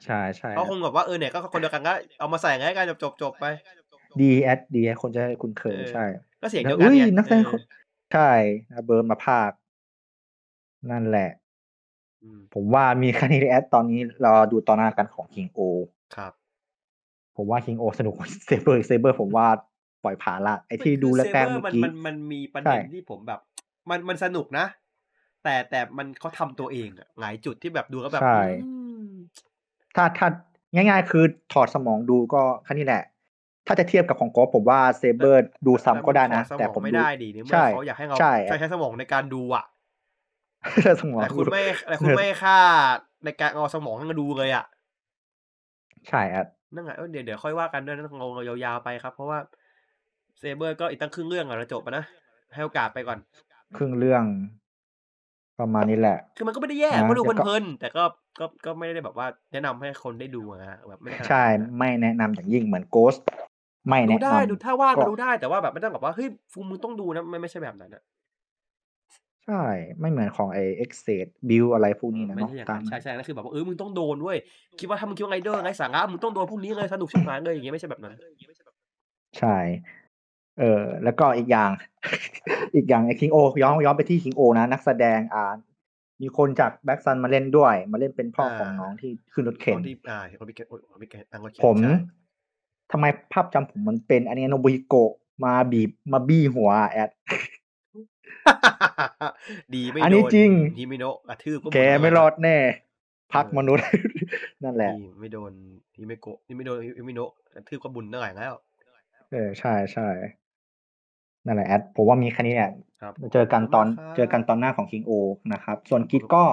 ใช่ใช่เขาคงแบบว่าเออเนี่ยก็คนเดียวกันก็เอามาใส่ง่ายกันจบจบจบไปดีแอดดีคนจะคุ้นเคยเออใช่ ก็เสียงแล้เดียววอุ้กันยไงนักแสดงเอคอนใช่นะเบิร์ดมาพากย์นั่นแหละอืมผมว่ามีคานิแอดตอนนี้รอดูตอนหน้ากันของคิงโอครับ ผมว่าคิงโอสนุกกว่าเซเบอร์เซเบอร์ผมว่าปล่อยผ่านละไอที่ดูแรกๆคือเมื่อ Saber กี้มันมันมันมีประใช่เด็นที่ผมแบบ มันมันสนุกนะ แต่แต่มันเขาทำตัวเองอะหลายจุดที่แบบดูแล้วแบบใช่อืมถ้าถ้าง่าย ๆ คือถอดสมองดูก็แค่นี้แหละ ถ้าจะเทียบกับของโกฟผมว่าเซเบอร์ดูซ้ำก็ได้นะ แต่แต่ผผมมไม่ดูได้ดิเนี่ยเมื่ใช่อเขาอยากให้เราใช่ใช้ใช้สมองในการดูอะสมองแต่คุณไม่แต่คุณไม่ค่าในการเอาสมองให้มาดูเลยอะ ใช่อะ นั่นไงเออเดี๋ยวเดี๋ยวค่อยว่ากันด้วยนะเราเรายาวๆไปครับ เพราะว่าSaber ก็อีกตั้งครึ่งเรื่องอะเราจบไปนะให้โอกาสไปก่อน ครึ่งเรื่อง ประมาณนี้แหละ คือมันก็ไม่ได้แย่นะก็ดูแล้วก็เพลินๆแต่ก็ก็ก็ไม่ได้แบบว่า แนะนำให้คนได้ดูอะนะแบบไม่ได้ขนาดใช่นั้นอะไม่แนะนำอย่างยิ่งเหมือน Ghost ไม่แนะนำดูดูได้ถ้าว่างก็ก็ดูได้แต่ว่าแบบไม่ต้องแบบว่าเฮ้ยฟูมึงต้องดูนะไม่ไม่ใช่แบบนั้นอะใช่ ไม่เหมือนของไอ Ex-Aid Build อะไรพวกนี้นะไม่เนาะใช่ตามอย่างนั้นใช่ใช่นั่นคือแบบว่าเออมึงต้องโดนเว้ยคิดว่าถ้ามึงคิดว่าไงเดอร์ไงสาระมึงต้องโดนพวกนี้เลยสนุกชิบหายเลยอย่างเงี้ยไม่ใช่แบบนั้น ใช่ เออ แล้วก็อีกอย่าง อีกอย่างไอคิงโอย้อนย้อนไปที่คิงโอนะ นักแสดงอ่า มีคนจากแบ็กซันมาเล่นด้วย มาเล่นเป็นพ่อของน้องที่ขึ้นรถเข็นตอนที่อ่าเขามีเกโอ้ยเขามีเกนั่งรถเข็นผมใช่ทำไมภาพจำผมมันเป็นอันนี้โนบุฮิโกะมาบีบมาบี้หัวแอด ดีไม่อันโดนี้นจริงฮิมิโนะกระทืบก็หดแกเลยไม่รอดแน่ พักมนุษย์ นั่นแหละดีไม่โดนฮิมิโกะฮิมิโดนฮิมิโนะกระทืบก็บุญเท่าไหร่แล้ว เออใช่ใช่นั่นแหละแอดผมว่ามีแค่นี้แหละครับเจอกันตอนขบคุณมากครับเจอกันตอนหน้าของคิงโอนะครับ ส่วนกิดก็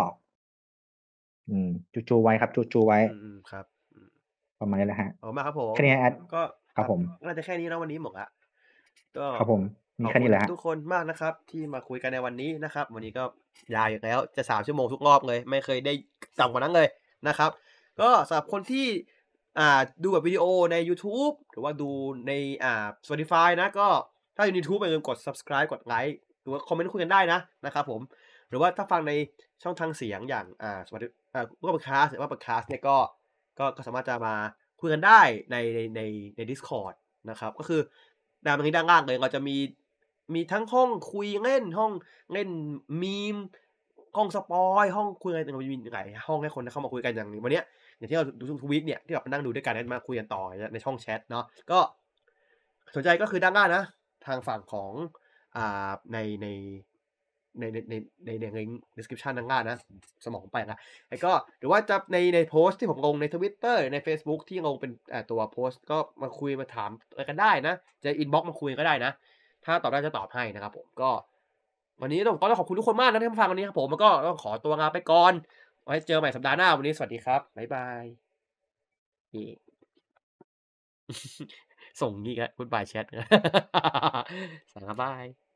อืมจูจูไว้ครับจูจูไว้อืมอืมครับอืมประมาณนี้แหละฮะขอบคุณมากครับผมแค่นี้แอดก็ครับผมน่าจะแค่นี้นะวันนี้หมดละก็ครับผม มีขอบแค่นี้แหละคุฮะณทุกคนมากนะครับ ที่มาคุยกันในวันนี้นะครับ วันนี้ก็ยาวอยู่แล้วจะสามชั่วโมงทุกรอบเลย ไม่เคยได้ต่ำกว่านั้นเลยนะครับ ก็สำหรับคนที่อ่าดูแบบวิดีโอใน YouTube หรือว่าดูในอ่า Spotify นะก็ถ้าอยู่ใน YouTube อย่าลืมกด subscribe กดไลค์หรือว่าคอมเมนต์คุยกันได้นะนะครับผมหรือว่าถ้าฟังในช่องทางเสียงอย่างอ่าสวัสดีอ่าก็เป็นคาสหรือว่าเป็นคาสเนี่ยก็ก็ก็สามารถจะมาคุยกันได้ในในในใน Discord นะครับ ก็คือดาวตรงนี้ด้านล่างเลยเราจะมี มีทั้งห้องคุยเล่นห้องเล่นมีมห้องสปอยห้องคุยอะไรต่างๆมีหลายห้องให้คนเข้ามาคุยกันอย่างวันเนี้ยอย่างที่เราดูทุกวิตเนี่ยที่แบบนั่งดูด้วยกันมาคุยกันต่อในช่องแชทเนาะก็สนใจก็คือด้านล่างนะ ทางฝั่งของอ่าในในในในในในในใน description ด้านล่างนะ สมองไปละแล้วก็หรือว่าจะในในโพสต์ที่ผมลงใน Twitter ใน Facebook ที่ลงเป็นตัวโพสต์ก็มาคุยมาถามอะไรกันได้นะ จะ inbox มาคุยก็ได้นะ ถ้าตอบได้จะตอบให้นะครับผมก็ วันนี้ต้องต้องขอบคุณทุกคนมากนะที่มาฟังวันนี้ครับผมแล้วก็ต้องขอตัวลาไปก่อนไว้เจอใหม่สัปดาห์หน้าวันนี้สวัสดีครับบ๊ายบายส่งงี้กัน goodbye chat สวัสดีครับบาย